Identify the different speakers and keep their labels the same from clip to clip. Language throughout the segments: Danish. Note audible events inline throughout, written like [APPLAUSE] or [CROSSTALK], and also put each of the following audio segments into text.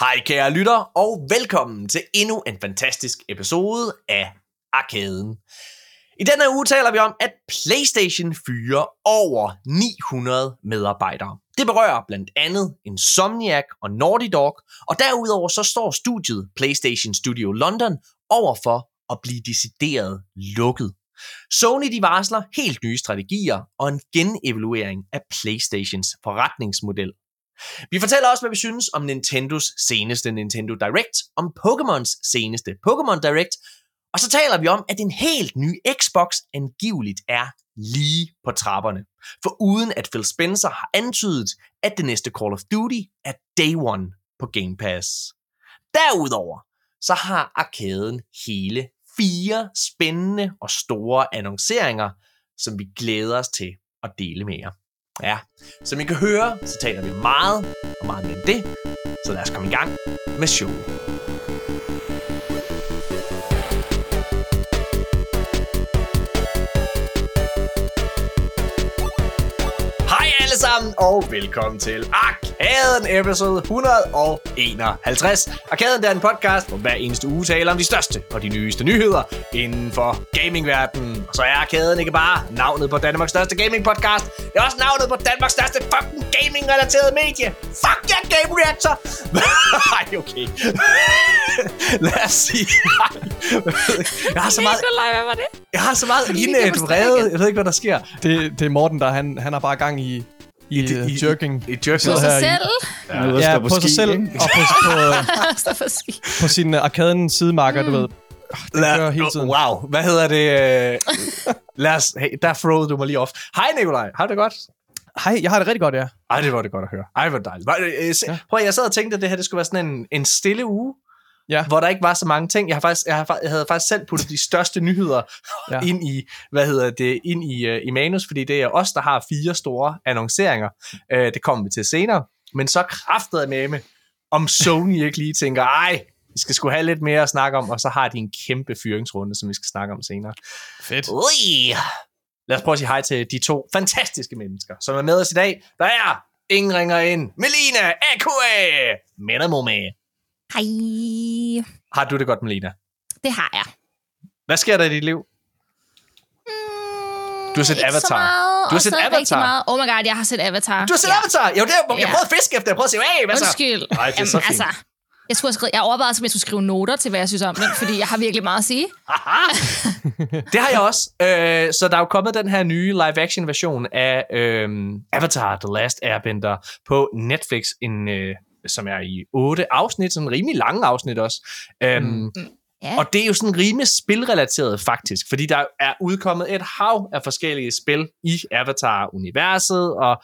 Speaker 1: Hej kære lytter, og velkommen til endnu en fantastisk episode af Arkaden. I denne uge taler vi om, at PlayStation fyrer over 900 medarbejdere. Det berører blandt andet Insomniac og Naughty Dog, og derudover så står studiet PlayStation Studio London overfor at blive decideret lukket. Sony de varsler helt nye strategier og en genevaluering af PlayStations forretningsmodel. Vi fortæller også, hvad vi synes om Nintendos seneste Nintendo Direct, om Pokémons seneste Pokémon Direct, og så taler vi om, at en helt ny Xbox angiveligt er lige på trapperne. For uden at Phil Spencer har antydet, at det næste Call of Duty er Day One på Game Pass. Derudover så har arkaden hele fire spændende og store annonceringer, som vi glæder os til at dele med jer. Ja, som I kan høre, så taler vi meget og meget mere om det, så lad os komme i gang med showet. Alle sammen, og velkommen til Arkaden episode 151. Arkaden er en podcast, hvor hver eneste uge taler om de største og de nyeste nyheder inden for gamingverdenen. Og så er Arkaden ikke bare navnet på Danmarks største gaming podcast, det er også navnet på Danmarks største fucking gaming-relateret medie. Fuck jer, yeah, Game Reactor! [LAUGHS] Ej, okay. [LAUGHS] Lad os sige Jeg har så meget,
Speaker 2: Nikolaj, hvad var det?
Speaker 1: jeg har så meget indædt vrede. Jeg ved ikke, hvad der sker.
Speaker 3: Det, det er Morten, der han, han har bare gang i, i,
Speaker 1: I-
Speaker 3: i,
Speaker 1: i-
Speaker 3: jerking.
Speaker 1: I jerk
Speaker 3: Sidder
Speaker 2: På
Speaker 3: her
Speaker 2: sig
Speaker 3: i-
Speaker 2: selv?
Speaker 4: Ja, at
Speaker 3: Ja,
Speaker 4: stå
Speaker 3: på, sig
Speaker 4: ski,
Speaker 3: selv
Speaker 4: ikke?
Speaker 3: og på, [LAUGHS] [LAUGHS] på, på sin uh, arkaden sidemarker,
Speaker 2: Mm.
Speaker 3: du ved. Det kører hele tiden.
Speaker 1: Wow, hvad hedder det? øh, [LAUGHS] Lad os, hey, der throwede du mig lige off. Hej Nikolaj, har du det godt?
Speaker 3: Hej, jeg har det rigtig godt, ja.
Speaker 1: Ej, det var det godt at høre. Ej, hvor dejligt. Øh,
Speaker 3: Ja.
Speaker 1: Prøv, jeg sad og tænkte, at det her det skulle være sådan en, en stille uge,
Speaker 3: Ja.
Speaker 1: hvor der ikke var så mange ting. Jeg, har faktisk, jeg, har, jeg havde faktisk selv puttet de største nyheder ja. [LAUGHS] Ind i, hvad hedder det, ind i, uh, i manus, fordi det er os, der har fire store annonceringer. Uh, det kommer vi til senere. Men så kraftede med, med, om Sony ikke lige tænker, ej, vi skal sgu have lidt mere at snakke om, og så har de en kæmpe fyringsrunde, som vi skal snakke om senere.
Speaker 3: Fedt.
Speaker 1: Ui. Lad os prøve at sige hej til de to fantastiske mennesker, som er med os i dag. Der er ingen ringer ind. Melina A.K.A. Menamo med.
Speaker 2: Hej.
Speaker 1: Har du det godt, Melina?
Speaker 2: Det har jeg.
Speaker 1: Hvad sker der i dit liv?
Speaker 2: Mm,
Speaker 1: Du har set Avatar.
Speaker 2: Så meget,
Speaker 1: Du har set Avatar.
Speaker 2: Meget. Oh my god, jeg har set Avatar.
Speaker 1: Du har set
Speaker 2: ja.
Speaker 1: Avatar! Jo, det er, jeg
Speaker 2: Ja.
Speaker 1: prøvede at fiske efter. Jeg prøvede at sige, hey, hvad så?
Speaker 2: Undskyld.
Speaker 1: Ej, det er så fint.
Speaker 2: altså, jeg, skulle skrevet, jeg overvejede, om jeg skulle skrive noter til, hvad jeg synes om den, fordi jeg har virkelig meget at sige. [LAUGHS]
Speaker 1: Det har jeg også. Øh, så der er jo kommet den her nye live-action version af øh, Avatar The Last Airbender på Netflix, en, øh, som er i otte afsnit, sådan en rimelig lange afsnit også. Øhm,
Speaker 3: Mm.
Speaker 2: Ja.
Speaker 1: Og det er jo sådan rimelig spilrelateret faktisk, fordi der er udkommet et hav af forskellige spil i Avatar-universet, og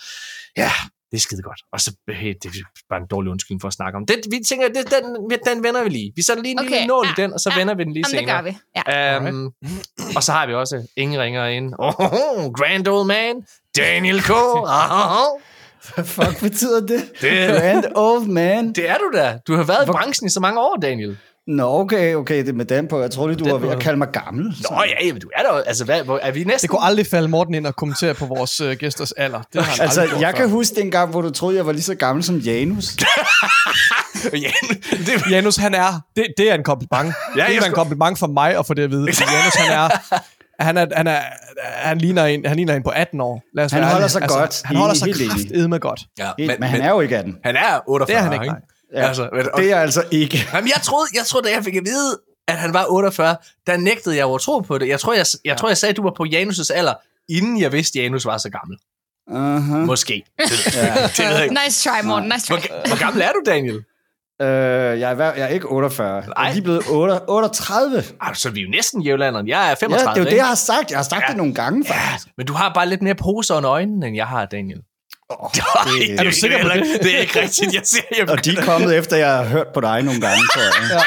Speaker 1: ja, det er skide godt. Og så øh, det er bare en dårlig undskyldning for at snakke om det. Vi tænker, det, den, den vender vi lige. Vi sætter lige en okay, lille nål
Speaker 2: ja,
Speaker 1: i den, og så
Speaker 2: ja.
Speaker 1: vender vi den lige
Speaker 2: Jamen, det
Speaker 1: senere.
Speaker 2: gør vi. Ja.
Speaker 1: Um, og så har vi også ingen ringer ind. Oh, grand old man, Daniel K. [LAUGHS] Oh,
Speaker 4: Hvad fuck betyder det?
Speaker 1: det,
Speaker 4: Grand old man.
Speaker 1: det er du da. Du har været i
Speaker 4: Hvor-
Speaker 1: branchen i så mange år, Daniel.
Speaker 4: Nå, okay, okay, det er med den på. Jeg troede, du
Speaker 3: Den
Speaker 4: var ved at kalde mig gammel.
Speaker 1: Nå ja, men du er der jo- Altså, hvad, hvor, er vi næsten...
Speaker 3: Det kunne aldrig falde Morten ind og kommentere på vores uh, gæsters alder. Det har han
Speaker 4: Altså, jeg
Speaker 3: før.
Speaker 4: kan huske den gang, hvor du troede, jeg var lige så gammel som Janus. [LAUGHS]
Speaker 1: ja, det,
Speaker 3: Janus, han er... Det, det er en kompliment.
Speaker 1: Ja,
Speaker 3: det er en kompliment for mig at få det at vide. [LAUGHS] Janus, han er... Han, er, han, er, han, ligner en, han ligner en på 18 år. Lad os
Speaker 4: Han holder sig godt.
Speaker 3: Han holder sig kraftedme godt.
Speaker 1: ja,
Speaker 4: Men, men han er jo ikke 18.
Speaker 1: han er 48,
Speaker 3: Det er han ikke, nej.
Speaker 4: Ja,
Speaker 1: Altså, men- og-
Speaker 4: det er altså ikke.
Speaker 1: Jamen, jeg troede, jeg troede, da jeg fik at vide, at han var 48, der nægtede jeg jo at tro på det. Jeg tror, jeg, jeg, tror, jeg sagde, at du var på Janus' alder, inden jeg vidste, at Janus var så gammel.
Speaker 4: Uh-huh.
Speaker 1: Måske. Det, jeg- det ikke.
Speaker 2: Nice try, Morten. Nice try.
Speaker 1: Hvor, hvor gammel er du, Daniel?
Speaker 4: Øh, jeg, er, jeg er ikke 48. Jeg
Speaker 1: Nej.
Speaker 4: er lige blevet 8, 38.
Speaker 1: Ej, så er vi jo næsten jævlanderen. Jeg er
Speaker 4: Ja,
Speaker 1: 35,
Speaker 4: det er jo det, jeg har sagt. Jeg har sagt
Speaker 1: Ja.
Speaker 4: det nogle gange,
Speaker 1: Ja,
Speaker 4: faktisk.
Speaker 1: men du har bare lidt mere poser under øjnene, end jeg har, Daniel.
Speaker 4: Oh, [LAUGHS]
Speaker 1: Ej,
Speaker 3: Er du sikker på det?
Speaker 1: Det er ikke rigtigt, jeg siger. Jeg
Speaker 4: og de er kommet efter, jeg har hørt på dig nogle gange, tror jeg.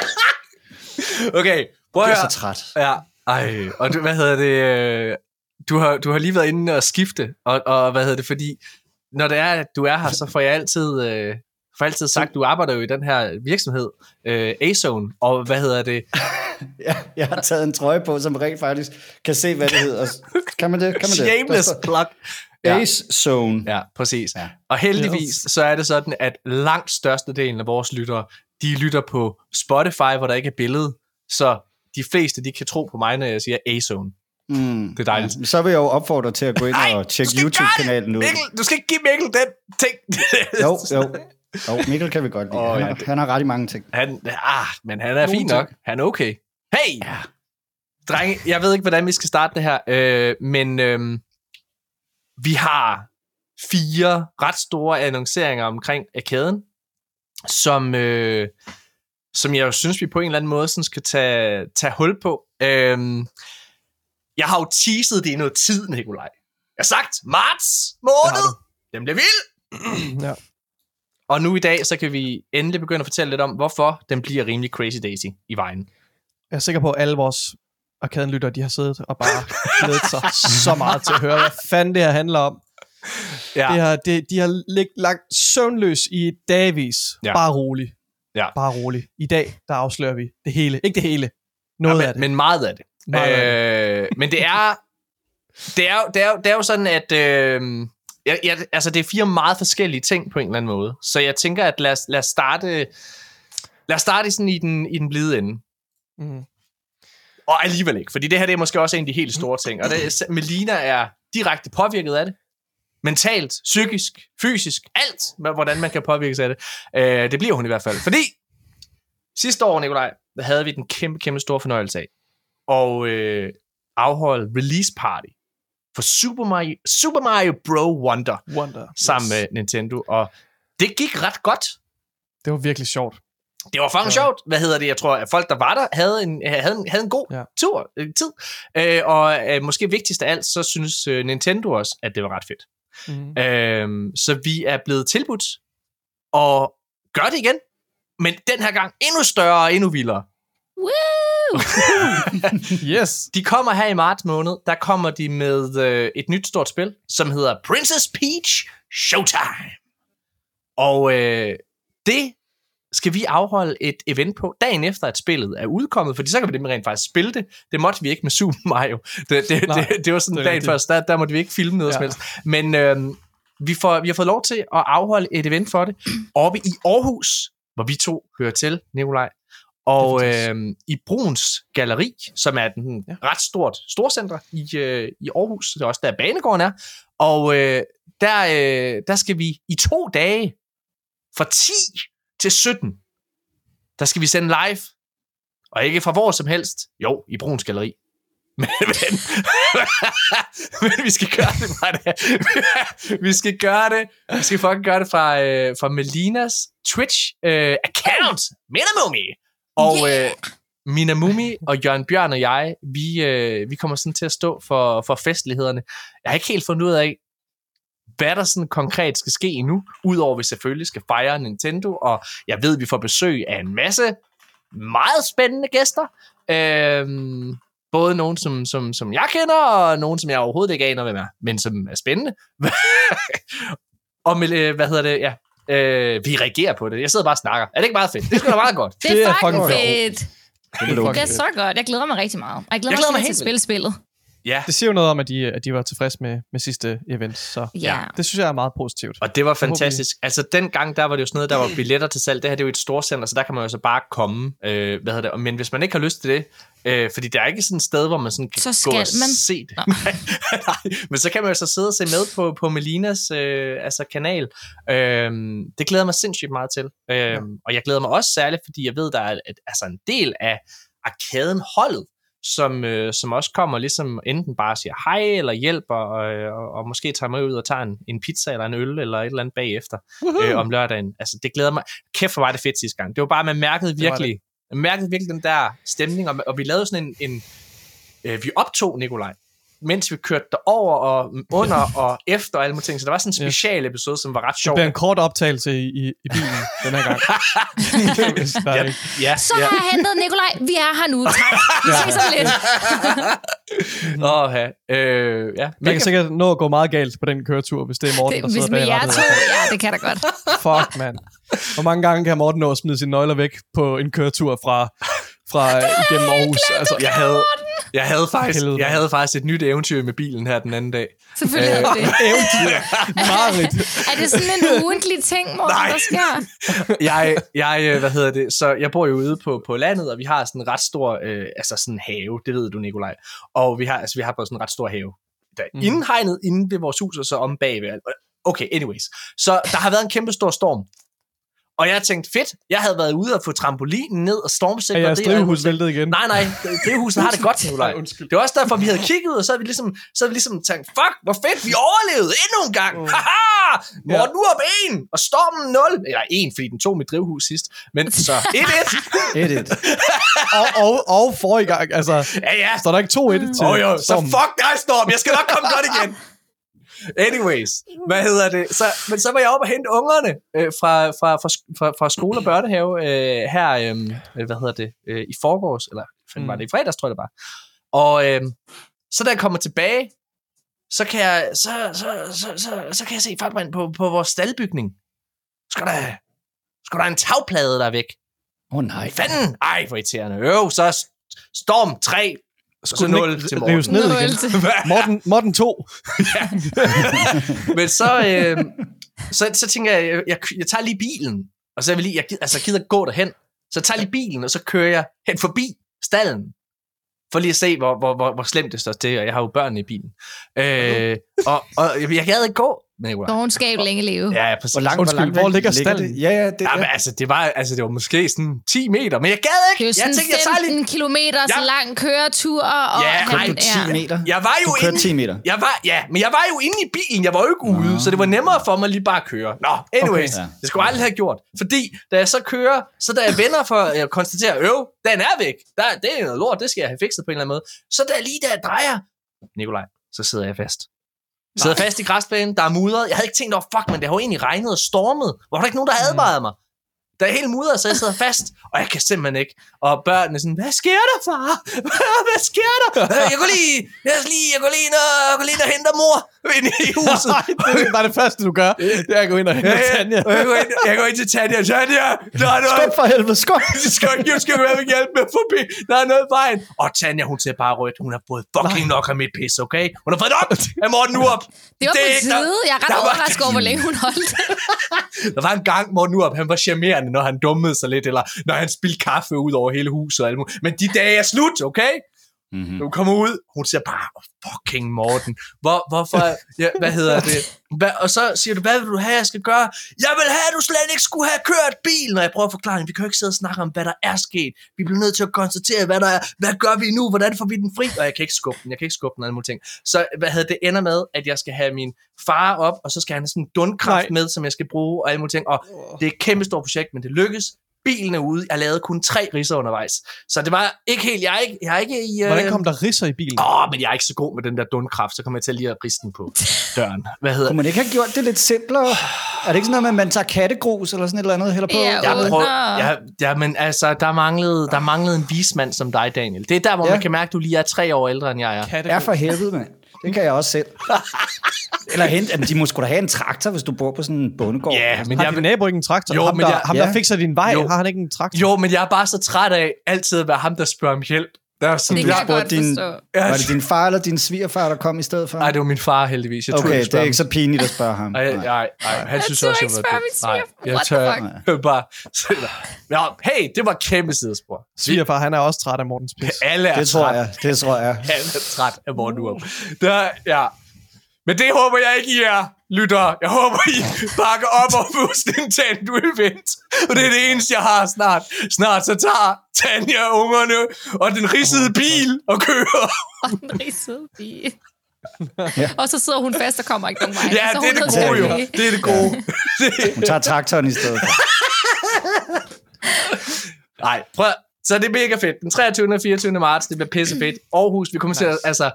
Speaker 1: Okay, prøv at
Speaker 4: Jeg er så træt.
Speaker 1: Ja, ej, og du, hvad hedder det, øh, du har, du har lige været inde og skifte, og, og hvad hedder det, fordi når det er, at du er her, så får jeg altid, øh, får altid sagt, du arbejder jo i den her virksomhed, øh, A-Zone, og hvad hedder det, [LAUGHS]
Speaker 4: Jeg, jeg har taget en trøje på, som rent faktisk kan se, hvad det hedder. Kan man det? Kan man det?
Speaker 1: shameless plug. Ja.
Speaker 4: Ace Zone.
Speaker 1: Ja, præcis. Ja. Og heldigvis så er det sådan, at langt størstedelen af vores lyttere, de lytter på Spotify, hvor der ikke er billede, så de fleste, de kan tro på mig, når jeg siger A-Zone.
Speaker 4: Mm.
Speaker 1: Det er dejligt.
Speaker 4: Ja, så vil jeg jo opfordre til at gå ind
Speaker 1: Nej,
Speaker 4: og tjekke YouTube-kanalen ud.
Speaker 1: Mikkel, du skal ikke give Mikkel den ting.
Speaker 4: Jo, jo. [LAUGHS] Jo, Mikkel kan vi godt lide.
Speaker 1: Åh,
Speaker 4: han,
Speaker 1: ja, det-
Speaker 4: han har ret i mange ting.
Speaker 1: Han, ah, men han er
Speaker 3: Nogle
Speaker 1: fin
Speaker 3: ting.
Speaker 1: nok. Han er okay. Hey! Ja. Drenge, jeg ved ikke, hvordan vi skal starte det her, øh, men øh, vi har fire ret store annonceringer omkring arkaden, som, øh, som jeg jo synes, vi på en eller anden måde sådan skal tage, tage hul på. Øh, jeg har jo teaset det i noget tid, Nikolaj. Jeg har sagt, marts måned, den bliver vild.
Speaker 3: Ja.
Speaker 1: Og nu i dag, så kan vi endelig begynde at fortælle lidt om, hvorfor den bliver rimelig crazy daisy i vejen.
Speaker 3: Jeg er sikker på, at alle vores arkadenlyttere, de har siddet og bare glædet sig så meget til at høre, hvad fanden det her handler om.
Speaker 1: Ja.
Speaker 3: Det har, det, de har lig, lagt søvnløs i dagvis.
Speaker 1: Ja.
Speaker 3: Bare rolig.
Speaker 1: Ja.
Speaker 3: Bare rolig. I dag, der afslører vi det hele. Ikke det hele. Noget
Speaker 1: ja, men,
Speaker 3: af det.
Speaker 1: Men meget af det.
Speaker 3: Meget af
Speaker 1: øh, men det er, det er, det er, det er jo sådan, at øh, jeg, jeg, altså, det er fire meget forskellige ting på en eller anden måde. Så jeg tænker, at lad os, lad os starte, lad os starte sådan i den, i den blide ende.
Speaker 3: Mm.
Speaker 1: Og alligevel ikke, fordi det her det er måske også en af de helt store ting. Og det, Melina er direkte påvirket af det. Mentalt, psykisk, fysisk, alt, hvordan man kan påvirkes af det. Øh, det bliver hun i hvert fald. Fordi sidste år, Nikolaj, der havde vi den kæmpe, kæmpe store fornøjelse af og øh, afholde release party for Super Mario, Super Mario Bro Wonder
Speaker 3: Wonder.
Speaker 1: sammen med Nintendo. Og det gik ret godt.
Speaker 3: Det var virkelig sjovt.
Speaker 1: Det var fucking
Speaker 3: Ja.
Speaker 1: sjovt. Hvad hedder det? Jeg tror, at folk, der var der, havde en, havde en, havde en god ja. Tur, øh, tid. Øh, og øh, måske vigtigst af alt, så synes øh, Nintendo også, at det var ret fedt.
Speaker 3: Mm.
Speaker 1: Øh, så vi er blevet tilbudt og gør det igen. Men den her gang endnu større og endnu vildere.
Speaker 2: Woo!
Speaker 3: Yes.
Speaker 1: De kommer her i marts måned. Der kommer de med øh, et nyt stort spil, som hedder Princess Peach Showtime. Og øh, det skal vi afholde et event på dagen efter, at spillet er udkommet, fordi så kan vi nemlig rent faktisk spille det. Det måtte vi ikke med Super Mario. Det, det,
Speaker 3: Nej,
Speaker 1: det, det var sådan
Speaker 3: det
Speaker 1: dagen først, der, der måtte vi ikke filme noget ja. som helst. Men øh, vi, får, vi har fået lov til at afholde et event for det oppe i Aarhus, hvor vi to hører til, Nikolaj. Og øh, i Bruns Galeri, som er den ja. Ret stort storcenter i, øh, i Aarhus, det er også der Banegården er, og øh, der, øh, der skal vi i to dage, fra 10 til 17, der skal vi sende live, og ikke fra hvor som helst, jo, i Bruns Galeri. [LAUGHS] Men, men, [LAUGHS] men vi skal gøre det fra det. [LAUGHS] vi skal gøre det. Vi skal fucking gøre det fra, øh, fra Melinas Twitch øh, account. Minamumi. Og øh, Minamumi og Jørgen Bjørn og jeg, vi, øh, vi kommer sådan til at stå for, for festlighederne. Jeg har ikke helt fundet ud af, hvad der sådan konkret skal ske endnu, udover at vi selvfølgelig skal fejre Nintendo, og jeg ved, at vi får besøg af en masse meget spændende gæster. Øhm, både nogen, som, som, som jeg kender, og nogen, som jeg overhovedet ikke aner, hvem er, men som er spændende. [LAUGHS] og med, øh, hvad hedder det, ja, øh, vi reagerer på det. Jeg sidder bare og snakker. Er det ikke meget fedt? Det er sgu da meget godt.
Speaker 2: Det er,
Speaker 3: Det er
Speaker 2: fucking
Speaker 3: fucking
Speaker 2: fedt.
Speaker 4: Det er
Speaker 2: er
Speaker 4: okay.
Speaker 2: så godt. Jeg glæder mig rigtig meget. Og Jeg glæder
Speaker 1: Jeg
Speaker 2: mig,
Speaker 1: glæder mig
Speaker 2: til
Speaker 1: helt
Speaker 2: at spille spillet.
Speaker 1: Ja,
Speaker 3: Det siger jo noget om, at de, at de var tilfredse med, med sidste event, så
Speaker 2: Ja.
Speaker 3: det synes jeg er meget positivt.
Speaker 1: Og det var
Speaker 3: håber vi-
Speaker 1: fantastisk. Altså, dengang, der var det jo sådan noget, der var billetter til salg. Det her det er jo et storcenter, så der kan man jo så bare komme. Øh, hvad hedder det? Men hvis man ikke har lyst til det, øh, fordi der er ikke sådan et sted, hvor man sådan kan
Speaker 2: Så
Speaker 1: gå
Speaker 2: skal
Speaker 1: og
Speaker 2: man.
Speaker 1: se det. [LAUGHS] Nej, nej, men så kan man jo så sidde og se med på, på Melinas øh, altså kanal. Øh, det glæder mig sindssygt meget til. Øh, ja. Og jeg glæder mig også særligt, fordi jeg ved, der er et, altså en del af arkaden-holdet, som, øh, som også kommer ligesom enten bare siger hej eller hjælper, og, og, og måske tager med ud og tager en, en pizza eller en øl eller et eller andet bagefter øh, om lørdagen. Altså, det glæder mig. Kæft, hvor var det fedt sidste gang. Det var bare, man mærkede virkelig, man mærkede virkelig den der stemning, og, og vi lavede sådan en, en øh, vi optog Nikolaj, mens vi kørte derover og under [LAUGHS] og efter og alle mulige ting. Så der var sådan en special episode, som var ret
Speaker 3: Det
Speaker 1: sjov.
Speaker 3: bliver en kort optagelse i, i, i bilen den her gang. [LAUGHS]
Speaker 1: Ja, ja,
Speaker 2: Så har jeg hentet Nikolaj. Vi er her nu. Tak. Vi ses om lidt. [LAUGHS]
Speaker 1: Åh, ja. Øh, ja.
Speaker 3: Der
Speaker 1: Mega
Speaker 3: kan sikkert nå at gå meget galt på den køretur, hvis det er Morten,
Speaker 2: Det,
Speaker 3: der sidder bag rattet.
Speaker 2: to, ja, det kan da godt.
Speaker 3: Fuck, mand. Hvor mange gange kan Morten nå at smide sine nøgler væk på en køretur fra, fra igennem Aarhus? Altså,
Speaker 1: jeg havde, Jeg havde, faktisk,
Speaker 3: Helvede.
Speaker 1: jeg havde faktisk et nyt eventyr med bilen her den anden dag.
Speaker 2: Selvfølgelig er det. [LAUGHS]
Speaker 3: Eventyr. Marit.
Speaker 2: Er det sådan en [LAUGHS] ugentlig ting, Morten,
Speaker 1: Nej.
Speaker 2: der sker? [LAUGHS]
Speaker 1: jeg, jeg, øh, hvad hedder det, så jeg bor jo ude på, på landet, og vi har sådan en ret stor, øh, altså sådan en have, det ved du, Nikolaj. Og vi har, altså, vi har bare sådan en ret stor have. Der er
Speaker 3: Mm.
Speaker 1: indhegnet inde ved vores hus, og så om bagved. Okay, anyways. Så der har været en kæmpe stor storm. Og jeg tænkte, fedt, jeg havde været ude og få trampolinen ned og
Speaker 3: Er
Speaker 1: stormsikret
Speaker 3: jeres drivhus væltet igen?
Speaker 1: Nej, nej, drivhuset har det godt, [LAUGHS] Nikolaj. Det var også derfor, vi havde kigget ud, og så havde vi ligesom, så havde vi ligesom tænkt, fuck, hvor fedt, vi overlevede endnu en gang. Haha! Morten nu op en, og stormen 0. Eller en, fordi den tog mit drivhus sidst. Men så [LAUGHS] 1-1.
Speaker 4: 1-1.
Speaker 3: Og, og, og forrige gang, altså,
Speaker 1: Ja, ja.
Speaker 3: står der ikke 2-1 til
Speaker 1: Åh oh, jo, så
Speaker 3: Stormen?
Speaker 1: fuck dig, Storm. Jeg skal nok komme godt igen. [LAUGHS] Anyways, hvad hedder det? Så, men så var jeg oppe og hente ungerne øh, fra, fra, fra, fra, fra skole og børnehave øh, her, øh, hvad hedder det, øh, i forgårs, eller fanden var det i fredags, tror jeg det var. Og øh, så da jeg kommer tilbage, så kan jeg, så, så, så, så, så kan jeg se faktisk på, på vores staldbygning. Skal der, skal der en tagplade, der er væk.
Speaker 4: Åh oh, nej.
Speaker 1: Fanden! Ej, hvor irriterende. Øv, så Storm 3, så
Speaker 3: Skulle den
Speaker 1: 0
Speaker 3: ikke
Speaker 1: til
Speaker 3: rives
Speaker 1: Morten.
Speaker 3: ned
Speaker 2: Nul
Speaker 3: igen? [LAUGHS] Morten, Morten 2. [LAUGHS]
Speaker 1: Men så, øh, så, så tænker jeg, jeg, jeg, jeg tager lige bilen, og så er vi lige, jeg, altså, jeg gider gå derhen. Så jeg tager lige bilen, og så kører jeg hen forbi stallen, for lige at se, hvor, hvor, hvor, hvor slemt det står til, og jeg har jo børn i bilen. Øh, og, og jeg, jeg gad ikke gå, men jeg
Speaker 2: Dogenskab længe leve.
Speaker 1: Ja, ja, præcis.
Speaker 4: Hvor langt,
Speaker 3: Undskyld,
Speaker 4: hvor, langt
Speaker 3: hvor ligger stallen?
Speaker 4: det? Ja, ja, det,
Speaker 1: Ja, men
Speaker 4: ja.
Speaker 1: altså, det var, altså, det var måske sådan 10 meter, men jeg gad
Speaker 2: Det
Speaker 1: ikke.
Speaker 2: er jo
Speaker 1: jeg
Speaker 2: sådan
Speaker 1: tænkte, jeg tager
Speaker 2: 15
Speaker 1: lige...
Speaker 2: kilometer så
Speaker 1: Ja.
Speaker 2: lang køretur. Og
Speaker 1: Ja,
Speaker 2: han,
Speaker 1: ej,
Speaker 4: Du 10 meter.
Speaker 1: Jeg var jo
Speaker 4: Du kørte
Speaker 1: inde,
Speaker 4: 10 meter.
Speaker 1: Jeg var, ja, men jeg var jo inde i bilen, jeg var jo ikke ude,
Speaker 4: Nå.
Speaker 1: så det var nemmere for mig lige bare at køre. Nå, anyways,
Speaker 4: okay, ja.
Speaker 1: det skulle jeg aldrig have gjort. Fordi da jeg så kører, så da jeg vender for at konstatere, øv, den er væk. Der, det er noget lort, det skal jeg have fikset på en eller anden måde. Så da lige da jeg drejer, Nikolaj, så sidder jeg fast. Sidder fast i græsplænen, der er mudret. Jeg havde ikke tænkt over, fuck, men det har jo egentlig regnet og stormet. Var der ikke nogen, der advarede mig? Der er helt mudret, så jeg sidder fast, og jeg kan simpelthen ikke. Og børnene er sådan, hvad sker der, far? [LAUGHS] Hvad sker der? "Øh, [LAUGHS] Jeg går lige, jeg går lige, jeg går lige, ind og, jeg går lige ind og henter mor ind i [LAUGHS] huset.
Speaker 3: Nej, det er bare det første, du gør. Det er at gå ind og hente Tanja.
Speaker 1: Og jeg går ind, jeg går ind til Tanja. Tanja, der er noget.
Speaker 4: Skub for helvede, skub! [LAUGHS]
Speaker 1: Skal jeg skal du have hjælp med forbi. Der er noget vejen. Og Tanja, hun ser bare rødt. Hun har fået fucking nok af mit pis, okay? Hun har fået nok [LAUGHS] af Morten Urup.
Speaker 2: Det var på
Speaker 1: er ikke-
Speaker 2: tide. Jeg er
Speaker 1: der
Speaker 2: ret overrasket over, hvor længe hun holdt.
Speaker 1: Der var en gang, Morten Urup, han var charmerende, når han dummede sig lidt, eller når han spildte kaffe ud over hele huset. Og alt muligt. Men de dage er slut, okay?
Speaker 4: Mm-hmm.
Speaker 1: Hun kommer ud, hun siger bare, fucking Morten, Hvor, hvorfor, ja, hvad hedder det? Hvad, og så siger du, hvad vil du have, jeg skal gøre? Jeg vil have, at du slet ikke skulle have kørt bil, når jeg prøver at forklare hende. Vi kan jo ikke sidde og snakke om, hvad der er sket. Vi bliver nødt til at konstatere, hvad der er. Hvad gør vi nu? Hvordan får vi den fri? Og jeg kan ikke skubbe den, jeg kan ikke skubbe den, alle mulige ting. Så hvad hedder det ender med, at jeg skal have min far op, og så skal han have sådan en dundkraft
Speaker 3: Nej.
Speaker 1: med, som jeg skal bruge, og alle mulige ting. Og det er et kæmpe stort projekt, men det lykkes. Bilen er ude. Jeg lavede kun tre ridser undervejs. Så det var ikke helt... Jeg er ikke, jeg er ikke i... øh,
Speaker 3: Hvordan kom der risser i bilen?
Speaker 1: Åh, oh, men jeg er ikke så god med den der dundkraft, så kommer jeg til lige at riste den på døren. Hvad hedder
Speaker 4: Kunne man ikke have gjort det lidt simplere? Er det ikke sådan noget med, at man tager kattegrus eller sådan et eller andet hælder på?
Speaker 2: Ja,
Speaker 1: jeg prøver, jeg, ja, men altså, der manglede, der manglede en vismand som dig, Daniel. Det er der, hvor
Speaker 4: Ja.
Speaker 1: man kan mærke, at du lige er tre år ældre, end jeg er.
Speaker 4: Ja, for helvede, mand. Det kan jeg også selv. Eller hente, jamen, de må sgu da have en traktor, hvis du bor på sådan en bondegård.
Speaker 1: Ja, men
Speaker 3: Har
Speaker 1: jeg,
Speaker 3: din nabo ikke en traktor?
Speaker 1: Jo,
Speaker 3: ham,
Speaker 1: men
Speaker 3: der,
Speaker 1: jeg-
Speaker 3: ham, der
Speaker 4: ja.
Speaker 3: fikser din vej,
Speaker 1: Jo.
Speaker 3: har han ikke en traktor?
Speaker 1: jo, men jeg er bare så træt af altid at være ham, der spørger om hjælp. Der er sådan,
Speaker 2: Det kan jeg
Speaker 4: spurgte
Speaker 2: godt
Speaker 4: din-
Speaker 2: forstå.
Speaker 4: Var det din far eller din svigerfar, der kom i stedet for?
Speaker 1: Nej, det var min far heldigvis. Jeg
Speaker 4: okay,
Speaker 1: ikke
Speaker 4: det er ikke så pinligt at spørge ham.
Speaker 1: Nej,
Speaker 4: Nej.
Speaker 1: nej, nej, han synes
Speaker 2: tør
Speaker 1: også, jeg var
Speaker 2: min
Speaker 1: Nej, jeg tør [LAUGHS] bare sidde der. Ja, hey, det var kæmpe sidespor.
Speaker 3: Svigerfar, han er også træt af Mortens pis.
Speaker 1: Alle er
Speaker 4: Det tror
Speaker 1: træt.
Speaker 4: jeg, det tror jeg.
Speaker 1: Han er træt af Morten Urup. Der, ja. Men det håber jeg ikke, I er, lytter. Jeg håber, I bakker op om vores Nintendo event. Og det er det eneste, jeg har snart. Snart så tager Tanja ungerne og den ridsede bil og kører.
Speaker 2: En ridset bil. Og så sidder hun fast og kommer ikke nogen vej.
Speaker 1: Ja,
Speaker 2: så
Speaker 1: det er det gode jo. Det er det gode.
Speaker 4: Hun tager traktoren i stedet for.
Speaker 1: Nej, prøv. Så det er mega fedt. Den 23. og 24. marts, det bliver pisse fedt. Aarhus, vi kommer til at, altså,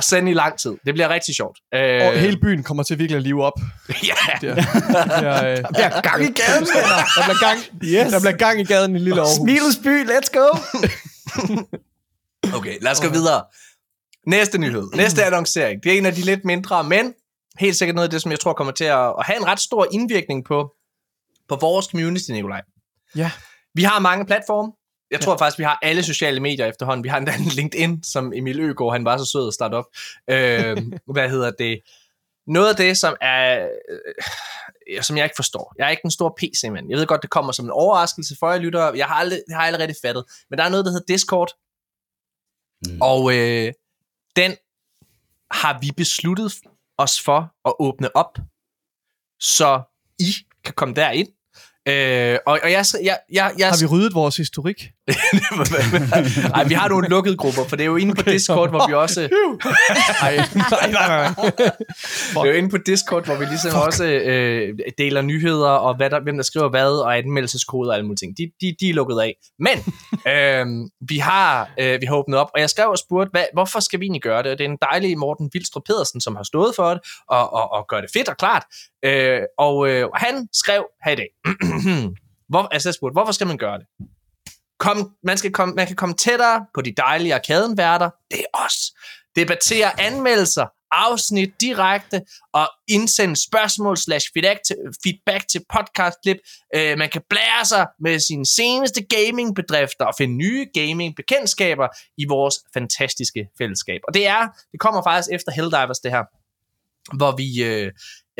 Speaker 1: at sende i lang tid. Det bliver rigtig sjovt. Øh,
Speaker 3: Og hele byen kommer til virkelig at live op. [LAUGHS]
Speaker 1: ja.
Speaker 3: Der, der, øh,
Speaker 4: Der er gang i gaden,
Speaker 3: der, bliver gang,
Speaker 4: Yes.
Speaker 3: der bliver gang i gaden i lille Aarhus.
Speaker 4: Smilets by, let's go. [LAUGHS]
Speaker 1: Okay, lad os gå videre. Næste nyhed. Næste annoncering. Det er en af de lidt mindre, men helt sikkert noget af det, som jeg tror kommer til at, at have en ret stor indvirkning på, på vores community, Nikolaj.
Speaker 3: Ja.
Speaker 1: Vi har mange platforme. Jeg tror faktisk, vi har alle sociale medier efterhånden. Vi har endda en LinkedIn, som Emil Øgaard, han var så sød at starte op. Øh, [LAUGHS] hvad hedder det? Noget af det, som er... Øh, som jeg ikke forstår. Jeg er ikke en stor PC-mand. Jeg ved godt, det kommer som en overraskelse for jer lyttere. Jeg har, aldrig, jeg har allerede fattet. Men der er noget, der hedder Discord. Mm. Og øh, den har vi besluttet os for at åbne op, så I kan komme derind. Øh, og, og jeg, jeg, jeg, jeg,
Speaker 3: Har vi ryddet vores historik? [LAUGHS]
Speaker 1: Nej, vi har nogle lukkede grupper, for det er jo inde på Discord, hvor vi også...
Speaker 3: Nej, [LAUGHS] nej, nej, nej.
Speaker 1: Det er jo inde på Discord, hvor vi ligesom Fuck. også øh, deler nyheder, og hvad der, hvem der skriver hvad, og anmeldelseskoder og alle mulige ting. De, de, de er lukket af. Men [LAUGHS] øh, vi, har, øh, vi har åbnet op, og jeg skrev og spurgte, hvad, hvorfor skal vi egentlig gøre det? Og det er en dejlig Morten Vildstrup Pedersen, som har stået for det, og, og, og gør det fedt og klart. Øh, og øh, han skrev her i dag, [CLEARS THROAT] hvor, altså jeg spurgte, hvorfor skal man gøre det? Kom, man, skal komme, man kan komme tættere på de dejlige arkadenværter. Det er os. Debattere anmeldelser, afsnit direkte og indsende spørgsmål slash feedback til, feedback til podcastklip. Øh, man kan blære sig med sine seneste gamingbedrifter og finde nye gamingbekendtskaber i vores fantastiske fællesskab. Og det er, det kommer faktisk efter Helldivers det her, hvor vi øh,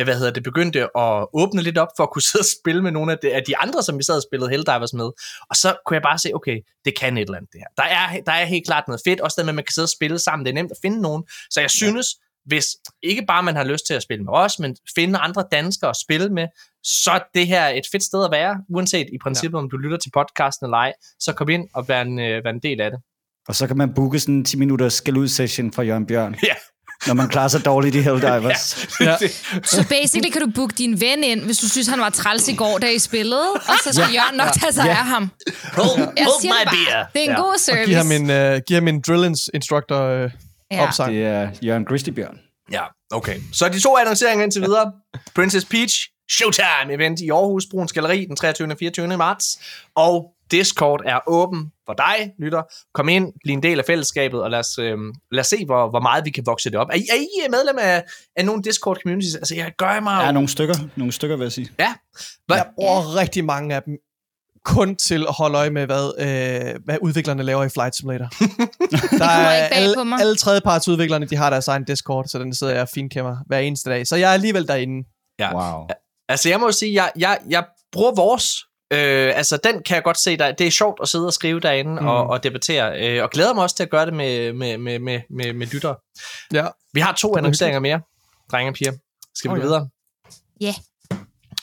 Speaker 1: hvad hedder det, begyndte at åbne lidt op for at kunne [LAUGHS] sidde og spille med nogle af de, af de andre, som vi sad og spillede Helldivers med. Og så kunne jeg bare se, okay, det kan et eller andet det her. Der er, der er helt klart noget fedt, også det med, at man kan sidde og spille sammen. Det er nemt at finde nogen. Så jeg synes, hvis ikke bare man har lyst til at spille med os, men finde andre danskere at spille med, så er det her et fedt sted at være, uanset i princippet, ja. om du lytter til podcasten eller ej, så kom ind og vær en, øh, vær en del af det.
Speaker 4: Og så kan man booke sådan en 10 minutters skal ud session fra Jørgen Bjørn. [LAUGHS]
Speaker 1: Ja,
Speaker 4: når man klarer sig dårligt i Helldivers. [LAUGHS]
Speaker 3: Ja.
Speaker 2: Så basically kan du booke din ven ind, hvis du synes, han var træls i går, da I spillede, og så skal Jørgen nok tage sig
Speaker 4: Ja.
Speaker 2: af ham.
Speaker 1: hold,
Speaker 2: Jeg
Speaker 1: hold my
Speaker 2: det bare.
Speaker 1: beer.
Speaker 2: Det er en
Speaker 1: Ja.
Speaker 2: god
Speaker 3: Og
Speaker 2: service.
Speaker 3: giv ham en, uh, giv ham en drillings instructor uh,
Speaker 2: Ja.
Speaker 3: opsang.
Speaker 4: Det er Jørgen Christibjørn.
Speaker 1: Ja, okay. Så de to annonceringer indtil videre. Princess Peach Showtime event i Aarhus Bruns Galeri den 23. og 24. marts. Og Discord er åben for dig, lytter. Kom ind, bliv en del af fællesskabet, og lad os, øhm, lad os se, hvor, hvor meget vi kan vokse det op. Er I, er I medlem af, af nogle Discord communities? Altså, jeg gør mig...
Speaker 4: Der er nogle stykker, nogle stykker vil jeg sige.
Speaker 1: Ja. Hvad?
Speaker 3: Jeg bruger rigtig mange af dem kun til at holde øje med, hvad, øh, hvad udviklerne laver i Flight Simulator. [LAUGHS] der er alle,
Speaker 2: på mig.
Speaker 3: alle tredjepartsudviklerne, de har deres egen Discord, så den sidder jeg og finkæmmer hver eneste dag. Så jeg er alligevel derinde.
Speaker 1: Ja.
Speaker 4: Wow.
Speaker 1: Altså, jeg må jo sige, jeg, jeg, jeg bruger vores. Øh, altså, den kan jeg godt se, der, det er sjovt at sidde og skrive derinde mm. og, og debattere. Øh, og glæder mig også til at gøre det med, med, med, med, med, med lyttere.
Speaker 3: Ja.
Speaker 1: Vi har to annonceringer mere, drenge og piger. Skal vi
Speaker 3: Oh,
Speaker 1: gå
Speaker 3: ja.
Speaker 1: videre?
Speaker 2: Ja.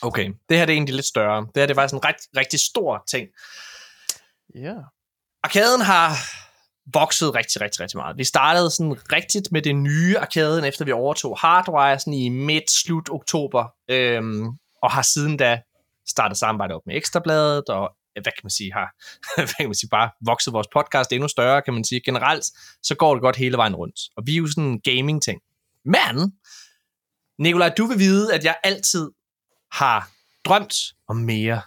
Speaker 1: Okay, det her det er egentlig lidt større. Det her det er faktisk en ret, rigtig stor ting.
Speaker 3: Ja.
Speaker 1: Arkaden har vokset rigtig, rigtig, rigtig meget. Vi startede sådan rigtigt med det nye arkaden, efter vi overtog Hardwire sådan i midt-slut oktober, øhm, og har siden da startet samarbejde op med Ekstrabladet, og ja, hvad kan man sige, har [LAUGHS] hvad kan man sige, bare vokset vores podcast endnu større, kan man sige. Generelt, så går det godt hele vejen rundt. Og vi er jo sådan en gaming-ting. Men, Nikolaj, du vil vide, at jeg altid har drømt om mere.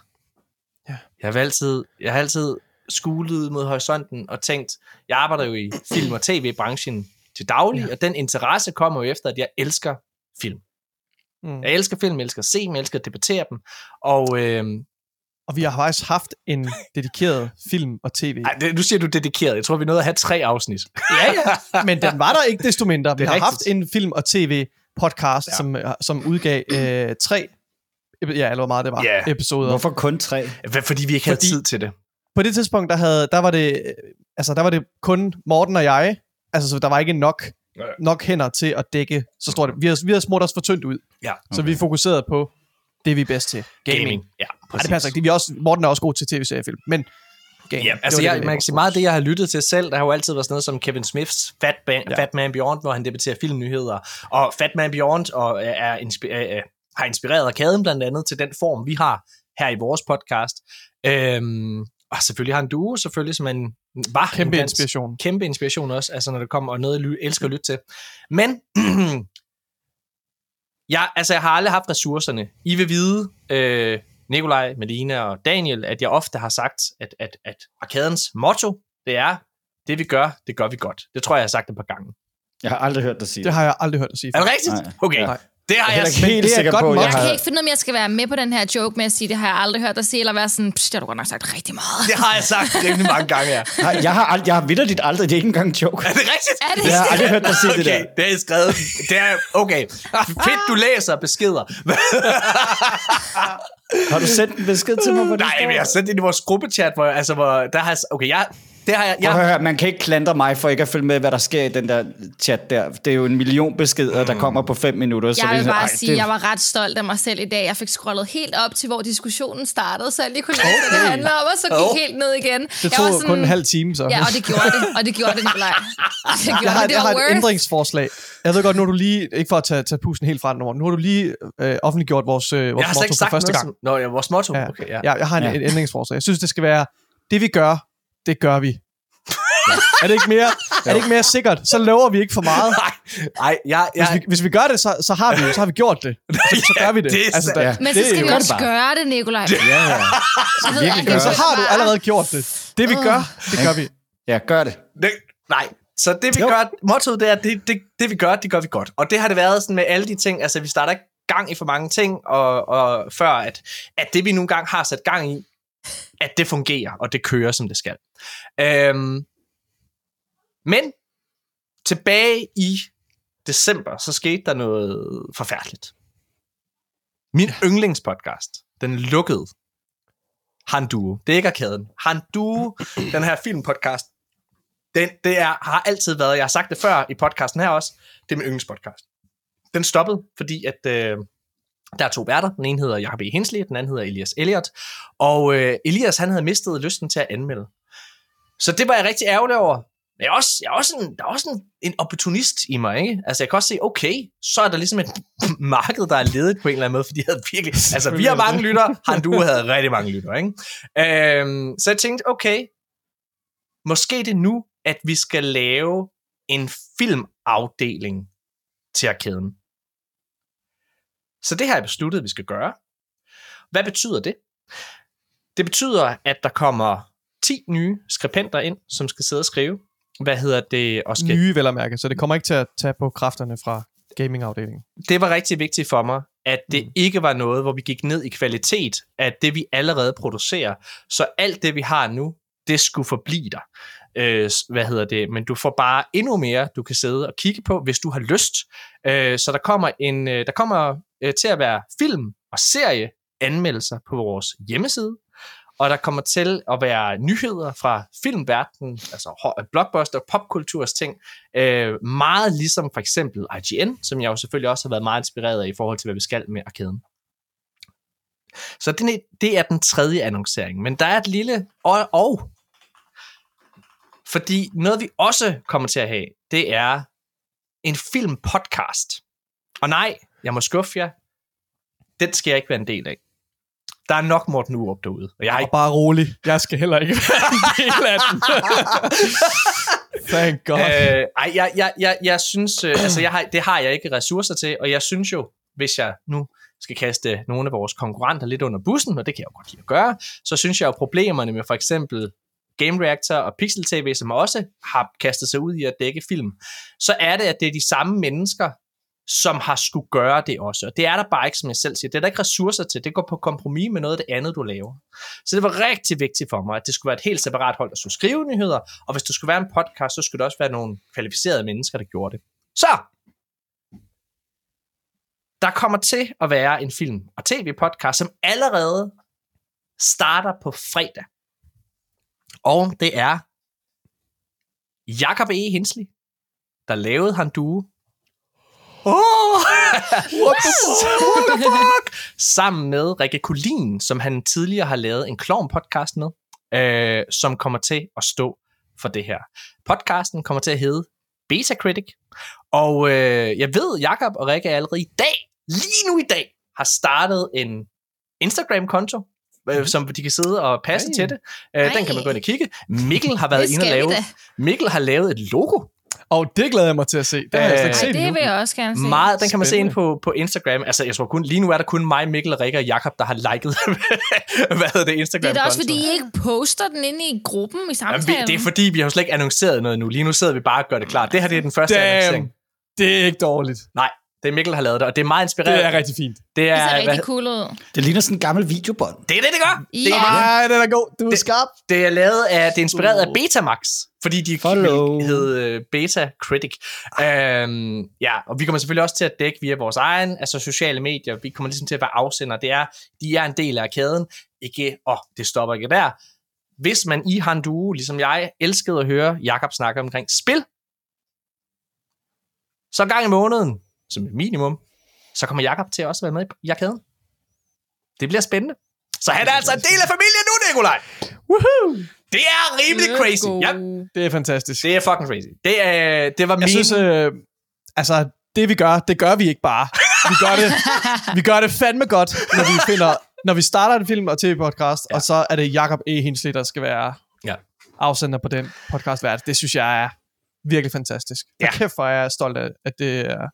Speaker 3: Ja.
Speaker 1: Jeg har altid, jeg har altid skulet mod horisonten og tænkt, jeg arbejder jo i film- og tv-branchen til daglig, ja. og den interesse kommer jo efter, at jeg elsker film.
Speaker 3: Mm.
Speaker 1: Jeg elsker film, jeg elsker at se dem, jeg elsker at debattere dem, og øh,
Speaker 3: Og vi har faktisk haft en dedikeret [LAUGHS] film- og tv.
Speaker 1: ej, det, nu siger du dedikeret, jeg tror, vi nåede at have tre afsnit.
Speaker 3: Ja, ja. Men den var der ikke desto mindre. [LAUGHS] Vi har
Speaker 1: rigtigt.
Speaker 3: haft en film- og tv-podcast,
Speaker 1: Ja.
Speaker 3: ja. som, som udgav øh, tre, ja, eller hvor meget det var,
Speaker 1: Ja.
Speaker 3: episoder.
Speaker 4: Hvorfor kun tre?
Speaker 1: Fordi vi ikke havde
Speaker 3: Fordi-
Speaker 1: tid til det.
Speaker 3: På det tidspunkt, der, havde, der, var det, øh, altså, der var det kun Morten og jeg. Altså, så der var ikke nok, nok hænder til at dække så stort. Vi har, vi har smurt os for tyndt ud.
Speaker 1: Ja.
Speaker 3: Så vi fokuserede på det, vi er bedst til. Gaming.
Speaker 1: Gaming. Ja,
Speaker 3: Nej, det passer ikke. Vi er også, Morten er også god til tv-seriefilm, men gaming.
Speaker 1: Ja,
Speaker 3: det
Speaker 1: altså
Speaker 3: var
Speaker 1: jeg,
Speaker 3: det,
Speaker 1: man kan sige meget af det, jeg har lyttet til selv. Der har jo altid været sådan noget som Kevin Smiths Fat, ba- ja. Fat Man Beyond, hvor han debatterer filmnyheder. Og Fat Man Beyond og er inspi- øh, har inspireret arkaden blandt andet til den form, vi har her i vores podcast. Øhm, og selvfølgelig har en duo, selvfølgelig, som en var.
Speaker 3: Kæmpe
Speaker 1: en dansk-
Speaker 3: inspiration.
Speaker 1: kæmpe inspiration også, altså når det kommer og noget, jeg elsker at lytte til. Men, [CLEARS THROAT] jeg, altså jeg har aldrig haft ressourcerne. I vil vide, øh, Nikolaj, Melina og Daniel, at jeg ofte har sagt, at, at, at arkadens motto, det er, det vi gør, det gør vi godt. Det tror jeg, jeg har sagt et par gange.
Speaker 4: Jeg har aldrig hørt dig sige
Speaker 3: Det har jeg aldrig hørt dig sige.
Speaker 1: Er det rigtigt?
Speaker 4: Nej.
Speaker 1: Okay.
Speaker 3: Nej.
Speaker 1: Det har
Speaker 4: Jeg er
Speaker 1: jeg
Speaker 4: helt
Speaker 3: det er
Speaker 4: sikker på, jeg
Speaker 2: Jeg kan
Speaker 4: har...
Speaker 2: ikke finde ud af, om jeg skal være med på den her joke med at sige, det har jeg aldrig hørt dig sige, eller være sådan, "Psh, det har du godt nok sagt rigtig meget.
Speaker 1: Det har jeg sagt rigtig mange gange, ja. [LAUGHS]
Speaker 4: Nej, jeg har, ald- jeg har vidderligt aldrig, det er ikke engang en joke.
Speaker 1: Er det rigtigt?
Speaker 2: Er det
Speaker 4: Jeg har aldrig hørt dig sige det
Speaker 1: Okay,
Speaker 4: der.
Speaker 1: det er skrevet. Det er, okay, fedt, du læser beskeder.
Speaker 4: Har du sendt en besked til mig, det
Speaker 1: Nej, men jeg har sendt det i vores gruppechat, hvor, altså, hvor der har jeg, okay, jeg, det har jeg,
Speaker 4: Prøv at
Speaker 1: jeg,
Speaker 4: høre, man kan ikke klandre mig for ikke at følge med, hvad der sker i den der chat der. Det er jo en million beskeder, der kommer på fem minutter. så
Speaker 2: Jeg
Speaker 4: er
Speaker 2: vil
Speaker 4: sådan,
Speaker 2: bare
Speaker 4: ej,
Speaker 2: sige,
Speaker 4: det-
Speaker 2: at jeg var ret stolt af mig selv i dag. Jeg fik scrollet helt op til, hvor diskussionen startede, så jeg lige kunne læse, hvad det handler om, og så gik
Speaker 1: Oh.
Speaker 2: helt ned igen.
Speaker 3: Det
Speaker 2: jeg
Speaker 3: tog
Speaker 2: var
Speaker 3: kun en halv time, så.
Speaker 2: Ja, og det gjorde det, og det gjorde det, Nikolaj. [LAUGHS] Det gjorde
Speaker 3: jeg har,
Speaker 2: det, det
Speaker 3: jeg har et
Speaker 2: worth.
Speaker 3: ændringsforslag. Jeg ved godt, nu er du lige, ikke for at tage, tage pusen helt fra den over, nu har du lige øh, offentliggjort vores, øh, vores
Speaker 1: jeg har
Speaker 3: motto for første gang.
Speaker 1: som, Nå, ja, vores motto.
Speaker 3: Ja.
Speaker 1: Okay, ja.
Speaker 3: Ja, jeg har en,
Speaker 4: Ja.
Speaker 3: ja. et ændringsforslag. Jeg synes, det skal være, det vi gør, det gør vi. er, det ikke mere, er det ikke mere sikkert? Så lover vi ikke for meget. [LAUGHS]
Speaker 1: Nej, nej, jeg, jeg,
Speaker 3: Hvis vi, hvis vi gør det, så, så, har vi, så har vi gjort det. [LAUGHS] Så, så gør vi det.
Speaker 1: det er
Speaker 3: altså,
Speaker 1: sandt.
Speaker 3: der,
Speaker 2: Men
Speaker 3: det
Speaker 2: så skal vi også
Speaker 4: det
Speaker 2: gøre det, Nikolaj.
Speaker 4: Ja, ja.
Speaker 2: Jeg ved
Speaker 4: gøre
Speaker 3: så
Speaker 2: det
Speaker 3: har du allerede gjort det. Det vi gør, det gør vi.
Speaker 4: ja, gør det.
Speaker 1: det, nej, så det vi
Speaker 4: Jo.
Speaker 1: gør, mottoet det er, det, det, det vi gør, det gør vi godt. Og det har det været sådan med alle de ting, altså vi starter ikke gang i for mange ting, og, og før at, at det vi nogle gange har sat gang i, at det fungerer, og det kører, som det skal. Øhm, men tilbage i december, så skete der noget forfærdeligt. Min yndlingspodcast, den lukkede. Han Duo. Det er ikke arkaden. Han Duo, [CLEARS THROAT] den her filmpodcast, den, det er, har altid været, jeg har sagt det før i podcasten her også, det er min yndlingspodcast. Den stoppede, fordi at øh, der er to værter. Den ene hedder Jacob E. Hensley, den anden hedder Elias Elliot. Og øh, Elias, han havde mistet lysten til at anmelde. Så det var jeg rigtig ærgerlig over. Men jeg er også, jeg er også en, der er også en, en opportunist i mig, ikke? Altså, jeg kan også se, okay, så er der ligesom et [LAUGHS] marked, der er ledet på en eller anden måde, fordi jeg havde virkelig... [LAUGHS] Altså, vi har mange lytter, han du havde rigtig mange lytter, ikke? Øhm, så jeg tænkte, okay, måske det er nu, at vi skal lave en filmafdeling til arkaden. Så det har jeg besluttet, at vi skal gøre. Hvad betyder det? Det betyder, at der kommer 10 nye skribenter ind, som skal sidde og skrive. Hvad hedder det? Og skal...
Speaker 3: Nye vel at mærke, så det kommer ikke til at tage på kræfterne fra gamingafdelingen.
Speaker 1: Det var rigtig vigtigt for mig, at det
Speaker 3: Mm.
Speaker 1: ikke var noget, hvor vi gik ned i kvalitet af det, vi allerede producerer. Så alt det, vi har nu, det skulle forblive der. Øh, hvad hedder det? Men du får bare endnu mere, du kan sidde og kigge på, hvis du har lyst. Øh, så der kommer, en, øh, der kommer øh, til at være film og serie anmeldelser på vores hjemmeside. Og der kommer til at være nyheder fra filmverdenen, altså blockbuster, popkulturs ting, øh, meget ligesom for eksempel IGN, som jeg jo selvfølgelig også har været meget inspireret af i forhold til, hvad vi skal med arkaden. Så det, det er den tredje annoncering, men der er et lille og, og fordi noget vi også kommer til at have, det er en filmpodcast. Og nej, jeg må skuffe jer, den skal jeg ikke være en del af. Der er nok Morten Urup derude, og jeg
Speaker 3: Og
Speaker 1: ikke
Speaker 3: bare rolig, jeg skal heller ikke være en del af den. [LAUGHS] Thank God.
Speaker 1: Øh, ej, jeg, jeg, jeg, jeg synes, øh, altså jeg har, det har jeg ikke ressourcer til, og jeg synes jo, hvis jeg nu skal kaste nogle af vores konkurrenter lidt under bussen, og det kan jeg jo godt lide at gøre, så synes jeg jo problemerne med for eksempel Game Reactor og Pixel TV, som også har kastet sig ud i at dække film, så er det, at det er de samme mennesker, som har skulle gøre det også. Og det er der bare ikke, som jeg selv siger. Det er der ikke ressourcer til. Det går på kompromis med noget af det andet, du laver. Så det var rigtig vigtigt for mig, at det skulle være et helt separat hold, der skulle skrive nyheder, og hvis det skulle være en podcast, så skulle det også være nogle kvalificerede mennesker, der gjorde det. Så! Der kommer til at være en film- og tv-podcast, som allerede starter på fredag. Og det er Jakob E. Hensley, der lavede han due. Oh, what, the what the fuck? Sammen med Rikke Kulin, som han tidligere har lavet en klovn-podcast med, øh, som kommer til at stå for det her. Podcasten kommer til at hedde Beta Critic, og øh, jeg ved, Jakob og Rikke allerede i dag, lige nu i dag, har startet en Instagram-konto, øh, som de kan sidde og passe
Speaker 3: Ej.
Speaker 1: til det. Øh, den
Speaker 2: Ej.
Speaker 1: kan man gå ind og kigge. Mikkel har været inde og lave. Mikkel har lavet et logo.
Speaker 3: Og det glæder jeg mig til at se. Det har jeg slet ikke
Speaker 1: Øh,
Speaker 3: set
Speaker 2: Ej, det vil jeg også gerne se.
Speaker 1: Meget, den kan man se ind
Speaker 3: Spændende.
Speaker 1: på, på Instagram. Altså, jeg tror kun, lige nu er der kun mig, Mikkel, Rikke og Jakob, der har liket, [LAUGHS] hvad hedder det, Instagram
Speaker 2: Det er da også, fordi I ikke poster den inde i gruppen i
Speaker 1: Jamen,
Speaker 2: samtalen.
Speaker 1: vi, det er fordi, vi har jo slet ikke annonceret noget nu. Lige nu sidder vi bare og gør det klart. Det her det er den første
Speaker 3: Damn.
Speaker 1: annoncering.
Speaker 3: Det er ikke dårligt.
Speaker 1: Nej, Det er Mikkel, der har lavet det, og det er meget inspireret.
Speaker 3: Det er rigtig fint.
Speaker 1: det er,
Speaker 2: Det ser rigtig cool ud.
Speaker 4: Det ligner sådan en gammel videobånd.
Speaker 1: det, er det, det gør. Det,
Speaker 2: Ja.
Speaker 1: er,
Speaker 3: Nej, den er god. Du er skarp.
Speaker 1: det er lavet af, det er inspireret af Betamax, fordi de
Speaker 4: Follow.
Speaker 1: hedde uh, Beta Critic. Um, ja, og vi kommer selvfølgelig også til at dække via vores egen, altså sociale medier. Vi kommer ligesom til at være afsender. Det er, de er en del af kæden. Ikke, og det stopper ikke der. Hvis man i har en duo, ligesom jeg, elskede at høre Jakob snakke omkring spil, så en gang i måneden, som et minimum, så kommer Jakob til at også være med i arkaden. Det bliver spændende. Så han er altså en del af familien nu, Nikolaj.
Speaker 3: Woohoo!
Speaker 1: Det er rimelig
Speaker 2: Let's
Speaker 1: crazy. Ja,
Speaker 3: Det er fantastisk.
Speaker 1: det er fucking crazy. Det, er, det var min...
Speaker 3: Jeg synes, øh, altså, det vi gør, det gør vi ikke bare. Vi gør det, [LAUGHS] vi gør det fandme godt, når vi finder, når vi starter en film og tv-podcast, ja. og så er det Jakob E. Hensley, der skal være
Speaker 1: Ja.
Speaker 3: afsender på den podcast vært. Det synes jeg er virkelig fantastisk. Ja.
Speaker 1: Ja.
Speaker 3: kæft, hvor er jeg stolt af, at det er...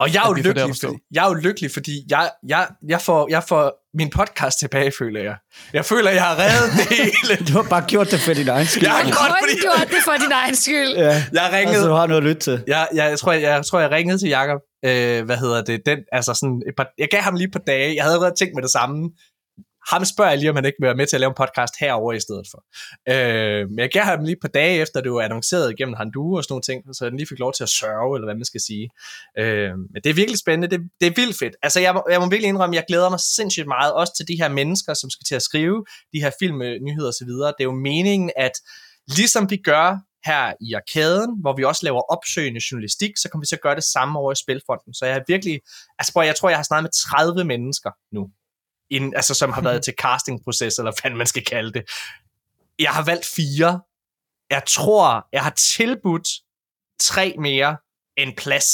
Speaker 1: Og jeg er, jo lykkelig, fordi, jeg er jo lykkelig, fordi jeg, jeg, jeg, får, jeg får min podcast tilbage, føler jeg. Jeg føler, jeg har reddet det [LAUGHS] hele.
Speaker 4: Du har bare gjort det for din egen skyld.
Speaker 1: Jeg har godt, fordi
Speaker 2: gjort det for din egen skyld.
Speaker 4: Ja,
Speaker 1: jeg ringede,
Speaker 4: altså, du har noget at lytte til.
Speaker 1: jeg, jeg, jeg, tror, jeg, jeg tror, jeg ringede til Jakob. Øh, hvad hedder det? Den, altså sådan et par, jeg gav ham lige et par dage. Jeg havde allerede tænkt med det samme. Ham spørger jeg lige, om han ikke vil være med til at lave en podcast herover i stedet for. Øh, men jeg gav ham lige et par dage efter, det var annonceret igennem Handu og sådan nogle ting, så han lige fik lov til at sørge, eller hvad man skal sige. Øh, men det er virkelig spændende. Det, det er vildt fedt. Altså, jeg må, jeg må virkelig indrømme, jeg glæder mig sindssygt meget, også til de her mennesker, som skal til at skrive de her filmnyheder øh, osv. Det er jo meningen, at ligesom vi gør her i arkaden, hvor vi også laver opsøgende journalistik, så kan vi så gøre det samme over i Spilfonden. Så jeg har virkelig, altså prøv, jeg tror, jeg har snakket med 30 mennesker nu, inden, altså, som har været [LAUGHS] til castingproces, eller hvad man skal kalde det. Jeg har valgt fire. Jeg tror, jeg har tilbudt tre mere end plads,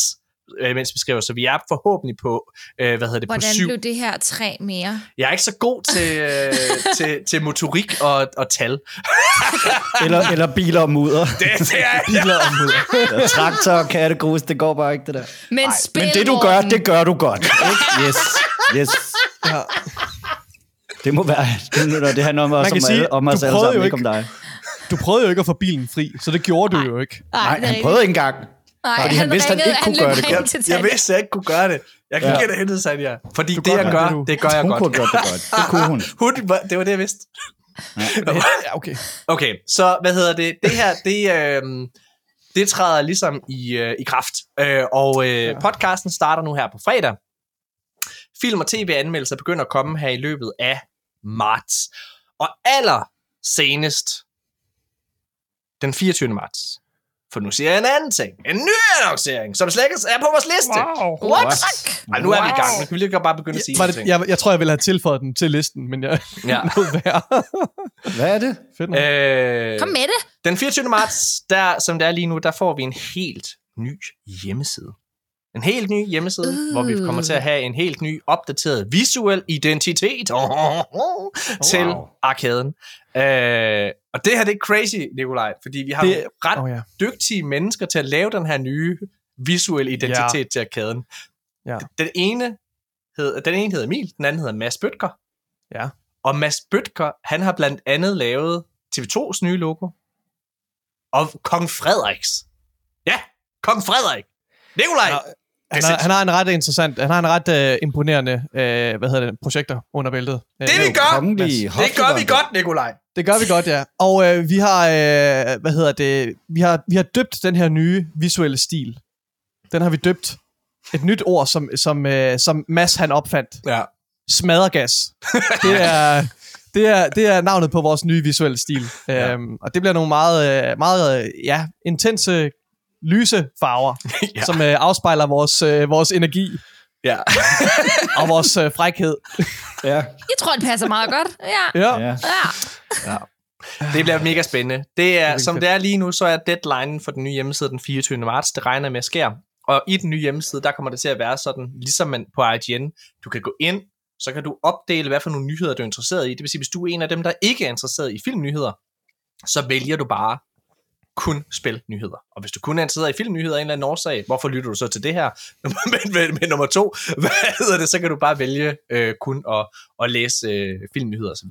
Speaker 1: øh, mens vi skriver, så vi er forhåbentlig på, øh, hvad hedder det, på
Speaker 2: Hvordan
Speaker 1: syv.
Speaker 2: blev det her tre mere?
Speaker 1: Jeg er ikke så god til, øh, [LAUGHS] til, til motorik og, og tal. [LAUGHS]
Speaker 4: Eller, eller biler og mudder.
Speaker 1: Det, det er,
Speaker 3: Biler og mudder.
Speaker 4: Ja, Traktor og kattegrus, det går bare ikke, det der.
Speaker 2: Men,
Speaker 1: Ej,
Speaker 4: Men det, du gør, det gør du godt. Ikke? Yes, yes.
Speaker 3: Ja. [LAUGHS]
Speaker 4: Det må være, det, det handler om os,
Speaker 3: Man kan
Speaker 4: om,
Speaker 3: sige,
Speaker 4: om
Speaker 3: du
Speaker 4: os alle
Speaker 3: prøvede
Speaker 4: sammen,
Speaker 3: jo
Speaker 4: ikke om dig.
Speaker 3: Du prøvede jo ikke at få bilen fri, så det gjorde du jo ikke.
Speaker 4: Nej,
Speaker 2: det er
Speaker 4: han
Speaker 2: ikke-
Speaker 4: prøvede ikke engang.
Speaker 2: Nej,
Speaker 4: fordi han vidste, han ikke kunne gøre det godt.
Speaker 1: jeg
Speaker 2: Tanja.
Speaker 1: vidste, jeg ikke kunne gøre det. Jeg gik
Speaker 4: Ja.
Speaker 1: ind og hentede Sanja. Fordi det,
Speaker 3: godt
Speaker 1: jeg gør,
Speaker 3: det du-
Speaker 1: det gør jeg
Speaker 4: Hun
Speaker 1: godt.
Speaker 4: kunne have gjort det godt. Det kunne hun. [LAUGHS]
Speaker 1: Hun, var- det var det, jeg vidste.
Speaker 3: Ja, okay.
Speaker 1: Okay, så hvad hedder det? Det her, det, øh, det træder ligesom i, øh, i kraft. Øh, og øh, ja. podcasten starter nu her på fredag. Film- og tv-anmeldelser begynder at komme her i løbet af marts. Og aller senest den 24. marts. For nu siger jeg en anden ting. En ny annoncering, som slet ikke er på vores liste.
Speaker 3: Wow.
Speaker 2: What?
Speaker 1: Ej, nu er vi i gang. Nu kan vi lige bare begynde at sige nogle
Speaker 3: det,
Speaker 1: ting.
Speaker 3: jeg, jeg tror, jeg ville have tilføjet den til listen, men jeg
Speaker 1: Ja. [LAUGHS]
Speaker 3: noget værre. [LAUGHS]
Speaker 4: Hvad er det?
Speaker 3: Fedt nok.
Speaker 1: Øh,
Speaker 2: Kom med det.
Speaker 1: Den 24. marts, der, som det er lige nu, der får vi en helt ny hjemmeside. En helt ny hjemmeside, uh. Hvor vi kommer til at have en helt ny, opdateret visuel identitet oh, oh, oh, til
Speaker 4: wow.
Speaker 1: arkaden. Øh, og det her, det er crazy, Nikolaj, fordi vi har
Speaker 3: Det-
Speaker 1: ret oh,
Speaker 3: ja.
Speaker 1: dygtige mennesker til at lave den her nye visuelle identitet ja. til arkaden.
Speaker 3: Ja.
Speaker 1: Den ene hed, den ene hedder Emil, den anden hedder Mads Bøtker.
Speaker 3: Ja.
Speaker 1: Og Mads Bøtker, han har blandt andet lavet TV2's nye logo. Og Kong Frederiks. Ja, Kong Frederik. Nikolaj.
Speaker 3: Han har, han har en ret interessant, han har en ret uh, imponerende, uh, hvad hedder det, projekter under bæltet. Øh,
Speaker 1: Det vi gør, det gør vi godt, Nikolaj.
Speaker 3: Det gør vi godt, ja. Og uh, vi har, uh, hvad hedder det, vi har, vi har døbt den her nye visuelle stil. Den har vi døbt et nyt ord, som, som, uh, som Mads han opfandt.
Speaker 1: Ja.
Speaker 3: Smadregas. [LAUGHS] Det er, det er, det er navnet på vores nye visuelle stil.
Speaker 1: Ja.
Speaker 3: Um, og det bliver nogle meget, uh, meget uh, ja, intense, lyse farver, [LAUGHS]
Speaker 1: Ja.
Speaker 3: som uh, afspejler vores, uh, vores energi
Speaker 1: ja. [LAUGHS]
Speaker 3: og vores uh, frækhed.
Speaker 4: Ja.
Speaker 2: Jeg tror, det passer meget godt. Ja.
Speaker 3: Ja.
Speaker 4: ja.
Speaker 2: ja.
Speaker 1: Det bliver mega spændende. Det er, som det er lige nu, så er deadline for den nye hjemmeside den 24. marts. Det regner med at sker. Og i den nye hjemmeside, der kommer det til at være sådan, ligesom man på IGN, du kan gå ind, så kan du opdele, hvad for nogle nyheder, du er interesseret i. Det vil sige, hvis du er en af dem, der ikke er interesseret i filmnyheder, så vælger du bare kun spilnyheder. Og hvis du kun er interesseret i filmnyheder af en eller anden årsag, hvorfor lytter du så til det her? [LAUGHS] men, men, men nummer to, [LAUGHS] hvad hedder det, så kan du bare vælge øh, kun at, at læse øh, filmnyheder osv.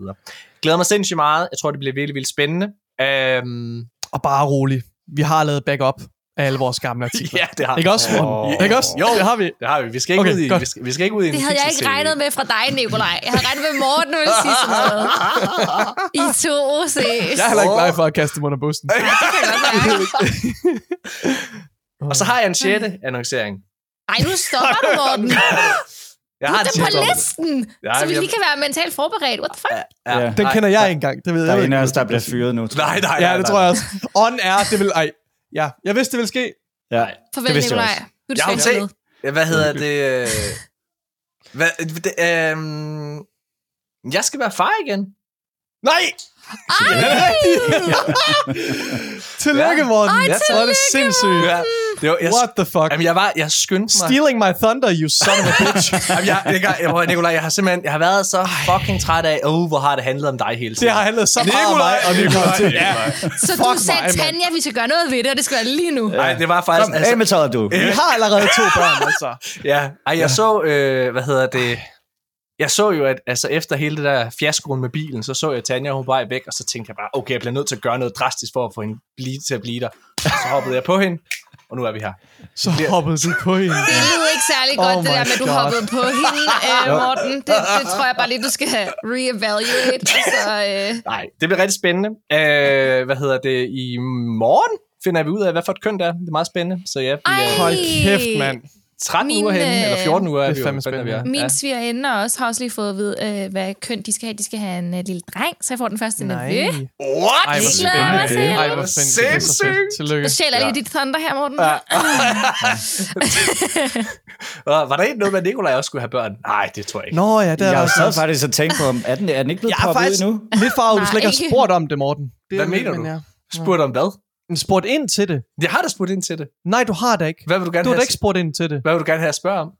Speaker 1: Glæder mig sindssygt meget. Jeg tror, det bliver virkelig, virkelig spændende. Øhm,
Speaker 3: Og bare rolig. Vi har lavet backup af alle vores gamle [LAUGHS] artikler.
Speaker 1: Ja, det har
Speaker 3: Ikke
Speaker 1: vi.
Speaker 3: også, Morten?
Speaker 4: Åh.
Speaker 3: Ikke også?
Speaker 1: Jo.
Speaker 3: det har vi.
Speaker 1: Det har vi. Vi skal ikke,
Speaker 3: Okay,
Speaker 1: ud, i,
Speaker 3: godt.
Speaker 1: vi skal, vi skal ikke ud i en
Speaker 2: Det havde jeg ikke regnet med fra dig, Nikolaj. Jeg havde regnet med, Morten ville sige sådan noget. [LAUGHS] I to ses.
Speaker 3: Jeg er heller ikke bleg for at kaste dem under bussen. [LAUGHS]
Speaker 1: Og så har jeg en sjette annoncering.
Speaker 2: Ej, nu stopper du, Morten.
Speaker 1: Jeg har en
Speaker 2: Den på listen,
Speaker 1: Ja,
Speaker 2: så vi lige kan være mentalt forberedt. What the fuck?
Speaker 1: Ja.
Speaker 4: Ja.
Speaker 3: Den kender jeg ikke engang. Det ved
Speaker 4: Der
Speaker 3: jeg
Speaker 4: er en af
Speaker 3: ikke.
Speaker 4: os, der bliver fyret nu.
Speaker 1: Nej,
Speaker 4: jeg.
Speaker 1: nej,
Speaker 3: Ja,
Speaker 1: nej,
Speaker 3: det
Speaker 1: nej.
Speaker 3: tror jeg også. On er, det vil... Ej, ja. Jeg vidste, det ville ske.
Speaker 4: Ja.
Speaker 2: Farvel,
Speaker 4: Det
Speaker 2: Nikolaj. Du er
Speaker 1: Jeg har hvad hedder det? øh, Hvad, det øhm, jeg skal være far igen.
Speaker 3: Nej! [LAUGHS] Tillykke, Morten.
Speaker 1: Ej,
Speaker 3: Hvor er det sindssygt.
Speaker 1: Ja, det var, jeg,
Speaker 3: What the fuck?
Speaker 1: Jamen, jeg var, jeg skyndte mig.
Speaker 3: Stealing my thunder, you son of a bitch. [LAUGHS]
Speaker 1: Jamen, jeg, jeg, jeg, jeg, Nikolaj, jeg har simpelthen, jeg har været så fucking træt af, oh, hvor har det handlet om dig hele tiden.
Speaker 3: Det har handlet så meget om mig, og til. Ja.
Speaker 2: Så
Speaker 3: Fuck
Speaker 2: du sagde,
Speaker 3: mig, mand.
Speaker 2: Tanja, vi skal gøre noget ved det, og det skal være lige nu.
Speaker 1: Nej, det var faktisk...
Speaker 4: Kom, af med tøjet, du.
Speaker 3: Vi har allerede to børn, [LAUGHS] altså.
Speaker 1: Ja, ej, jeg så, øh, hvad hedder det, jeg så jo, at altså, efter hele det der fiaskoen med bilen, så så jeg Tanja, hun var vej væk, og så tænkte jeg bare, okay, jeg bliver nødt til at gøre noget drastisk for at få hende blive, til at blive der. Så hoppede jeg på hende, og nu er vi her.
Speaker 3: Så hoppede du på hende.
Speaker 2: Det lyder ikke særlig godt,
Speaker 3: Oh
Speaker 2: det der med, at du
Speaker 3: God.
Speaker 2: hoppede på hende, øh, Morten. Det, det tror jeg bare lige, du skal reevaluate. [LAUGHS] Altså, øh,
Speaker 1: Nej, det bliver rigtig spændende. Øh, hvad hedder det, i morgen finder vi ud af, hvad for et køn det er. Det er meget spændende. Så ja, vi er
Speaker 2: Ej.
Speaker 3: Hold kæft, mand.
Speaker 1: 13
Speaker 2: Min,
Speaker 1: uger henne,
Speaker 2: øh,
Speaker 1: eller 14 uger er
Speaker 3: det er
Speaker 1: vi jo.
Speaker 3: fandme
Speaker 1: vi er.
Speaker 3: spændende.
Speaker 2: min
Speaker 1: Ja.
Speaker 2: svigerinde også har også lige fået at vide, øh, hvad køn de skal have. De skal have en øh, lille dreng, så jeg får den første
Speaker 3: Nej.
Speaker 2: nevø.
Speaker 1: What?
Speaker 3: Ej, hvor spændende. Ej, hvor spændende. Tillykke.
Speaker 2: Så stjæler jeg
Speaker 1: Ja.
Speaker 2: lige dit thunder her, Morten.
Speaker 1: Ja. [LAUGHS] Og var der ikke noget med, at Nikolaj også skulle have børn? Nej, det tror jeg ikke.
Speaker 3: Nå ja, det er
Speaker 4: Jeg har
Speaker 3: også.
Speaker 4: sad faktisk og tænkt på, om er den, er den ikke blevet
Speaker 3: Jeg
Speaker 4: proppet ud endnu?
Speaker 3: lidt farvet, du slet ikke har spurgt om det, Morten. Det
Speaker 1: Hvad
Speaker 3: er-
Speaker 1: mener
Speaker 3: men
Speaker 1: du?
Speaker 3: ja.
Speaker 1: Spurgt om hvad?
Speaker 3: Spurgt ind til det.
Speaker 1: Jeg har da spurgt ind til det.
Speaker 3: Nej, du har da ikke.
Speaker 1: Hvad vil du gerne
Speaker 3: Du har
Speaker 1: have?
Speaker 3: da ikke spurgt ind til det.
Speaker 1: Hvad vil du gerne have at spørge om?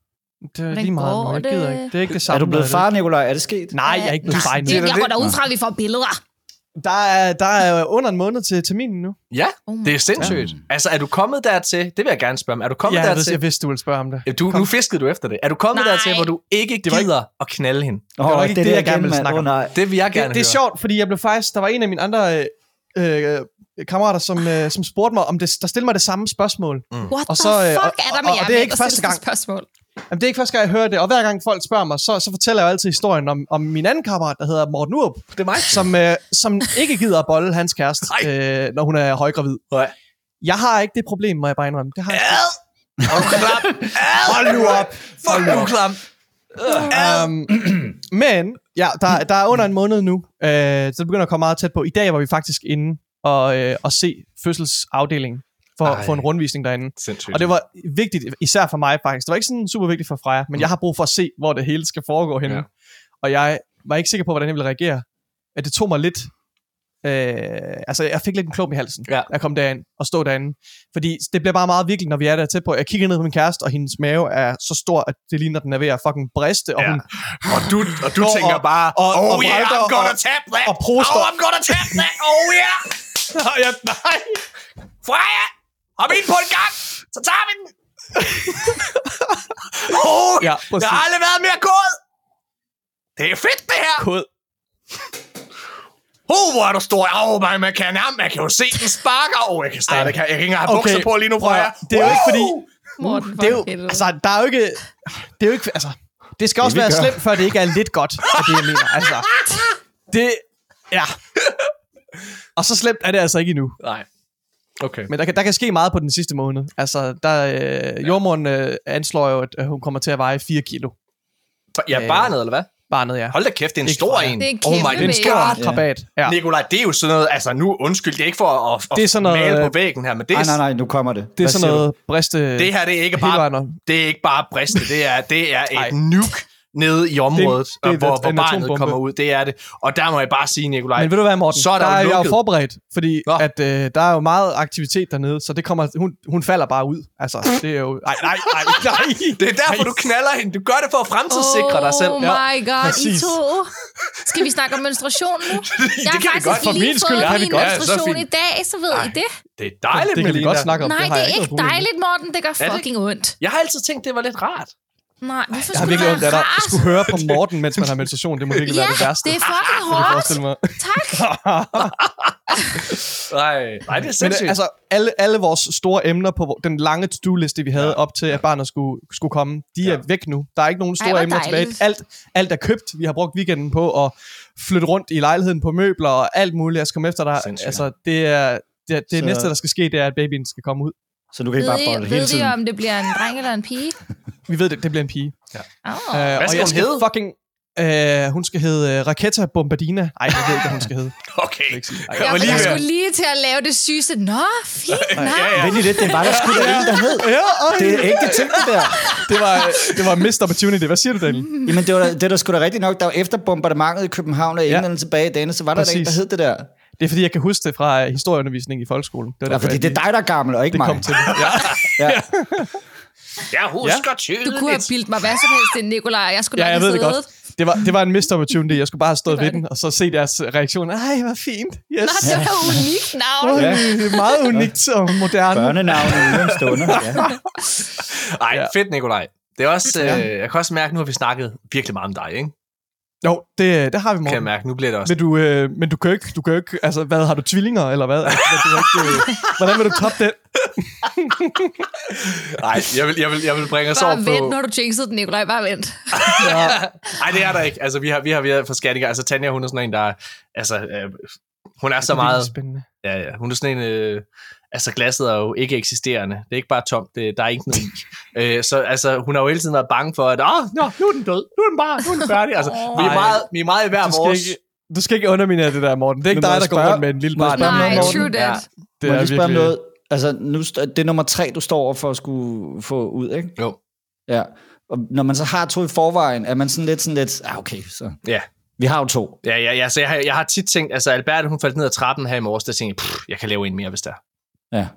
Speaker 3: Det er lige meget.
Speaker 2: går.
Speaker 3: Jeg gider
Speaker 2: det?
Speaker 3: ikke. Det er ikke det samme.
Speaker 4: Er du blevet far, Nikolaj? Er det sket?
Speaker 3: Nej, jeg er ikke blevet far endnu.
Speaker 2: Det, jeg
Speaker 1: det.
Speaker 2: går da ud fra, at vi får billeder.
Speaker 3: Der er, der er under en måned til terminen nu.
Speaker 1: Ja,
Speaker 2: Oh
Speaker 1: det er sindssygt. Altså, er du kommet dertil? Det vil jeg gerne spørge om. Er du kommet
Speaker 3: Ja, jeg,
Speaker 1: dertil?
Speaker 3: vidste, jeg vidste, du ville spørge om det.
Speaker 1: Ja, Du, nu fiskede du efter det. Er du kommet
Speaker 2: Nej.
Speaker 1: dertil, hvor du ikke
Speaker 3: Det var
Speaker 1: gider at knalde hende?
Speaker 4: Åh,
Speaker 3: var
Speaker 4: oh,
Speaker 3: ikke
Speaker 4: det,
Speaker 3: det, jeg
Speaker 4: det,
Speaker 3: gerne ville snakke om.
Speaker 4: nej.
Speaker 1: Det vil jeg gerne
Speaker 3: Det, det er
Speaker 1: høre.
Speaker 3: sjovt, fordi jeg blev faktisk... Der var en af mine andre øh, øh, kammerater, som, øh, som spurgte mig, om det, der stillede mig det samme spørgsmål.
Speaker 2: What
Speaker 3: Og
Speaker 2: the
Speaker 3: så, øh,
Speaker 2: fuck
Speaker 3: og-
Speaker 2: er der med
Speaker 3: og-
Speaker 2: jer
Speaker 3: og det er ikke første gang.
Speaker 2: Spørgsmål?
Speaker 3: Jamen, det er ikke første gang, jeg hører det, og hver gang folk spørger mig, så, så fortæller jeg jo altid historien om, om min anden kammerat, der hedder Morten Urup,
Speaker 1: Det er mig.
Speaker 3: som, øh, som ikke gider at bolle hans kæreste, øh, når hun er højgravid.
Speaker 1: Nej.
Speaker 3: Jeg har ikke det problem, må jeg bare indrømme. Det har jeg
Speaker 1: Ad! Hold!
Speaker 3: Hold nu op.
Speaker 1: Fuck nu, klam.
Speaker 3: Um, [CLEARS THROAT] men ja, der, der er under en måned nu, øh, så det begynder at komme meget tæt på. I dag var vi faktisk inde og, øh, og se fødselsafdelingen for
Speaker 1: Ej.
Speaker 3: at få en rundvisning derinde.
Speaker 1: Sindssygt.
Speaker 3: Og det var vigtigt, især for mig faktisk. Det var ikke sådan super vigtigt for Freja, men jeg har brug for at se, hvor det hele skal foregå henne.
Speaker 1: Ja.
Speaker 3: Og jeg var ikke sikker på, hvordan jeg ville reagere. At det tog mig lidt... Øh, altså, jeg fik lidt en klump i halsen,
Speaker 1: Ja.
Speaker 3: at komme derind og stå derinde. Fordi det bliver bare meget virkelig, når vi er der tæt på. Jeg kigger ned på min kæreste, og hendes mave er så stor, at det ligner, at den er ved at fucking briste. Og
Speaker 1: Ja.
Speaker 3: hun
Speaker 1: Og du, og du tænker
Speaker 3: og-
Speaker 1: bare,
Speaker 3: og-
Speaker 1: oh
Speaker 3: og
Speaker 1: yeah, I'm gonna
Speaker 3: og-
Speaker 1: tap that.
Speaker 3: og proster.
Speaker 1: Oh, I'm gonna tap that. Oh yeah. [LAUGHS]
Speaker 3: ja, nej.
Speaker 1: Freja, hop ind på en gang. Så tager vi den. [LAUGHS] oh,
Speaker 3: Ja, præcis.
Speaker 1: jeg har aldrig været mere god. Det er fedt, det her.
Speaker 3: Kod.
Speaker 1: Oh, hvor er du stor. Åh, oh, man, man kan nærmest, man kan jo se den sparker. Åh, oh, jeg kan starte. Jeg kan, jeg kan ikke engang have
Speaker 3: Okay,
Speaker 1: bukser på lige nu, Freja.
Speaker 3: Det er jo ikke fordi...
Speaker 2: Morten,
Speaker 3: Det er jo, altså, der er jo ikke... Det er jo ikke... Altså, det skal også
Speaker 4: vi
Speaker 3: være
Speaker 4: gør.
Speaker 3: slemt, før det ikke er lidt godt, er det, jeg mener. Altså, det... Ja. Og så slemt er det altså ikke endnu.
Speaker 1: Nej. Okay.
Speaker 3: Men der kan, der kan ske meget på den sidste måned. Altså, der, øh, jordmoren øh, anslår jo, at hun kommer til at veje 4 kilo.
Speaker 1: Ja, barnet, eller hvad?
Speaker 3: Barnet, ja.
Speaker 1: Hold da kæft, det er en
Speaker 3: Ikke
Speaker 1: stor en.
Speaker 2: Det er en
Speaker 1: oh my, det er en stor
Speaker 3: krabat. Ja.
Speaker 1: Nikolaj, det er jo sådan noget, altså nu, undskyld, det er ikke for at, at,
Speaker 3: Det er sådan noget,
Speaker 1: male på
Speaker 3: øh,
Speaker 1: væggen her, men det er,
Speaker 4: Nej, nej, nej, nu kommer det.
Speaker 3: Det er
Speaker 4: Hvad
Speaker 3: sådan
Speaker 4: siger
Speaker 3: noget briste...
Speaker 1: det her, det er ikke bare, det er ikke bare briste, det er, det er [LAUGHS] et nuke nede i området,
Speaker 3: det er
Speaker 1: det, hvor, hvor barnet
Speaker 3: atombombe.
Speaker 1: kommer ud. Det er det. Og der må jeg bare sige, Nikolaj,
Speaker 3: Men ved du hvad, Morten?
Speaker 1: så er der,
Speaker 3: der
Speaker 1: jo
Speaker 3: er jeg jo
Speaker 1: lukket.
Speaker 3: forberedt, fordi
Speaker 1: Nå.
Speaker 3: at, øh, der er jo meget aktivitet dernede, så det kommer, hun, hun falder bare ud. Altså, det er jo... Ej, nej, nej, [LAUGHS] nej.
Speaker 1: Det er derfor, du knaller hende. Du gør det for at fremtidssikre dig selv.
Speaker 2: Oh
Speaker 3: Ja,
Speaker 2: my god,
Speaker 3: præcis.
Speaker 2: I to. Skal vi snakke om menstruation nu? [LAUGHS] Jeg har
Speaker 1: kan vi
Speaker 2: faktisk
Speaker 1: godt.
Speaker 3: For
Speaker 2: lige
Speaker 3: min skyld
Speaker 2: fået
Speaker 3: kan vi
Speaker 2: min
Speaker 3: godt.
Speaker 1: Ja,
Speaker 2: menstruation
Speaker 1: fint.
Speaker 2: i dag, så ved I det.
Speaker 1: Det er dejligt,
Speaker 3: det kan vi
Speaker 1: Melina.
Speaker 3: godt snakke om.
Speaker 2: Nej,
Speaker 3: har
Speaker 2: det
Speaker 3: jeg
Speaker 2: er ikke dejligt, Morten. Det gør
Speaker 1: det
Speaker 2: fucking ondt.
Speaker 1: Jeg har altid tænkt, det var lidt rart.
Speaker 2: Nej, hvorfor
Speaker 3: Jeg har
Speaker 2: skulle
Speaker 3: virkelig
Speaker 2: det
Speaker 3: ondt af dig. skulle høre på Morten, mens man har menstruation, det må virkelig
Speaker 2: Ja,
Speaker 3: være det værste.
Speaker 2: det er fucking hårdt.
Speaker 3: mig.
Speaker 2: Tak. [LAUGHS]
Speaker 1: Nej, nej, det er
Speaker 3: Men
Speaker 1: sindssygt.
Speaker 3: øh, altså, alle, alle vores store emner på den lange to-do-liste, vi havde ja. op til, at barnet skulle, skulle komme, de er
Speaker 1: Ja.
Speaker 3: væk nu. Der er ikke nogen
Speaker 2: Ej,
Speaker 3: store
Speaker 2: hvor
Speaker 3: emner tilbage.
Speaker 2: dejligt.
Speaker 3: Alt, alt er købt. Vi har brugt weekenden på at flytte rundt i lejligheden på møbler og alt muligt. Jeg skal komme efter dig.
Speaker 1: Sindssygt.
Speaker 3: Altså, det er... Det, det
Speaker 4: Så-
Speaker 3: næste, der skal ske, det er, at babyen skal komme ud.
Speaker 4: Så du kan ikke
Speaker 2: Ved,
Speaker 4: bare bolle
Speaker 2: I,
Speaker 4: hele
Speaker 2: ved I,
Speaker 4: tiden.
Speaker 2: om det bliver en dreng eller en pige? [LAUGHS]
Speaker 3: Vi ved det, det bliver en pige.
Speaker 2: Oh.
Speaker 3: Uh,
Speaker 1: Hvad
Speaker 3: og
Speaker 1: skal
Speaker 3: jeg
Speaker 1: hun hedde?
Speaker 3: Fucking, uh, hun skal hedde uh, Raketa Bombardina. Nej, jeg ved ikke, hvad hun skal hedde. [LAUGHS]
Speaker 1: Okay.
Speaker 3: Jeg ikke. Ej,
Speaker 1: Jeg
Speaker 2: Ja,
Speaker 1: var lige
Speaker 2: jeg
Speaker 1: ved
Speaker 2: skulle lige til at lave det sygeste. Nå, fint [LAUGHS] navn.
Speaker 1: Ja,
Speaker 4: Vent lidt, det var der sgu da en, der hed.
Speaker 3: Ja, øj.
Speaker 4: Det er ægte ting, det der.
Speaker 3: det var, det var missed opportunity. Hvad siger du, Daniel?
Speaker 4: Jamen, det, var, det er da sgu da rigtigt nok. Der var efter bombardementet i København og
Speaker 3: Ja.
Speaker 4: England tilbage i dagene, så var der da en, der hed det der.
Speaker 3: Det er fordi, jeg kan huske det fra historieundervisning i folkeskolen. Det var
Speaker 4: Ja,
Speaker 3: derfor,
Speaker 4: fordi det er dig, der er gammel, og ikke
Speaker 3: det
Speaker 4: mig.
Speaker 3: kom til. Ja. [LAUGHS]
Speaker 4: Ja.
Speaker 1: Jeg husker tydeligt.
Speaker 2: Du kunne have bildt mig hvad som helst til Nikolaj. Jeg skulle
Speaker 3: ja, jeg ved det godt. Det var, det var en missed opportunity. Jeg skulle bare have stået
Speaker 2: Det
Speaker 3: ved den, og så se deres reaktion. Ej, hvor fint. Yes.
Speaker 2: Nå, det var unikt navn.
Speaker 3: Ja. Det er meget unikt og moderne.
Speaker 4: Børnenavnet uden stunder. Ja.
Speaker 1: Ej,
Speaker 3: Ja.
Speaker 1: fedt, Nikolaj. Det er også,
Speaker 3: Ja.
Speaker 1: øh, jeg kan også mærke, nu har vi snakket virkelig meget om dig, ikke?
Speaker 3: Jo, det, det har vi,
Speaker 1: Kan jeg
Speaker 3: Morten.
Speaker 1: mærke, nu bliver det også.
Speaker 3: Men du, øh, men du kan jo ikke, du kan jo ikke, altså, hvad, har du tvillinger, eller hvad? Altså, du har ikke, øh, [LAUGHS] hvordan vil du toppe den? [LAUGHS]
Speaker 1: Nej, jeg vil, jeg vil, jeg vil bringe os over
Speaker 2: Bare
Speaker 1: på...
Speaker 2: vent, når du jinxede den, Nikolaj. Bare vent. [LAUGHS]
Speaker 1: Nej, det er der ikke. Altså, vi har, vi har, vi har forskellige... Altså, Tanja, hun er sådan en, der... er- Altså, øh, hun er så meget...
Speaker 3: Spændende.
Speaker 1: Ja, ja. Hun er sådan en... Øh, altså, glasset er jo ikke eksisterende. Det er ikke bare tomt. Det, der er ikke noget i. øh, så altså, hun har jo hele tiden været bange for, at Åh, nå, nu er den død. Nu er den bare... Nu er den færdig. Altså, vi er meget, vi er meget i hver
Speaker 3: Du skal,
Speaker 1: vores...
Speaker 3: ikke, du skal ikke underminere det der, Morten. Det er ikke dig, der går rundt med en lille barn.
Speaker 2: Nej,
Speaker 4: noget,
Speaker 2: true that.
Speaker 1: Ja.
Speaker 3: Det
Speaker 4: Må
Speaker 3: er
Speaker 4: spørge
Speaker 3: virkelig...
Speaker 4: noget? Altså, nu, det er nummer tre, du står over for at skulle få ud, ikke?
Speaker 1: Jo.
Speaker 4: Ja. Og når man så har to i forvejen, er man sådan lidt sådan lidt, ah, okay, så
Speaker 1: Ja.
Speaker 4: vi har jo to.
Speaker 1: Ja, ja, ja, så jeg har, jeg har tit tænkt, altså Albert, hun faldt ned ad trappen her i morges, der tænkte jeg, "Pff, jeg kan lave en mere, hvis der.
Speaker 4: Ja.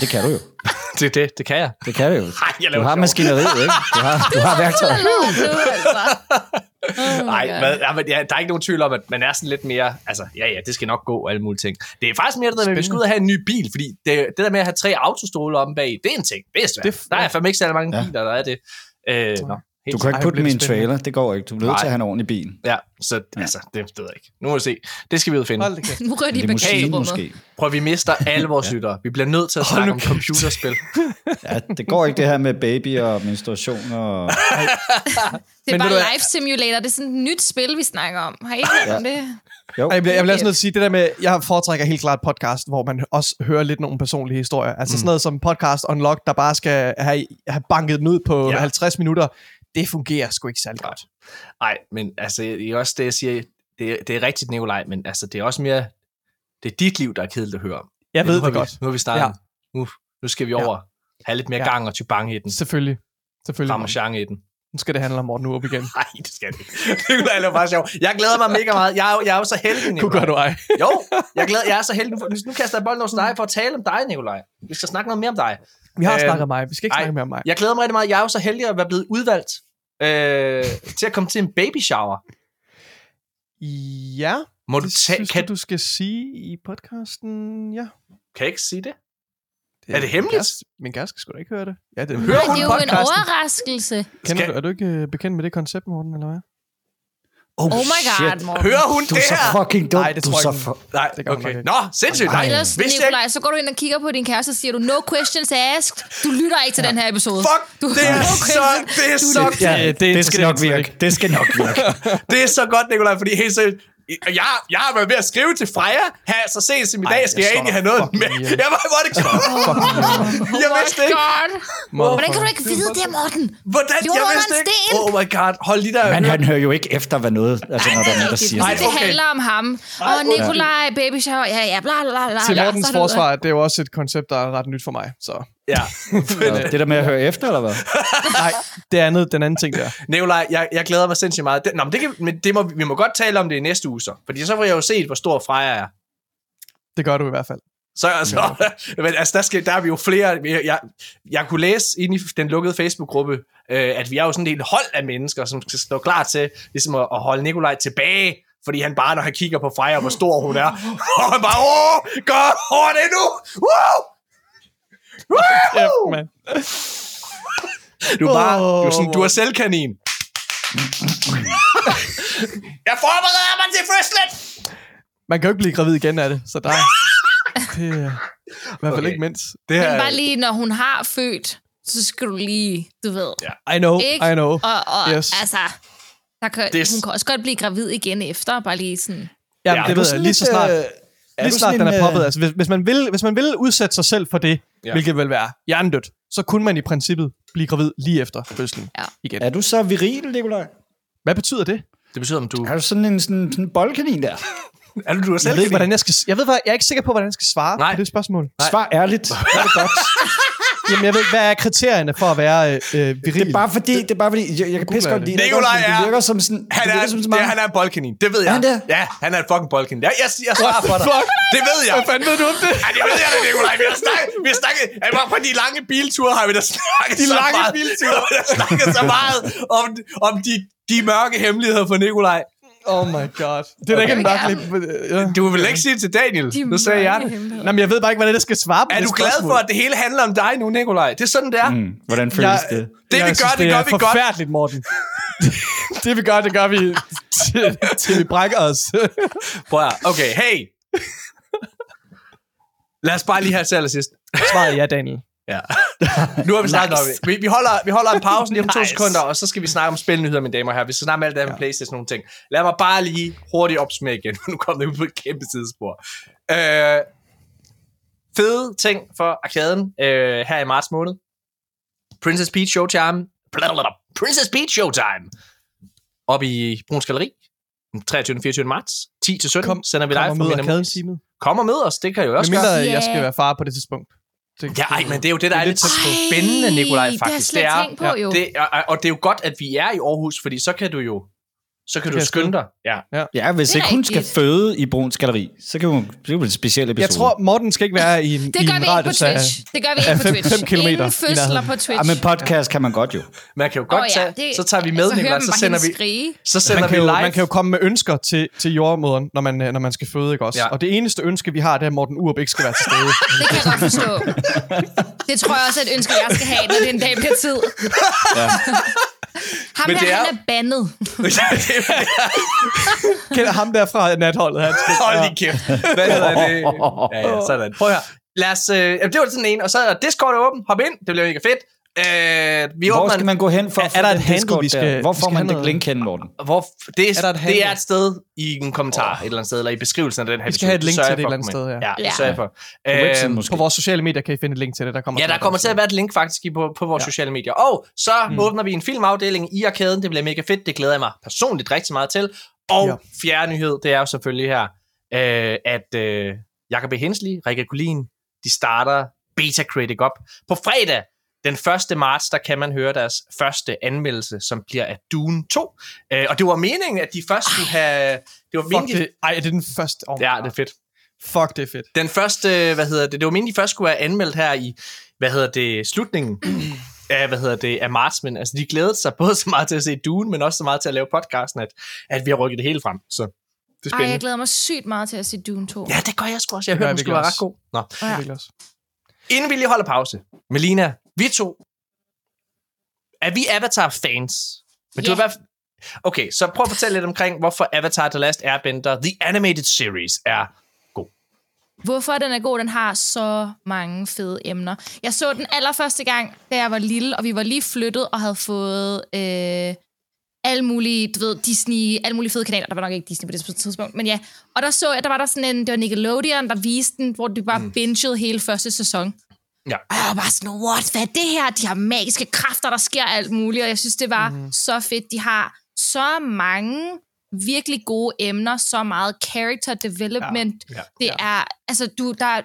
Speaker 4: Det kan du jo. [LAUGHS]
Speaker 1: Det, det, det kan jeg.
Speaker 4: Det kan du jo.
Speaker 1: Nej, jeg
Speaker 4: Du har
Speaker 1: sjov.
Speaker 4: maskineriet, ikke? Du har, du har [LAUGHS] værktøj. [LAUGHS]
Speaker 2: Oh
Speaker 1: Nej, men, ja, men ja, der er ikke nogen tvivl om, at man er sådan lidt mere, altså, ja, ja, det skal nok gå og alle mulige ting. Det er faktisk mere det der med, at vi skal ud og have en ny bil, fordi det, det der med at have tre autostole om bag, det er en ting. Det er svært.
Speaker 3: Det er-
Speaker 1: der er fandme ikke særlig mange
Speaker 4: Ja.
Speaker 1: biler, der er det. Øh, nå, helt
Speaker 4: Du kan ikke putte
Speaker 3: bliver spændende.
Speaker 4: trailer. Det går ikke. Du er nødt til at have en ordentlig bil.
Speaker 1: Ja, så altså, det ved jeg ikke. Nu må vi se. Det skal vi ud finde.
Speaker 3: Hold det.
Speaker 2: Nu rører de i bagagerummet.
Speaker 4: måske.
Speaker 1: Prøv, vi mister alle vores [LAUGHS] lyttere. Vi bliver nødt til at
Speaker 3: Hold
Speaker 1: snakke om computerspil. [LAUGHS]
Speaker 4: Ja, det går ikke det her med baby og menstruation og... [LAUGHS]
Speaker 2: Det er
Speaker 3: Men
Speaker 2: bare? Life Simulator. Det er sådan et nyt spil, vi snakker om. Har I ikke hørt
Speaker 4: Ja.
Speaker 2: om det?
Speaker 4: Jo,
Speaker 3: Jeg bliver, jeg bliver også nødt til at sige, det der med, jeg foretrækker helt klart podcast, hvor man også hører lidt nogle personlige historier. Altså sådan noget som podcast Unlocked, der bare skal have, have banket den ud på
Speaker 1: Ja.
Speaker 3: ja. 50 minutter. Det fungerer sgu ikke særlig godt.
Speaker 1: Nej, men altså, det er også det, jeg siger. Det, er- det er rigtigt, Nikolaj, men altså, det er også mere... Det er dit liv, der er kedeligt at høre om.
Speaker 3: Jeg ved det
Speaker 1: vi,
Speaker 3: godt.
Speaker 1: Nu har vi snakket.
Speaker 3: Ja.
Speaker 1: Ja. Nu, nu skal vi
Speaker 3: Ja.
Speaker 1: over. Have lidt mere
Speaker 3: Ja.
Speaker 1: gang og tybange i den.
Speaker 3: Selvfølgelig. Selvfølgelig.
Speaker 1: Ramachan i den.
Speaker 3: Nu skal det handle om Morten Urup igen. [LAUGHS]
Speaker 1: Nej, det skal det ikke. Det kunne være bare sjovt. Jeg glæder mig mega meget. Jeg er jeg er jo så heldig,
Speaker 3: Kunne
Speaker 1: Nikolaj.
Speaker 3: gør du ej.
Speaker 1: Jo, jeg, glæder, jeg er så heldig. Nu, nu kaster jeg bolden over til dig for at tale om dig, Nikolaj. Vi skal snakke noget mere om dig.
Speaker 3: Vi har
Speaker 1: Øhm,
Speaker 3: snakket om mig. Vi skal ikke
Speaker 1: ej.
Speaker 3: snakke mere om mig.
Speaker 1: Jeg glæder mig rigtig meget. Jeg er jo så heldig at være blevet udvalgt øh, til at komme til en baby shower.
Speaker 3: Ja,
Speaker 1: Må du
Speaker 3: det
Speaker 1: tage...
Speaker 3: synes
Speaker 1: Kan,
Speaker 3: du, du skal sige i podcasten, ja.
Speaker 1: kan jeg ikke sige det?
Speaker 3: Det
Speaker 1: Er det
Speaker 3: min
Speaker 1: hemmeligt?
Speaker 3: kæreste- Min kæreste skal sgu da ikke høre det. Ja, det
Speaker 1: Hører hun
Speaker 2: det er jo en
Speaker 1: podcasten?
Speaker 2: overraskelse.
Speaker 3: Kender
Speaker 1: Skal-
Speaker 3: du, er du ikke øh, bekendt med det koncept, Morten, eller hvad?
Speaker 4: Oh,
Speaker 2: Oh my god, Morten.
Speaker 1: Hører hun
Speaker 4: Du
Speaker 1: det
Speaker 4: er så
Speaker 1: her?
Speaker 4: fucking dum.
Speaker 3: Nej, det
Speaker 4: du
Speaker 3: tror
Speaker 4: er
Speaker 3: jeg ikke.
Speaker 4: for...
Speaker 1: Nej,
Speaker 3: Det
Speaker 1: okay. Nå, sindssygt. Nej,
Speaker 2: Ellers,
Speaker 1: jeg
Speaker 2: Nikolaj, så går du ind og kigger på din kæreste og siger du, no questions asked. Du lytter ikke til den her episode.
Speaker 1: Fuck,
Speaker 2: Du,
Speaker 1: det er [LAUGHS]
Speaker 2: no
Speaker 1: så, det er
Speaker 2: Du-
Speaker 1: så,
Speaker 4: Ja,
Speaker 3: Det-
Speaker 4: det,
Speaker 3: det
Speaker 4: det skal nok virke. Det skal nok virke.
Speaker 1: det er så godt, Nikolaj, fordi helt seriøst, jeg, jeg har været ved at skrive til Freja her, så sent som i dag
Speaker 3: jeg
Speaker 1: skal jeg
Speaker 3: slår
Speaker 1: egentlig have noget med. Jeg var, hvor er det Jeg
Speaker 2: Oh
Speaker 1: vidste
Speaker 2: my
Speaker 1: ikke.
Speaker 2: god. Hvordan kan du ikke vide det, Morten?
Speaker 1: Hvordan?
Speaker 2: Jo,
Speaker 1: Jeg vidste
Speaker 2: en
Speaker 1: ikke.
Speaker 2: sten.
Speaker 1: Oh my god, hold lige der.
Speaker 4: Men han hører jo ikke efter, hvad noget... Altså, når der er nogen, der siger
Speaker 1: Nej,
Speaker 4: det.
Speaker 2: det handler om ham. Og Nikolaj, baby shower, ja, ja, bla, bla, bla.
Speaker 3: Til Mortens
Speaker 2: det
Speaker 3: forsvar, det er jo også et koncept, der er ret nyt for mig. Så
Speaker 1: Ja. [LAUGHS]
Speaker 4: Ja, Det der med at høre efter, eller hvad? [LAUGHS]
Speaker 3: nej, det er andet, den anden ting der.
Speaker 1: Nikolaj, jeg, jeg glæder mig sindssygt meget. Det, nå, men det, kan, men det må, vi må godt tale om det i næste uge så. Fordi så får jeg jo set, hvor stor Freja er.
Speaker 3: Det gør du i hvert fald.
Speaker 1: Så altså, [LAUGHS] men, altså der, skal, der er vi jo flere. Jeg, jeg, jeg kunne læse inde i den lukkede Facebook-gruppe, øh, at vi er jo sådan en del hold af mennesker, som skal stå klar til ligesom at, at holde Nikolaj tilbage, fordi han bare, når han kigger på Freja, hvor stor hun er, og han bare, åh, gør over det nu! Woo!
Speaker 3: Ja,
Speaker 1: Woo!
Speaker 3: man.
Speaker 1: Du er bare, du er, sådan, du er selvkanin. jeg forbereder mig til fødslen!
Speaker 3: Man kan jo ikke blive gravid igen af det, så der det er i hvert fald
Speaker 1: Okay.
Speaker 3: ikke mindst.
Speaker 1: Det
Speaker 2: Men bare lige, når hun har født, så skal du lige, du ved.
Speaker 1: Ja.
Speaker 3: I know,
Speaker 2: Ikke?
Speaker 3: I know.
Speaker 2: Og, og
Speaker 3: Yes.
Speaker 2: altså, der kan, hun kan også godt blive gravid igen efter, bare lige sådan.
Speaker 3: Jamen,
Speaker 1: Ja,
Speaker 3: det
Speaker 4: Er
Speaker 3: ved jeg lige så snart.
Speaker 4: Er
Speaker 3: Lige snart den er poppet.
Speaker 4: øh,
Speaker 3: Altså, hvis, hvis, man vil, hvis man vil udsætte sig selv for det,
Speaker 1: Ja.
Speaker 3: hvilket vil være hjernedødt, så kunne man i princippet blive gravid lige efter fødslen
Speaker 2: Ja.
Speaker 3: igen.
Speaker 4: Er du så viril, Nikolaj?
Speaker 3: Hvad betyder det?
Speaker 1: Det betyder, om du...
Speaker 4: Er du sådan en, sådan, sådan en boldkanin der? [LAUGHS]
Speaker 1: Er du, du er
Speaker 3: Jeg
Speaker 1: selv
Speaker 3: ved ikke, hvordan jeg skal... Jeg ved, hvad- jeg er ikke sikker på, hvordan jeg skal svare
Speaker 1: Nej.
Speaker 3: på det spørgsmål.
Speaker 4: Svar ærligt. [LAUGHS] Det er det godt.
Speaker 3: Jamen, jeg ved, hvad er kriterierne for at være øh, øh, viril?
Speaker 4: Det er bare fordi, det er bare fordi, jeg, jeg kan pisse godt lide
Speaker 3: det.
Speaker 1: Nikolaj er-
Speaker 4: Det virker som sådan...
Speaker 1: Han
Speaker 4: det
Speaker 1: er,
Speaker 4: som så
Speaker 1: ja,
Speaker 4: mange,
Speaker 1: han er en boldkanin. Det ved jeg.
Speaker 4: Er han det?
Speaker 1: Ja, han er en fucking boldkanin. Jeg, jeg, jeg svarer for dig.
Speaker 3: Fuck.
Speaker 1: Det ved jeg.
Speaker 3: Hvad fanden ved du om det?
Speaker 1: Ja, det ved jeg da, Nikolaj. Vi har snakket, vi har snakket, bare på de lange bilture har vi da snakket
Speaker 3: De
Speaker 1: så
Speaker 3: lange
Speaker 1: meget.
Speaker 3: bilture. [LAUGHS]
Speaker 1: Vi har snakket så meget om, om de, de mørke hemmeligheder for Nikolaj.
Speaker 3: Oh my god. Det er da ikke en mærkelig... Ja.
Speaker 1: Du vil ikke sige det til Daniel.
Speaker 2: De
Speaker 1: Nu sagde jeg det.
Speaker 2: hemmeligheder.
Speaker 3: Nå, men jeg ved bare ikke, hvordan jeg skal svare på
Speaker 1: Er
Speaker 3: det
Speaker 1: du glad
Speaker 3: spørgsmål.
Speaker 1: for, at det hele handler om dig nu, Nikolaj? Det er sådan, det er.
Speaker 4: Mm, hvordan føles
Speaker 3: Jeg,
Speaker 4: det?
Speaker 1: Det, vi
Speaker 3: jeg
Speaker 1: gør,
Speaker 3: synes,
Speaker 1: det gør
Speaker 3: er
Speaker 1: vi godt.
Speaker 3: forfærdeligt, Morten. [LAUGHS] det vi gør, det gør vi til, til vi brækker os. [LAUGHS]
Speaker 1: Prøv at, okay, hey. Lad os bare lige have til allersidst.
Speaker 3: Svaret er ja, Daniel.
Speaker 1: Ja. [LAUGHS] Nu har vi snakket
Speaker 3: Nice.
Speaker 1: om Vi, vi, holder, vi holder en pause lige om to
Speaker 3: Nice.
Speaker 1: sekunder, og så skal vi snakke om spilnyheder, mine damer og herrer. Vi skal snakke om alt det her med Playstation og nogle ting. Lad mig bare lige hurtigt opsummere igen. [LAUGHS] Nu kom det ud på et kæmpe tidsspor. Øh, fede ting for arkaden øh, her i marts måned. Princess Peach Showtime. Blablabla. Princess Peach Showtime. Op i Bruns Galeri. Den 23. og 24. marts. 10 til 17
Speaker 3: Kom-
Speaker 1: sender vi live fra
Speaker 3: mød
Speaker 1: Minimum.
Speaker 3: arkaden-teamet.
Speaker 1: Kom og mød os, det kan jeg jo også
Speaker 3: Med mindre
Speaker 1: gøre.
Speaker 3: jeg
Speaker 2: Yeah.
Speaker 3: skal være far på det tidspunkt. Det,
Speaker 1: Ja, ej, men det er jo det, der er lidt
Speaker 3: tæt på.
Speaker 1: spændende, Nikolaj,
Speaker 2: det
Speaker 1: faktisk.
Speaker 2: ikke tænkt på, jo.
Speaker 1: Det, og, og det er jo godt, at vi er i Aarhus, fordi så kan du jo så kan
Speaker 3: kan
Speaker 1: du skynde dig. Ja.
Speaker 4: Ja, hvis
Speaker 2: Det
Speaker 4: ikke hun skal føde i Bruns Galeri, så kan hun... Det er jo en speciel episode.
Speaker 3: Jeg tror, Morten skal ikke være i en,
Speaker 2: Det
Speaker 3: i
Speaker 2: gør
Speaker 3: en
Speaker 2: vi ikke på
Speaker 3: radius af...
Speaker 2: Twitch. Det gør vi ikke på
Speaker 3: fem-
Speaker 2: Twitch.
Speaker 3: fem kilometer
Speaker 2: Ingen
Speaker 3: i
Speaker 2: fødsler på Twitch.
Speaker 4: Ja, men podcast kan man godt jo.
Speaker 1: Man kan jo godt
Speaker 2: Åh, ja,
Speaker 1: tage,
Speaker 2: det-
Speaker 1: så tager vi med,
Speaker 2: så hører
Speaker 1: Nikolaj,
Speaker 2: man
Speaker 1: så sender vi,
Speaker 2: skrige.
Speaker 1: så sender
Speaker 3: Man
Speaker 1: vi
Speaker 3: kan, jo,
Speaker 1: live.
Speaker 3: man kan jo komme med ønsker til, til jordmoderen, når man, når man skal føde, ikke også?
Speaker 1: Ja.
Speaker 3: Og det eneste ønske, vi har, det er, at Morten Urup ikke skal være til stede. [LAUGHS]
Speaker 2: Det kan jeg godt forstå. Det tror jeg også er et ønske, jeg skal have, når det en dag bliver tid.
Speaker 4: Ja. [LAUGHS]
Speaker 2: Ham
Speaker 1: Men
Speaker 2: der,
Speaker 1: det er-
Speaker 2: han er bandet. [LAUGHS]
Speaker 3: Kender ham der fra natholdet, han skal...
Speaker 1: Hold lige kæft. Hvad hedder det? Ja, ja, sådan. Prøv høre. Lad os, øh, det var sådan en, og så er Discord åben. Hop ind, det bliver mega fedt. Øh, vi
Speaker 4: Hvor skal
Speaker 1: en-
Speaker 4: man gå hen for
Speaker 3: Er- er der
Speaker 4: den
Speaker 3: et handle, vi
Speaker 4: der?
Speaker 3: skal-
Speaker 4: Hvor
Speaker 3: vi
Speaker 4: får man det link hen, Morten?
Speaker 1: Hvor, det, er,
Speaker 3: Er der et
Speaker 1: det er et sted i en kommentar et eller andet sted, eller i beskrivelsen af den her
Speaker 3: Vi skal have et link til det et eller andet sted, ja.
Speaker 1: Ja,
Speaker 2: Ja.
Speaker 1: sørger for.
Speaker 4: På
Speaker 1: Øhm.
Speaker 3: På vores sociale medier kan I finde et link til det. Der kommer
Speaker 1: Ja, der kommer til at være et link faktisk i på, på vores ja. sociale medier. Og så mm. åbner vi en filmafdeling i arkaden. Det bliver mega fedt. Det glæder jeg mig personligt rigtig meget til. Og ja. Fjerde nyhed, det er jo selvfølgelig her, øh, at øh, Jacob B. Hensley, Rikke Kulin, de starter Beta Critic op. På fredag, den 1. marts, der kan man høre deres første anmeldelse, som bliver af Dune 2. Øh, og det var meningen, at de først skulle have... Det var meningen,
Speaker 3: det. Ej, det er den første. Oh
Speaker 1: Ja, det er fedt.
Speaker 3: Fuck, det er fedt.
Speaker 1: Den første, hvad hedder det, det var meningen, de først skulle have anmeldt her i, hvad hedder det, slutningen [CLEARS THROAT] af, hvad hedder det, af marts, men altså, de glædede sig både så meget til at se Dune, men også så meget til at lave podcasten, at, at vi har rykket det hele frem, så det er
Speaker 2: Ej,
Speaker 1: spændende.
Speaker 2: jeg glæder mig sygt meget til at se Dune 2.
Speaker 1: Ja, det gør jeg sgu også. Jeg
Speaker 3: Det
Speaker 1: hørte, den skulle være ret god. Nå.
Speaker 3: Det er
Speaker 2: Ja.
Speaker 1: Inden vi lige holder pause, Melina, vi to, er vi Avatar-fans? Men du
Speaker 2: Ja.
Speaker 1: er i hvert Okay, så prøv at fortælle lidt omkring, hvorfor Avatar The Last Airbender, The Animated Series, er
Speaker 2: Hvorfor den er god, den har så mange fede emner. Jeg så den allerførste gang, da jeg var lille, og vi var lige flyttet og havde fået øh, alle mulige, du ved, Disney, alle mulige fede kanaler. Der var nok ikke Disney på det tidspunkt, men ja. Og der så jeg, der var der sådan en, det var Nickelodeon, der viste den, hvor de bare mm. bingede hele første sæson.
Speaker 1: Ja.
Speaker 2: Og jeg var bare sådan, what, hvad er det her? De har magiske kræfter, der sker alt muligt, og jeg synes, det var mm. så fedt. De har så mange virkelig gode emner, så meget character development.
Speaker 1: Ja, ja,
Speaker 2: det er, altså du, der er,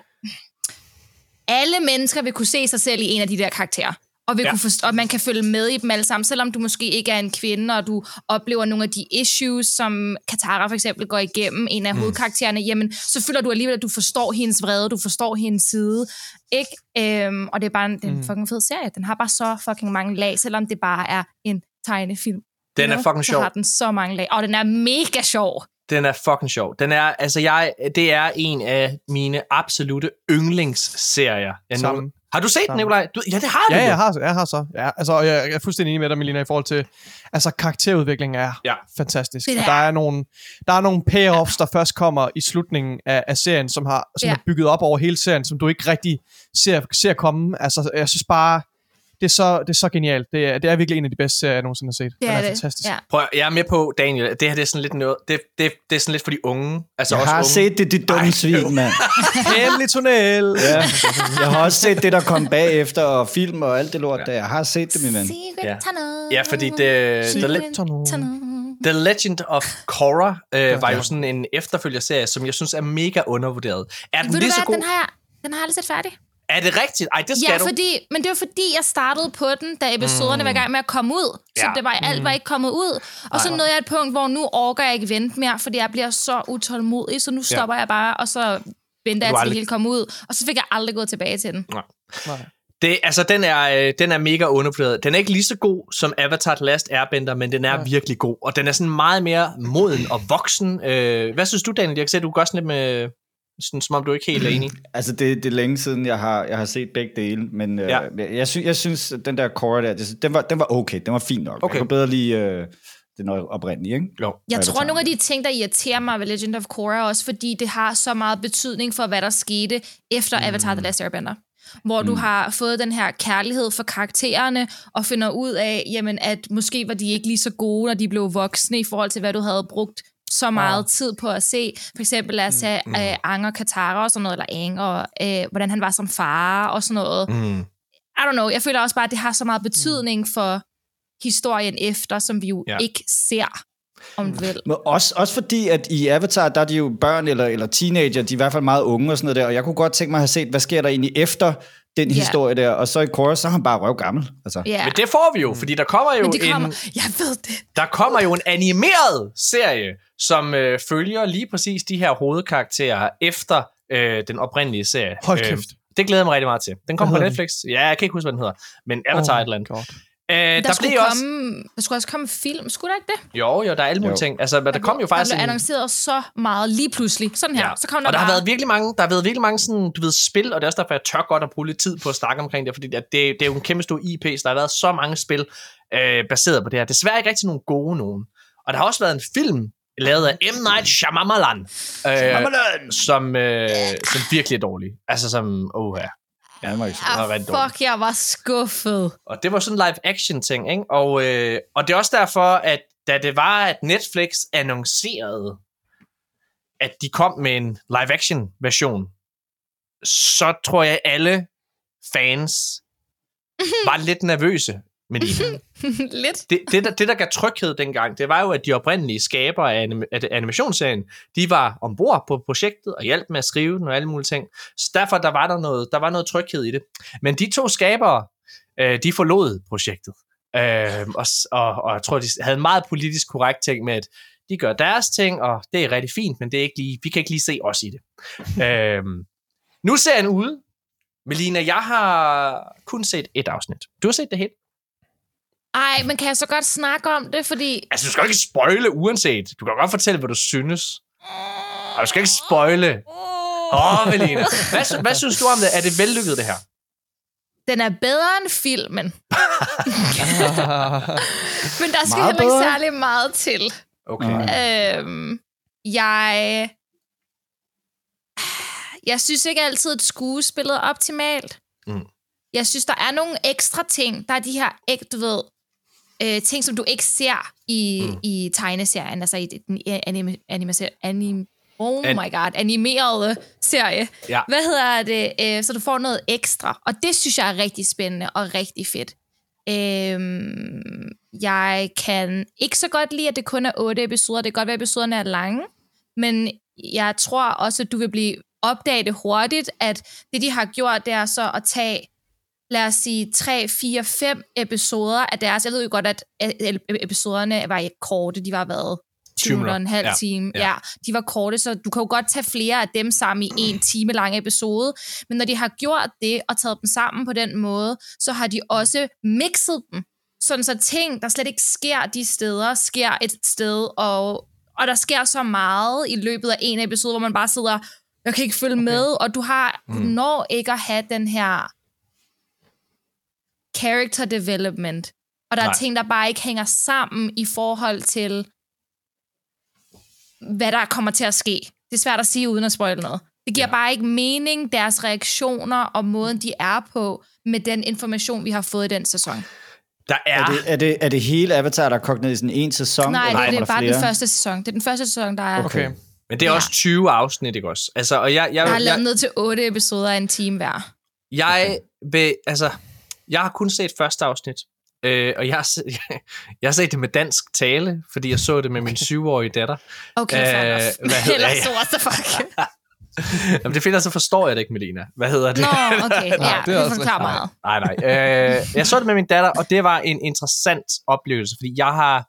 Speaker 2: alle mennesker vil kunne se sig selv i en af de der karakterer. Og, vil
Speaker 1: Ja.
Speaker 2: kunne forstå, og man kan følge med i dem alle sammen, selvom du måske ikke er en kvinde, og du oplever nogle af de issues, som Katara for eksempel går igennem, en af mm. hovedkaraktererne, jamen, så føler du alligevel, at du forstår hendes vrede, du forstår hendes side, ikke? Øhm, og det er bare en, det er en fucking fed serie. Den har bare så fucking mange lag, selvom det bare er en tegnefilm.
Speaker 1: Den er fucking
Speaker 2: så
Speaker 1: sjov.
Speaker 2: har den så mange lag. Og den er mega sjov.
Speaker 1: Den er fucking sjov. Den er, altså jeg, det er en af mine absolute yndlingsserier. Jeg
Speaker 3: Samme.
Speaker 1: Har du set den, Nikolaj? Du, ja, det har du.
Speaker 3: Ja, jeg har, jeg har så. Ja, altså, og jeg, er fuldstændig enig med dig, Melina, i forhold til... Altså, karakterudvikling er
Speaker 1: Ja.
Speaker 3: fantastisk.
Speaker 2: Det
Speaker 3: Og
Speaker 2: er-
Speaker 3: der er nogle, der er nogle payoffs, der først kommer i slutningen af, af serien, som, har, som
Speaker 2: Ja.
Speaker 3: er bygget op over hele serien, som du ikke rigtig ser, ser komme. Altså, jeg synes bare, det er så, det er så genialt. Det er, det er virkelig en af de bedste serier, jeg nogensinde har set.
Speaker 2: Det
Speaker 3: Den
Speaker 2: er,
Speaker 3: er
Speaker 2: det.
Speaker 3: fantastisk.
Speaker 2: Ja.
Speaker 1: Prøv, jeg er med på, Daniel. Det her det er sådan lidt noget, det, det, det er sådan lidt for de unge. Altså
Speaker 4: Jeg
Speaker 1: også
Speaker 4: har
Speaker 1: unge.
Speaker 4: set det, det dumme svin, mand. [LAUGHS]
Speaker 3: Hemmelig tunnel!
Speaker 4: Ja. Jeg har også set det, der kom bagefter, og film og alt det lort der. Jeg har set det, min ven.
Speaker 1: Ja. Ja, fordi det, The,
Speaker 2: Secret
Speaker 1: Le-
Speaker 3: tunnel.
Speaker 1: The Legend of Korra øh, var jo sådan en efterfølgerserie, som jeg synes er mega undervurderet. Er den
Speaker 2: du
Speaker 1: lige så god?
Speaker 2: den har, jeg, den har jeg aldrig set færdig.
Speaker 1: Er det rigtigt? Ej, det skal
Speaker 2: Ja,
Speaker 1: du.
Speaker 2: fordi, men det var fordi, jeg startede på den, da episoderne mm. var i gang med at komme ud. Så
Speaker 1: Ja.
Speaker 2: det var, alt var ikke kommet ud. Og så nåede jeg et punkt, hvor nu orker jeg ikke vente mere, fordi jeg bliver så utålmodig, så nu stopper jeg bare, og så venter jeg til
Speaker 1: aldrig-
Speaker 2: det hele kom ud. Og så fik jeg aldrig gået tilbage til den.
Speaker 1: Det, altså, den er, øh, den er mega undervurderet. Den er ikke lige så god som Avatar The Last Airbender, men den er ja. virkelig god. Og den er sådan meget mere moden og voksen. Øh, hvad synes du, Daniel? Jeg kan se, at du gør sådan lidt med... Sådan, som om du ikke helt er enig. [CLEARS THROAT]
Speaker 4: Altså, det, det er længe siden, jeg har, jeg har set begge dele, men øh,
Speaker 1: Ja.
Speaker 4: jeg, jeg, sy, jeg synes, at den der core der, det, den, var, den var okay, den var fin nok.
Speaker 1: Okay.
Speaker 4: Jeg kunne bedre lide øh, den oprindelige, ikke?
Speaker 1: Jo.
Speaker 2: Jeg tror, nogle af de ting, der irriterer mig ved Legend of Korra, også fordi det har så meget betydning for, hvad der skete efter Avatar The Last Airbender. Hvor du har fået den her kærlighed for karaktererne, og finder ud af, jamen, at måske var de ikke lige så gode, når de blev voksne, i forhold til, hvad du havde brugt så meget tid på at se. For eksempel lad os tage mm. uh, Anger Katara og sådan noget, eller Aang, og uh, hvordan han var som far og sådan noget.
Speaker 1: Mm.
Speaker 2: I don't know, jeg føler også bare, at det har så meget betydning for historien efter, som vi jo
Speaker 1: Ja.
Speaker 2: ja. ikke ser, om du vil.
Speaker 4: Men også, også fordi, at i Avatar, der er de jo børn eller, eller teenager, de er i hvert fald meget unge og sådan noget der, og jeg kunne godt tænke mig at have set, hvad sker der egentlig efter den
Speaker 2: Ja.
Speaker 4: historie der, og så i Korra, så er han bare røv gammel. Altså.
Speaker 2: Ja.
Speaker 1: Men det får vi jo, fordi der kommer jo
Speaker 2: det kommer,
Speaker 1: en...
Speaker 2: jeg ved det.
Speaker 1: Der kommer jo en animeret serie, som øh, følger lige præcis de her hovedkarakterer efter øh, den oprindelige serie.
Speaker 3: Hold
Speaker 1: Øh,
Speaker 3: kæft.
Speaker 1: det glæder jeg mig rigtig meget til. Den kommer på Netflix. Ja, jeg kan ikke huske, hvad den hedder. Men Avatar oh, et eller andet.
Speaker 3: God.
Speaker 1: Øh, der,
Speaker 2: Der, skulle
Speaker 1: blev også...
Speaker 2: komme, der skulle også komme film, skulle der ikke det?
Speaker 1: Jo, jo, der er alle mulige
Speaker 4: Jo.
Speaker 1: ting. Altså, men der kom jo faktisk
Speaker 2: Der blev
Speaker 1: en...
Speaker 2: annonceret så meget lige pludselig. Sådan her, så kom der
Speaker 1: og der
Speaker 2: bare...
Speaker 1: har været virkelig mange, der har været virkelig mange sådan, du ved, spil, og det er også derfor, jeg tør godt at bruge lidt tid på at snakke omkring det, fordi det, det, det er jo en kæmpe stor IP, så der har været så mange spil øh, baseret på det her. Desværre ikke rigtig nogen gode nogen. Og der har også været en film, lavet af M. Night Shyamalan, øh, som, øh, som virkelig er dårlig. Altså som, åh ja.
Speaker 4: Det var ikke så.
Speaker 1: var
Speaker 2: Ah,
Speaker 1: dårligt.
Speaker 2: fuck, jeg var skuffet.
Speaker 1: Og det var sådan en live-action ting, ikke? Og, øh, og det er også derfor, at da det var, at Netflix annoncerede, at de kom med en live-action version, så tror jeg, alle fans [LAUGHS] var lidt nervøse med det. [LAUGHS]
Speaker 2: Lidt.
Speaker 1: Det, det, der, det, der gav tryghed dengang, det var jo, at de oprindelige skabere af, anim- af animationsserien, de var ombord på projektet og hjalp med at skrive den og alle mulige ting. Så derfor der var der noget, der var noget tryghed i det. Men de to skabere, øh, de forlod projektet. Øh, og, og, og jeg tror, de havde en meget politisk korrekt ting med, at de gør deres ting, og det er rigtig fint, men det er ikke lige, vi kan ikke lige se os i det. øh, nu ser jeg ude. Melina, jeg har kun set et afsnit. Du har set det helt?
Speaker 2: Ej, men kan jeg så godt snakke om det, fordi...
Speaker 1: Altså, du skal jo ikke spoile uanset. Du kan godt fortælle, hvad du synes. Og du skal ikke spoile. Åh, oh, Melina. Hvad, hvad synes du om det? Er det vellykket, det her?
Speaker 2: Den er bedre end filmen. [LAUGHS] Men der skal
Speaker 4: Meget
Speaker 2: heller ikke særlig meget til.
Speaker 1: Okay.
Speaker 2: Øhm, jeg... Jeg synes ikke altid, at skuespillet er optimalt.
Speaker 1: Mm.
Speaker 2: Jeg synes, der er nogle ekstra ting. Der er de her, du ved, øh, ting, som du ikke ser i,
Speaker 1: Mm.
Speaker 2: i tegneserien, altså i den anime, anime, anime, oh
Speaker 1: An-
Speaker 2: my god, animerede serie.
Speaker 1: Ja.
Speaker 2: Hvad hedder det? Øh, så du får noget ekstra. Og det synes jeg er rigtig spændende og rigtig fedt. Øhm, jeg kan ikke så godt lide, at det kun er otte episoder. Det kan godt være, at episoderne er lange. Men jeg tror også, at du vil blive opdage det hurtigt, at det, de har gjort, det er så at tage, lad os sige, 3, 4, 5 episoder af deres. Jeg ved jo godt, at episoderne var korte. De var været 20 minutter, en halv
Speaker 1: Ja.
Speaker 2: time.
Speaker 1: Ja.
Speaker 2: Ja. de var korte, så du kan jo godt tage flere af dem sammen i en time lang episode. Men når de har gjort det og taget dem sammen på den måde, så har de også mixet dem. Sådan så ting, der slet ikke sker de steder, sker et sted, og, og der sker så meget i løbet af en episode, hvor man bare sidder, jeg kan ikke følge okay. med, og du har, du når ikke at have den her character development. Og der
Speaker 1: Nej.
Speaker 2: er ting, der bare ikke hænger sammen i forhold til, hvad der kommer til at ske. Det er svært at sige uden at spoil noget. Det giver ja. bare ikke mening, deres reaktioner og måden, de er på, med den information, vi har fået i den sæson.
Speaker 1: Der er...
Speaker 4: Er det, er, det, er det hele Avatar, der er kogt ned i sådan en sæson?
Speaker 2: Nej,
Speaker 4: eller
Speaker 2: det, det er bare
Speaker 4: flere?
Speaker 2: den første sæson. Det er den første sæson, der er...
Speaker 4: Okay.
Speaker 3: Okay.
Speaker 1: Men det er
Speaker 2: Ja.
Speaker 1: også 20 afsnit, ikke også? Altså, og jeg, jeg,
Speaker 2: Jeg har
Speaker 1: jeg,
Speaker 2: lavet ned til otte episoder af en time hver.
Speaker 1: jeg, vil, altså, jeg har kun set første afsnit. Øh, og jeg har, set, [LAUGHS] jeg har set det med dansk tale, fordi jeg så det med min syvårige datter.
Speaker 2: Okay,
Speaker 1: Øh,
Speaker 2: fair
Speaker 1: hvad
Speaker 2: enough. [LAUGHS]
Speaker 1: hedder-
Speaker 2: Ellers så what the fuck.
Speaker 1: Jamen, det finder så forstår jeg det ikke, Melina. Hvad hedder det?
Speaker 2: Nå, okay. [LAUGHS]
Speaker 3: Nej,
Speaker 2: Ja,
Speaker 3: det er
Speaker 2: det forklarer meget.
Speaker 1: Nej, nej. Øh, jeg så det med min datter, og det var en interessant oplevelse, fordi jeg har,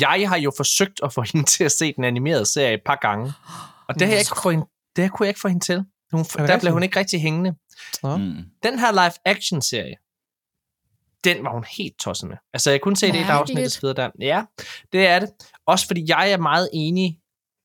Speaker 1: jeg har jo forsøgt at få hende til at se den animerede serie et par gange. Og det, har jeg ikke få hende, det kunne jeg ikke få hende til. Hun, der blev hun ikke rigtig hængende.
Speaker 4: Mm.
Speaker 1: Den her live-action-serie, den var hun helt tosset med. Altså, jeg kunne se det i et afsnit, så videre der. Ja, det er det. Også fordi jeg er meget enig,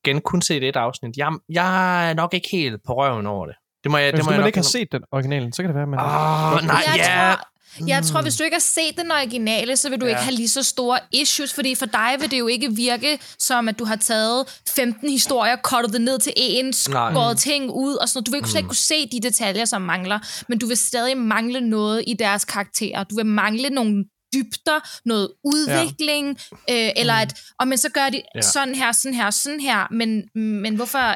Speaker 1: igen kun set et afsnit. Jeg, jeg er nok ikke helt på røven over det. Det må jeg,
Speaker 3: Men
Speaker 1: det
Speaker 3: hvis
Speaker 1: må
Speaker 3: nu
Speaker 1: jeg
Speaker 3: man
Speaker 1: nok
Speaker 3: ikke har set den originalen, så kan det være, at man...
Speaker 1: Åh, nej,
Speaker 2: jeg
Speaker 1: ja.
Speaker 2: tror, jeg tror, hvis du ikke har set den originale, så vil du
Speaker 1: Ja.
Speaker 2: ikke have lige så store issues, fordi for dig vil det jo ikke virke som, at du har taget 15 historier, kottet det ned til en, skåret ting ud, og sådan noget. Du vil ikke, slet ikke kunne se de detaljer, som mangler, men du vil stadig mangle noget i deres karakterer. Du vil mangle nogle dybder, noget udvikling, ja. øh, eller at, og men så gør de
Speaker 1: ja.
Speaker 2: sådan her, sådan her, sådan her, men, men hvorfor...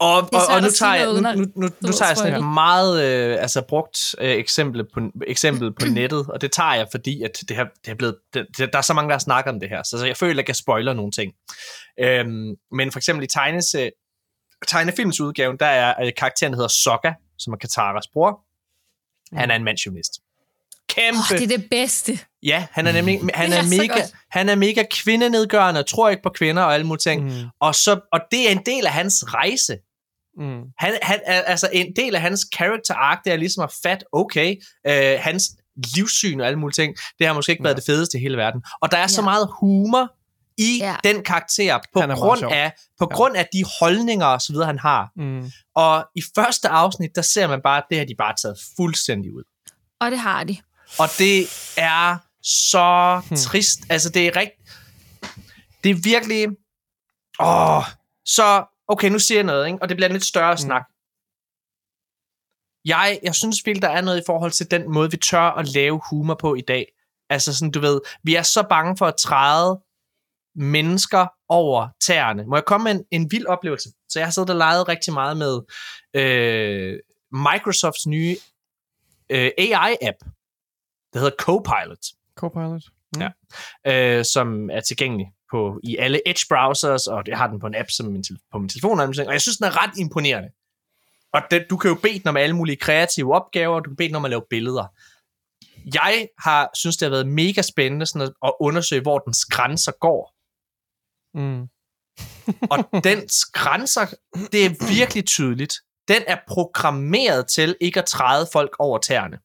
Speaker 1: Og, og, og nu tager jeg, nu, nu, nu, nu tager jeg sådan et meget øh, altså brugt øh, eksempel, på, eksempel på [CLEARS THROAT] nettet, og det tager jeg, fordi at det, her, det er blevet, det, der er så mange, der har snakket om det her, så, så jeg føler, at jeg spoiler nogle ting. Øhm, men for eksempel i tegnes, øh, tegnefilmsudgaven, der er øh, karakteren, der hedder Sokka, som er Kataras bror. Han er en mandsjournalist. Kæmpe
Speaker 2: Åh, det er det bedste.
Speaker 1: Ja, han er nemlig [LAUGHS] han er,
Speaker 2: er
Speaker 1: mega, han er mega kvindenedgørende, tror ikke på kvinder og alle mulige ting.
Speaker 3: Mm.
Speaker 1: Og, så, og det er en del af hans rejse.
Speaker 3: Mm.
Speaker 1: Han, han, altså en del af hans character arc, det er ligesom at fat, okay, øh, hans livssyn og alle mulige ting, det har måske ikke været det fedeste i hele verden. Og der er så
Speaker 2: Ja.
Speaker 1: meget humor i
Speaker 2: Ja.
Speaker 1: den karakter, på grund
Speaker 3: sjov.
Speaker 1: af, på grund af de holdninger og så videre, han har.
Speaker 3: Mm.
Speaker 1: Og i første afsnit, der ser man bare, at det har de bare taget fuldstændig ud.
Speaker 2: Og det har de.
Speaker 1: Og det er så
Speaker 3: Hmm.
Speaker 1: trist. Altså, det er rigt... Det er virkelig... Åh, så... Okay, nu siger jeg noget, ikke? og det bliver en lidt større
Speaker 3: Hmm.
Speaker 1: snak. Jeg, jeg synes virkelig, der er noget i forhold til den måde, vi tør at lave humor på i dag. Altså sådan, du ved, vi er så bange for at træde mennesker over tæerne. Må jeg komme med en, en vild oplevelse? Så jeg har siddet og leget rigtig meget med øh, Microsofts nye øh, AI-app, der hedder Copilot,
Speaker 3: Copilot. Mm.
Speaker 1: Ja. øh, som er tilgængelig på, i alle Edge-browsers, og jeg har den på en app som min, på min telefon, og jeg synes, den er ret imponerende. Og det, du kan jo bede den om alle mulige kreative opgaver, du kan bede den om at lave billeder. Jeg har synes, det har været mega spændende sådan at, at undersøge, hvor dens grænser går.
Speaker 3: Mm. [LAUGHS]
Speaker 1: Og dens grænser, det er virkelig tydeligt. Den er programmeret til ikke at træde folk over tæerne.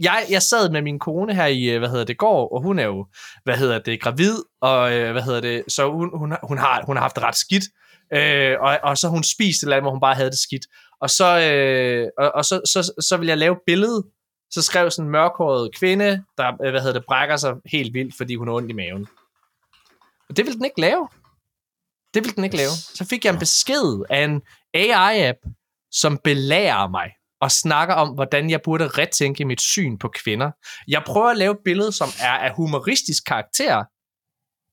Speaker 1: Jeg, jeg sad med min kone her i, øh, hvad hedder det, går, og hun er jo, hvad hedder det, gravid, og øh, hvad hedder det, så hun, hun, har- hun, har, hun har haft det ret skidt, øh, og, og så hun spist et eller andet, hvor hun bare havde det skidt. Og så, øh, og, og så, så, så vil jeg lave et billede, så skrev sådan en mørkhåret kvinde, der, øh, hvad hedder det, brækker sig helt vildt, fordi hun har ondt i maven. Og det ville den ikke lave. Det ville den ikke lave. Så fik jeg en besked af en AI-app, som belærer mig og snakker om, hvordan jeg burde retænke mit syn på kvinder. Jeg prøver at lave et billede, som er af humoristisk karakter,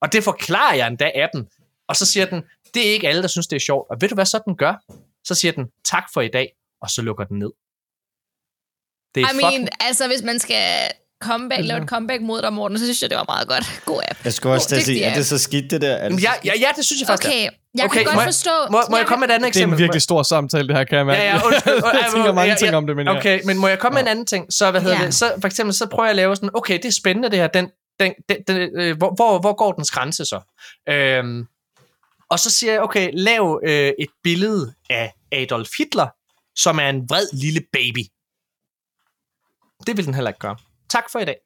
Speaker 1: og det forklarer jeg endda appen. Og så siger den, det er ikke alle, der synes, det er sjovt. Og ved du, hvad så den gør? Så siger den, tak for i dag, og så lukker den ned. Det er
Speaker 2: I
Speaker 1: fucking...
Speaker 2: mean, altså hvis man skal comeback, lave et comeback mod dig, Morten, så synes jeg, det var meget godt. God app.
Speaker 4: Jeg skulle også
Speaker 2: God,
Speaker 4: til at sige, er det så skidt det der? Er det
Speaker 1: ja, ja, ja, det synes jeg faktisk.
Speaker 2: Okay, jeg
Speaker 1: Okay,
Speaker 2: kan
Speaker 1: må
Speaker 2: godt
Speaker 1: jeg-
Speaker 2: forstå...
Speaker 1: Må, må jeg komme med et andet
Speaker 3: Det er en
Speaker 1: eksempel?
Speaker 3: virkelig stor samtale, det her, kan jeg mærke.
Speaker 1: Ja, ja, undskyld. [LAUGHS]
Speaker 3: jeg tænker mange
Speaker 1: Ja,
Speaker 3: ting
Speaker 1: ja,
Speaker 3: om det, men ja.
Speaker 1: Okay, men må jeg komme med en anden ting? Så, hvad hedder
Speaker 2: Ja.
Speaker 1: det? Så for eksempel, så prøver jeg at lave sådan, okay, det er spændende det her, den, den, den, den, øh, hvor, hvor, hvor går dens grænse så? Øhm, og så siger jeg, okay, lav øh, et billede af Adolf Hitler, som er en vred lille baby. Det vil den heller ikke gøre. Tak for i dag.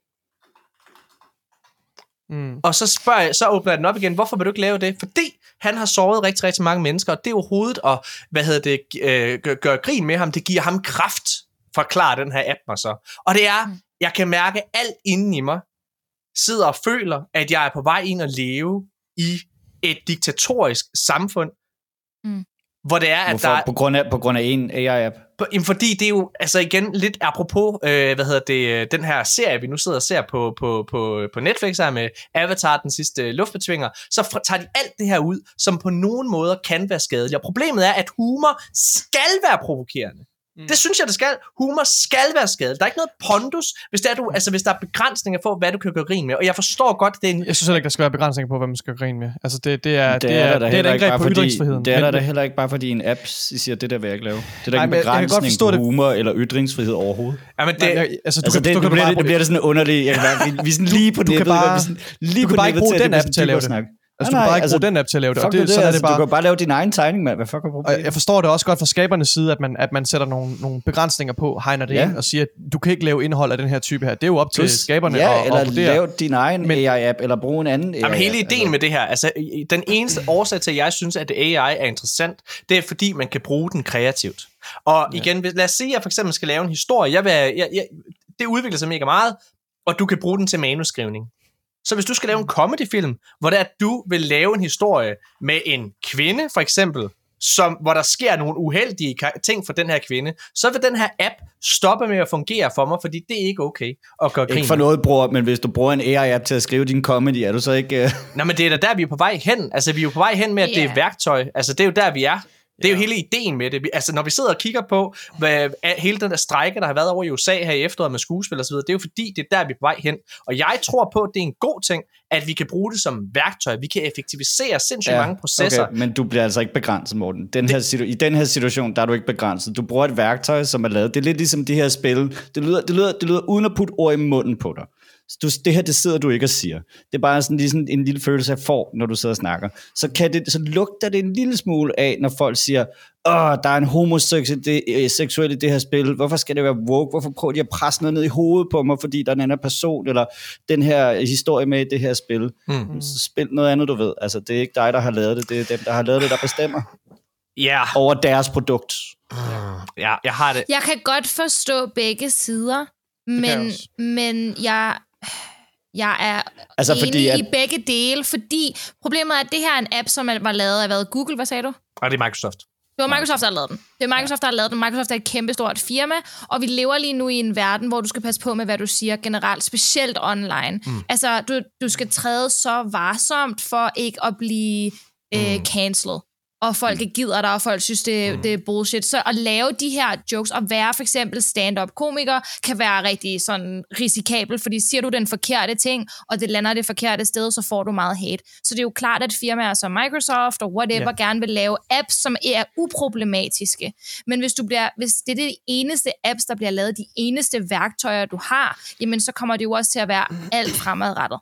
Speaker 3: Mm.
Speaker 1: Og så spørger jeg, så åbner jeg den op igen, hvorfor vil du ikke lave det? Fordi han har såret rigtig, rigtig mange mennesker, og det er overhovedet at, hvad hedder det, øh, gøre, grin med ham, det giver ham kraft. forklarer den her app mig så. Og det er, jeg kan mærke alt inden i mig, sidder og føler, at jeg er på vej ind og leve i et diktatorisk samfund,
Speaker 2: Mm.
Speaker 1: hvor det er, at
Speaker 4: Hvorfor?
Speaker 1: der er,
Speaker 4: På grund af, på grund af en AI-app?
Speaker 1: Jamen, fordi det er jo, altså igen, lidt apropos, øh, hvad hedder det, øh, den her serie, vi nu sidder og ser på, på, på, på Netflix her med Avatar, den sidste luftbetvinger, så fra, tager de alt det her ud, som på nogen måder kan være skadeligt. Og problemet er, at humor skal være provokerende. Mm. Det synes jeg, det skal. Humor skal være skadeligt. Der er ikke noget pondus, hvis, det er, du, altså, hvis der er begrænsninger for, hvad du kan gøre grin med. Og jeg forstår godt, det er en,
Speaker 3: Jeg synes heller ikke, der skal være begrænsninger på, hvad man skal grine med. Altså, det, det er,
Speaker 4: Det
Speaker 3: det
Speaker 4: er,
Speaker 3: er,
Speaker 4: der
Speaker 3: det er et
Speaker 4: heller ikke
Speaker 3: angreb
Speaker 4: bare
Speaker 3: på
Speaker 4: fordi,
Speaker 3: ytringsfriheden.
Speaker 4: det er der da heller ikke bare fordi en app siger, det der vil jeg ikke lave. Det er da
Speaker 3: Nej,
Speaker 4: ikke en
Speaker 3: jeg- jeg kan godt
Speaker 4: begrænsning
Speaker 3: forstå
Speaker 4: på
Speaker 3: det.
Speaker 4: humor eller ytringsfrihed overhovedet.
Speaker 1: ja, men det,
Speaker 3: Nej, altså, du
Speaker 4: Altså,
Speaker 3: kan,
Speaker 4: det,
Speaker 3: du kan
Speaker 4: bliver
Speaker 3: bare,
Speaker 4: det, nu bliver det sådan underligt. Jeg kan være, vi, vi er sådan lige på
Speaker 3: Du kan
Speaker 4: nippet.
Speaker 3: bare-
Speaker 4: vi sådan lige
Speaker 3: du kan
Speaker 4: på
Speaker 3: bare ikke bruge den
Speaker 4: det
Speaker 3: app til at lave det. Altså, du
Speaker 4: Nej,
Speaker 3: kan bare ikke
Speaker 4: altså,
Speaker 3: bruge den app til at lave det. Og det,
Speaker 4: det,
Speaker 3: sådan er
Speaker 4: altså,
Speaker 3: det bare.
Speaker 4: du kan bare lave din egen tegning, mand. Hvad fuck er problemet?
Speaker 3: jeg forstår det også godt fra skabernes side, at man, at man sætter nogle, nogle begrænsninger på, hegner det
Speaker 4: Ja.
Speaker 3: ind og siger, at du kan ikke lave indhold af den her type her. Det er jo op til
Speaker 4: Plus-
Speaker 3: skaberne
Speaker 4: ja,
Speaker 3: at,
Speaker 4: eller
Speaker 3: at vurdere.
Speaker 4: lav din egen
Speaker 3: Men-
Speaker 4: AI-app, eller brug en anden
Speaker 1: Jamen, hele
Speaker 4: AI-app,
Speaker 1: ideen med det her, altså den eneste [CLEARS THROAT] årsag til, at jeg synes, at AI er interessant, det er fordi, man kan bruge den kreativt. Og igen, lad os sige, at jeg for eksempel skal lave en historie. Jeg vil, jeg, jeg, det udvikler sig mega meget, og du kan bruge den til manuskrivning. Så hvis du skal lave en comedyfilm, hvor det er, at du vil lave en historie med en kvinde, for eksempel, som, hvor der sker nogle uheldige ting for den her kvinde, så vil den her app stoppe med at fungere for mig, fordi det er ikke okay at gøre grin
Speaker 4: Ikke for noget, bror, men hvis du bruger en AI-app til at skrive din comedy, er du så ikke... Uh...
Speaker 1: Nej, men det er da der, vi er på vej hen. Altså, vi er jo på vej hen med, at det er værktøj. Altså, det er jo der, vi er. Det er jo hele ideen med det. Altså, når vi sidder og kigger på hvad, hele den der strække, der har været over i USA her i efteråret med skuespil og så videre, det er jo fordi, det er der, vi er på vej hen. Og jeg tror på, at det er en god ting, at vi kan bruge det som værktøj. Vi kan effektivisere sindssygt ja, mange processer.
Speaker 4: Okay, men du bliver altså ikke begrænset, Morten. Den her situ- I den her situation, der er du ikke begrænset. Du bruger et værktøj, som er lavet. Det er lidt ligesom de her spil. Det lyder, det lyder, det lyder uden at putte ord i munden på dig. Så Du, det her, det sidder du ikke og siger. Det er bare sådan, lige sådan en lille følelse, jeg får, når du sidder og snakker. Så, kan det, så lugter det en lille smule af, når folk siger, åh, der er en homoseksuel det, øh, i det her spil. Hvorfor skal det være woke? Hvorfor prøver de at presse noget ned i hovedet på mig, fordi der er en anden person, eller den her historie med i det her spil?
Speaker 1: Mm.
Speaker 4: Så spil noget andet, du ved. Altså, det er ikke dig, der har lavet det. Det er dem, der har lavet det, der bestemmer
Speaker 1: Ja,
Speaker 4: over deres produkt.
Speaker 1: ja, jeg har det.
Speaker 2: Jeg kan godt forstå begge sider, men, men jeg, jeg er
Speaker 4: Altså,
Speaker 2: enig
Speaker 4: fordi
Speaker 2: at... i begge dele, fordi problemet er, at det her er en app, som var lavet af hvad, Google, hvad sagde du?
Speaker 1: Og det er Microsoft.
Speaker 2: Det var Microsoft, der har lavet den. Det er Microsoft, der har lavet den. Microsoft er et kæmpestort firma, og vi lever lige nu i en verden, hvor du skal passe på med, hvad du siger generelt, specielt online. Mm. Altså, du, du skal træde så varsomt for ikke at blive øh, cancelled. Og folk ikke gider dig, og folk synes, det, mm. det er bullshit. Så at lave de her jokes, og være for eksempel stand-up komiker, kan være rigtig sådan risikabelt, fordi siger du den forkerte ting, og det lander det forkerte sted, så får du meget hate. Så det er jo klart, at firmaer som Microsoft og whatever
Speaker 3: Ja.
Speaker 2: gerne vil lave apps, som er uproblematiske. Men hvis, du bliver, hvis det er det eneste apps, der bliver lavet, de eneste værktøjer, du har, jamen så kommer det jo også til at være alt fremadrettet.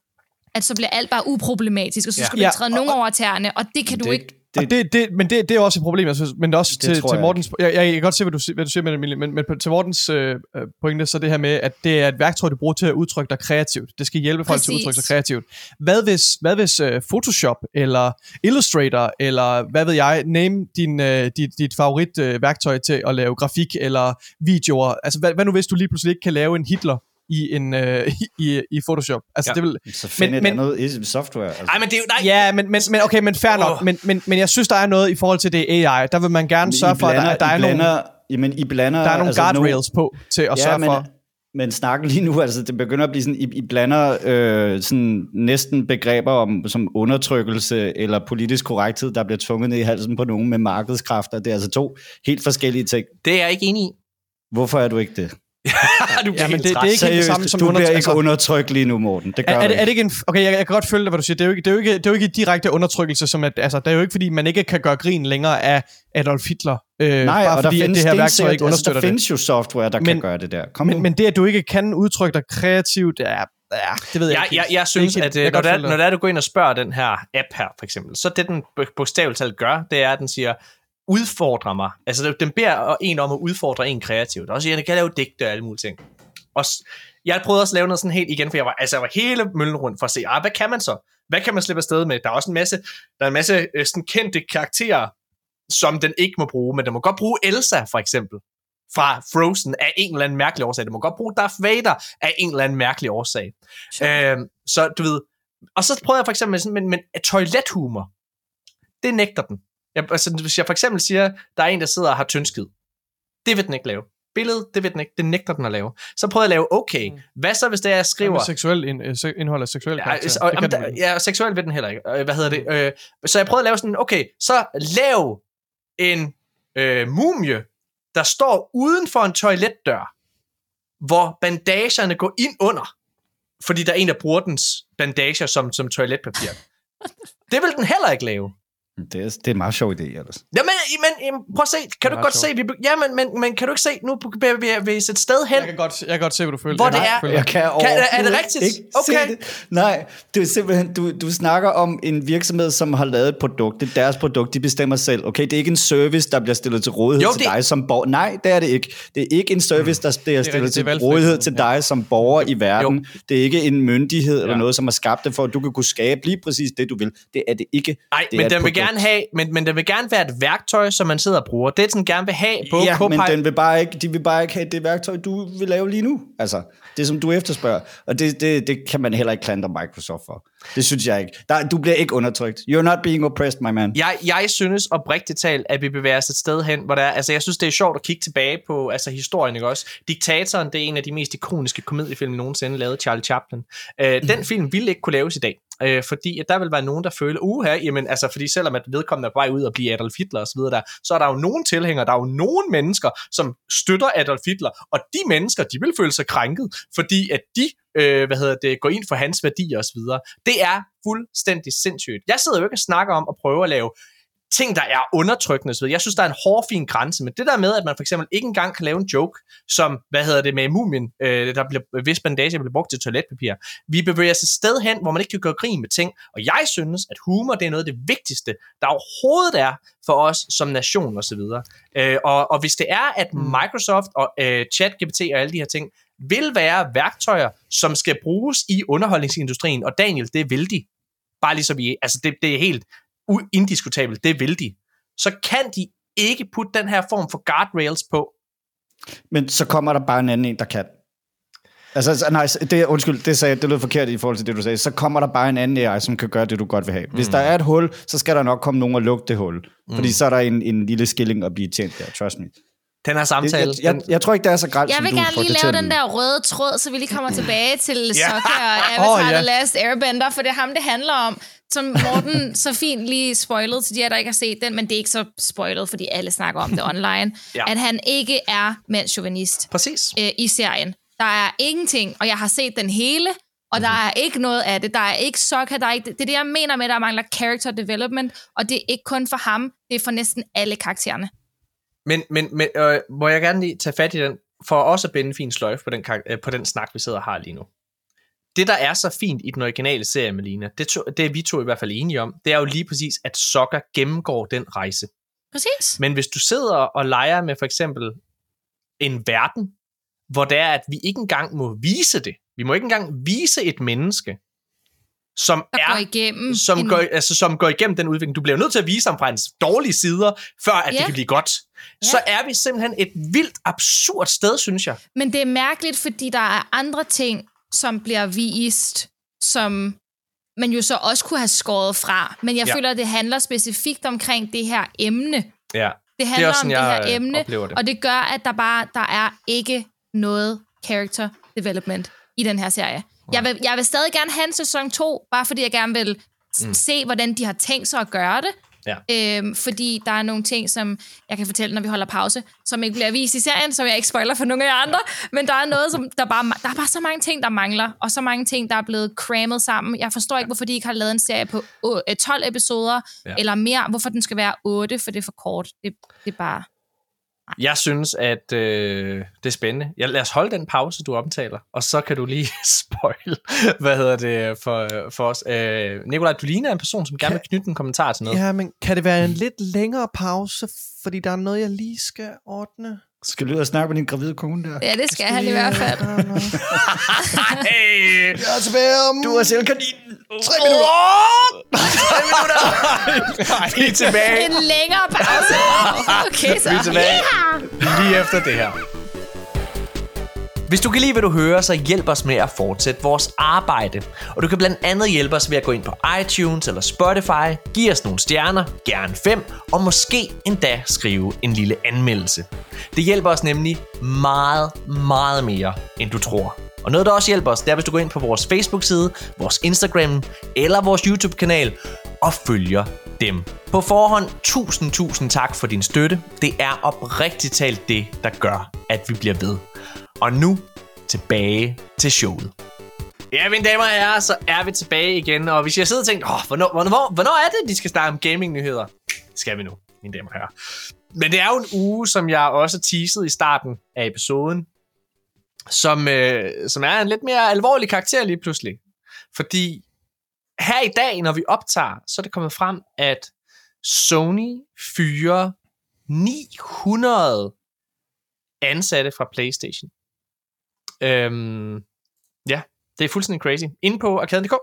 Speaker 2: At så bliver alt bare uproblematisk, og så
Speaker 1: Ja.
Speaker 2: skal du
Speaker 3: Ja,
Speaker 2: ikke træde
Speaker 3: og-
Speaker 2: nogen over tæerne, og det kan du
Speaker 4: det,
Speaker 2: ikke
Speaker 3: Det, og det, det, men det, det er også et problem, jeg synes, men også
Speaker 4: Det
Speaker 3: til, til
Speaker 4: jeg
Speaker 3: Mortens... Jeg, jeg, kan godt se, hvad du, hvad du siger med det, Emilie, men, men til Mortens øh, øh, pointe, så det her med, at det er et værktøj, du bruger til at udtrykke dig kreativt. Det skal hjælpe folk til at
Speaker 2: Præcis.
Speaker 3: udtrykke sig kreativt. Hvad hvis, hvad hvis øh, Photoshop, eller Illustrator, eller hvad ved jeg, name din, øh, dit, dit favorit øh, værktøj til at lave grafik eller videoer. Altså, hvad, hvad nu hvis du lige pludselig ikke kan lave en Hitler i, en, øh, [LAUGHS] i, i Photoshop? Altså,
Speaker 1: Ja.
Speaker 3: det vil,
Speaker 4: Så find
Speaker 3: Men-
Speaker 4: men, et
Speaker 3: men-
Speaker 4: andet software. Altså.
Speaker 1: Nej, men det er jo... Nej,
Speaker 3: Ja, men, men, men okay, men fair nok.
Speaker 1: Åh.
Speaker 3: Men, men, men jeg synes, der er noget i forhold til det AI. Der vil man gerne sørge for, at der, der, er nogle,
Speaker 4: blander, jamen, I blander,
Speaker 3: der er nogle
Speaker 4: altså,
Speaker 3: guardrails på til at
Speaker 4: ja,
Speaker 3: sørge
Speaker 4: men,
Speaker 3: for...
Speaker 4: Men snakken lige nu, altså det begynder at blive sådan, I, I blander øh, sådan næsten begreber om som undertrykkelse eller politisk korrekthed, der bliver tvunget ned i halsen på nogen med markedskræfter. Det er altså to helt forskellige ting.
Speaker 1: det er jeg ikke enig i.
Speaker 4: Hvorfor er du ikke det? [LAUGHS]
Speaker 1: du bliver
Speaker 3: men det- det er ikke helt det samme
Speaker 4: Seriøst,
Speaker 3: som
Speaker 4: du bliver ikke
Speaker 3: altså-
Speaker 4: undertrykt lige nu, Morten. Det gør
Speaker 3: Er, er, det, er det
Speaker 4: ikke.
Speaker 3: ikke en... Okay, jeg, jeg kan godt følge dig, hvad du siger. Det er jo ikke, det er jo ikke, det er jo ikke direkte undertrykkelse, som at, altså, det er jo ikke, fordi man ikke kan gøre grin længere af Adolf Hitler, øh,
Speaker 4: Nej,
Speaker 3: bare
Speaker 4: og der
Speaker 3: fordi, at
Speaker 4: findes
Speaker 3: det her værktøj ikke understøtter
Speaker 4: altså, der
Speaker 3: det.
Speaker 4: findes jo software, der
Speaker 3: Men-
Speaker 4: kan gøre det der. Kom
Speaker 3: Men,
Speaker 4: nu.
Speaker 3: men det, at du ikke kan udtrykke dig kreativt, er, ja, det ved jeg
Speaker 1: jeg,
Speaker 3: ikke.
Speaker 1: jeg, jeg synes,
Speaker 3: Det er
Speaker 1: at
Speaker 3: ikke-
Speaker 1: øh,
Speaker 3: jeg
Speaker 1: når, der, når der er, du går ind og spørger den her app her, for eksempel, så det, den bo- bogstaveligt talt gør, det er, at den siger, udfordre mig. Altså, den beder en om at udfordre en kreativt. Og siger, at den kan lave digte og alle mulige ting. Og jeg prøvede også at lave noget sådan helt igen, for jeg var, altså, jeg var hele møllen rundt for at se, ah, hvad kan man så? Hvad kan man slippe afsted med? Der er også en masse, der er en masse øh, sådan kendte karakterer, som den ikke må bruge, men den må godt bruge Elsa, for eksempel. fra Frozen af en eller anden mærkelig årsag. Du må godt bruge Darth Vader af en eller anden mærkelig årsag. Øh, så du ved, og så prøvede jeg for eksempel sådan, men, men toilethumor, det nægter den. Jeg, altså, hvis jeg for eksempel siger, der er en, der sidder og har tyndskid, det vil den ikke lave. Billedet, det vil den ikke, det nægter den at lave. Så prøvede jeg at lave, okay, hvad så hvis det er, jeg skriver...
Speaker 3: Seksuel ind, øh, indhold af seksuel
Speaker 1: Ja,
Speaker 3: karakter.
Speaker 1: og,
Speaker 3: den
Speaker 1: der, ja, seksuel ved den heller ikke. Øh, Hvad hedder det? Øh, så jeg prøvede at lave sådan, okay, så lav en øh, mumie, der står uden for en toiletdør, hvor bandagerne går ind under, fordi der er en, der bruger dens bandager som, som toiletpapir. [LAUGHS] Det vil den heller ikke lave.
Speaker 4: Det er, det er en meget sjov idé, ellers.
Speaker 1: Jamen, men, jamen, prøv at se. Kan du godt
Speaker 3: sjovt.
Speaker 1: se? Vi, ja, men, men, men kan du ikke se? Nu bevæger vi et sted hen.
Speaker 3: Jeg kan godt, jeg kan godt se, hvad du føler.
Speaker 1: Hvor
Speaker 3: Jeg
Speaker 1: det
Speaker 3: kan
Speaker 1: er-
Speaker 3: følge
Speaker 4: Jeg
Speaker 3: dig.
Speaker 4: kan,
Speaker 1: er det rigtigt?
Speaker 4: Ikke
Speaker 1: Okay.
Speaker 4: se det. Nej, det er simpelthen, du, du snakker om en virksomhed, som har lavet et produkt. Det er deres produkt, de bestemmer selv. Okay, det er ikke en service, der bliver stillet til rådighed
Speaker 1: Jo,
Speaker 4: til
Speaker 1: det-
Speaker 4: dig som borger. Nej, det er det ikke. Det er ikke en service, der bliver stillet
Speaker 3: rigtigt,
Speaker 4: til rådighed til dig som borger i verden. Det er ikke en myndighed eller
Speaker 3: Ja.
Speaker 4: noget, som har skabt det for, at du kan kunne skabe lige præcis det, du vil. Det er det ikke.
Speaker 1: Nej, men den vil
Speaker 4: produkt.
Speaker 1: Gerne have, men, men den vil gerne være et værktøj, som man sidder og bruger. Det, den gerne vil have på
Speaker 4: ja, men
Speaker 1: Copilot-
Speaker 4: den vil bare ikke, de vil bare ikke have det værktøj, du vil lave lige nu. Altså, det som du efterspørger. Og det, det, det kan man heller ikke klandre Microsoft for. Det synes jeg ikke. Der, du bliver ikke undertrykt. You're not being oppressed, my man.
Speaker 1: Jeg, jeg synes oprigtigt talt, at vi bevæger os et sted hen, hvor der er, altså jeg synes, det er sjovt at kigge tilbage på altså historien, ikke også? Diktatoren, det er en af de mest ikoniske komediefilm nogensinde lavet, Charlie Chaplin. Øh, den [CLEARS THROAT] film ville ikke kunne laves i dag. Øh, fordi at der vil være nogen, der føler, uha, jamen altså, fordi selvom at vedkommende er på vej ud og blive Adolf Hitler osv., der, så er der jo nogen tilhængere, der er jo nogen mennesker, som støtter Adolf Hitler, og de mennesker, de vil føle sig krænket, fordi at de øh, hvad hedder det, går ind for hans værdier osv. Det er fuldstændig sindssygt. Jeg sidder jo ikke og snakker om at prøve at lave ting, der er undertrykkende osv. Jeg synes, der er en hårfin grænse, men det der med, at man for eksempel ikke engang kan lave en joke, som, hvad hedder det, med mumien, øh, der bliver, hvis bandage bliver brugt til toiletpapir. Vi bevæger os et sted hen, hvor man ikke kan gøre grin med ting, og jeg synes, at humor, det er noget af det vigtigste, der overhovedet er for os som nation osv. Øh, og, og hvis det er, at Microsoft og øh, ChatGPT og alle de her ting, vil være værktøjer, som skal bruges i underholdningsindustrien, og Daniel, det vil de. Bare ligesom vi, altså det, det er helt indiskutabelt, det vil de. Så kan de ikke putte den her form for guardrails på.
Speaker 4: Men så kommer der bare en anden en, der kan. Altså, nej, det, undskyld, det, sagde, det lød forkert i forhold til det, du sagde. Så kommer der bare en anden AI, som kan gøre det, du godt vil have. Hvis
Speaker 1: Mm.
Speaker 4: der er et hul, så skal der nok komme nogen og lukke det hul. Fordi så er der en, en lille skilling at blive tjent der, trust me.
Speaker 1: Den her
Speaker 4: Det,
Speaker 1: samtale,
Speaker 4: jeg, jeg, jeg, tror ikke, det er så grælt,
Speaker 2: Jeg vil gerne lige lave den der røde tråd, så vi lige kommer tilbage til
Speaker 1: Ja.
Speaker 2: Sokka og Avatar [LAUGHS]
Speaker 3: Åh, ja.
Speaker 2: The Last Airbender, for det er ham, det handler om. Som Morten [LAUGHS] så fint lige spoilede til de her, der ikke har set den, men det er ikke så spoilet, fordi alle snakker om det online, [LAUGHS]
Speaker 1: Ja.
Speaker 2: at han ikke er mandsjuvenist
Speaker 1: Præcis.
Speaker 2: øh, i serien. Der er ingenting, og jeg har set den hele, og der er ikke noget af det. Der er ikke Sokka, der er ikke, det er det, jeg mener med, at der mangler character development, og det er ikke kun for ham, det er for næsten alle karaktererne.
Speaker 1: Men, men, men øh, må jeg gerne lige tage fat i den, for også at binde en fin sløjfe på den, øh, på den snak, vi sidder og har lige nu. Det, der er så fint i den originale serie, Melina, det, to, det er vi to i hvert fald enige om, det er jo lige præcis, at Sokka gennemgår den rejse.
Speaker 2: Præcis.
Speaker 1: Men hvis du sidder og leger med for eksempel en verden, hvor det er, at vi ikke engang må vise det. Vi må ikke engang vise et menneske, som
Speaker 2: Der
Speaker 1: er
Speaker 2: går igennem
Speaker 1: som,
Speaker 2: en-
Speaker 1: går, altså, som går igennem den udvikling. Du bliver nødt til at vise ham fra hans dårlige sider, før at
Speaker 2: Ja.
Speaker 1: det kan blive godt. Så er vi simpelthen et vildt absurd sted, synes jeg.
Speaker 2: Men det er mærkeligt, fordi der er andre ting, som bliver vist, som man jo så også kunne have skåret fra. Men jeg
Speaker 1: Ja.
Speaker 2: føler, at det handler specifikt omkring det her emne.
Speaker 1: Ja.
Speaker 2: Det handler
Speaker 1: også sådan,
Speaker 2: om det her
Speaker 1: øh,
Speaker 2: emne,
Speaker 1: det.
Speaker 2: og det gør, at der bare der er ikke noget character development i den her serie. Jeg vil, jeg vil stadig gerne have en sæson 2, bare fordi jeg gerne vil mm. se, hvordan de har tænkt sig at gøre det.
Speaker 1: Ja.
Speaker 2: Øhm, fordi der er nogle ting, som jeg kan fortælle, når vi holder pause, som ikke bliver vist i serien, som jeg ikke spoiler for nogle af jer andre. Men der er noget, som der bare, der er bare så mange ting, der mangler, og så mange ting, der er blevet crammet sammen. Jeg forstår ikke, hvorfor de ikke har lavet en serie på å- øh, 12 episoder,
Speaker 1: ja.
Speaker 2: eller mere. Hvorfor den skal være 8, for det er for kort. Det, det er bare...
Speaker 1: Jeg synes, at øh, det er spændende. Ja, lad os holde den pause, du omtaler, og så kan du lige [LAUGHS] spoil, hvad hedder det for, for os. Øh, Nikolaj, du ligner en person, som gerne vil knytte en kommentar til noget.
Speaker 3: Ja, men kan det være en lidt længere pause, fordi der er noget, jeg lige skal ordne?
Speaker 4: Skal du ud og snakke med din gravide kone der?
Speaker 2: Ja, det skal han i hvert fald.
Speaker 1: Hey,
Speaker 3: Jeg er tilbage om...
Speaker 4: Du er selv kaninen.
Speaker 1: Tre minutter! Tre minutter! Vi er tilbage.
Speaker 2: En længere pause. Okay, så.
Speaker 1: Vi er tilbage lige efter det her. Hvis du kan lide, hvad du hører, så hjælp os med at fortsætte vores arbejde. Og du kan blandt andet hjælpe os ved at gå ind på iTunes eller Spotify, give os nogle stjerner, gerne fem, og måske endda skrive en lille anmeldelse. Det hjælper os nemlig meget, meget mere, end du tror. Og noget, der også hjælper os, det er, hvis du går ind på vores Facebook-side, vores Instagram eller vores YouTube-kanal og følger dem. På forhånd, tusind, tusind tak for din støtte. Det er oprigtigt talt det, der gør, at vi bliver ved. Og nu tilbage til showet. Ja, mine damer og herrer, så er vi tilbage igen. Og hvis jeg sidder og tænker, oh, hvornår, hvornår, hvornår er det, de skal snakke om gaming-nyheder? Det skal vi nu, mine damer og herrer. Men det er jo en uge, som jeg også teasede i starten af episoden, som, øh, som er en lidt mere alvorlig karakter lige pludselig. Fordi her i dag, når vi optager, så er det kommet frem, at Sony fyrer 900 ansatte fra PlayStation. Øhm, ja, det er fuldstændig crazy. Inde på arkaden.dk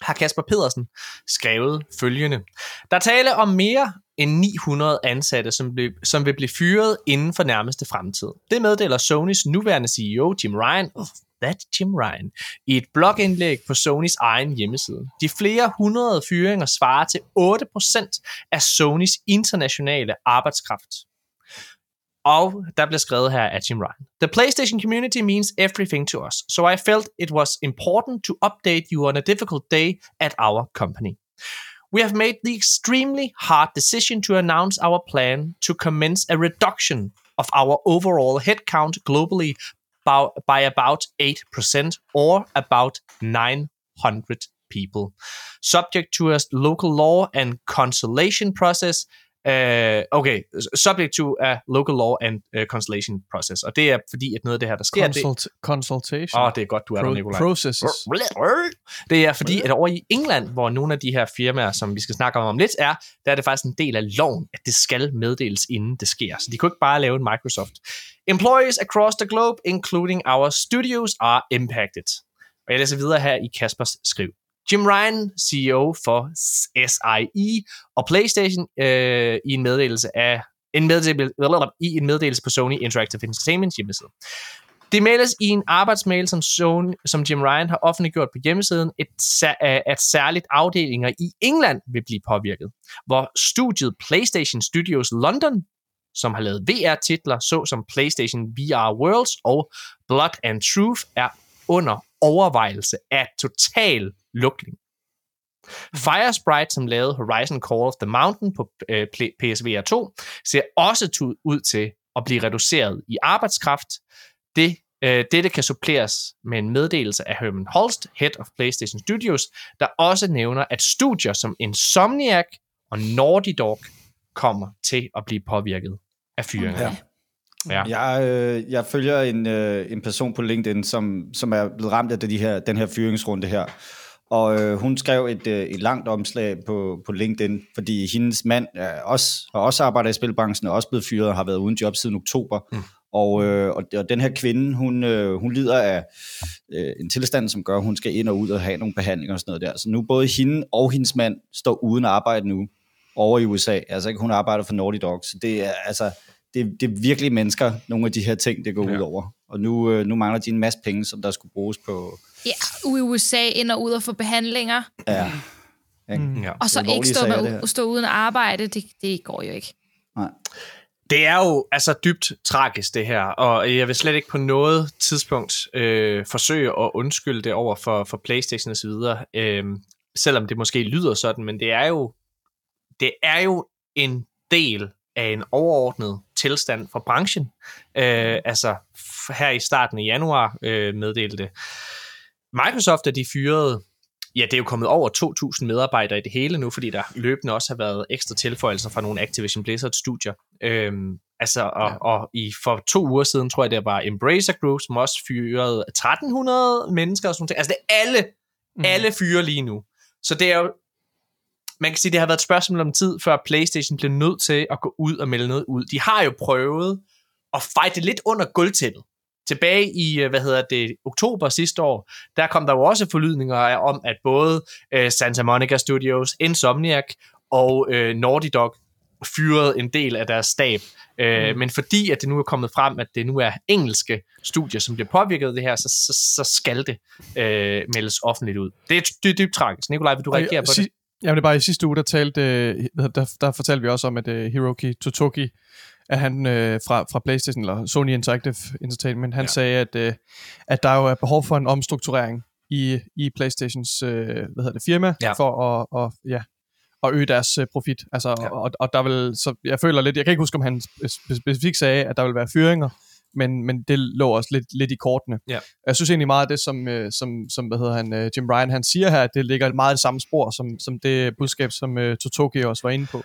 Speaker 1: har Kasper Pedersen skrevet følgende. Der taler om mere end 900 ansatte, som, blev, som vil blive fyret inden for nærmeste fremtid. Det meddeler Sonys nuværende CEO Jim Ryan, oh, that Jim Ryan, i et blogindlæg på Sonys egen hjemmeside. De flere hundrede fyringer svarer til 8% af Sonys internationale arbejdskraft. Og der bliver skrevet her af Jim Ryan. The PlayStation community means everything to us, so I felt it was important to update you on a difficult day at our company. We have made the extremely hard decision to announce our plan to commence a reduction of our overall headcount globally by about 8% or about 900 people, subject to a local law and consolation process Uh, okay, subject to a local law and uh, constellation process. Og det er fordi, at noget af det her, der sker...
Speaker 3: Consult-
Speaker 1: det,
Speaker 3: consultation.
Speaker 1: Åh, oh, det er godt, du er
Speaker 3: Pro-
Speaker 1: der, Nicolaj.
Speaker 3: Processes.
Speaker 1: Det er fordi, at over i England, hvor nogle af de her firmaer, som vi skal snakke om om lidt, er, der er det faktisk en del af loven, at det skal meddeles, inden det sker. Så de kunne ikke bare lave en Microsoft. Employees across the globe, including our studios, are impacted. Og jeg læser videre her i Kaspers skriv. Jim Ryan, CEO for SIE og PlayStation, øh, i en meddelelse af en meddelelse, i en meddelelse på Sony Interactive Entertainment hjemmeside. Det meldes i en arbejdsmail, som, Sony, som Jim Ryan har offentliggjort på hjemmesiden, et, at særligt afdelinger i England vil blive påvirket, hvor studiet PlayStation Studios London, som har lavet VR-titler, såsom PlayStation VR Worlds og Blood and Truth, er under overvejelse af total lukning. Firesprite, som lavede Horizon Call of the Mountain på øh, PSVR 2, ser også ud til at blive reduceret i arbejdskraft. Det, øh, dette kan suppleres med en meddelelse af Herman Holst, Head of PlayStation Studios, der også nævner, at studier som Insomniac og Naughty Dog kommer til at blive påvirket af fyringer.
Speaker 4: Okay. Ja. Jeg, øh, jeg følger en, øh, en person på LinkedIn, som, som er blevet ramt af de her, den her fyringsrunde her. Og øh, hun skrev et, øh, et langt omslag på, på LinkedIn, fordi hendes mand er også, har også arbejdet i spilbranchen og også blevet fyret og har været uden job siden oktober. Mm. Og, øh, og, og den her kvinde, hun, øh, hun lider af øh, en tilstand, som gør, at hun skal ind og ud og have nogle behandlinger og sådan noget der. Så nu både hende og hendes mand står uden arbejde nu over i USA. Altså ikke hun arbejder for Naughty Dog. Så det er altså det, det er virkelig mennesker, nogle af de her ting, det går ja. ud over. Og nu, øh, nu mangler de en masse penge, som der skulle bruges på...
Speaker 2: Ja, i USA ind og ud og få behandlinger.
Speaker 4: Ja.
Speaker 2: Mm. ja. Og så ikke stå, med, stå uden arbejde, det, det går jo ikke.
Speaker 4: Nej.
Speaker 1: Det er jo altså dybt tragisk, det her, og jeg vil slet ikke på noget tidspunkt øh, forsøge at undskylde det over for, for Playstation osv., øh, selvom det måske lyder sådan, men det er jo, det er jo en del af en overordnet tilstand for branchen. Øh, altså her i starten af januar øh, meddelte Microsoft, at de fyrede Ja, det er jo kommet over 2.000 medarbejdere i det hele nu, fordi der løbende også har været ekstra tilføjelser fra nogle Activision Blizzard-studier. Øhm, altså, og, ja. og i, for to uger siden, tror jeg, det var Embracer Group, som også fyrede 1.300 mennesker og sådan noget. Altså, det er alle, mm. alle fyre lige nu. Så det er jo man kan sige, det har været et spørgsmål om tid, før PlayStation blev nødt til at gå ud og melde noget ud. De har jo prøvet at fighte lidt under gulvtæppet. tilbage i, øh, hvad hedder det, oktober sidste år, der kom der jo også forlydninger om, at både øh, Santa Monica Studios, Insomniac og øh, Naughty Dog fyrede en del af deres stab. Øh, mm. Men fordi at det nu er kommet frem, at det nu er engelske studier, som bliver påvirket af det her, så, så, så skal det øh, meldes offentligt ud. Det er, er dybt tragisk. Nikolaj, vil du reagere på det?
Speaker 3: Jamen det er bare i sidste uge, der, talte, øh, der, der fortalte vi også om, at uh, Hiroki Totoki, at han øh, fra, fra PlayStation, eller Sony Interactive Entertainment, han ja. sagde, at, øh, at der jo er behov for en omstrukturering i, i PlayStations øh, hvad hedder det, firma, ja. for at, og, ja, at øge deres øh, profit. Altså, ja. og, og der vil, så jeg føler lidt, jeg kan ikke huske, om han specifikt sagde, at der vil være fyringer, men, men det lå også lidt, lidt i kortene. Ja. Jeg synes egentlig meget af det, som, øh, som, som hvad hedder han, øh, Jim Ryan han siger her, at det ligger meget i det samme spor, som, som det budskab, som uh, Totoki også var inde på.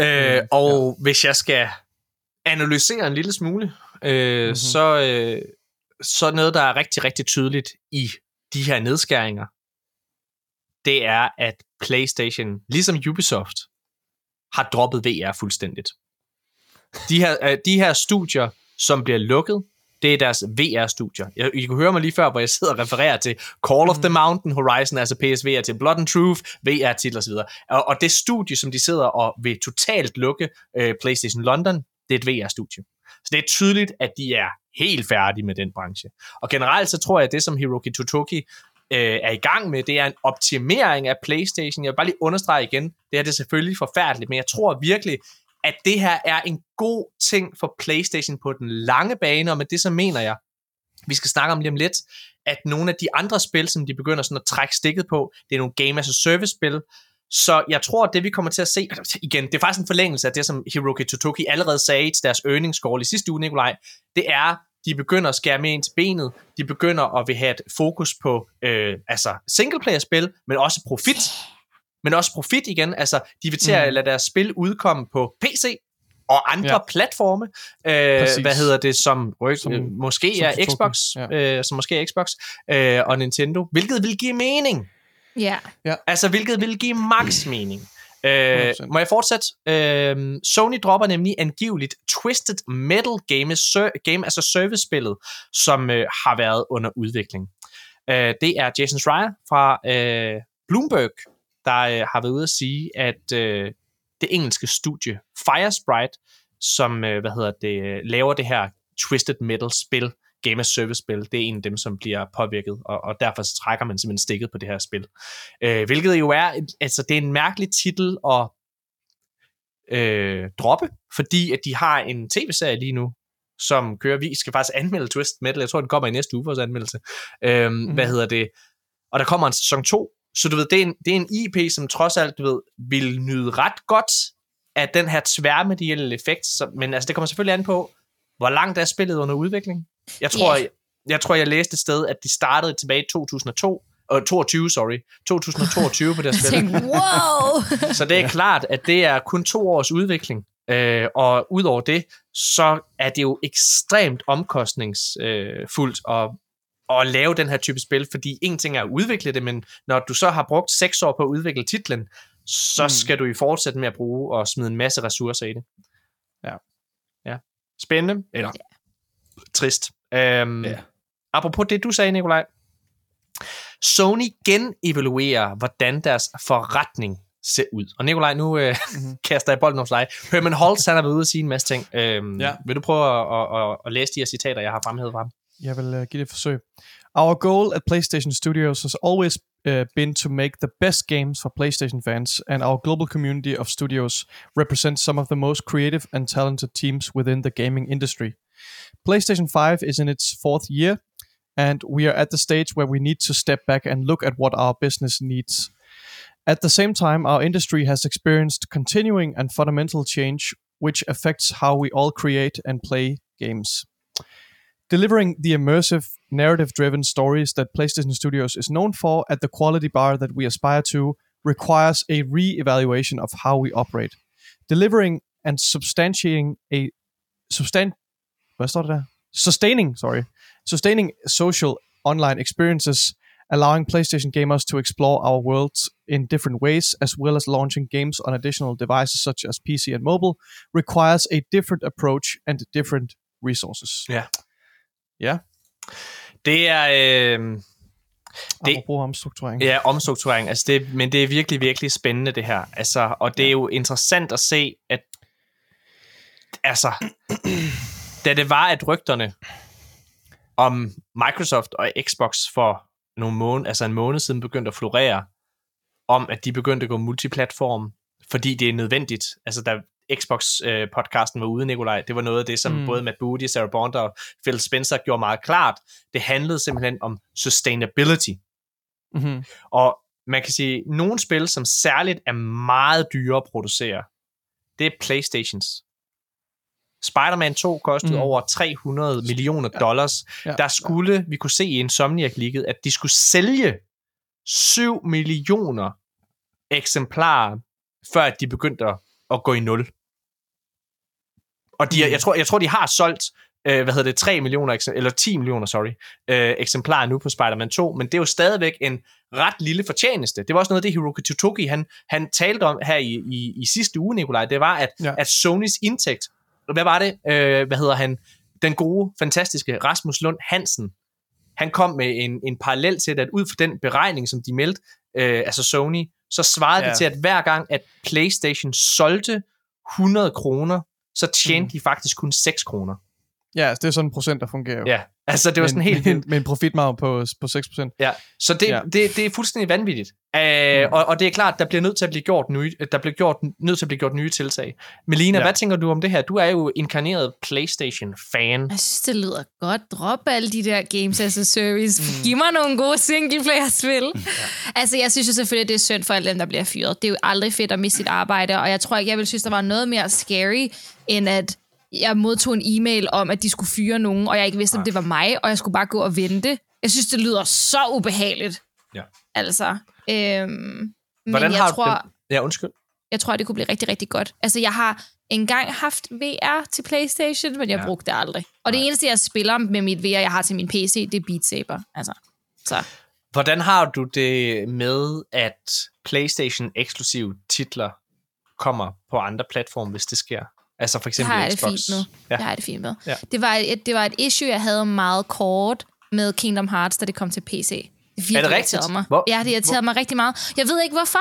Speaker 1: Øh, og ja. hvis jeg skal analysere en lille smule, øh, mm-hmm. så, øh, så noget, der er rigtig, rigtig tydeligt i de her nedskæringer, det er, at PlayStation, ligesom Ubisoft, har droppet VR fuldstændigt. De her, øh, de her studier, som bliver lukket, det er deres VR-studier. Jeg, I kunne høre mig lige før, hvor jeg sidder og refererer til Call of the mm. Mountain, Horizon, altså PSVR, til Blood and Truth, VR-titler osv. Og, og det studie, som de sidder og vil totalt lukke uh, PlayStation London, det er et VR-studie. Så det er tydeligt, at de er helt færdige med den branche. Og generelt så tror jeg, at det, som Hiroki Totoki øh, er i gang med, det er en optimering af PlayStation. Jeg vil bare lige understrege igen, det er det selvfølgelig forfærdeligt, men jeg tror virkelig, at det her er en god ting for PlayStation på den lange bane, og med det så mener jeg, vi skal snakke om lige om lidt, at nogle af de andre spil, som de begynder sådan at trække stikket på, det er nogle Game as a Service spil, så jeg tror, at det vi kommer til at se, altså, igen, det er faktisk en forlængelse af det, som Hiroki Totoki allerede sagde til deres earnings call i sidste uge, Nikolaj, det er, de begynder at skære mere ind til benet, de begynder at vil have et fokus på øh, altså singleplayer-spil, men også profit, men også profit igen, altså de vil til mm. at lade deres spil udkomme på PC, og andre ja. platforme, øh, hvad hedder det, som, som øh, måske som er Xbox, ja. øh, som måske er Xbox øh, og Nintendo, hvilket vil give mening.
Speaker 2: Ja.
Speaker 1: ja. Altså, hvilket vil give max mening. Øh, må jeg fortsætte? Øh, Sony dropper nemlig angiveligt Twisted Metal Game, game as a Service-spillet, som øh, har været under udvikling. Øh, det er Jason Schreier fra øh, Bloomberg, der øh, har været ude at sige, at øh, det engelske studie Firesprite, som øh, hvad hedder det, øh, laver det her Twisted Metal spil, Game as Service spil, det er en af dem, som bliver påvirket, og, og derfor så trækker man simpelthen stikket på det her spil. Øh, hvilket jo er, altså det er en mærkelig titel at øh, droppe, fordi at de har en tv-serie lige nu, som kører, vi skal faktisk anmelde Twist Metal, jeg tror, den kommer i næste uge, vores anmeldelse. Øh, mm. Hvad hedder det? Og der kommer en sæson 2, så du ved, det er en, det er en IP, som trods alt, du ved, vil nyde ret godt af den her tværmedielle effekt, så, men altså, det kommer selvfølgelig an på, hvor langt er spillet under udvikling. Jeg tror, yeah. jeg, jeg tror, jeg læste et sted, at de startede tilbage i 2002, og 22, sorry, 2022 på det spil.
Speaker 2: Tænkte, wow!
Speaker 1: så det er klart, at det er kun to års udvikling. Øh, og udover det, så er det jo ekstremt omkostningsfuldt øh, at, at lave den her type spil, fordi en ting er at udvikle det, men når du så har brugt seks år på at udvikle titlen, så mm. skal du i fortsætte med at bruge og smide en masse ressourcer i det. Ja. ja. Spændende, eller ja. trist. Um, ja. Apropos det, du sagde, Nikolaj. Sony genevaluerer, hvordan deres forretning ser ud. Og Nikolaj, nu øh, mm-hmm. [LAUGHS] kaster jeg bolden hos dig. Herman Holtz, han har været ude og sige en masse ting. Øhm, ja. Vil du prøve at, at, at, at læse de her citater, jeg har fremhævet frem?
Speaker 3: Jeg vil uh, give det et forsøg. Our goal at PlayStation Studios has always uh, been to make the best games for PlayStation fans, and our global community of studios represents some of the most creative and talented teams within the gaming industry. PlayStation 5 is in its fourth year, and we are at the stage where we need to step back and look at what our business needs. At the same time, our industry has experienced continuing and fundamental change, which affects how we all create and play games. Delivering the immersive, narrative driven stories that PlayStation Studios is known for at the quality bar that we aspire to requires a re evaluation of how we operate. Delivering and substantiating a det der? Sustaining, sorry. Sustaining social online experiences, allowing PlayStation gamers to explore our worlds in different ways, as well as launching games on additional devices such as PC and mobile, requires a different approach and different resources.
Speaker 1: Ja.
Speaker 3: Ja,
Speaker 1: Det er... Øh,
Speaker 3: det... apropos omstrukturering.
Speaker 1: Ja, omstrukturering. Altså det, men det er virkelig, virkelig spændende, det her. Altså, og det er jo interessant at se, at altså, da det var, at rygterne om Microsoft og Xbox for nogle måned, altså en måned siden begyndte at florere, om at de begyndte at gå multiplatform, fordi det er nødvendigt. Altså, da Xbox-podcasten var ude, Nikolaj, det var noget af det, som mm. både Matt Booty, Sarah Bond og Phil Spencer gjorde meget klart. Det handlede simpelthen om sustainability.
Speaker 3: Mm-hmm.
Speaker 1: Og man kan sige, nogle spil, som særligt er meget dyre at producere, det er Playstations. Spider-Man 2 kostede
Speaker 3: Mm.
Speaker 1: over 300 millioner dollars.
Speaker 3: Ja.
Speaker 1: Der skulle, vi kunne se i Insomniac League, at de skulle sælge 7 millioner eksemplarer, før at de begyndte at, at gå i nul. Og de,
Speaker 3: Mm.
Speaker 1: jeg, tror, jeg tror, de har solgt øh, hvad hedder det, 3 millioner, eller 10 millioner, sorry, øh, eksemplarer nu på Spider-Man 2, men det er jo stadigvæk en ret lille fortjeneste. Det var også noget af det, Hiroki Totoki, han, han talte om her i, i, i sidste uge, Nikolaj, det var, at,
Speaker 3: Ja.
Speaker 1: at Sonys indtægt, hvad var det, øh, hvad hedder han, den gode, fantastiske Rasmus Lund Hansen, han kom med en, en parallel til at ud fra den beregning, som de meldte, øh, altså Sony, så svarede
Speaker 3: Ja.
Speaker 1: det til, at hver gang, at PlayStation solgte 100 kroner, så tjente
Speaker 3: mm.
Speaker 1: de faktisk kun 6 kroner.
Speaker 3: Ja, altså, det er sådan en procent, der fungerer jo.
Speaker 1: Ja, altså det var sådan helt [LAUGHS]
Speaker 3: med, med en profitmarge på, på 6%.
Speaker 1: Ja, så det,
Speaker 3: Ja.
Speaker 1: det, det er fuldstændig vanvittigt. Uh,
Speaker 3: Mm.
Speaker 1: og, og det er klart, der bliver nødt til at blive gjort nye, der bliver gjort, nødt til at blive gjort nye tiltag. Melina,
Speaker 3: Ja.
Speaker 1: ja. hvad tænker du om det her? Du er jo inkarneret PlayStation-fan.
Speaker 2: Jeg synes, det lyder godt. Drop alle de der games as a service. Mm. Giv mig nogle gode singleplayer-spil. Ja. Altså, jeg synes jo selvfølgelig, det er synd for alle dem, der bliver fyret. Det er jo aldrig fedt at miste sit arbejde, og jeg tror ikke, jeg ville synes, der var noget mere scary, end at jeg modtog en e-mail om, at de skulle fyre nogen, og jeg ikke vidste, om det var mig, og jeg skulle bare gå og vente. Jeg synes, det lyder så ubehageligt.
Speaker 1: Ja.
Speaker 2: Altså. Øhm, men
Speaker 1: Hvordan
Speaker 2: jeg
Speaker 1: har
Speaker 2: tror,
Speaker 1: det? Ja, undskyld.
Speaker 2: jeg tror, det kunne blive rigtig, rigtig godt. Altså, jeg har engang haft VR til Playstation, men jeg ja. Brugte det aldrig. Og det eneste, jeg spiller med mit VR, jeg har til min PC, det er Beat Saber. Altså, så.
Speaker 1: Hvordan har du det med, at PlayStation-eksklusive titler kommer på andre platforme, hvis det sker? Altså for
Speaker 2: Det
Speaker 1: eksempel
Speaker 2: har jeg det
Speaker 1: Xbox.
Speaker 2: fint med.
Speaker 1: Ja.
Speaker 2: Det har jeg det fint med.
Speaker 1: Ja.
Speaker 2: Det, var et, det var et issue, jeg havde meget kort med Kingdom Hearts, da det kom til PC. Det virkelig
Speaker 1: Er det rigtigt?
Speaker 2: Mig.
Speaker 1: Hvor-
Speaker 2: ja, det irriterede mig rigtig meget. Jeg ved ikke, hvorfor.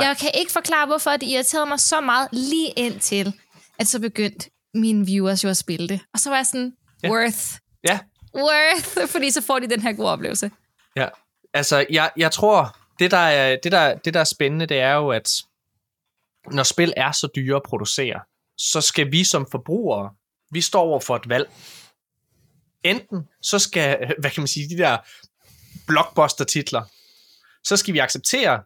Speaker 1: Nej.
Speaker 2: Jeg kan ikke forklare, hvorfor det irriterede mig så meget lige indtil, at så begyndte mine viewers jo at spille det. Og så var jeg sådan,
Speaker 1: Ja.
Speaker 2: worth,
Speaker 1: Ja,
Speaker 2: worth, [LAUGHS] fordi så får de den her gode oplevelse.
Speaker 1: Ja, altså jeg, jeg tror, det der, er, det, der, det der er spændende, det er jo, at når spil er så dyre at producere, så skal vi som forbrugere, vi står over for et valg. Enten så skal, [LAUGHS] hvad kan man sige, de der blockbuster-titler, så skal vi acceptere,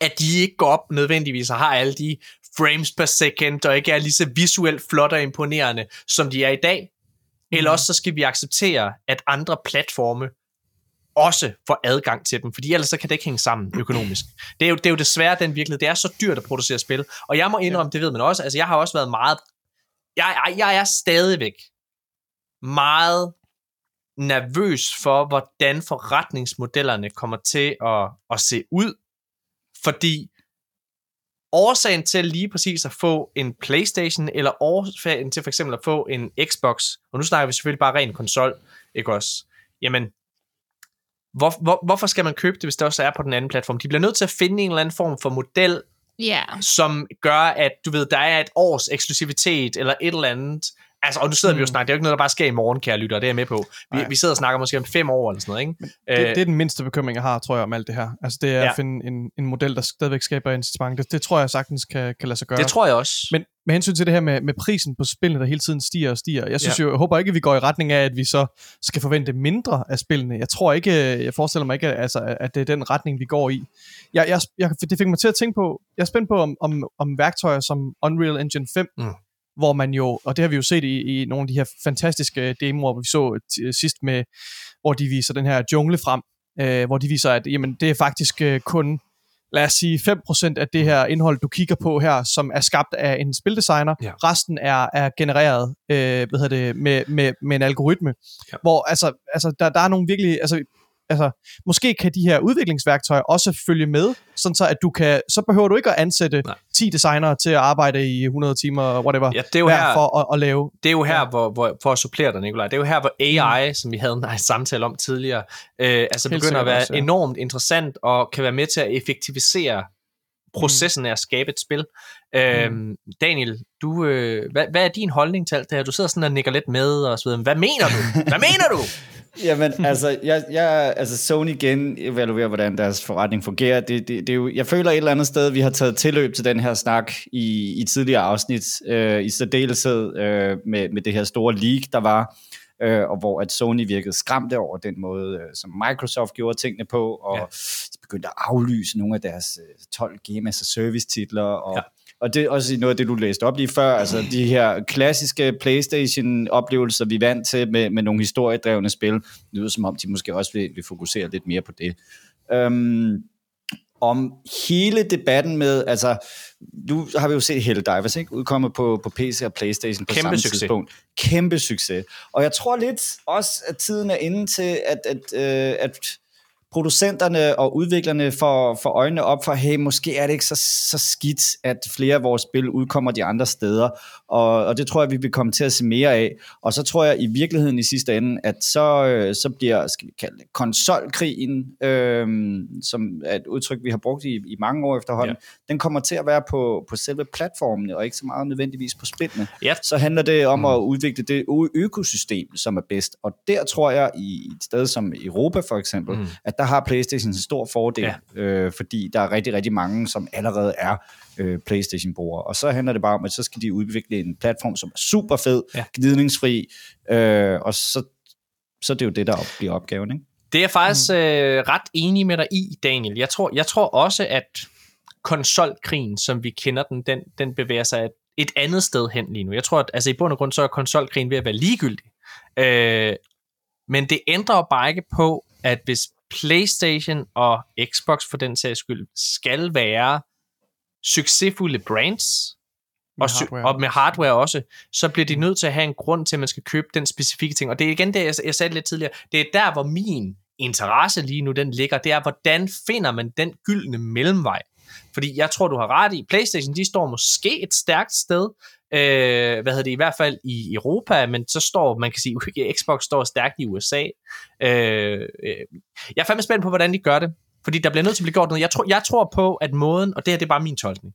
Speaker 1: at de ikke går op nødvendigvis og har alle de frames per second, og ikke er lige så visuelt flot og imponerende, som de er i dag. Eller også så skal vi acceptere, at andre platforme også får adgang til dem, fordi ellers så kan det ikke hænge sammen økonomisk. Det er jo, det er jo desværre den virkelighed. Det er så dyrt at producere spil. Og jeg må indrømme, det ved man også, altså jeg har også været meget, jeg, jeg, jeg er stadigvæk meget nervøs for, hvordan forretningsmodellerne kommer til at, at se ud, fordi årsagen til lige præcis at få en Playstation, eller årsagen til for eksempel at få en Xbox, og nu snakker vi selvfølgelig bare ren konsol, ikke også? Jamen, hvor, hvor, hvorfor skal man købe det, hvis det også er på den anden platform? De bliver nødt til at finde en eller anden form for model,
Speaker 2: Ja,
Speaker 1: som gør, at du ved, der er et års eksklusivitet, eller et eller andet. Altså, og nu sidder mm. vi jo og snakker, det er jo ikke noget, der bare sker i morgen, kære lytter, det er jeg med på. Vi,
Speaker 3: Nej.
Speaker 1: vi sidder og snakker måske om fem år eller sådan noget, ikke?
Speaker 3: Det, det er den mindste bekymring, jeg har, tror jeg, om alt det her. Altså, det er ja. At finde en, en model, der stadigvæk skaber incitament. Det, det tror jeg sagtens kan, kan lade sig gøre.
Speaker 1: det tror jeg også.
Speaker 3: Men med hensyn til det her med, med prisen på spillene, der hele tiden stiger og stiger, jeg synes
Speaker 1: Ja.
Speaker 3: ja. jo, jeg håber ikke, at vi går i retning af, at vi så skal forvente mindre af spillene. Jeg tror ikke, jeg forestiller mig ikke, altså, at det er den retning, vi går i. Jeg, jeg, jeg, det fik mig til at tænke på, jeg er spændt på, om, om, om værktøjer som Unreal Engine 5,
Speaker 1: Mm.
Speaker 3: Hvor man jo, og det har vi jo set i, i nogle af de her fantastiske demoer, vi så t- sidst med, hvor de viser den her jungle frem, øh, hvor de viser, at jamen, det er faktisk øh, kun lad os sige 5% af det her indhold, du kigger på her, som er skabt af en spildesigner.
Speaker 1: Ja.
Speaker 3: Resten er, er genereret øh, hvad hedder det, med, med, med en algoritme.
Speaker 1: Ja.
Speaker 3: Hvor altså, altså der, der er nogle virkelig... Altså, altså, måske kan de her udviklingsværktøjer også følge med, sådan så at du kan, så behøver du ikke at ansætte
Speaker 1: Nej.
Speaker 3: 10 designere til at arbejde i 100 timer, whatever,
Speaker 1: Ja, det er jo her-
Speaker 3: for at, at lave.
Speaker 1: Det er jo her, hvor, hvor, for at supplere dig, Nikolaj, det er jo her, hvor AI, mm. som vi havde en [LAUGHS] samtale om tidligere, øh, altså
Speaker 3: Helt
Speaker 1: begynder at være
Speaker 3: også, ja.
Speaker 1: enormt interessant og kan være med til at effektivisere processen af at skabe et spil. Øhm, Daniel, du, øh, hvad, hvad er din holdning til alt det her? Du sidder sådan og nikker lidt med og så videre. Hvad mener du? Hvad mener du? [LAUGHS]
Speaker 4: Jamen, altså, jeg, jeg, altså Sony igen evaluerer, hvordan deres forretning fungerer. Det, det, det er jo, jeg føler et eller andet sted, vi har taget tilløb til den her snak i, i tidligere afsnit, øh, i særdeleshed øh, med, med det her store leak, der var, øh, og hvor at Sony virkede skræmte over den måde, øh, som Microsoft gjorde tingene på, og
Speaker 1: Ja.
Speaker 4: begyndte at aflyse nogle af deres øh, 12 Game as a Service titler, og
Speaker 1: Ja.
Speaker 4: Og det er også noget af det, du læste op lige før, altså de her klassiske Playstation-oplevelser, vi er vant til med, med nogle historiedrevne spil, det lyder som om, de måske også vil, vil fokusere lidt mere på det. Øhm, om hele debatten med, altså, nu har vi jo set Helldivers, ikke? Udkommet på, på PC og Playstation på
Speaker 1: Kæmpe
Speaker 4: samme
Speaker 1: succes.
Speaker 4: tidspunkt. Kæmpe succes. Og jeg tror lidt også, at tiden er inde til, at, at, øh, at producenterne og udviklerne får, får øjnene op for, hey, måske er det ikke så, så skidt, at flere af vores spil udkommer de andre steder, og, og det tror jeg, vi vil komme til at se mere af. Og så tror jeg i virkeligheden i sidste ende, at så, øh, så bliver, skal vi kalde det, konsolkrigen, øh, som er et udtryk, vi har brugt i, i mange år efterhånden, ja. den kommer til at være på, på selve platformen, og ikke så meget nødvendigvis på spillene.
Speaker 1: Ja.
Speaker 4: Så handler det om at udvikle det økosystem, som er bedst. Og der tror jeg, i et sted som Europa for eksempel,
Speaker 1: Mm.
Speaker 4: mm. at der har PlayStation en stor fordel,
Speaker 1: Ja.
Speaker 4: øh, fordi der er rigtig, rigtig mange, som allerede er øh, PlayStation-brugere. Og så handler det bare om, at så skal de udvikle en platform, som er super fed,
Speaker 1: Ja.
Speaker 4: gnidningsfri, øh, og så, så er det jo det, der bliver opgaven, ikke?
Speaker 1: Det er jeg faktisk øh, ret enig med dig i, Daniel. Jeg tror, jeg tror også, at konsolkrigen, som vi kender den, den, den bevæger sig et, et andet sted hen lige nu. Jeg tror, at altså, i bund og grund, så er konsolkrigen ved at være ligegyldig. Øh, men det ændrer jo bare ikke på, at hvis PlayStation og Xbox for den sags skyld skal være succesfulde brands,
Speaker 3: Med
Speaker 1: og,
Speaker 3: hardware.
Speaker 1: og med hardware også, så bliver de nødt til at have en grund til, at man skal købe den specifikke ting. Og det er igen det, jeg, jeg sagde lidt tidligere, det er der, hvor min interesse lige nu, den ligger, det er, hvordan finder man den gyldne mellemvej? Fordi jeg tror, du har ret i, PlayStation, de står måske et stærkt sted, øh, hvad hedder det, i hvert fald i Europa, men så står, man kan sige, [LAUGHS] Xbox står stærkt i USA. Øh, øh, jeg er fandme spændt på, hvordan de gør det, fordi der bliver nødt til at blive gjort noget. Jeg tror, jeg tror på, at måden, og det her det er bare min tolkning,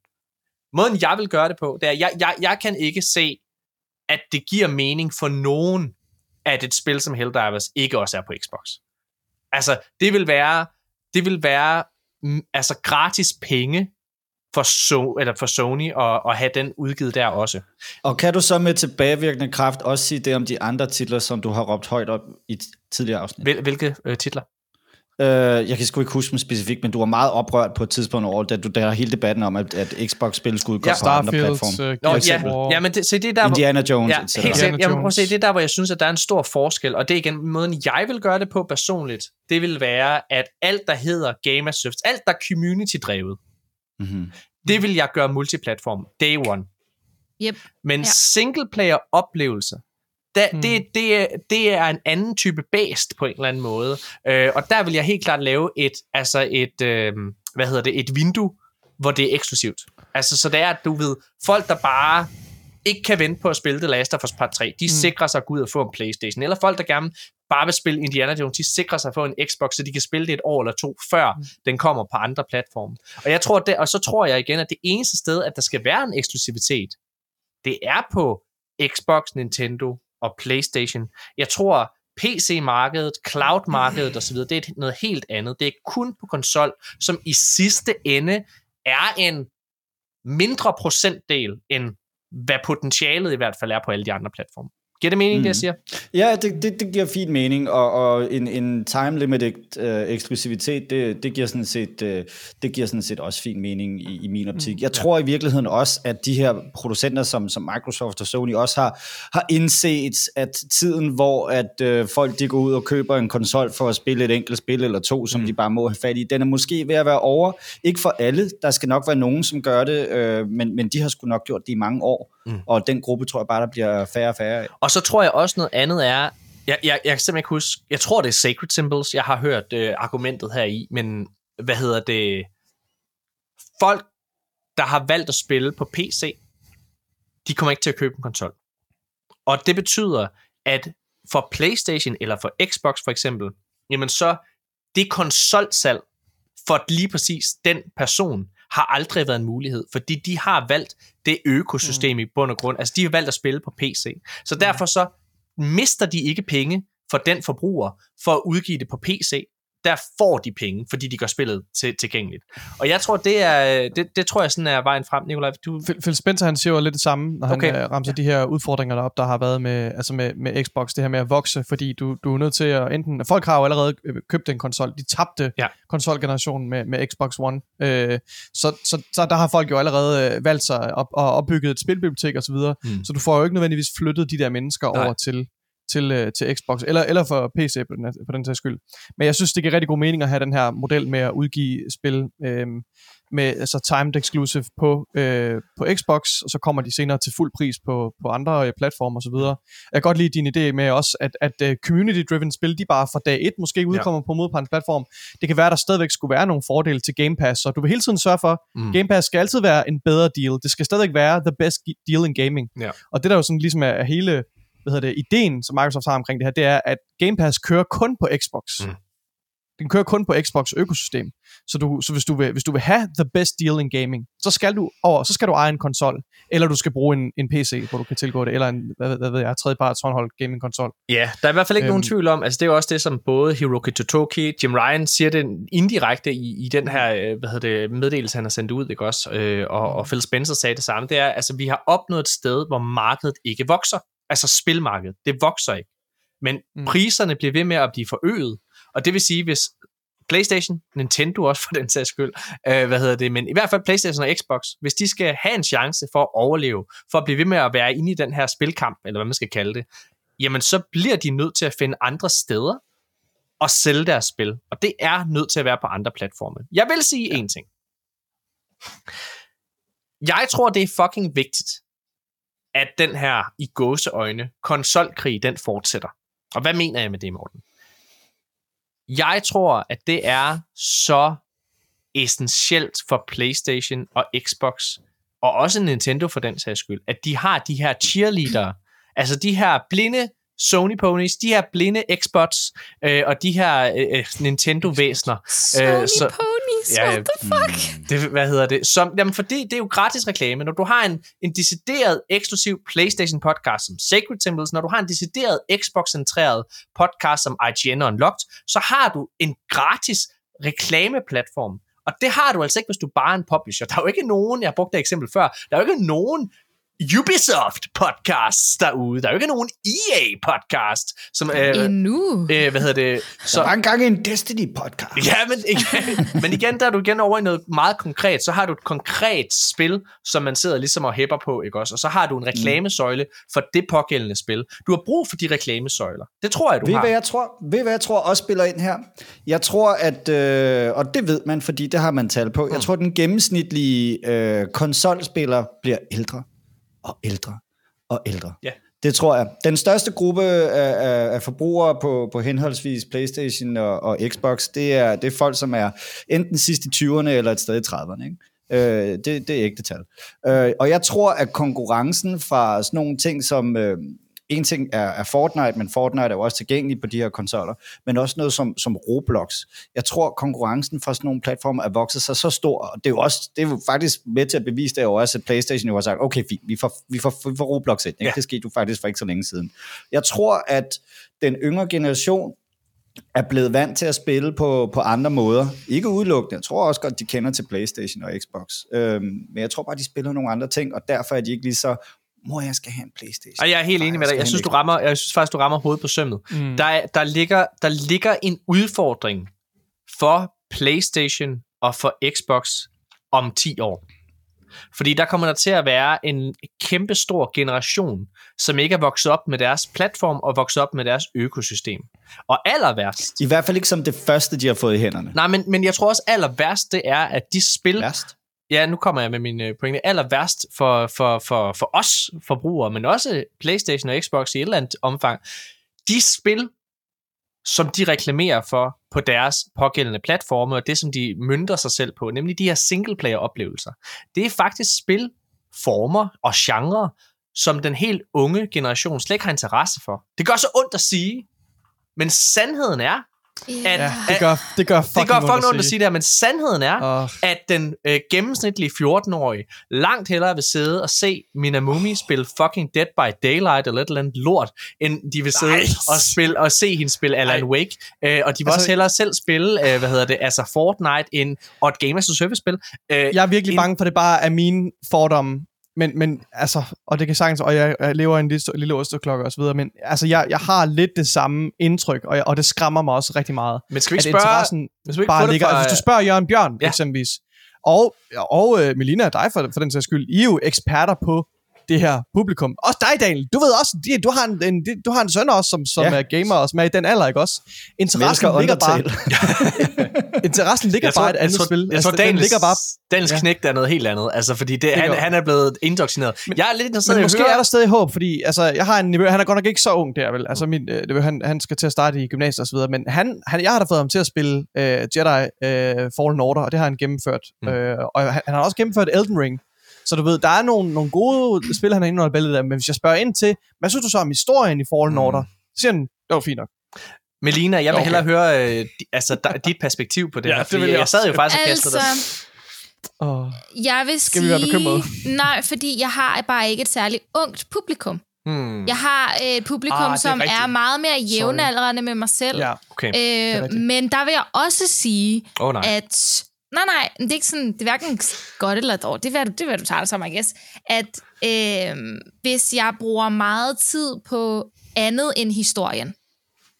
Speaker 1: måden jeg vil gøre det på, det er, jeg, jeg, jeg kan ikke se, at det giver mening for nogen, at et spil som Helldivers ikke også er på Xbox. Altså, det vil være, det vil være mm, altså gratis penge for, so, eller for Sony at, at have den udgivet der også.
Speaker 4: Og kan du så med tilbagevirkende kraft også sige det om de andre titler, som du har råbt højt op i et tidligere afsnit?
Speaker 1: Hvil, hvilke øh, titler?
Speaker 4: Øh, jeg kan sgu ikke huske dem specifikt, men du var meget oprørt på et tidspunkt over, da du der hele debatten om, at, at Xbox-spil skulle udgå
Speaker 1: Ja.
Speaker 4: på andre platforme.
Speaker 3: uh,
Speaker 1: Nå, ja, ja, men det, se, det er der, hvor,
Speaker 4: Indiana Jones,
Speaker 1: Ja,
Speaker 4: etc.
Speaker 1: helt.
Speaker 3: Indiana
Speaker 1: Jamen, prøv at se,
Speaker 3: Jones.
Speaker 1: det er der, hvor jeg synes, at der er en stor forskel, og det er igen, måden jeg vil gøre det på personligt, det vil være, at alt, der hedder Game Service, alt, der er community-drevet,
Speaker 4: Mm-hmm.
Speaker 1: det vil jeg gøre multiplatform, day one.
Speaker 2: Yep.
Speaker 1: Men
Speaker 2: Ja.
Speaker 1: ja. singleplayer-oplevelser, da,
Speaker 3: Hmm.
Speaker 1: mm. det, det, er, det er en anden type based på en eller anden måde. Øh, og der vil jeg helt klart lave et, altså et, øh, hvad hedder det, et vindue, hvor det er eksklusivt. Altså, så det er, at du ved, folk, der bare ikke kan vente på at spille The Last of Us Part 3, de mm. sikrer sig at gå ud og få en Playstation. Eller folk, der gerne bare vil spille Indiana Jones, de sikrer sig få en Xbox, så de kan spille det et år eller to, før mm. den kommer på andre platforme. Og, jeg tror, det, og så tror jeg igen, at det eneste sted, at der skal være en eksklusivitet, det er på Xbox, Nintendo og PlayStation. Jeg tror, PC-markedet, cloud-markedet osv., det er noget helt andet. Det er kun på konsol, som i sidste ende er en mindre procentdel, end hvad potentialet i hvert fald er på alle de andre platforme. Giver det mening, mm. det jeg siger?
Speaker 4: Ja, det, det, det giver fin mening, og, og en, en time-limited øh, eksklusivitet, det, det, giver sådan set, øh, det giver sådan set også fin mening i, i min optik. Jeg tror i virkeligheden også, at de her producenter, som, som Microsoft og Sony også har, har indset, at tiden, hvor at øh, folk de går ud og køber en konsol for at spille et enkelt spil eller to, som mm. de bare må have fat i, den er måske ved at være over. Ikke for alle, der skal nok være nogen, som gør det, øh, men, men de har sgu nok gjort det i mange år, mm. og den gruppe tror jeg bare, der bliver færre og færre af.
Speaker 1: Og så tror jeg også noget andet er, Jeg, jeg, jeg kan simpelthen ikke huske, jeg tror det er Sacred Symbols, jeg har hørt øh, argumentet her i, men hvad hedder det, folk, der har valgt at spille på PC, de kommer ikke til at købe en konsol. Og det betyder, at for PlayStation eller for Xbox for eksempel, jamen så det konsolsalg for lige præcis den person har aldrig været en mulighed, fordi de har valgt det økosystem mm. i bund og grund. Altså de har valgt at spille på PC. Så derfor så mister de ikke penge for den forbruger for at udgive det på PC der får de penge, fordi de gør spillet til, tilgængeligt. Og jeg tror, det er det, det tror jeg sådan er vejen frem, Nikolaj. Du...
Speaker 3: Phil, Phil Spencer, han siger jo lidt det samme, når okay. han uh, ramser ja. de her udfordringer derop, der har været med, altså med, med Xbox, det her med at vokse, fordi du, du er nødt til at enten... Folk har jo allerede øh, købt en konsol, de tabte ja. konsolgenerationen med, med Xbox One, uh, så, så, så der har folk jo allerede valgt sig op, og opbygget et spilbibliotek osv., så, mm. så du får jo ikke nødvendigvis flyttet de der mennesker Nej. over til til, øh, til Xbox, eller, eller for PC på den, på den sags skyld. Men jeg synes, det giver rigtig god mening at have den her model med at udgive spil øh, med altså timed exclusive på, øh, på Xbox, og så kommer de senere til fuld pris på, på andre øh, platformer osv. Jeg kan godt lide din idé med også, at, at uh, community-driven spil, de bare fra dag 1 måske udkommer ja. på modpartens platform. Det kan være, at der stadigvæk skulle være nogle fordele til Game Pass, så du vil hele tiden sørge for, mm. Game Pass skal altid være en bedre deal. Det skal stadigvæk være the best deal in gaming. Ja. Og det der jo sådan ligesom er, er hele hvad hedder det, ideen, som Microsoft har omkring det her, det er, at Game Pass kører kun på Xbox. Mm. Den kører kun på Xbox økosystem. Så, du, så hvis, du vil, hvis du vil have the best deal in gaming, så skal du over, så skal du eje en konsol, eller du skal bruge en, en PC, hvor du kan tilgå det, eller en, hvad, hvad ved jeg, tredjeparts håndholdt gaming konsol.
Speaker 1: Ja, der er i hvert fald ikke øhm, nogen tvivl om, altså det er jo også det, som både Hiroki Totoki, Jim Ryan siger det indirekte i, i den her, øh, hvad hedder det, meddelelse, han har sendt ud, ikke også? Øh, og, og Phil Spencer sagde det samme, det er, altså vi har opnået et sted, hvor markedet ikke vokser. Altså spilmarkedet, det vokser ikke. Men mm. priserne bliver ved med at blive forøget. Og det vil sige, hvis PlayStation, Nintendo også for den sags skyld, øh, hvad hedder det, men i hvert fald PlayStation og Xbox, hvis de skal have en chance for at overleve, for at blive ved med at være inde i den her spilkamp, eller hvad man skal kalde det, jamen så bliver de nødt til at finde andre steder og sælge deres spil. Og det er nødt til at være på andre platforme. Jeg vil sige ja. en ting. Jeg tror, det er fucking vigtigt, at den her i gåseøjne konsolkrig, den fortsætter. Og hvad mener jeg med det, Morten? Jeg tror, at det er så essentielt for PlayStation og Xbox, og også Nintendo for den sags skyld, at de har de her cheerleadere, [CLEARS THROAT] altså de her blinde Sony Ponies, de her blinde Xbox øh, og de her øh, øh Nintendo-væsner.
Speaker 2: Sony øh, så, Ponies, ja, what the fuck?
Speaker 1: Mm. Det, hvad hedder det? Som, jamen, fordi det er jo gratis reklame. Når du har en, en decideret eksklusiv PlayStation podcast som Sacred Symbols, når du har en decideret Xbox-centreret podcast som IGN Unlocked, så har du en gratis reklameplatform. Og det har du altså ikke, hvis du bare er en publisher. Der er jo ikke nogen, jeg har brugt det eksempel før, der er jo ikke nogen Ubisoft podcasts derude. Der er jo ikke nogen EA podcast, som
Speaker 2: øh, endnu.
Speaker 1: Øh, hvad hedder det?
Speaker 4: Så der var engang en Destiny podcast.
Speaker 1: Ja, men igen, [LAUGHS] men igen der er du igen over i noget meget konkret. Så har du et konkret spil, som man sidder ligesom og hæpper på, ikke også? Og så har du en reklamesøjle for det pågældende spil. Du har brug for de reklamesøjler. Det tror jeg du
Speaker 4: ved,
Speaker 1: har.
Speaker 4: Hvad jeg tror, ved hvad jeg tror også spiller ind her? Jeg tror at øh, og det ved man, fordi det har man tal på. Jeg mm. tror den gennemsnitlige øh, konsolspiller bliver ældre og ældre og ældre. Ja. Det tror jeg. Den største gruppe af, af, af forbrugere på, på henholdsvis PlayStation og, og Xbox, det er, det er folk, som er enten sidst i 20'erne eller et sted i 30'erne. Ikke? Øh, det, det er ikke det tal. Øh, og jeg tror, at konkurrencen fra sådan nogle ting som, øh, en ting er, er Fortnite, men Fortnite er jo også tilgængelig på de her konsoller, men også noget som, som Roblox. Jeg tror, konkurrencen fra sådan nogle platforme er vokset sig så stor, og det er jo også, det er jo faktisk med til at bevise det jo også, at Playstation jo har sagt, okay, fint, vi får, vi får, vi får Roblox ind. Ikke? Ja. Det skete jo faktisk for ikke så længe siden. Jeg tror, at den yngre generation er blevet vant til at spille på, på andre måder. Ikke udelukkende. Jeg tror også godt, de kender til PlayStation og Xbox. Øhm, men jeg tror bare, de spiller nogle andre ting, og derfor er de ikke lige så mor, jeg skal have en Playstation.
Speaker 1: Og jeg er helt enig med dig. Jeg synes, du rammer, jeg synes faktisk, du rammer hovedet på sømmet. Mm. Der, der, ligger, der ligger en udfordring for Playstation og for Xbox om 10 år. Fordi der kommer der til at være en kæmpe stor generation, som ikke er vokset op med deres platform og vokset op med deres økosystem. Og aller værst...
Speaker 4: I hvert fald ikke som det første, de har fået i hænderne.
Speaker 1: Nej, men, men jeg tror også aller værst, det er, at de spil...
Speaker 4: Værst?
Speaker 1: Ja, nu kommer jeg med min øh, pointe, aller værst for, for, for, for os forbrugere, men også PlayStation og Xbox i et eller andet omfang, de spil, som de reklamerer for på deres pågældende platforme, og det, som de mønter sig selv på, nemlig de her singleplayer-oplevelser, det er faktisk spilformer og genrer, som den helt unge generation slet ikke har interesse for. Det gør så ondt at sige, men sandheden er,
Speaker 2: Ja.
Speaker 1: at,
Speaker 3: Ja, det gør, det gør fucking
Speaker 1: det gør fucking ondt at sige det her, men sandheden er,
Speaker 3: Åh.
Speaker 1: at den øh, gennemsnitlige 14-årige langt hellere vil sidde og se Minamumi spille fucking Dead by Daylight eller et eller andet lort, end de vil sidde
Speaker 3: Nice.
Speaker 1: og, spille, og se hende spille Alan
Speaker 3: Ej.
Speaker 1: Wake. Øh, og de vil
Speaker 3: Altså-
Speaker 1: også hellere selv spille, øh, hvad hedder det, altså Fortnite end, og et Game as a Service-spil. Øh,
Speaker 3: Jeg er virkelig
Speaker 1: en-
Speaker 3: bange for, at det bare er mine fordomme. Men, men altså, og det kan sagtens, og jeg, jeg lever i en lille, lille osteklokke og så videre, men altså, jeg, jeg har lidt det samme indtryk, og, jeg, og det skræmmer mig også rigtig meget.
Speaker 1: men skal vi ikke spørge...
Speaker 3: interessen
Speaker 1: Hvis vi ikke
Speaker 3: bare ligger,
Speaker 1: fra,
Speaker 3: altså, hvis du spørger Jørgen Bjørn,
Speaker 1: Ja.
Speaker 3: eksempelvis, og, og uh, Melina og dig for, for den sags skyld, I er jo eksperter på det her publikum. Også dig, Daniel. Du ved også, de- du har en, en, du har en søn også, som, som
Speaker 4: Ja.
Speaker 3: er gamer, og som er i den alder, ikke også? Interessen
Speaker 4: Mennesker
Speaker 3: ligger bare, [LAUGHS] interessen ligger
Speaker 1: tror,
Speaker 3: bare et andet
Speaker 1: jeg tror,
Speaker 3: spil.
Speaker 1: Jeg tror,
Speaker 3: den
Speaker 1: Daniels,
Speaker 3: ligger bare
Speaker 1: Daniels
Speaker 3: Ja.
Speaker 1: knægt er noget helt andet. Altså, fordi det, han,
Speaker 3: gør-
Speaker 1: han er blevet indoktrineret. Men, jeg er lidt interesseret
Speaker 3: Men måske
Speaker 1: høre...
Speaker 3: er der stadig håb, fordi altså, jeg har en nevø, han er godt nok ikke så ung der, vel? Altså, min, øh, han, han skal til at starte i gymnasiet og så videre, men han, han, jeg har da fået ham til at spille øh, Jedi øh, Fallen Order, og det har han gennemført.
Speaker 1: Mm.
Speaker 3: Øh, og han, han har også gennemført Elden Ring. Så du ved, der er nogle, nogle gode spil, han har indholdt billedet af, men hvis jeg spørger ind til, hvad synes du så om historien i Fallen
Speaker 1: Mm.
Speaker 3: Order? Så siger han, det var fint nok.
Speaker 1: Melina, jeg vil
Speaker 3: Okay.
Speaker 1: hellere høre øh, altså, da, dit perspektiv på det
Speaker 3: Ja,
Speaker 1: her.
Speaker 3: det
Speaker 1: fordi
Speaker 3: vil jeg
Speaker 1: jeg sad jo faktisk og kastede
Speaker 2: Altså,
Speaker 1: dig.
Speaker 3: Oh.
Speaker 2: jeg vil
Speaker 3: Skal
Speaker 2: sige...
Speaker 3: vi være bekymrede?
Speaker 2: Nej, fordi jeg har bare ikke et særligt ungt publikum.
Speaker 1: Hmm.
Speaker 2: Jeg har et publikum,
Speaker 3: Ah, det er
Speaker 2: som er,
Speaker 3: rigtigt.
Speaker 2: meget mere jævnaldrende med mig selv.
Speaker 3: Ja,
Speaker 1: Okay.
Speaker 2: Øh, men der vil jeg også sige,
Speaker 1: oh, nej.
Speaker 2: at... Nej, nej, det er ikke sådan, det er hverken godt eller dårligt. Det er, hvad du, det er, hvad du tager det som, I guess. At øh, hvis jeg bruger meget tid på andet end historien,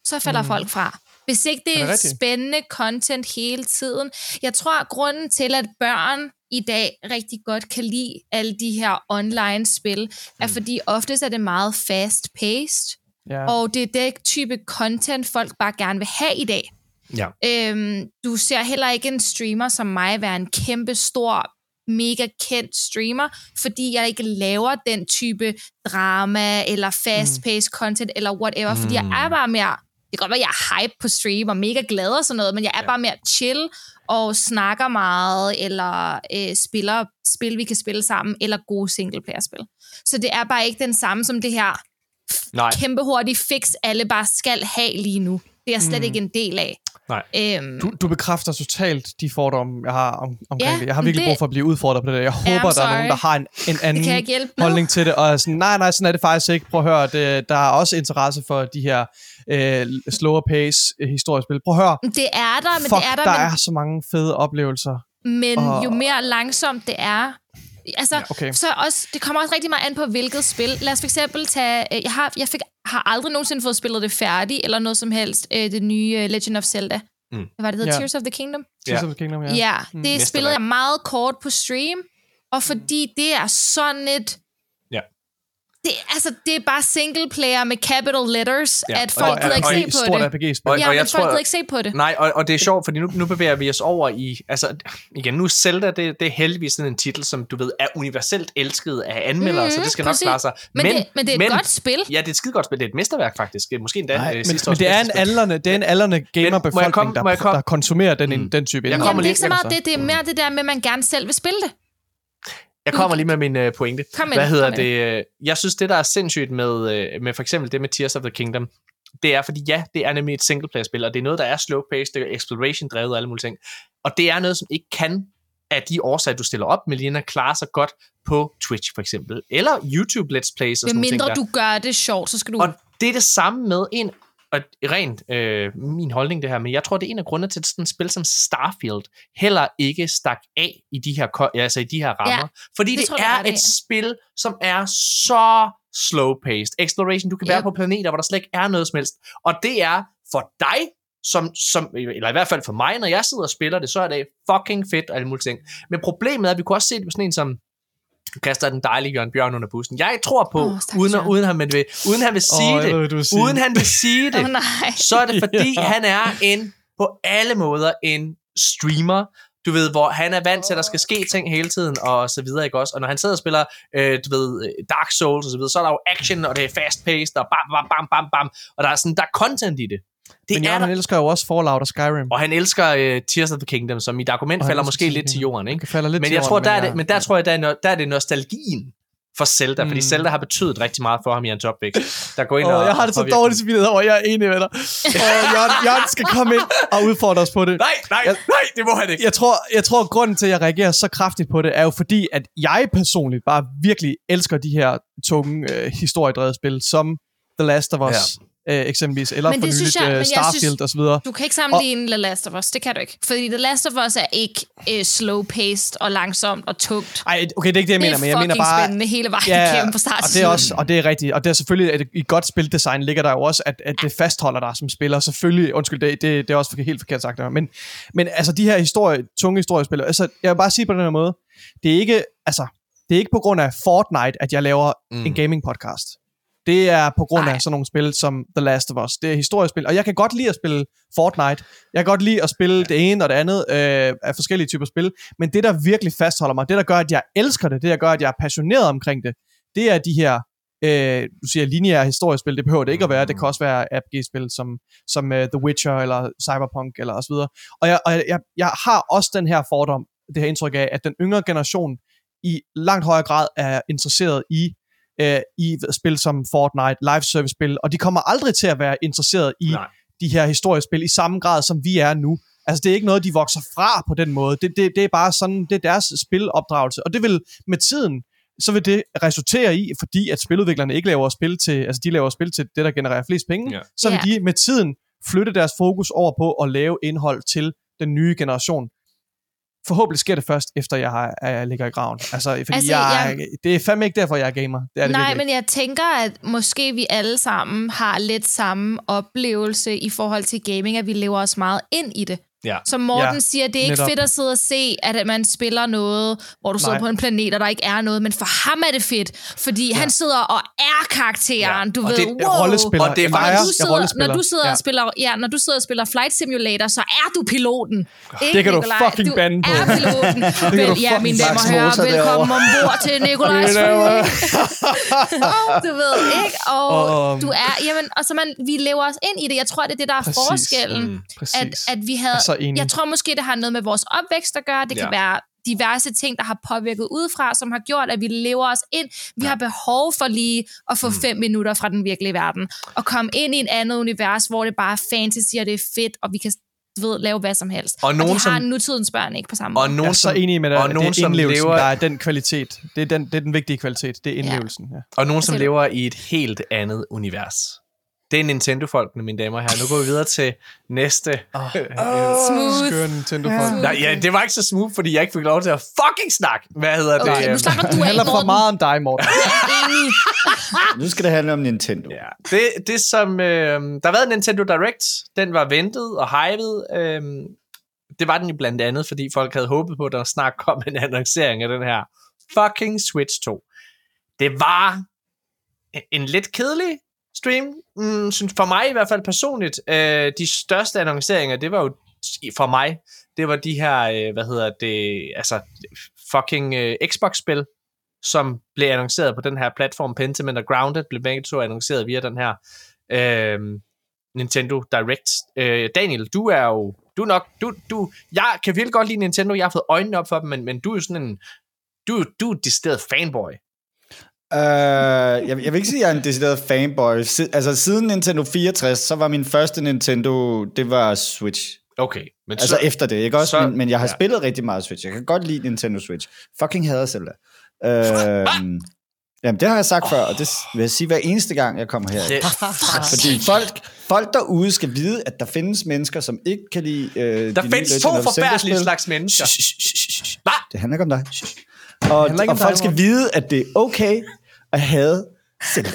Speaker 2: så falder mm. folk fra. Hvis ikke det
Speaker 3: Er
Speaker 2: er,
Speaker 3: det
Speaker 2: spændende content hele tiden. Jeg tror, at grunden til, at børn i dag rigtig godt kan lide alle de her online-spil, er fordi oftest er det meget fast-paced,
Speaker 3: ja.
Speaker 2: og det er det type content, folk bare gerne vil have i dag.
Speaker 1: Ja.
Speaker 2: Øhm, du ser heller ikke en streamer som mig være en kæmpe stor, mega kendt streamer, fordi jeg ikke laver den type drama, eller fast-paced content, eller whatever, mm. fordi jeg er bare mere, det kan godt være, jeg er hype på stream, og mega glad og sådan noget, men jeg er ja. bare mere chill, og snakker meget, eller øh, spiller spil, vi kan spille sammen, eller gode singleplayer-spil. Så det er bare ikke den samme som det her
Speaker 1: Nej.
Speaker 2: kæmpe hurtigt fix, alle bare skal have lige nu. Det er jeg slet mm. ikke en del af.
Speaker 1: Nej.
Speaker 2: Øhm,
Speaker 3: Du, du bekræfter totalt de fordomme, jeg har om, omkring
Speaker 2: Ja,
Speaker 3: det. Jeg har virkelig
Speaker 2: det-
Speaker 3: brug for at blive udfordret på det. Jeg håber, der er nogen, der har en, en anden holdning til det, og er sådan, nej, nej, sådan er det faktisk ikke. Prøv at høre, det, der er også interesse for de her øh, slower pace øh, historiespil. Prøv at høre,
Speaker 2: Det er der, men
Speaker 3: fuck,
Speaker 2: det er der,
Speaker 3: der
Speaker 2: men,
Speaker 3: er så mange fede oplevelser.
Speaker 2: men
Speaker 3: og-
Speaker 2: jo mere langsomt det er, altså,
Speaker 3: Ja, okay.
Speaker 2: så også, det kommer også rigtig meget an på, hvilket spil. Lad os for eksempel tage, øh, jeg har, jeg fik, har aldrig nogensinde fået spillet det færdigt, eller noget som helst, øh, det nye øh, Legend of Zelda.
Speaker 1: Mm.
Speaker 2: Hvad var det, hedder?
Speaker 3: Ja.
Speaker 2: Tears of the Kingdom?
Speaker 3: Tears
Speaker 1: Ja.
Speaker 3: of the Kingdom, ja.
Speaker 2: Ja, ja det
Speaker 1: Mesterværk.
Speaker 2: spillede jeg meget kort på stream, og fordi det er sådan et... Det, altså, det er bare single player med capital letters,
Speaker 1: Ja,
Speaker 2: at folk gider ikke
Speaker 1: og-
Speaker 2: se på
Speaker 3: stort
Speaker 2: det.
Speaker 3: RPG-spil.
Speaker 1: Og-
Speaker 2: Ja,
Speaker 1: og
Speaker 2: men
Speaker 1: jeg
Speaker 2: folk gider ikke se på det.
Speaker 1: Nej, og, og det er sjovt, fordi nu, nu bevæger vi os over i... Altså, igen, nu er Zelda, det, det er heldigvis sådan en titel, som du ved, er universelt elsket af anmeldere, mm, så det skal
Speaker 2: præcis.
Speaker 1: nok klare sig.
Speaker 2: Men, men, det, men det er et godt spil.
Speaker 1: Ja, det er et skide godt spil. Det er et mesterværk, faktisk. Måske endda
Speaker 3: Nej,
Speaker 1: øh,
Speaker 3: men,
Speaker 1: sidste
Speaker 3: men
Speaker 1: års
Speaker 3: det er en aldrende, det er en aldrende gamerbefolkning, der,
Speaker 1: komme?
Speaker 3: der konsumerer den,
Speaker 1: Mm.
Speaker 3: den type
Speaker 1: Jeg kommer
Speaker 2: Jamen, det er
Speaker 1: lige-
Speaker 2: ikke så meget det. Det er mere det der med, at man gerne selv vil spille det.
Speaker 1: Jeg kommer lige med min øh, pointe.
Speaker 2: Kom med
Speaker 1: Hvad hedder
Speaker 2: kom
Speaker 1: det? øh, Jeg synes, det der er sindssygt med, øh, med for eksempel det med Tears of the Kingdom, det er, fordi ja, det er nemlig et singleplayer-spil, og det er noget, der er slow-paced, det er exploration-drevet og alle mulige ting. Og det er noget, som ikke kan af de årsager, du stiller op, Melina, klare sig godt på Twitch for eksempel, eller YouTube Let's Plays og sådan ting
Speaker 2: mindre du gør det sjovt, så skal du...
Speaker 1: Og det er det samme med en, og rent øh, min holdning det her, men jeg tror, det er en af grundene til, at sådan et spil som Starfield heller ikke stak af i de her, altså i de her rammer. Ja, fordi
Speaker 2: det
Speaker 1: det,
Speaker 2: tror
Speaker 1: det er
Speaker 2: ret
Speaker 1: et spil, som er så slow-paced. Exploration, du kan være
Speaker 2: Yep.
Speaker 1: på planeter, hvor der slet ikke er noget som helst. Og det er for dig, som, som, eller i hvert fald for mig, når jeg sidder og spiller det, så er det fucking fedt og alle mulige ting. Men problemet er, at vi kunne også se det på sådan en som kaster den dejlige Jørgen Bjørn under bussen. Jeg tror på, oh, uden, uden, han vil, uden han vil sige
Speaker 3: jeg
Speaker 1: det,
Speaker 3: ved, vil sige.
Speaker 1: uden han vil sige det, [LAUGHS]
Speaker 2: nej.
Speaker 1: så er det fordi, han er en på alle måder en streamer, du ved, hvor han er vant til, at der skal ske ting hele tiden, og så videre, ikke også? Og når han sidder og spiller, øh, du ved, Dark Souls og så videre, så er der jo action, og det er fast-paced, og bam, bam, bam, bam, bam, og der er sådan, der er content i det. Det
Speaker 3: Men
Speaker 1: er der.
Speaker 3: han elsker jo også Fallout og Skyrim.
Speaker 1: Og han elsker uh, Tears of the Kingdom, som mit argument
Speaker 3: Og
Speaker 1: falder måske lidt til jorden, ikke?
Speaker 3: Falder lidt
Speaker 1: Men jeg
Speaker 3: jorden,
Speaker 1: tror, der er det, men der tror jeg, der er, der er det nostalgien for Zelda, mm. fordi. Zelda har betydet rigtig meget for ham i hans opvækst. Der går ind
Speaker 3: Åh,
Speaker 1: og,
Speaker 3: jeg har det så
Speaker 1: påvirker
Speaker 3: dårligt spillet over, jeg er enig med dig. Og Jørgen, Jørgen skal komme ind og udfordre os på det.
Speaker 1: Nej, nej,
Speaker 3: Jeg-
Speaker 1: nej, det må han ikke.
Speaker 3: Jeg tror, jeg tror, at grunden til, at jeg reagerer så kraftigt på det, er jo fordi, at jeg personligt bare virkelig elsker de her tunge øh, historiedrevede spil, som The Last of Us ja. Øh, eksempelvis, eller
Speaker 2: Men
Speaker 3: for
Speaker 2: det synes
Speaker 3: nyligt
Speaker 2: jeg- men
Speaker 3: øh,
Speaker 2: jeg
Speaker 3: Starfield og videre.
Speaker 2: Du kan ikke sammenligne The Last of Us. Det kan du ikke. Fordi The Last of Us er ikke øh, slow-paced og langsomt og tungt.
Speaker 3: Ej, okay, det er ikke det, jeg
Speaker 2: Det
Speaker 3: mener,
Speaker 2: er
Speaker 3: men jeg mener bare...
Speaker 2: spændende hele vejen
Speaker 3: Ja,
Speaker 2: igennem fra start
Speaker 3: og det er også, og det er rigtigt, og det er selvfølgelig, at i godt spildesign ligger der jo også, at, at det fastholder dig som spiller, selvfølgelig, undskyld, det, det, det er også helt forkert sagt, men, men altså de her historie, tunge historiespil, altså jeg vil bare sige på den her måde, det er ikke, altså, det er ikke på grund af Fortnite, at jeg laver
Speaker 1: mm.
Speaker 3: en gaming podcast. Det er på grund
Speaker 2: Ej.
Speaker 3: af sådan nogle spil som The Last of Us. Det er historiespil, og jeg kan godt lide at spille Fortnite. Jeg kan godt lide at spille ja. det ene og det andet øh, af forskellige typer spil. Men det, der virkelig fastholder mig, det, der gør, at jeg elsker det, det, der gør, at jeg er passioneret omkring det, det er de her, øh, du siger lineære historiespil, det behøver det ikke at være. Det kan også være RPG-spil som, som uh, The Witcher eller Cyberpunk eller videre. Og, jeg, og jeg, jeg har også den her fordom, det her indtryk af, at den yngre generation i langt højere grad er interesseret i øh, i spil som Fortnite, live service spil, og de kommer aldrig til at være interesseret i
Speaker 1: Nej.
Speaker 3: de her historiespil i samme grad, som vi er nu. Altså, det er ikke noget, de vokser fra på den måde. Det, det, det er bare sådan, det er deres spilopdragelse. Og det vil med tiden, så vil det resultere i, fordi at spiludviklerne ikke laver spil til, altså de laver spil til det, der genererer flest penge,
Speaker 1: Ja.
Speaker 3: så vil
Speaker 2: Ja.
Speaker 3: de med tiden flytte deres fokus over på at lave indhold til den nye generation. Forhåbentlig sker det først, efter jeg, har, jeg ligger i graven. Altså, fordi
Speaker 2: Altså,
Speaker 3: jeg,
Speaker 2: jeg-
Speaker 3: det er fandme ikke derfor, jeg er gamer. Det er det
Speaker 2: Nej, men jeg tænker, at måske vi alle sammen har lidt samme oplevelse i forhold til gaming, at vi lever os meget ind i det.
Speaker 1: Ja.
Speaker 2: Som Morten
Speaker 3: Ja,
Speaker 2: siger, det er ikke
Speaker 3: netop.
Speaker 2: fedt at sidde og se, at man spiller noget, hvor du sidder
Speaker 3: Nej.
Speaker 2: på en planet, og der ikke er noget, men for ham er det fedt, fordi ja. han sidder og er karakteren, du
Speaker 1: Og
Speaker 2: ved,
Speaker 1: det-
Speaker 2: wow.
Speaker 3: rollespiller.
Speaker 1: Og det er faktisk-
Speaker 2: når
Speaker 3: jeg
Speaker 2: du
Speaker 3: er
Speaker 2: sidder,
Speaker 3: rollespiller.
Speaker 2: når du sidder
Speaker 3: Ja.
Speaker 2: og spiller, ja, når du sidder og spiller Flight Simulator, så er du piloten. Ikke,
Speaker 3: Det kan du
Speaker 2: Nikolaj?
Speaker 3: fucking
Speaker 2: du
Speaker 3: bande på.
Speaker 2: er piloten.
Speaker 3: kan
Speaker 2: Vel,
Speaker 3: du
Speaker 2: ja,
Speaker 3: fucking
Speaker 2: mine damer og herrer, velkommen ombord til Nikolajs [LAUGHS] du ved, ikke? Og
Speaker 3: Og-
Speaker 2: du er, jamen, og så man, vi lever os ind i det. Jeg tror, det er det, der er
Speaker 3: Præcis.
Speaker 2: forskellen.
Speaker 1: Mm.
Speaker 2: At, at vi havde,
Speaker 3: er så enig.
Speaker 2: jeg tror måske, det har noget med vores opvækst at gøre. Det kan
Speaker 1: Ja.
Speaker 2: være diverse ting, der har påvirket udefra, som har gjort, at vi lever os ind. Vi har behov for lige at få fem minutter fra den virkelige verden, og komme ind i et andet univers, hvor det bare er fantasy, og det er fedt, og vi kan du ved, lave hvad som helst.
Speaker 1: Og
Speaker 2: og
Speaker 1: nogen,
Speaker 2: det har
Speaker 1: som-
Speaker 2: nutidens børn ikke på samme
Speaker 1: Og
Speaker 2: måde.
Speaker 3: Jeg er
Speaker 1: nogen,
Speaker 3: så
Speaker 1: som,
Speaker 3: enig med dig,
Speaker 1: og
Speaker 3: at
Speaker 1: nogen,
Speaker 3: det er
Speaker 1: som
Speaker 3: indlevelsen,
Speaker 1: lever-
Speaker 3: der er den kvalitet. Det er den, det er den vigtige kvalitet. Det er indlevelsen. Ja.
Speaker 1: og nogen, som
Speaker 2: Altså-
Speaker 1: lever i et helt andet univers. Det er Nintendo-folkene, mine damer og herrer. Nu går vi videre til næste.
Speaker 3: Oh,
Speaker 2: Smooth.
Speaker 3: Skør Nintendo folk.
Speaker 2: Ja.
Speaker 1: Nej, ja, det var ikke så smooth, fordi jeg ikke fik lov til at fucking snakke. Hvad hedder det?
Speaker 2: Okay, nu
Speaker 1: øhm,
Speaker 2: slapper du af,
Speaker 3: handler for meget om dig, Morten. [LAUGHS]
Speaker 4: Nu skal det handle om Nintendo.
Speaker 1: Ja, det, det som... Øh, der har været en Nintendo Direct. Den var ventet og hyped. Øh, det var den jo blandt andet, fordi folk havde håbet på, at der snart kom en annoncering af den her fucking Switch 2. Det var en, en lidt kedelig stream, mm, synes for mig i hvert fald personligt. Øh, de største annonceringer, det var jo for mig, det var de her, øh, hvad hedder det, altså fucking øh, Xbox-spil, som blev annonceret på den her platform. Pentiment og Grounded blev begge to annonceret via den her øh, Nintendo Direct. Øh, Daniel, du er jo du er nok, du, du, jeg kan virkelig godt lide Nintendo, jeg har fået øjnene op for dem, men, men du er jo sådan en, du, du er et decideret fanboy.
Speaker 4: Uh, jeg, jeg vil ikke sige, at jeg er en decideret fanboy. Si, altså, siden Nintendo 64, så var min første Nintendo, det var Switch.
Speaker 1: Okay, men
Speaker 4: Altså
Speaker 1: så,
Speaker 4: efter det, ikke også?
Speaker 1: så-
Speaker 4: men, men jeg har
Speaker 1: ja.
Speaker 4: spillet rigtig meget Switch. Jeg kan godt lide Nintendo Switch. Fucking hader Zelda. Uh, [LAUGHS] jamen, det har jeg sagt oh. før, og det vil jeg sige hver eneste gang, jeg kommer her.
Speaker 1: det, [LAUGHS]
Speaker 4: Fordi folk, folk derude skal vide, at der findes mennesker, som ikke kan lide uh,
Speaker 1: der findes to forfærdelige slags mennesker. Hvad?
Speaker 4: Det handler ikke om dig. Og, og folk skal vide, at det er okay at have Zelda.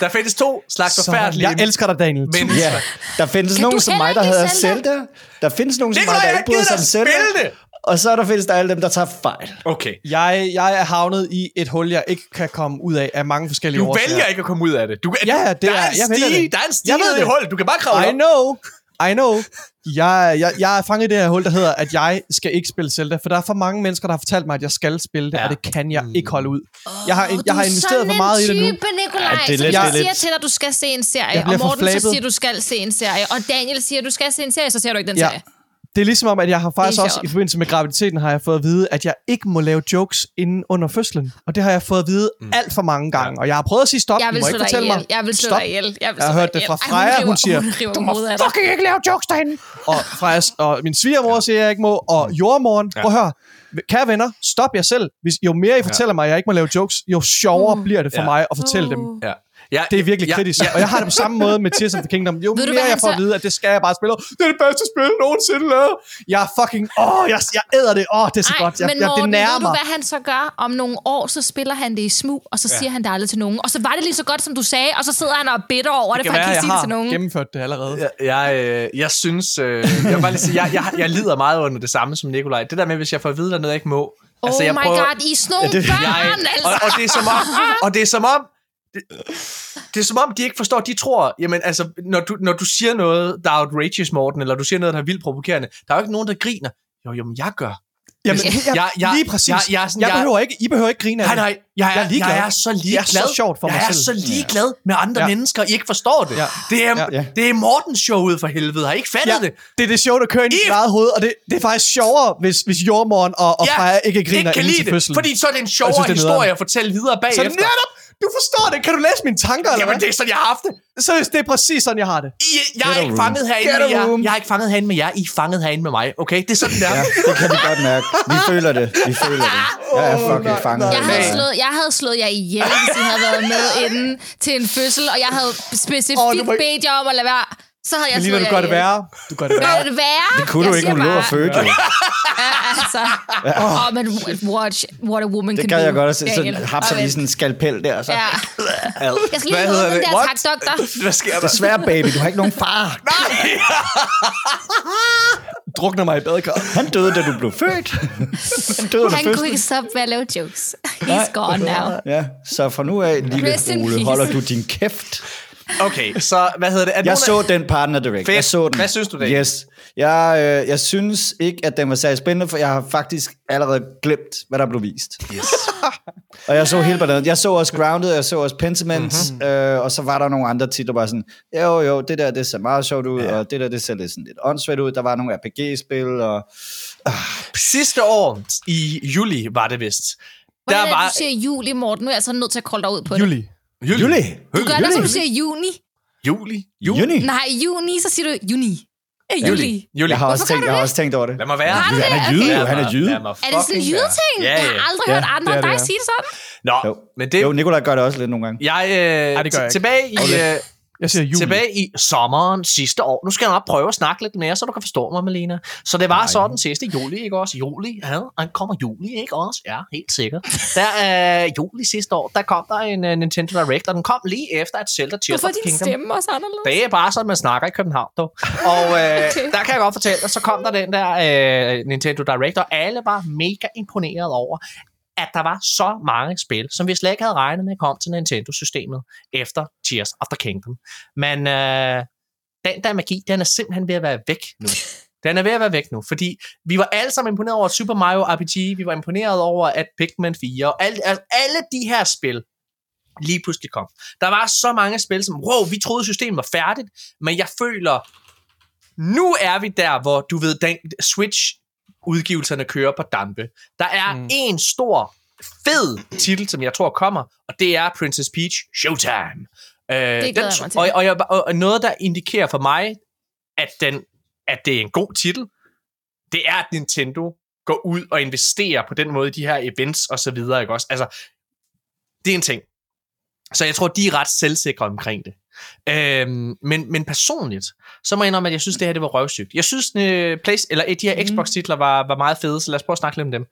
Speaker 1: Der findes to slags
Speaker 3: Så,
Speaker 1: forfærdelige
Speaker 3: jeg elsker dig, Daniel.
Speaker 1: mennesker.
Speaker 4: Ja, der findes
Speaker 2: Kan
Speaker 4: nogen
Speaker 2: du
Speaker 4: som mig, der hedder
Speaker 2: Zelda?
Speaker 4: Der findes nogen som
Speaker 1: Nikolaj,
Speaker 4: mig, der ikke bryder sig om Zelda.
Speaker 1: det!
Speaker 4: Og så er der findes der alle dem, der tager fejl.
Speaker 1: Okay.
Speaker 3: Jeg, jeg er havnet i et hul, jeg ikke kan komme ud af, af mange forskellige
Speaker 1: Du
Speaker 3: årsager.
Speaker 1: vælger ikke at komme ud af det. Du,
Speaker 3: Ja, det
Speaker 1: der
Speaker 3: er-
Speaker 1: er en
Speaker 3: jeg vælger
Speaker 1: stige,
Speaker 3: det.
Speaker 1: der er en stige
Speaker 3: Jeg ved
Speaker 1: i
Speaker 3: det.
Speaker 1: hullet. Du kan bare kravle
Speaker 3: I
Speaker 1: op.
Speaker 3: know. I know. Jeg, jeg, jeg er fanget i det her hul, der hedder, at jeg skal ikke spille Zelda, for der er for mange mennesker, der har fortalt mig, at jeg skal spille det,
Speaker 1: Ja.
Speaker 3: og det kan jeg
Speaker 1: Mm.
Speaker 3: ikke holde ud. Jeg har, jeg har
Speaker 2: du er
Speaker 3: investeret
Speaker 2: sådan
Speaker 3: for meget i det nu.
Speaker 2: en type, Nikolaj,
Speaker 4: Ja, det er lidt-
Speaker 2: jeg
Speaker 4: det er
Speaker 2: siger
Speaker 4: lidt-
Speaker 2: til dig, at du skal se en serie, og Morten så siger, at du skal se en serie, og Daniel siger, at du skal se en serie, så ser du ikke den
Speaker 3: Ja.
Speaker 2: serie.
Speaker 3: Det er ligesom om, at jeg har faktisk også i forbindelse med graviditeten, har jeg fået at vide, at jeg ikke må lave jokes inden under fødslen. Og det har jeg fået at vide mm. alt for mange gange. Og jeg har prøvet at sige stop,
Speaker 2: Jeg
Speaker 3: du
Speaker 2: vil
Speaker 3: må
Speaker 2: slå
Speaker 3: ikke fortælle
Speaker 2: ihjel.
Speaker 3: mig.
Speaker 2: Jeg vil slå
Speaker 3: Stop.
Speaker 2: dig ihjel. Jeg, vil
Speaker 3: Jeg har hørt det fra
Speaker 2: ihjel. Ej,
Speaker 3: Freja,
Speaker 2: river-
Speaker 3: hun siger,
Speaker 2: river
Speaker 3: du må fucking ikke lave jokes derinde. Og, Freja, og min svigermor siger, at jeg ikke må, og jordmoren,
Speaker 1: Ja.
Speaker 3: prøv at høre, kære venner, stop jer selv. Hvis, jo mere I fortæller mig, at jeg ikke må lave jokes, jo sjovere bliver det for
Speaker 1: Ja.
Speaker 3: mig at fortælle dem.
Speaker 2: Uh.
Speaker 1: Ja. Ja,
Speaker 3: Det er virkelig
Speaker 1: ja,
Speaker 3: kritisk.
Speaker 1: Ja,
Speaker 3: Og jeg har det på samme måde med Tears of the Kingdom. Jo
Speaker 2: Ved
Speaker 3: mere
Speaker 2: hvad
Speaker 3: jeg får at vide, at det skal jeg bare spille. Det er det bedste spil nogensinde lavet. Jeg er fucking... Åh, jeg, jeg æder det. Åh, det er så
Speaker 2: Ej,
Speaker 3: godt. Jeg,
Speaker 2: men
Speaker 3: jeg,
Speaker 2: Morten,
Speaker 3: det nærer
Speaker 2: ved du, hvad han så gør? Om nogle år, så spiller han det i smug, og så siger han det aldrig til nogen. Og så var det lige så godt, som du sagde, og så sidder han og er bitter over det,
Speaker 3: Det
Speaker 2: for
Speaker 3: kan
Speaker 2: han kan ikke
Speaker 3: jeg
Speaker 2: sige det til
Speaker 3: har
Speaker 2: nogen.
Speaker 3: gennemført det allerede.
Speaker 1: Jeg, jeg, øh, jeg synes, øh, jeg vil bare lige sige, jeg, jeg, jeg lider meget under det samme som Nikolaj. Det der med, hvis jeg får at vide, der er noget, jeg ikke må.
Speaker 2: Oh
Speaker 1: Altså, jeg
Speaker 2: my god, I er sådan nogle
Speaker 4: Ja, det-
Speaker 2: børn,
Speaker 1: jeg,
Speaker 2: altså.
Speaker 1: og, og, det er som om, og det er som om, det, det er som om, de ikke forstår, de tror, jamen altså, når du, når du siger noget, der er outrageous, Morten, eller du siger noget, der er vildt provokerende, der er jo ikke nogen, der griner. Jo, jo, men jeg gør.
Speaker 3: Jamen,
Speaker 1: Jeg-
Speaker 3: jeg,
Speaker 1: jeg- jeg-
Speaker 3: lige præcis.
Speaker 1: jeg-
Speaker 3: Jeg,
Speaker 1: jeg er
Speaker 3: jeg,
Speaker 1: sådan-
Speaker 3: jeg
Speaker 1: jeg-
Speaker 3: behøver ikke, I behøver ikke grine af
Speaker 1: Nej,
Speaker 3: det.
Speaker 1: nej, jeg,
Speaker 3: Jeg er ligeglad.
Speaker 1: jeg er så ligeglad.
Speaker 3: Det er så sjovt for mig
Speaker 1: jeg er
Speaker 3: selv.
Speaker 1: så ligeglad med andre
Speaker 3: Ja.
Speaker 1: mennesker, I ikke forstår det.
Speaker 3: Ja.
Speaker 1: Det, er,
Speaker 3: Ja.
Speaker 4: Ja.
Speaker 1: det er Mortens show ud for helvede. Har I ikke fattet
Speaker 3: Ja,
Speaker 1: det?
Speaker 3: det er det show, der kører ind i dit eget hoved, og det, det er faktisk sjovere, hvis, hvis jordmoren og, og
Speaker 1: Ja,
Speaker 3: Freja ikke griner
Speaker 1: ikke kan lide det,
Speaker 3: fødslen.
Speaker 1: fordi så er det en
Speaker 3: jeg
Speaker 1: sjovere
Speaker 3: synes, det er
Speaker 1: historie at fortælle videre
Speaker 3: så
Speaker 1: bagefter.
Speaker 3: netop, du forstår det. Kan du læse mine tanker, eller
Speaker 1: Jamen,
Speaker 3: hvad?
Speaker 1: det er sådan, jeg har haft det.
Speaker 3: Så det er præcis sådan, jeg har det.
Speaker 1: I, jeg er
Speaker 4: Get a
Speaker 1: ikke fanget herinde
Speaker 3: Get
Speaker 1: med jer. Jeg er ikke fanget herinde med jer. I er fanget herinde med mig. Okay, det er sådan, der.
Speaker 4: Ja, det kan vi godt mærke. Vi føler det. Vi føler det. Jeg er fucking fanget.
Speaker 2: Jeg havde, slået, jeg havde slået jer ihjel, hvis I havde været med inden til en fødsel, og jeg havde specifikt oh,
Speaker 3: må
Speaker 2: bedt jer om at lade være. Så havde jeg
Speaker 3: Men lige når du gør det værre, du gør det
Speaker 2: Gør
Speaker 3: værre.
Speaker 2: det værre?
Speaker 4: Det kunne
Speaker 2: Jeg
Speaker 4: du ikke, hun lå og fødte jo.
Speaker 2: Ja, altså. Åh, oh, men watch what a woman
Speaker 4: Det
Speaker 2: can do.
Speaker 4: jeg godt at se. Så hapser lige sådan en skalpel der. Så.
Speaker 2: Ja. [LAUGHS] Jeg skal lige
Speaker 1: Hvad
Speaker 2: have
Speaker 1: hedder
Speaker 2: den
Speaker 1: det?
Speaker 2: der,
Speaker 1: What?
Speaker 2: tak, doktor. [LAUGHS]
Speaker 1: Hvad sker der?
Speaker 4: Desværre, baby, du har ikke nogen far. [LAUGHS]
Speaker 3: Drukner mig i badekar.
Speaker 4: Han døde, da du blev født. Han døde
Speaker 2: Han kunne ikke stoppe med at lave jokes. He's gone now.
Speaker 4: Ja, så fra nu af, lille Ole, holder du din kæft.
Speaker 1: Okay, så hvad hedder det? Er
Speaker 4: Jeg så den partner direct.
Speaker 1: Fedt.
Speaker 4: Jeg så den.
Speaker 1: Hvad synes du, det?
Speaker 4: Yes. Jeg, øh, jeg synes ikke, at den var særlig spændende, for jeg har faktisk allerede glemt, hvad der blev vist.
Speaker 1: Yes. [LAUGHS]
Speaker 4: Og jeg så hele balladen. Jeg så også Grounded, jeg så også Pentiment,
Speaker 1: Mhm.
Speaker 4: mm-hmm. øh, og så var der nogle andre titler, bare sådan, jo jo, det der, det ser meget sjovt ud, ja. og det der, det ser lidt, sådan lidt åndssvagt ud. Der var nogle RPG-spil, og
Speaker 1: Sidste år, i juli var det vist, der
Speaker 2: Hvordan er det,
Speaker 1: var...
Speaker 2: du siger juli, Morten? Nu er jeg så nødt til at kolde dig ud på det.
Speaker 3: Juli.
Speaker 1: Juli.
Speaker 4: Juli.
Speaker 2: Du gør det, som du siger juni.
Speaker 1: Juli.
Speaker 4: Juni.
Speaker 2: Nej, juni, så siger du juni. Ja, juli.
Speaker 1: Juli.
Speaker 4: Jeg har, også tænkt, jeg har
Speaker 2: det?
Speaker 4: også tænkt over det.
Speaker 1: Lad mig være.
Speaker 2: Har du
Speaker 4: Han er
Speaker 2: det?
Speaker 4: jyde,
Speaker 2: Okay.
Speaker 4: han er jyde.
Speaker 2: Er det sådan en jydeting?
Speaker 1: være. Ja,
Speaker 2: Jeg
Speaker 1: ja.
Speaker 2: har aldrig
Speaker 4: Ja,
Speaker 2: hørt andre
Speaker 3: det
Speaker 2: end dig
Speaker 3: det, ja.
Speaker 2: sige det sådan.
Speaker 1: Nå,
Speaker 4: Jo.
Speaker 1: men det...
Speaker 4: Jo, Nikolaj gør det også lidt nogle gange.
Speaker 1: Jeg, øh,
Speaker 3: det gør jeg
Speaker 1: tilbage i... Øh,
Speaker 3: Jeg siger juli.
Speaker 1: Tilbage i sommeren sidste år. Nu skal jeg nok prøve at snakke lidt mere, så du kan forstå mig, Malena. Så det var Nej. sådan sidste juli, ikke også? Juli, ja, han kommer juli, ikke også? Ja, helt sikkert. Der er uh, juli sidste år, der kom der en uh, Nintendo Direct, og den kom lige efter, at Zelda Tears
Speaker 2: Hvorfor
Speaker 1: of
Speaker 2: er
Speaker 1: the
Speaker 2: din
Speaker 1: Kingdom.
Speaker 2: stemme også anderledes?
Speaker 1: Det er bare sådan, man snakker i København, dog. [LAUGHS] Og øh, okay. der kan jeg godt fortælle dig, så kom der den der øh, Nintendo Direct, og alle var mega imponeret over, at der var så mange spil, som vi slet ikke havde regnet med kom til Nintendo-systemet efter Tears of the Kingdom. Men øh, den der magi, den er simpelthen ved at være væk nu. [LAUGHS] Den er ved at være væk nu, fordi vi var alle sammen imponeret over Super Mario RPG, vi var imponeret over, at Pikmin 4, og alle, altså, alle de her spil, lige pludselig kom. Der var så mange spil, som, wow, vi troede systemet var færdigt, men jeg føler, nu er vi der, hvor du ved, den Switch udgivelserne kører på dampe. Der er mm. en stor, fed titel, som jeg tror kommer, og det er Princess Peach Showtime. Øh,
Speaker 2: glæder
Speaker 1: den,
Speaker 2: jeg mig til.
Speaker 1: og, og, jeg, og, og noget, der indikerer for mig, at, den, at det er en god titel, det er, at Nintendo går ud og investerer på den måde i de her events og så videre, ikke også? Altså, det er en ting. Så jeg tror, de er ret selvsikre omkring det. Øhm, men, men personligt, så må jeg indrømme, at jeg synes, det her det var røvsygt. Jeg synes, øh, Place, eller de her Xbox-titler var, var meget fede, så lad os prøve at snakke lidt om dem.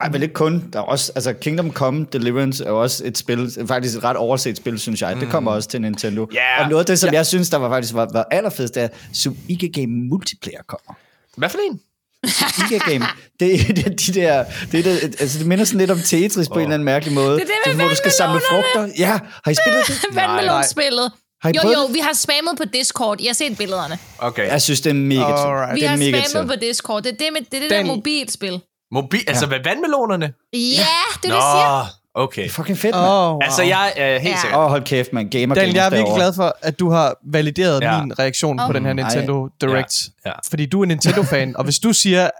Speaker 4: Ej, vel ikke kun. Der er også, altså Kingdom Come Deliverance er også et spil, faktisk et ret overset spil, synes jeg. Det kommer også til Nintendo.
Speaker 1: Ja.
Speaker 4: Og noget af det, som
Speaker 1: Ja.
Speaker 4: jeg synes, der var faktisk var, var allerfedest, er, at Iga Game Multiplayer kommer.
Speaker 1: Hvad for en?
Speaker 4: Iga Game, det, er [LAUGHS] de der, det, er det, altså det minder sådan lidt om Tetris på en eller anden mærkelig måde.
Speaker 2: Det er det med
Speaker 4: hvor du skal samle frugter. Ja, har I spillet det? [LAUGHS]
Speaker 2: Vandmelonspillet.
Speaker 4: Har I
Speaker 2: Jo,
Speaker 4: prøvet
Speaker 2: jo,
Speaker 4: det?
Speaker 2: vi har spammet på Discord. Jeg har set billederne.
Speaker 1: Okay.
Speaker 4: Jeg synes, det er mega
Speaker 3: Alright.
Speaker 2: Vi
Speaker 4: Det er
Speaker 2: har
Speaker 4: mega
Speaker 2: spammet
Speaker 4: til.
Speaker 2: på Discord. Det er det, med, det, er det
Speaker 3: Den-
Speaker 2: der mobilspil.
Speaker 1: Mobil, altså hvad vandmelonerne?
Speaker 2: Ja, det er det, jeg siger.
Speaker 1: Okay.
Speaker 4: Det er fucking fedt, mand.
Speaker 3: Oh, wow.
Speaker 1: Altså, jeg er helt
Speaker 2: Ja.
Speaker 1: sikkert.
Speaker 4: Åh, oh, hold kæft, man. Gamer
Speaker 3: Daniel, jeg er virkelig glad for, at du har valideret
Speaker 1: Ja.
Speaker 3: min reaktion på
Speaker 2: Oh.
Speaker 3: den her Nintendo Direct.
Speaker 1: Ja, ja.
Speaker 3: Fordi du er Nintendo-fan, [LAUGHS] og hvis du siger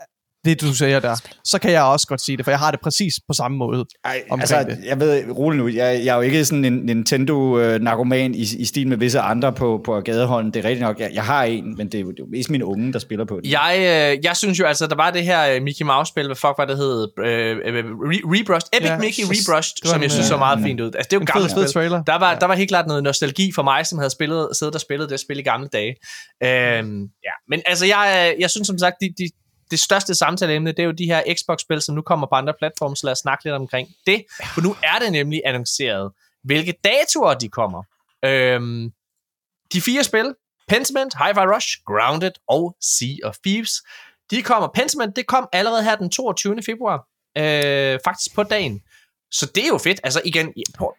Speaker 3: det, du siger der, så kan jeg også godt sige det, for jeg har det præcis på samme måde.
Speaker 4: Ej, altså,
Speaker 3: det.
Speaker 4: jeg ved, rolig nu, jeg, jeg er jo ikke sådan en Nintendo-narkoman i, i stil med visse andre på, på gadeholden. Det er rigtigt nok, jeg, jeg har en, men det er, jo, det er jo mest mine unge, der spiller på det.
Speaker 1: Jeg, øh, jeg synes jo, altså, der var det her øh, Mickey Mouse-spil, hvad fuck var det hed? Øh, øh, Re- Rebrushed. Epic
Speaker 3: Ja,
Speaker 1: Mickey Rebrushed, som jeg
Speaker 3: en,
Speaker 1: synes så
Speaker 3: øh,
Speaker 1: meget fint ud. Altså, det er jo
Speaker 3: En
Speaker 1: gamle
Speaker 3: fed, fed
Speaker 1: spil.
Speaker 3: trailer.
Speaker 1: Der var, der var helt klart noget nostalgi for mig, som havde spillet, siddet og spillet det spil i gamle dage. Øhm, ja. Men altså, jeg, jeg synes som sagt, de, de, det største samtaleemne, det er jo de her Xbox-spil, som nu kommer på andre platforme, så lad os snakke lidt omkring det. For nu er det nemlig annonceret, hvilke datoer de kommer. Øhm, de fire spil, Pentiment, Hi-Fi Rush, Grounded og Sea of Thieves, de kommer. Pentiment, det kom allerede her den 22. februar. Øh, faktisk på dagen. Så det er jo fedt. Altså igen,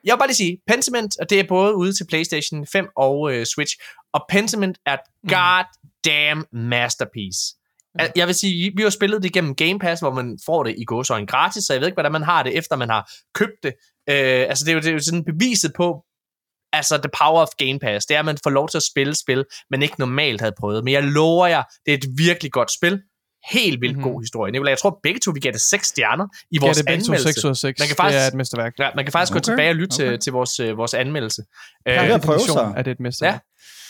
Speaker 1: jeg vil bare lige sige, Pentiment, og det er både ude til PlayStation 5 og øh, Switch, og Pentiment er et goddamn masterpiece. Al- Jeg vil sige, vi har spillet det igennem Game Pass, hvor man får det i gåsøjne gratis, så jeg ved ikke, hvordan man har det, efter man har købt det. Øh, altså, det er, jo, det er jo sådan beviset på, altså the power of Game Pass, det er, at man får lov til at spille spil, man ikke normalt havde prøvet. Men jeg lover jer, det er et virkelig godt spil. Helt vildt
Speaker 3: Mhm.
Speaker 1: mm-hmm. god historie. Nicolai, jeg tror begge to, vi gav det 6 stjerner i vores
Speaker 3: det
Speaker 1: anmeldelse.
Speaker 3: 6 ud af 6.
Speaker 1: Man kan faktisk-
Speaker 3: Det er et mesterværk.
Speaker 1: Ja, man kan faktisk okay. gå tilbage og lytte okay. til, til vores, øh, vores anmeldelse.
Speaker 3: Per
Speaker 1: Øh,
Speaker 4: det er prøve sig.
Speaker 3: er det et mesterværk.
Speaker 1: Ja.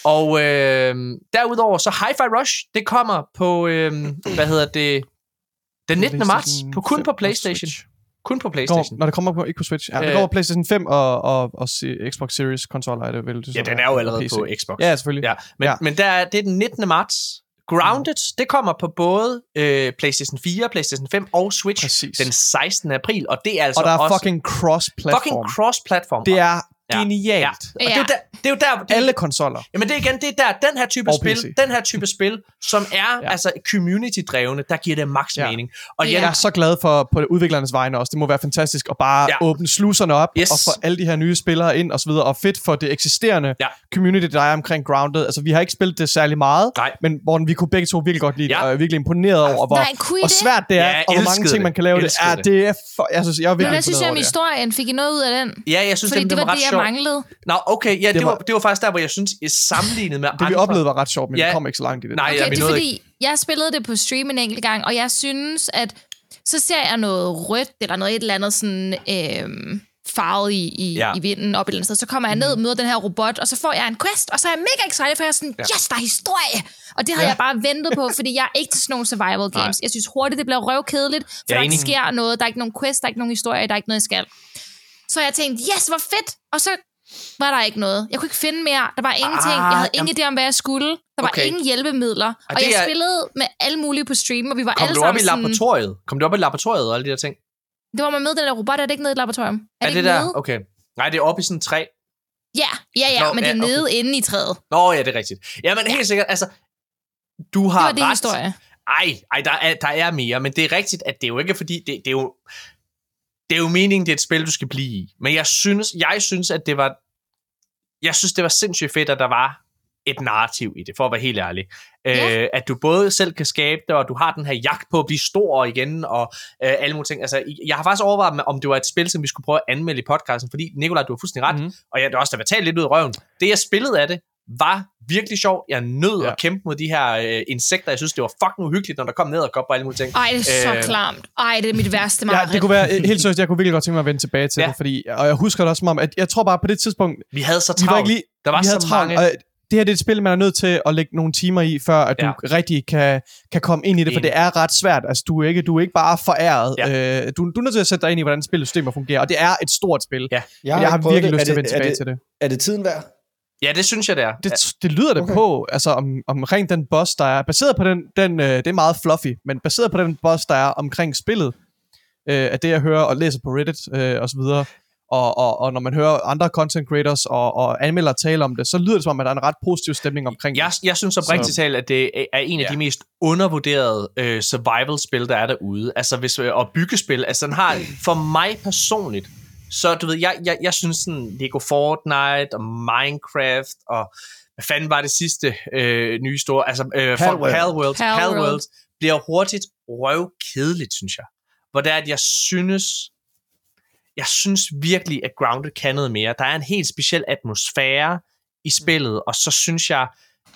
Speaker 1: og øh, derudover, så Hi-Fi Rush, det kommer på, øh, hvad hedder det, den 19. marts, på, kun
Speaker 3: 5
Speaker 1: på PlayStation. Kun på
Speaker 3: Går,
Speaker 1: PlayStation.
Speaker 3: når det kommer på, ikke på Switch. Ja, det
Speaker 1: Øh.
Speaker 3: går på PlayStation 5 og, og, og Xbox Series konsoller er det vel? Det
Speaker 1: Ja, den er jo allerede på Xbox.
Speaker 3: Ja, selvfølgelig.
Speaker 1: Ja, men, ja. Men der er, det er den 19. marts. Grounded, det kommer på både øh, PlayStation 4, PlayStation 5 og Switch
Speaker 3: Præcis.
Speaker 1: den 16. april, og det er altså
Speaker 3: og der er
Speaker 1: også
Speaker 3: fucking cross-platform.
Speaker 1: fucking cross-platform.
Speaker 3: det er
Speaker 1: Ja.
Speaker 3: genialt.
Speaker 1: Ja. Og det er jo der, det er jo der det,
Speaker 3: Alle konsoller.
Speaker 1: Jamen det er igen, det er der, den her type
Speaker 3: Og
Speaker 1: spil,
Speaker 3: PC.
Speaker 1: den her type [LAUGHS] spil, som er ja.
Speaker 3: Ja.
Speaker 1: altså community-drevne, der giver det max
Speaker 3: Ja.
Speaker 1: mening. Og
Speaker 3: Jeg
Speaker 1: igen,
Speaker 3: er så glad for på udviklernes vegne også. Det må være fantastisk at bare
Speaker 1: Ja.
Speaker 3: ja. åbne sluserne op
Speaker 1: Yes.
Speaker 3: og få alle de her nye spillere ind og så videre. Og fedt for det eksisterende
Speaker 1: Ja.
Speaker 3: community, der er omkring Grounded. Altså, vi har ikke spillet det særlig meget,
Speaker 1: Nej.
Speaker 3: men hvor vi kunne begge to virkelig godt lide
Speaker 1: Ja.
Speaker 3: og jeg er virkelig imponeret over, hvor,
Speaker 2: Nej,
Speaker 3: hvor svært det er,
Speaker 1: Ja, jeg
Speaker 3: og hvor mange ting,
Speaker 1: det.
Speaker 3: man kan lave. Det er,
Speaker 1: det.
Speaker 3: er for, jeg, synes, jeg er
Speaker 2: Men
Speaker 3: virkelig
Speaker 2: hvad synes jeg
Speaker 3: over det.
Speaker 2: historien? Fik I noget ud af den?
Speaker 1: ja, jeg synes,
Speaker 2: det var
Speaker 1: ret
Speaker 2: det, jeg
Speaker 1: sjov.
Speaker 2: Manglede.
Speaker 1: Nå, okay, ja, det,
Speaker 3: Det
Speaker 1: var,
Speaker 3: var-
Speaker 1: det var faktisk der, hvor jeg synes, i sammenlignet med
Speaker 3: Det vi
Speaker 1: andre...
Speaker 3: oplevede var ret sjovt, men
Speaker 1: Ja.
Speaker 3: vi kom ikke så langt i det.
Speaker 1: Nej,
Speaker 2: Okay,
Speaker 1: ja, vi
Speaker 2: det er fordi, jeg spillede det på stream en enkelt gang, og jeg synes, at så ser jeg noget rødt, eller noget et eller andet sådan... Øhm, farvet i, i,
Speaker 1: Ja.
Speaker 2: ja. i vinden op et eller andet sted. Så kommer jeg ned, møder den her robot, og så får jeg en quest, og så er jeg mega excited, for jeg er sådan,
Speaker 1: Ja.
Speaker 2: yes, der er historie! Og det har
Speaker 3: Ja.
Speaker 2: ja. jeg bare ventet på, [LAUGHS] fordi jeg er ikke til sådan nogle survival games. Jeg synes hurtigt, det bliver røvkedeligt, for
Speaker 1: er
Speaker 2: der ikke sker noget, der er ikke nogen quest, der er ikke nogen historie, der er ikke noget, jeg skal. Så jeg tænkte, yes, hvor fedt! Og så var der ikke noget. Jeg kunne ikke finde mere. Der var ingenting.
Speaker 1: Ah,
Speaker 2: Jeg havde ingen idé om, hvad jeg skulle. Der var
Speaker 1: Okay.
Speaker 2: ingen hjælpemidler. Og,
Speaker 1: det
Speaker 2: jeg
Speaker 1: er-
Speaker 2: spillede med alle mulige på stream, og vi var
Speaker 1: Kom
Speaker 2: alle
Speaker 1: du op
Speaker 2: sammen
Speaker 1: i laboratoriet? Kom du op i laboratoriet og alle de der ting?
Speaker 2: Det var man med den der robot, er det ikke nede i et laboratorium? Er,
Speaker 1: Er
Speaker 2: det,
Speaker 1: det der?
Speaker 2: nede?
Speaker 1: Okay. Nej, det er oppe i sådan et træ.
Speaker 2: Ja, ja, ja,
Speaker 1: Nå,
Speaker 2: men det er
Speaker 1: ja, okay.
Speaker 2: nede inde i træet.
Speaker 1: Nå, ja, det er rigtigt. Jamen, helt sikkert, altså... Du har
Speaker 2: Det var det
Speaker 1: ret.
Speaker 2: historie.
Speaker 1: Ej, ej der, er, der er mere, men det er rigtigt, at det er jo ikke fordi, det, det er jo, det er jo meningen, det er et spil, du skal blive i. Men jeg synes, jeg synes, at det var, jeg synes, det var sindssygt fedt, at der var et narrativ i det, for at være helt ærlig.
Speaker 2: Ja.
Speaker 1: Øh, at du både selv kan skabe det, og du har den her jagt på at blive stor igen, og øh, alle mulige ting. Altså, jeg har faktisk overvejet, om det var et spil, som vi skulle prøve at anmelde i podcasten, fordi Nikolaj, du har fuldstændig ret,
Speaker 3: Mhm.
Speaker 1: mm-hmm. og jeg er også, der var talt lidt ud af røven. Det, jeg spillede af det, var virkelig sjovt. Jeg nød ja.
Speaker 3: Ja.
Speaker 1: at kæmpe mod de her øh, insekter. Jeg synes, det var fucking uhyggeligt, når der kom ned og kom på alle mulige ting.
Speaker 2: Ej, det er så
Speaker 1: Øh,
Speaker 2: klamt. Ej, det er mit værste
Speaker 3: Ja,
Speaker 2: mareridt.
Speaker 3: det kunne være øh, helt seriøst, jeg kunne virkelig godt tænke mig at vende tilbage til
Speaker 1: Ja.
Speaker 3: ja. det, fordi, og jeg husker det også som om, at jeg tror bare på det tidspunkt,
Speaker 1: Vi havde så
Speaker 3: vi var
Speaker 1: travlt.
Speaker 3: ikke lige,
Speaker 1: der var
Speaker 3: vi
Speaker 1: så
Speaker 3: havde travlt,
Speaker 1: mange...
Speaker 3: og det her det er et spil, man er nødt til at lægge nogle timer i, før at du
Speaker 1: Ja.
Speaker 3: rigtig kan, kan komme ind i det, for det er ret svært. Altså, du er ikke, du er ikke bare foræret.
Speaker 1: Ja.
Speaker 3: Ja. Øh, du, du er nødt til at sætte dig ind i, hvordan spilsystemer fungerer, og det er et stort spil.
Speaker 1: Ja.
Speaker 3: Jeg, jeg har
Speaker 4: ikke prøvet
Speaker 3: virkelig
Speaker 4: det.
Speaker 3: lyst til at vende tilbage
Speaker 4: det-
Speaker 3: til det.
Speaker 4: Er det tiden værd?
Speaker 1: Ja, det synes jeg, det er.
Speaker 3: Det, det lyder det
Speaker 4: Okay.
Speaker 3: på, altså om, omkring den boss, der er, baseret på den, den øh, det er meget fluffy, men baseret på den boss, der er omkring spillet, øh, at det jeg hører og læser på Reddit øh, og så videre, og, og, og når man hører andre content creators og, og anmeldere tale om det, så lyder det som om, at der er en ret positiv stemning omkring
Speaker 1: Jeg,
Speaker 3: det.
Speaker 1: jeg synes oprigtigt talt, at det er en af
Speaker 3: Ja.
Speaker 1: de mest undervurderede øh, survival-spil, der er derude. Altså, hvis, øh, og byggespil. Altså, den har for mig personligt, så du ved, jeg, jeg, jeg synes sådan Lego Fortnite og Minecraft og hvad fanden var det sidste øh, nye store, altså øh,
Speaker 4: Palworld.
Speaker 1: Palworld,
Speaker 2: Palworld.
Speaker 1: Bliver hurtigt røvkedeligt, synes jeg. Hvor det er, at jeg synes, jeg synes virkelig, at Grounded kan noget mere. Der er en helt speciel atmosfære i spillet, og så synes jeg,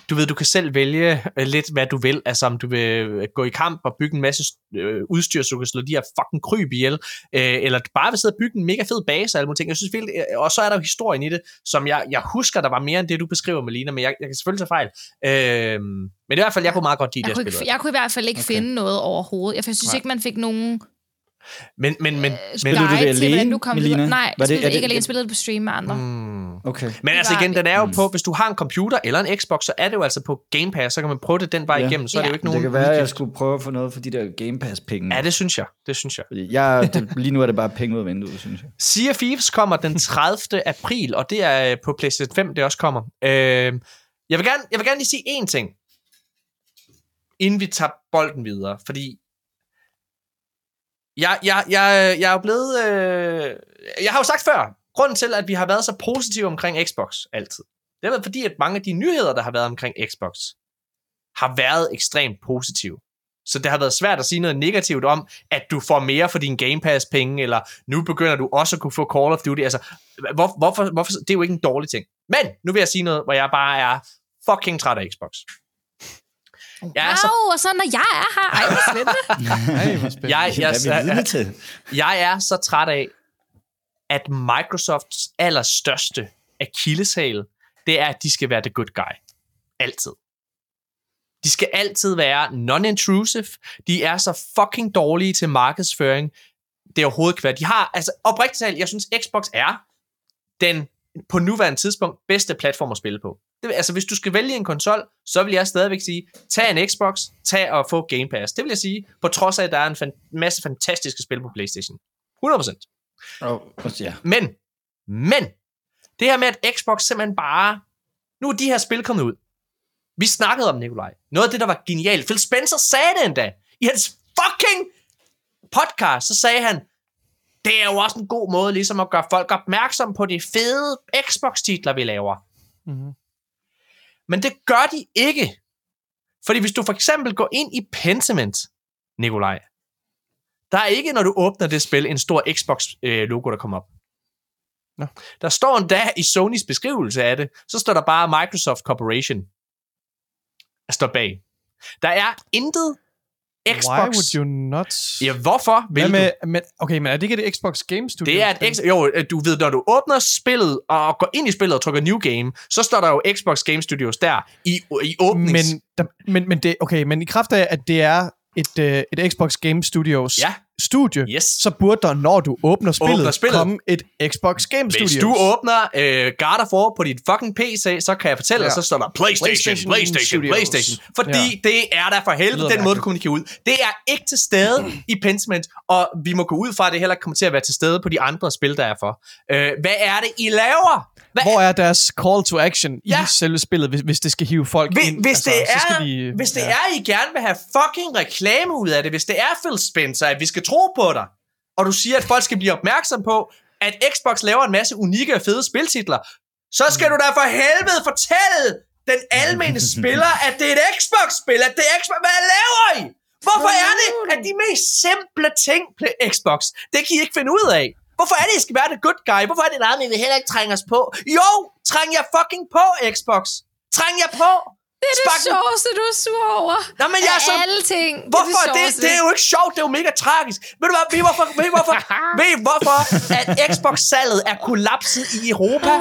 Speaker 1: du ved, du kan selv vælge øh, lidt, hvad du vil. Altså, om du vil øh, gå i kamp og bygge en masse øh, udstyr, så du kan slå de her fucking kryb ihjel, øh, eller du bare vil sidde og bygge en mega fed base og alle mulige ting. Jeg synes virkelig, og så er der jo historien i det, som jeg, jeg husker, der var mere end det, du beskriver, Melina, men jeg, jeg kan selvfølgelig tage fejl. Øh, men i hvert fald, jeg kunne meget godt lide
Speaker 2: Jeg
Speaker 1: det,
Speaker 2: kunne,
Speaker 1: jeg
Speaker 2: ikke, jeg kunne i hvert fald ikke okay. finde noget overhovedet. Jeg synes
Speaker 1: Nej.
Speaker 2: ikke, man fik nogen
Speaker 1: Men, men, men, men,
Speaker 4: Spillede du det
Speaker 2: til, hvordan
Speaker 4: alene,
Speaker 2: du kom
Speaker 4: Melina?
Speaker 2: Nej,
Speaker 4: Var
Speaker 2: jeg
Speaker 4: det-
Speaker 2: spillede
Speaker 4: er det-
Speaker 2: ikke alene. Jeg spillede på stream med andre.
Speaker 1: mm.
Speaker 4: Okay.
Speaker 1: Men altså igen, den er jo
Speaker 4: Mm.
Speaker 1: på, hvis du har en computer eller en Xbox, så er det jo altså på Game Pass, så kan man prøve det den vej
Speaker 4: Ja.
Speaker 1: igennem, så er det
Speaker 2: Ja.
Speaker 1: jo ikke
Speaker 4: Det
Speaker 1: nogen
Speaker 4: kan være, at jeg skulle prøve at få noget for de der Game Pass-penge.
Speaker 1: Ja, det synes jeg. Det synes jeg.
Speaker 4: Fordi Jeg, det, lige nu er det bare penge ud af vinduet, synes jeg.
Speaker 1: Sea of Thieves kommer den 30. april, og det er øh, på PlayStation 5, det også kommer. Øh, jeg, vil gerne, jeg vil gerne lige sige én ting, inden vi tager bolden videre, fordi jeg, jeg, jeg, jeg er jo blevet... Øh, jeg har jo sagt før, grunden til, at vi har været så positive omkring Xbox altid, det har været fordi, at mange af de nyheder, der har været omkring Xbox, har været ekstremt positive. Så det har været svært at sige noget negativt om, at du får mere for din Game Pass penge, eller nu begynder du også at kunne få Call of Duty. Altså, hvor, hvorfor, hvorfor, det er jo ikke en dårlig ting. Men nu vil jeg sige noget, hvor jeg bare er fucking træt af Xbox. Jeg er så,
Speaker 2: Wow, og så når jeg er her. Ej, hvor spændende. [LAUGHS]
Speaker 1: Jeg, jeg,
Speaker 4: er
Speaker 1: jeg, jeg er så træt af, at Microsofts allerstørste akilleshæl, det er, at de skal være the good guy. Altid. De skal altid være non-intrusive. De er så fucking dårlige til markedsføring. Det er overhovedet kvært. De har, altså oprigtigt talt, jeg synes Xbox er den på nuværende tidspunkt bedste platform at spille på. Det, altså hvis du skal vælge en konsol, så vil jeg stadigvæk sige, tag en Xbox, tag og få Game Pass. Det vil jeg sige, på trods af, at der er en fan- masse fantastiske spil på Playstation. 100%.
Speaker 4: Oh, ja.
Speaker 1: Men, men, det her med, at Xbox simpelthen bare... Nu er de her spil kommet ud. Vi snakkede om Nikolaj. Noget af det, der var genialt. Phil Spencer sagde det endda. I hans fucking podcast, så sagde han, det er jo også en god måde ligesom at gøre folk opmærksom på de fede Xbox-titler, vi laver.
Speaker 3: Mhm.
Speaker 1: Men det gør de ikke. Fordi hvis du for eksempel går ind i Pentiment, Nikolaj, der er ikke, når du åbner det spil, en stor Xbox-logo, der kommer op.
Speaker 3: Nå.
Speaker 1: Der står endda i Sonys beskrivelse af det, så står der bare Microsoft Corporation. Der står bag. Der er intet Xbox.
Speaker 3: Why would you not?
Speaker 1: Ja, hvorfor vil
Speaker 3: Hvad med,
Speaker 1: du?
Speaker 3: men, okay, men er det ikke et Xbox Game Studio?
Speaker 1: Det er et X- jo, øh, du ved, når du åbner spillet og går ind i spillet og trykker New Game, så står der jo Xbox Game Studios der i, i åbnings...
Speaker 3: men, der, men, men, det, okay, men i kraft af, at det er et, øh, et Xbox Game Studios
Speaker 1: Ja.
Speaker 3: Studie,
Speaker 1: Yes.
Speaker 3: så burde der, når du åbner spillet,
Speaker 1: Åbner spillet.
Speaker 3: komme et Xbox Game
Speaker 1: Hvis
Speaker 3: Studios.
Speaker 1: du åbner øh, God of War på dit fucking PC, så kan jeg fortælle dig,
Speaker 3: Ja.
Speaker 1: så står der PlayStation,
Speaker 3: PlayStation
Speaker 1: PlayStation,
Speaker 3: Studios.
Speaker 1: PlayStation. Fordi
Speaker 3: Ja.
Speaker 1: det er der for helvede den måde, du kommunikerer ud. Det er ikke til stede i Pentiment, og vi må gå ud fra, at det heller ikke kommer til at være til stede på de andre spil, der er for. Øh, hvad er det, I laver? Hvad
Speaker 3: Hvor er deres call to action
Speaker 1: Ja.
Speaker 3: i selve spillet, hvis, hvis det skal hive folk
Speaker 1: Hvis,
Speaker 3: ind?
Speaker 1: hvis, det
Speaker 3: så
Speaker 1: er,
Speaker 3: de,
Speaker 1: hvis det
Speaker 3: ja.
Speaker 1: er, I gerne vil have fucking reklame ud af det, hvis det er Phil Spencer, at vi skal tro på dig, og du siger, at folk skal blive opmærksom på, at Xbox laver en masse unikke og fede spiltitler, så skal du da for helvede fortælle den almene [LAUGHS] spiller, at det er et Xbox-spil, at det er Xbox. Hvad laver I? Hvorfor er det, at de mest simple ting på Xbox, det kan I ikke finde ud af? Hvorfor er det, I skal være det good guy? Hvorfor er det, at vi vil heller ikke trænge os på? Jo, træng jer fucking på, Xbox. Træng jer på.
Speaker 2: Det er det
Speaker 1: Spark den-
Speaker 2: sjoveste, du er sur over.
Speaker 1: Nå, men jeg er så-
Speaker 2: alle ting.
Speaker 1: Hvorfor?
Speaker 2: Det,
Speaker 1: Det,
Speaker 2: er
Speaker 1: det, det er jo ikke sjovt, det er jo mega tragisk. Ved du hvad, ved I hvorfor, ved I hvorfor, [LAUGHS] ved I hvorfor at Xbox-salget er kollapset i Europa?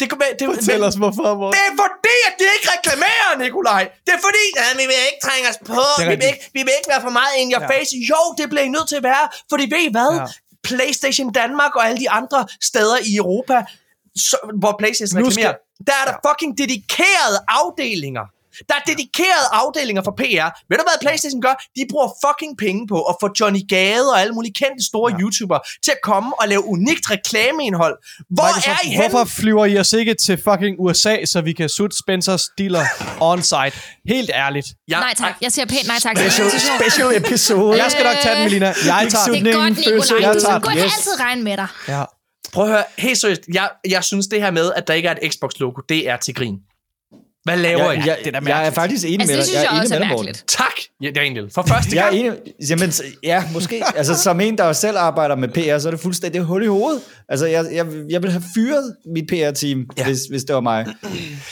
Speaker 1: Det, kan være- det,
Speaker 3: Fortæl
Speaker 1: det,
Speaker 3: os, hvorfor, Morten.
Speaker 1: det er fordi, at de ikke reklamerer, Nikolaj. Det er fordi, at vi vil ikke trænge os på. Vi vil, ikke, vi vil ikke være for meget in your
Speaker 3: Ja.
Speaker 1: face. Jo, det bliver I nødt til at være. Fordi ved I hvad?
Speaker 3: Ja.
Speaker 1: PlayStation Danmark og alle de andre steder i Europa, så, hvor PlayStation reklamerer,
Speaker 3: skal-
Speaker 1: der er der fucking dedikerede afdelinger. Der er dedikerede afdelinger for PR. Ved du hvad PlayStation gør? De bruger fucking penge på at få Johnny Gade og alle mulige kendte store ja. YouTubere til at komme og lave unikt reklameindhold. Hvor
Speaker 3: Microsoft,
Speaker 1: er I henne?
Speaker 3: Hvorfor flyver I os ikke til fucking USA, så vi kan sutte Spencers dealer on-site? Helt ærligt.
Speaker 1: Ja,
Speaker 2: Nej tak. Jeg siger pænt nej tak.
Speaker 4: Special, special episode.
Speaker 3: Jeg skal nok tage den, Melina. Jeg tager
Speaker 2: Det
Speaker 3: den.
Speaker 2: er godt.
Speaker 3: Jeg
Speaker 2: Du
Speaker 3: den.
Speaker 2: kun
Speaker 4: Yes.
Speaker 2: altid regne med dig.
Speaker 3: Ja.
Speaker 1: Prøv at høre, helt seriøst, jeg, jeg synes det her med, at der ikke er et Xbox-logo, det er til grin. Hvad laver
Speaker 4: Jeg,
Speaker 1: I?
Speaker 4: jeg,
Speaker 3: det er
Speaker 4: jeg er faktisk enig
Speaker 2: Altså,
Speaker 4: med
Speaker 2: det
Speaker 4: dig.
Speaker 2: synes
Speaker 4: Jeg
Speaker 2: jeg,
Speaker 4: er
Speaker 2: også
Speaker 4: enig
Speaker 2: er mærkeligt.
Speaker 1: Tak, ja, Daniel. For første
Speaker 4: Jeg er
Speaker 1: gang.
Speaker 4: enig. Jamen, ja, måske. Altså, som en, der selv arbejder med PR, så er det fuldstændig hul i hovedet. Altså, jeg, jeg, jeg ville have fyret mit PR-team,
Speaker 1: Ja.
Speaker 4: ja. hvis, hvis det var mig.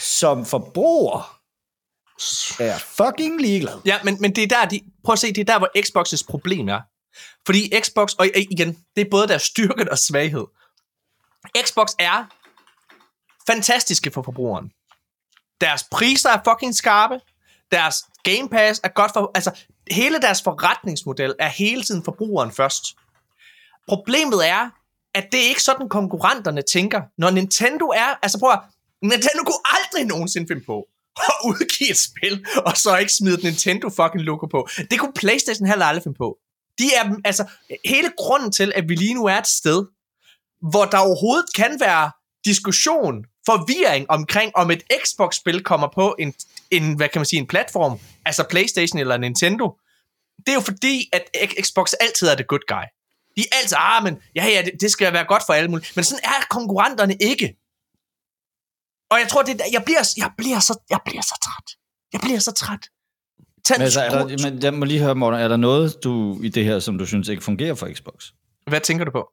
Speaker 4: Som forbruger er jeg fucking ligeglad.
Speaker 1: Ja, men, men det er der, de, prøv at se, det er der, hvor Xbox's problem er. Fordi Xbox, og igen, det er både deres styrke og svaghed. Xbox er fantastiske for forbrugeren. Deres priser er fucking skarpe. Deres Game Pass er godt for... Altså, hele deres forretningsmodel er hele tiden forbrugeren først. Problemet er, at det er ikke sådan, konkurrenterne tænker. Når Nintendo er... Altså prøv at... Nintendo kunne aldrig nogensinde finde på at [LAUGHS] udgive et spil, og så ikke smide et Nintendo fucking logo på. Det kunne Playstation heller aldrig finde på. De er, altså, hele grunden til, at vi lige nu er et sted, hvor der overhovedet kan være diskussion, forvirring omkring, om et Xbox-spil kommer på en, en, hvad kan man sige, en platform, altså Playstation eller Nintendo, det er jo fordi, at Xbox altid er the good guy. De er altid, ah, men ja, ja, det, det skal være godt for alle mulige. Men sådan er konkurrenterne ikke. Og jeg tror, det jeg bliver, jeg bliver så, jeg bliver så træt. Jeg bliver så træt. Tag
Speaker 4: Men, altså, er der, men jeg må lige høre, Morten, er der noget du, i det her, som du synes ikke fungerer for Xbox?
Speaker 1: Hvad tænker du på?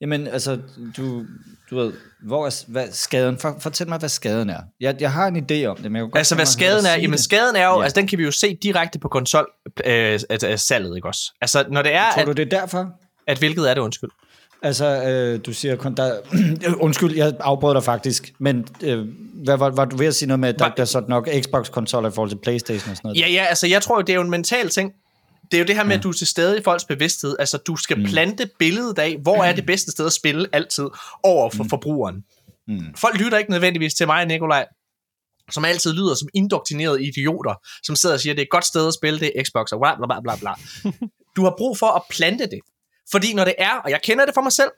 Speaker 4: Jamen, altså, du, du ved, hvor er hvad skaden? For, fortæl mig, hvad skaden er. Jeg, jeg har en idé om det, men jeg kunne godt
Speaker 1: Altså, hvad skaden er, jamen
Speaker 4: det.
Speaker 1: skaden er jo,
Speaker 4: Ja.
Speaker 1: altså den kan vi jo se direkte på konsol øh, altså, salget, ikke også? Altså, når det er,
Speaker 4: Tror
Speaker 1: at,
Speaker 4: du, det er derfor?
Speaker 1: at hvilket er det, undskyld?
Speaker 4: Altså, øh, du siger kun, der... [CLEARS THROAT] Undskyld, jeg afbrød dig faktisk, men øh, hvad var, var du ved at sige noget med, at der bliver sådan nok Xbox-konsoller i forhold til Playstation og sådan noget?
Speaker 1: Ja, ja, altså jeg tror jo, det er jo en mental ting. Det er jo det her med, at du er til stede i folks bevidsthed. Altså, du skal
Speaker 4: Mm.
Speaker 1: plante billedet af, hvor er det bedste sted at spille altid over for forbrugeren.
Speaker 4: Mm.
Speaker 1: Folk lytter ikke nødvendigvis til mig og Nikolaj, som altid lyder som indoktrinerede idioter, som sidder og siger, det er et godt sted at spille, det er Xbox, og bla bla bla bla bla. [LAUGHS] Du har brug for at plante det. Fordi når det er, og jeg kender det for mig selv,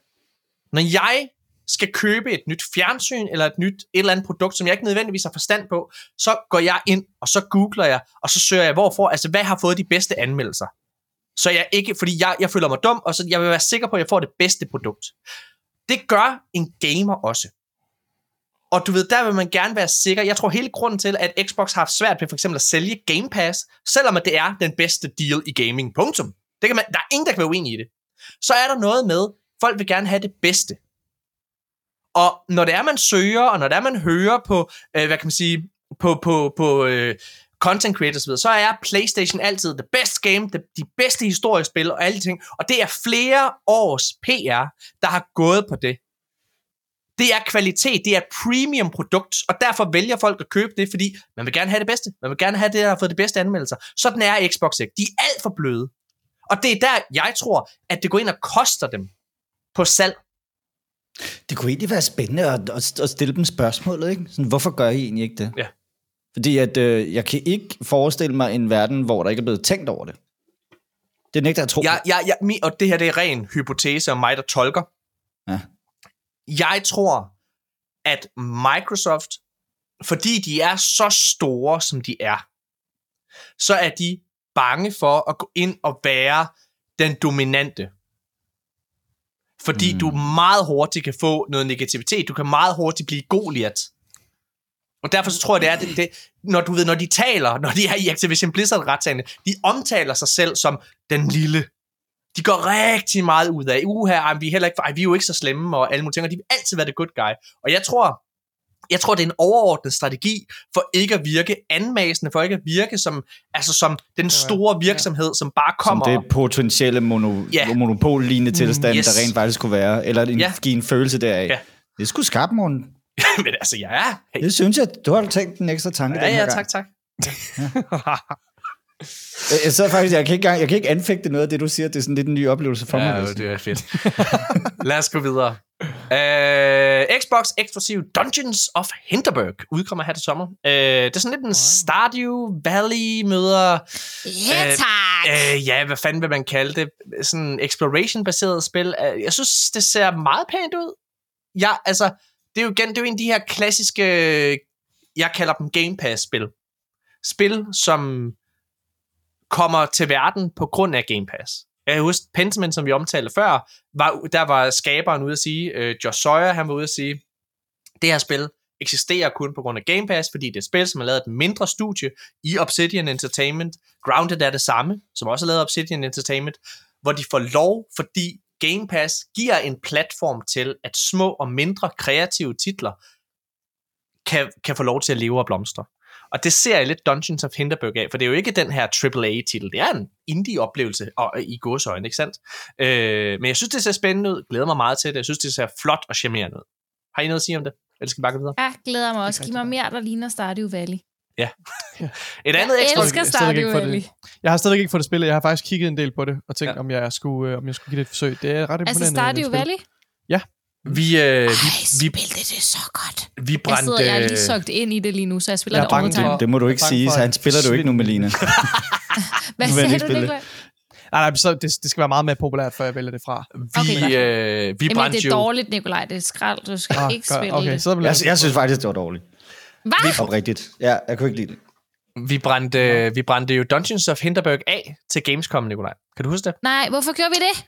Speaker 1: når jeg skal købe et nyt fjernsyn, eller et nyt et eller andet produkt, som jeg ikke nødvendigvis har forstand på, så går jeg ind, og så googler jeg, og så søger jeg, hvorfor, altså hvad har fået de bedste anmeldelser. Så jeg ikke, fordi jeg, jeg føler mig dum, og så jeg vil være sikker på, at jeg får det bedste produkt. Det gør en gamer også. Og du ved, der vil man gerne være sikker. Jeg tror hele grunden til, at Xbox har haft svært ved for eksempel at sælge Game Pass, selvom at det er den bedste deal i gaming. Punktum. Det kan man, der er ingen, der kan være uenig i det. Så er der noget med, folk vil gerne have det bedste. Og når det er, man søger, og når det er, man hører på, øh, hvad kan man sige, på, på, på øh, content creators, ved, så er PlayStation altid the best game, the, de bedste historiespil og alle de ting. Og det er flere års PR, der har gået på det. Det er kvalitet, det er et premium produkt, og derfor vælger folk at købe det, fordi man vil gerne have det bedste. Man vil gerne have det, der har fået de bedste anmeldelser. Sådan er Xbox ikke. De er alt for bløde. Og det er der, jeg tror, at det går ind og koster dem på salg.
Speaker 4: Det kunne egentlig være spændende at, at, stille dem spørgsmålet, ikke? Sådan, hvorfor gør I egentlig ikke det?
Speaker 1: Ja.
Speaker 4: Fordi at, øh, jeg kan ikke forestille mig en verden, hvor der ikke er blevet tænkt over det. Det nægter jeg at tro.
Speaker 1: Jeg, jeg, jeg, mi- og det her det er ren hypotese om mig, der tolker.
Speaker 4: Ja.
Speaker 1: Jeg tror, at Microsoft, fordi de er så store, som de er, så er de bange for at gå ind og være den dominante. Fordi
Speaker 4: Mm.
Speaker 1: du meget hurtigt kan få noget negativitet. Du kan meget hurtigt blive Goliath. Og derfor så tror jeg, det er, det, det, når du ved, når de taler, når de er i Activision blizzard retagende de omtaler sig selv som den lille. De går rigtig meget ud af, uha, ej, vi er, heller ikke, ej, vi er jo ikke så slemme, og alle mulige ting, og de vil altid være det good guy. Og jeg tror, jeg tror, det er en overordnet strategi for ikke at virke anmasende, for ikke at virke som, altså som den store virksomhed, som bare kommer...
Speaker 4: Som det potentielle mono,
Speaker 1: Ja.
Speaker 4: monopol-lignende tilstand,
Speaker 1: yes.
Speaker 4: yes. der rent faktisk kunne være. Eller en,
Speaker 1: Ja.
Speaker 4: give en følelse deraf.
Speaker 1: Ja.
Speaker 4: Det skulle skarpt, morgen. [LAUGHS]
Speaker 1: Men altså, ja. Hey.
Speaker 4: Det synes jeg, du har tænkt en ekstra tanke
Speaker 1: Ja,
Speaker 4: den her
Speaker 1: ja,
Speaker 4: gang.
Speaker 1: tak, tak.
Speaker 4: Jeg, [LAUGHS] jeg så faktisk, jeg kan, ikke, jeg kan ikke anfægte noget af det, du siger. Det er sådan lidt en ny oplevelse for mig.
Speaker 1: Ja, det er fedt. [LAUGHS] Lad os gå videre. Uh, Xbox eksklusiv Dungeons of Hinterberg udkommer her til sommer. Uh, det er sådan lidt en Stardew Valley møder...
Speaker 2: Ja,
Speaker 1: Øh,
Speaker 2: tak.
Speaker 1: Uh, ja, hvad fanden vil man kalde det? Sådan exploration-baseret spil. Uh, jeg synes, det ser meget pænt ud. Ja, altså, det er jo igen, det er jo en af de her klassiske, jeg kalder dem Game Pass-spil. Spil, som kommer til verden på grund af Game Pass. Jeg husker Pentiment, som vi omtalte før, var, der var skaberen ude at sige, øh, Josh Sawyer, han var ude at sige, det her spil eksisterer kun på grund af Game Pass, fordi det er et spil, som er lavet af et mindre studie i Obsidian Entertainment. Grounded er det samme, som også er lavet af Obsidian Entertainment, hvor de får lov, fordi Game Pass giver en platform til, at små og mindre kreative titler kan, kan få lov til at leve og blomstre. Og det ser jeg lidt Dungeons of Hinterberg af, for det er jo ikke den her AAA-titel, det er en indie-oplevelse og, i gåsøjne, ikke sandt? Øh, men jeg synes, det ser spændende ud, glæder mig meget til det, jeg synes, det ser flot og charmerende ud. Har I noget at sige om det? Eller skal vi bare gå videre?
Speaker 2: Jeg glæder mig også. Giv mig mere, der ligner Stardew Valley. [LAUGHS]
Speaker 1: Et andet
Speaker 2: Jeg
Speaker 1: ekstra...
Speaker 2: elsker
Speaker 3: jeg stadig ikke
Speaker 2: Stardew. Valley.
Speaker 3: Jeg har stadig ikke fået det spillet. Jeg har faktisk kigget en del på det, og tænkt,
Speaker 1: Ja.
Speaker 3: ja. om, jeg skulle, øh, om jeg skulle give det et forsøg. Det er ret imponerende.
Speaker 2: Altså Stardew. Valley?
Speaker 1: Vi, øh,
Speaker 2: Ej,
Speaker 1: vi, vi,
Speaker 2: spil det, det er så godt.
Speaker 1: vi
Speaker 2: Jeg
Speaker 1: brændte...
Speaker 2: sidder, jeg er lige sogt ind i det lige nu, så jeg spiller
Speaker 3: Jeg
Speaker 2: det all
Speaker 3: bange
Speaker 2: the time.
Speaker 3: for-
Speaker 4: Det må du ikke sige, så han spiller du ikke nu. Melina. [LAUGHS] [LAUGHS]
Speaker 2: Hvad
Speaker 4: jeg
Speaker 2: sagde du,
Speaker 4: det.
Speaker 2: Nikolaj?
Speaker 3: Nej, nej, så det, det skal være meget mere populært, før jeg vælger det fra.
Speaker 1: vi,
Speaker 2: Okay,
Speaker 1: øh, vi brændte
Speaker 2: det er dårligt, Nikolaj. Det er skrald. Du skal
Speaker 3: Ah,
Speaker 2: ikke spille
Speaker 3: okay,
Speaker 2: det.
Speaker 3: så
Speaker 4: Jeg, jeg synes faktisk, det var dårligt.
Speaker 2: Hvad?
Speaker 4: Oprigtigt. Ja, jeg kunne ikke lide det.
Speaker 1: Vi brændte, vi brændte jo Dungeons of Hinterberg af til Gamescom, Nikolaj. Kan du huske det?
Speaker 2: Nej, hvorfor gjorde vi det?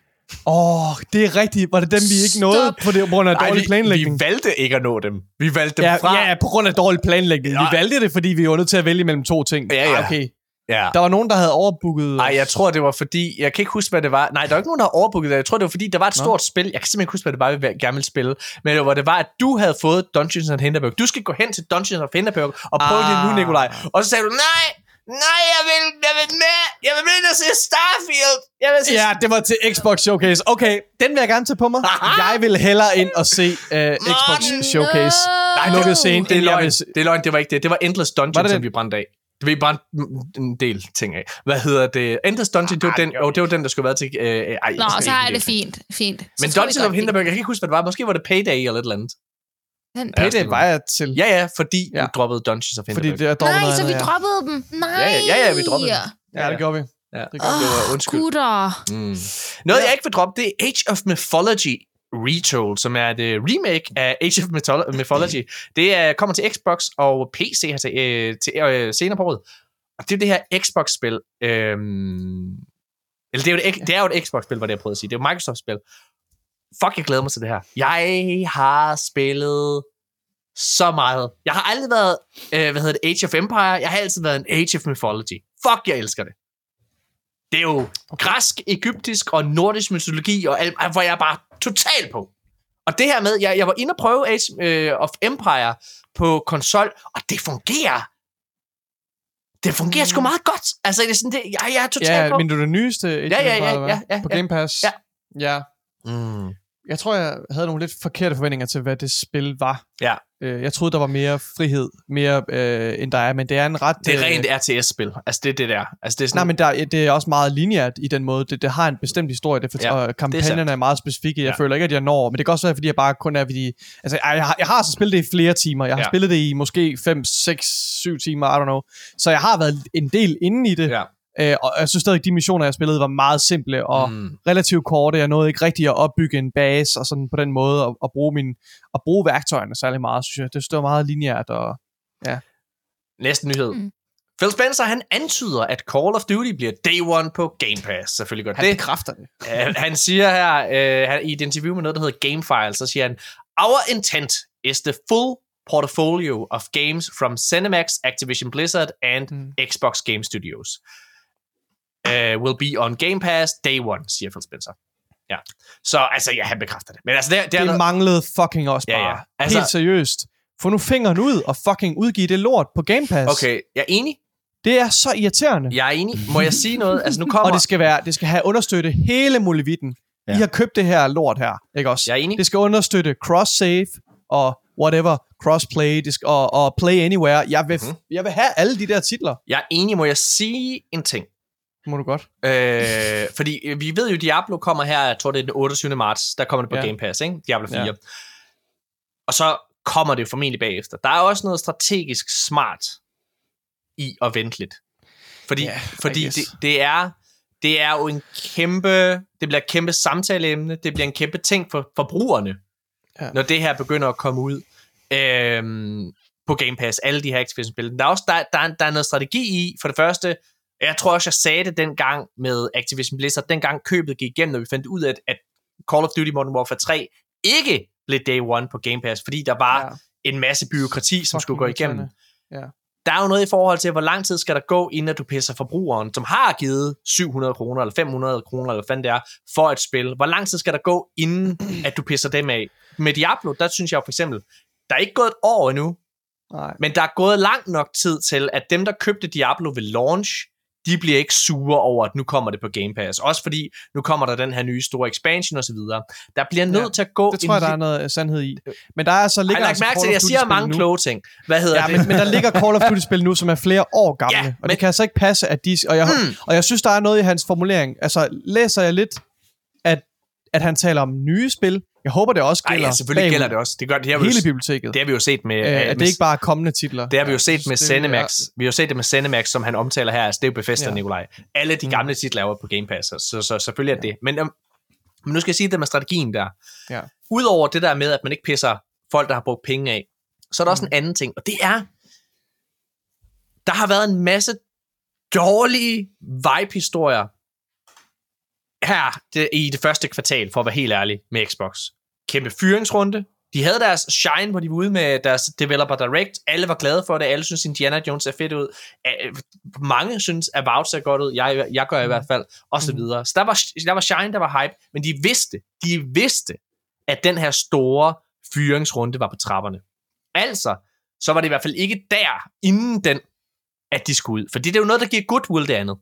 Speaker 3: Åh, oh, det er rigtigt. Var det dem, vi ikke nåede
Speaker 2: Stop.
Speaker 3: på det, på grund af dårlig
Speaker 1: vi,
Speaker 3: planlægning?
Speaker 1: vi valgte ikke at nå dem. Vi valgte dem
Speaker 3: Ja,
Speaker 1: fra.
Speaker 3: ja, på grund af dårlig planlægning.
Speaker 1: Ja.
Speaker 3: Vi valgte det, fordi vi var nødt til at vælge mellem to ting.
Speaker 1: Ja, ja.
Speaker 3: Ah, Okay.
Speaker 1: ja.
Speaker 3: Der var nogen, der havde overbooket.
Speaker 1: Nej, jeg tror, det var fordi... Jeg kan ikke huske, hvad det var. Nej, der var ikke nogen, der havde overbooket det. Jeg tror, det var fordi, der var et
Speaker 3: Nå.
Speaker 1: stort spil. Jeg kan simpelthen ikke huske, hvad det var, vi gerne ville spille. Men det var, det var, at du havde fået Dungeons of Hinterberg. Du skal gå hen til Dungeons of Hinterberg og prøve ah. det nu. Nikolaj. Og så sagde du, nej, nej, jeg vil, jeg vil med. Jeg vil med at se Starfield. Jeg vil se
Speaker 3: Ja, det var til Xbox Showcase. Okay, den vil jeg gerne tage på mig. Jeg vil hellere ind og se uh, Xbox Showcase.
Speaker 1: Nej,
Speaker 3: Lukket
Speaker 1: det,
Speaker 3: scene.
Speaker 1: det, er løgn.
Speaker 3: vil se-
Speaker 1: det er løgn, det var ikke det. Det var Endless Dungeon,
Speaker 3: Var det
Speaker 1: som
Speaker 3: den?
Speaker 1: vi brændte af. Vi brændte en del ting af. Hvad hedder det? Endless Dungeon, det var, den, oh, det var den, der skulle have været til... Øh, ej,
Speaker 2: Nå, så er
Speaker 1: det.
Speaker 2: det fint. fint.
Speaker 1: Men
Speaker 2: godt,
Speaker 1: of Hinterberg, jeg kan ikke huske, hvad det var. Måske var det Payday eller et eller andet.
Speaker 2: Den-
Speaker 3: Payday var jeg til.
Speaker 1: Ja, ja, fordi ja.
Speaker 3: Ja.
Speaker 1: du droppede Dungeons of
Speaker 3: Fordi
Speaker 1: Hinterberg.
Speaker 3: det dårligt
Speaker 2: Nej,
Speaker 3: noget
Speaker 2: så vi
Speaker 3: ja.
Speaker 2: droppede dem. Nej.
Speaker 1: Ja, ja, ja, ja, vi droppede dem.
Speaker 3: Ja, det gjorde vi.
Speaker 1: Ja.
Speaker 3: Det gjorde vi.
Speaker 1: Det var
Speaker 2: Åh,
Speaker 1: undskyld.
Speaker 2: gutter.
Speaker 1: Mm. Noget, jeg ikke vil droppe, det er Age of Mythology Retold, som er det remake af Age of Mytholo- Mythology. [LAUGHS] Det er, kommer til Xbox og PC her til, øh, til øh, senere på året. Og det er det her Xbox-spil. Øhm, eller det er, jo et, det er jo et Xbox-spil, var det jeg prøvede at sige. Det er jo et Microsoft-spil. Fuck, jeg glæder mig til det her. Jeg har spillet så meget. Jeg har aldrig været, øh, hvad hedder det, Age of Empire. Jeg har altid været en Age of Mythology. Fuck, jeg elsker det. Det er jo græsk, egyptisk og nordisk mytologi, og alt, hvor jeg er bare total på. Og det her med, jeg, jeg var inde og prøve Age øh, of Empire på konsol, og det fungerer. Det fungerer sgu meget godt. Altså, det er sådan, det, jeg, jeg er total
Speaker 3: Ja,
Speaker 1: på.
Speaker 3: men du er det nyeste Age
Speaker 1: Ja, ja, ja, ja, ja,
Speaker 3: På
Speaker 1: ja.
Speaker 3: Game Pass?
Speaker 1: Ja.
Speaker 3: Ja.
Speaker 1: Mm.
Speaker 3: Jeg tror, jeg havde nogle lidt forkerte forventninger til, hvad det spil var.
Speaker 1: Ja.
Speaker 3: Øh, Jeg troede, der var mere frihed, mere øh, end der er, men det er en ret...
Speaker 1: Det er
Speaker 3: øh,
Speaker 1: rent RTS-spil. Altså, det er det der. Altså, det er sådan,
Speaker 3: Nej, men der, det er også meget lineært i den måde. Det, det har en bestemt historie, det,
Speaker 1: Ja,
Speaker 3: ja, og kampagnerne
Speaker 1: sandt.
Speaker 3: er, er meget specifikke. Jeg
Speaker 1: Ja.
Speaker 3: føler ikke, at jeg når, men det kan også være, fordi jeg bare kun er fordi... Altså, jeg, jeg, har, jeg har altså spillet det i flere timer. Jeg har
Speaker 1: ja.
Speaker 3: spillet det i måske 5, 6, 7 timer, I don't know. Så jeg har været en del inde i det,
Speaker 1: Ja.
Speaker 3: Øh, og jeg synes stadig, at de missioner, jeg spillede, var meget simple og mm. Relativt korte. Jeg nåede ikke rigtig at opbygge en base og sådan på den måde, at, at, bruge, min, at bruge værktøjerne særlig meget, synes jeg. Det, var meget lineært, og
Speaker 1: Næste nyhed.
Speaker 2: Mm.
Speaker 1: Phil Spencer, han antyder, at Call of Duty bliver day one på Game Pass. Selvfølgelig godt
Speaker 3: han
Speaker 1: det.
Speaker 3: bekræfter det.
Speaker 1: Uh, han siger her uh, han, i et interview med noget, der hedder Gamefile, så siger han, Our intent is the full portfolio of games from Cinemax, Activision Blizzard and
Speaker 3: Mm.
Speaker 1: Xbox Game Studios. Uh, will be on Game Pass day one, siger Phil Spencer. Ja. Så altså, ja, han bekræfter det. Men altså, det, det er
Speaker 3: Det
Speaker 1: noget,
Speaker 3: manglede fucking også
Speaker 1: Ja,
Speaker 3: bare.
Speaker 1: ja. Altså-
Speaker 3: Helt seriøst. Få nu fingeren ud og fucking udgive det lort på Game Pass.
Speaker 1: Okay, jeg er enig.
Speaker 3: Det er så irriterende.
Speaker 1: Jeg er enig. Må jeg sige noget? Altså, nu kommer...
Speaker 3: Og det skal være, det skal have understøtte hele muligheden. Ja. I har købt det her lort her, ikke også?
Speaker 1: Jeg er enig.
Speaker 3: Det skal understøtte cross-save og whatever, cross-play det skal, og, og play anywhere. Jeg vil,
Speaker 1: Mhm.
Speaker 3: mm-hmm. jeg vil have alle de der titler.
Speaker 1: Jeg er enig. Må jeg sige en ting?
Speaker 3: Må du godt.
Speaker 1: Øh, fordi øh, vi ved jo, Diablo kommer her, jeg tror det er den 28. marts, der kommer det på ja. Game Pass, ikke? Diablo 4. Ja. Og så kommer det jo formentlig bagefter. Der er også noget strategisk smart i at vente lidt. Fordi,
Speaker 3: Ja,
Speaker 1: fordi det, det, er, det er jo en kæmpe, det bliver et kæmpe samtaleemne, det bliver en kæmpe ting for forbrugerne, ja. Når det her begynder at komme ud øhm, på Game Pass, alle de her Activision-spil. Der er også der, der, er- der er noget strategi i, for det første, Jeg tror også, jeg sagde det dengang med Activision Blizzard, dengang købet gik igennem, når vi fandt ud af, at Call of Duty Modern Warfare 3 ikke blev Day One på Game Pass, fordi der var
Speaker 3: Ja.
Speaker 1: ja. en masse byråkrati, som
Speaker 3: Fucking
Speaker 1: skulle gå igennem.
Speaker 3: irriterende.
Speaker 1: Der er jo noget i forhold til, hvor lang tid skal der gå, inden at du pisser forbrugeren, som har givet 700 kroner, eller 500 kroner, eller hvad det er, for et spil. Hvor lang tid skal der gå, inden at du pisser dem af? Med Diablo, der synes jeg for eksempel, der er ikke gået et år endnu,
Speaker 3: Nej.
Speaker 1: men der er gået lang nok tid til, at dem, der købte Diablo ved launch, de bliver ikke sure over, at nu kommer det på Game Pass. Også fordi, nu kommer der den her nye store expansion osv. Der bliver nødt
Speaker 3: Ja,
Speaker 1: til at gå...
Speaker 3: Det tror jeg, der er noget øh, sandhed i. Men der er altså ligger
Speaker 1: lagt
Speaker 3: altså
Speaker 1: mærke til, jeg siger mange
Speaker 3: nu.
Speaker 1: kloge ting. Hvad hedder
Speaker 3: Ja,
Speaker 1: det?
Speaker 3: men, men der ligger Call of Duty-spil nu, som er flere år gamle.
Speaker 1: Ja,
Speaker 3: og
Speaker 1: men-
Speaker 3: det kan altså ikke passe, at de... Og jeg,
Speaker 1: Mm.
Speaker 3: og jeg synes, der er noget i hans formulering. Altså, læser jeg lidt, at, at han taler om nye spil. Jeg håber, det også
Speaker 1: Ej,
Speaker 3: gælder
Speaker 1: ja, selvfølgelig
Speaker 3: bagud
Speaker 1: gælder det også. Det, gør, det, har vi
Speaker 3: hele
Speaker 1: jo,
Speaker 3: biblioteket.
Speaker 1: det har vi jo set med...
Speaker 3: Øh,
Speaker 1: øh,
Speaker 3: at det ikke bare er kommende titler.
Speaker 1: Det har vi jo
Speaker 3: Ja,
Speaker 1: set med
Speaker 3: det-
Speaker 1: Cinemax. Vi har jo set det med Cinemax, som han omtaler her. Altså, det er jo Bethesda,
Speaker 3: Ja.
Speaker 1: ja. Nikolaj. Alle de
Speaker 3: Mm.
Speaker 1: gamle titler er jo på Game Pass, så, så, så selvfølgelig er det. Men, um, men nu skal jeg sige det med strategien der.
Speaker 3: Ja.
Speaker 1: Udover det der med, at man ikke pisser folk, der har brugt penge af, så er der også
Speaker 3: Mm.
Speaker 1: en anden ting, og det er, der har været en masse dårlige vibe-historier her det, i det første kvartal, for at være helt ærlig, med Xbox. Kæmpe fyringsrunde. De havde deres shine, hvor de var ude med deres Developer Direct. Alle var glade for det. Alle synes, Indiana Jones ser fedt ud. Mange synes, About ser godt ud. Jeg, jeg gør i hvert fald. Og så
Speaker 3: Mhm.
Speaker 1: videre. Så der var, der var shine, der var hype. Men de vidste, de vidste, at den her store fyringsrunde var på trapperne. Altså, så var det i hvert fald ikke der, inden den, at de skulle ud. For det er jo noget, der giver goodwill det andet.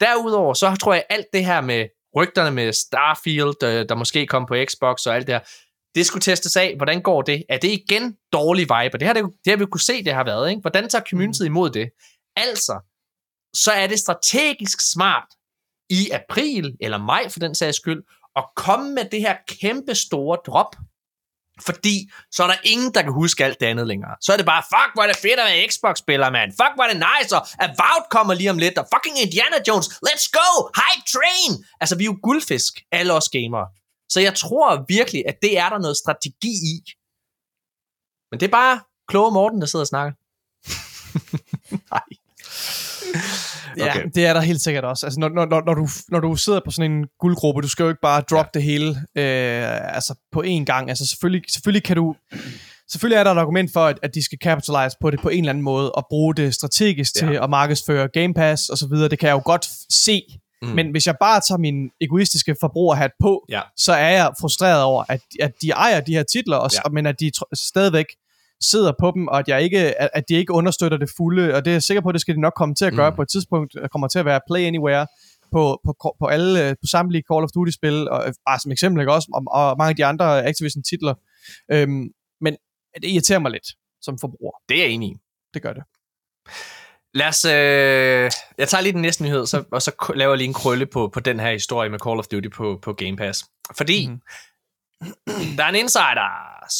Speaker 1: Derudover, så tror jeg, alt det her med rygterne med Starfield, øh, der måske kom på Xbox og alt det her, det skulle testes af. Hvordan går det? Er det igen dårlig vibe? Og det har, det, det har vi jo kunne se, det har været. Ikke? Hvordan tager communityet imod det? Altså, så er det strategisk smart i april, eller maj for den sags skyld, at komme med det her kæmpe store drop, fordi så er der ingen, der kan huske alt det andet længere. Så er det bare, fuck, hvor er det fedt at være Xbox-spiller, mand. Fuck, hvor er det nice, og Avowed kommer lige om lidt, og fucking Indiana Jones, let's go, hype train. Altså, vi er jo guldfisk, alle os gamere. Så jeg tror virkelig, at det er der noget strategi i. Men det er bare kloge Morten, der sidder og snakker. [LAUGHS] Nej.
Speaker 3: Ja,
Speaker 1: Okay.
Speaker 3: det er der helt sikkert også. Altså, når, når, når, du, når du sidder på sådan en guldgruppe, du skal jo ikke bare droppe ja. det hele øh, altså på én gang. Altså selvfølgelig, selvfølgelig kan du... Selvfølgelig er der et argument for, at, at de skal capitalize på det på en eller anden måde, og bruge det strategisk
Speaker 1: Ja.
Speaker 3: til at markedsføre Game Pass og så videre. Det kan jeg jo godt se.
Speaker 1: Mm.
Speaker 3: Men hvis jeg bare tager min egoistiske forbrugerhat på,
Speaker 1: Ja.
Speaker 3: så er jeg frustreret over, at, at de ejer de her titler, og,
Speaker 1: Ja.
Speaker 3: ja. men at de tr- stadigvæk sidder på dem, og at, jeg ikke, at, at de ikke understøtter det fulde, og det er jeg sikker på, at det skal de nok komme til at gøre
Speaker 1: Mm.
Speaker 3: på et tidspunkt, kommer til at være Play Anywhere på, på, på, alle, på samtlige Call of Duty-spil, og bare som eksempel, ikke også, og, og mange af de andre Activision-titler. Øhm, men det irriterer mig lidt som forbruger.
Speaker 1: Det er jeg enig i.
Speaker 3: Det gør det.
Speaker 1: Lad os, øh, jeg tager lige den næste nyhed, så, og så laver jeg lige en krølle på, på den her historie med Call of Duty på, på Game Pass. Fordi
Speaker 3: Mhm.
Speaker 1: mm-hmm der er en insider,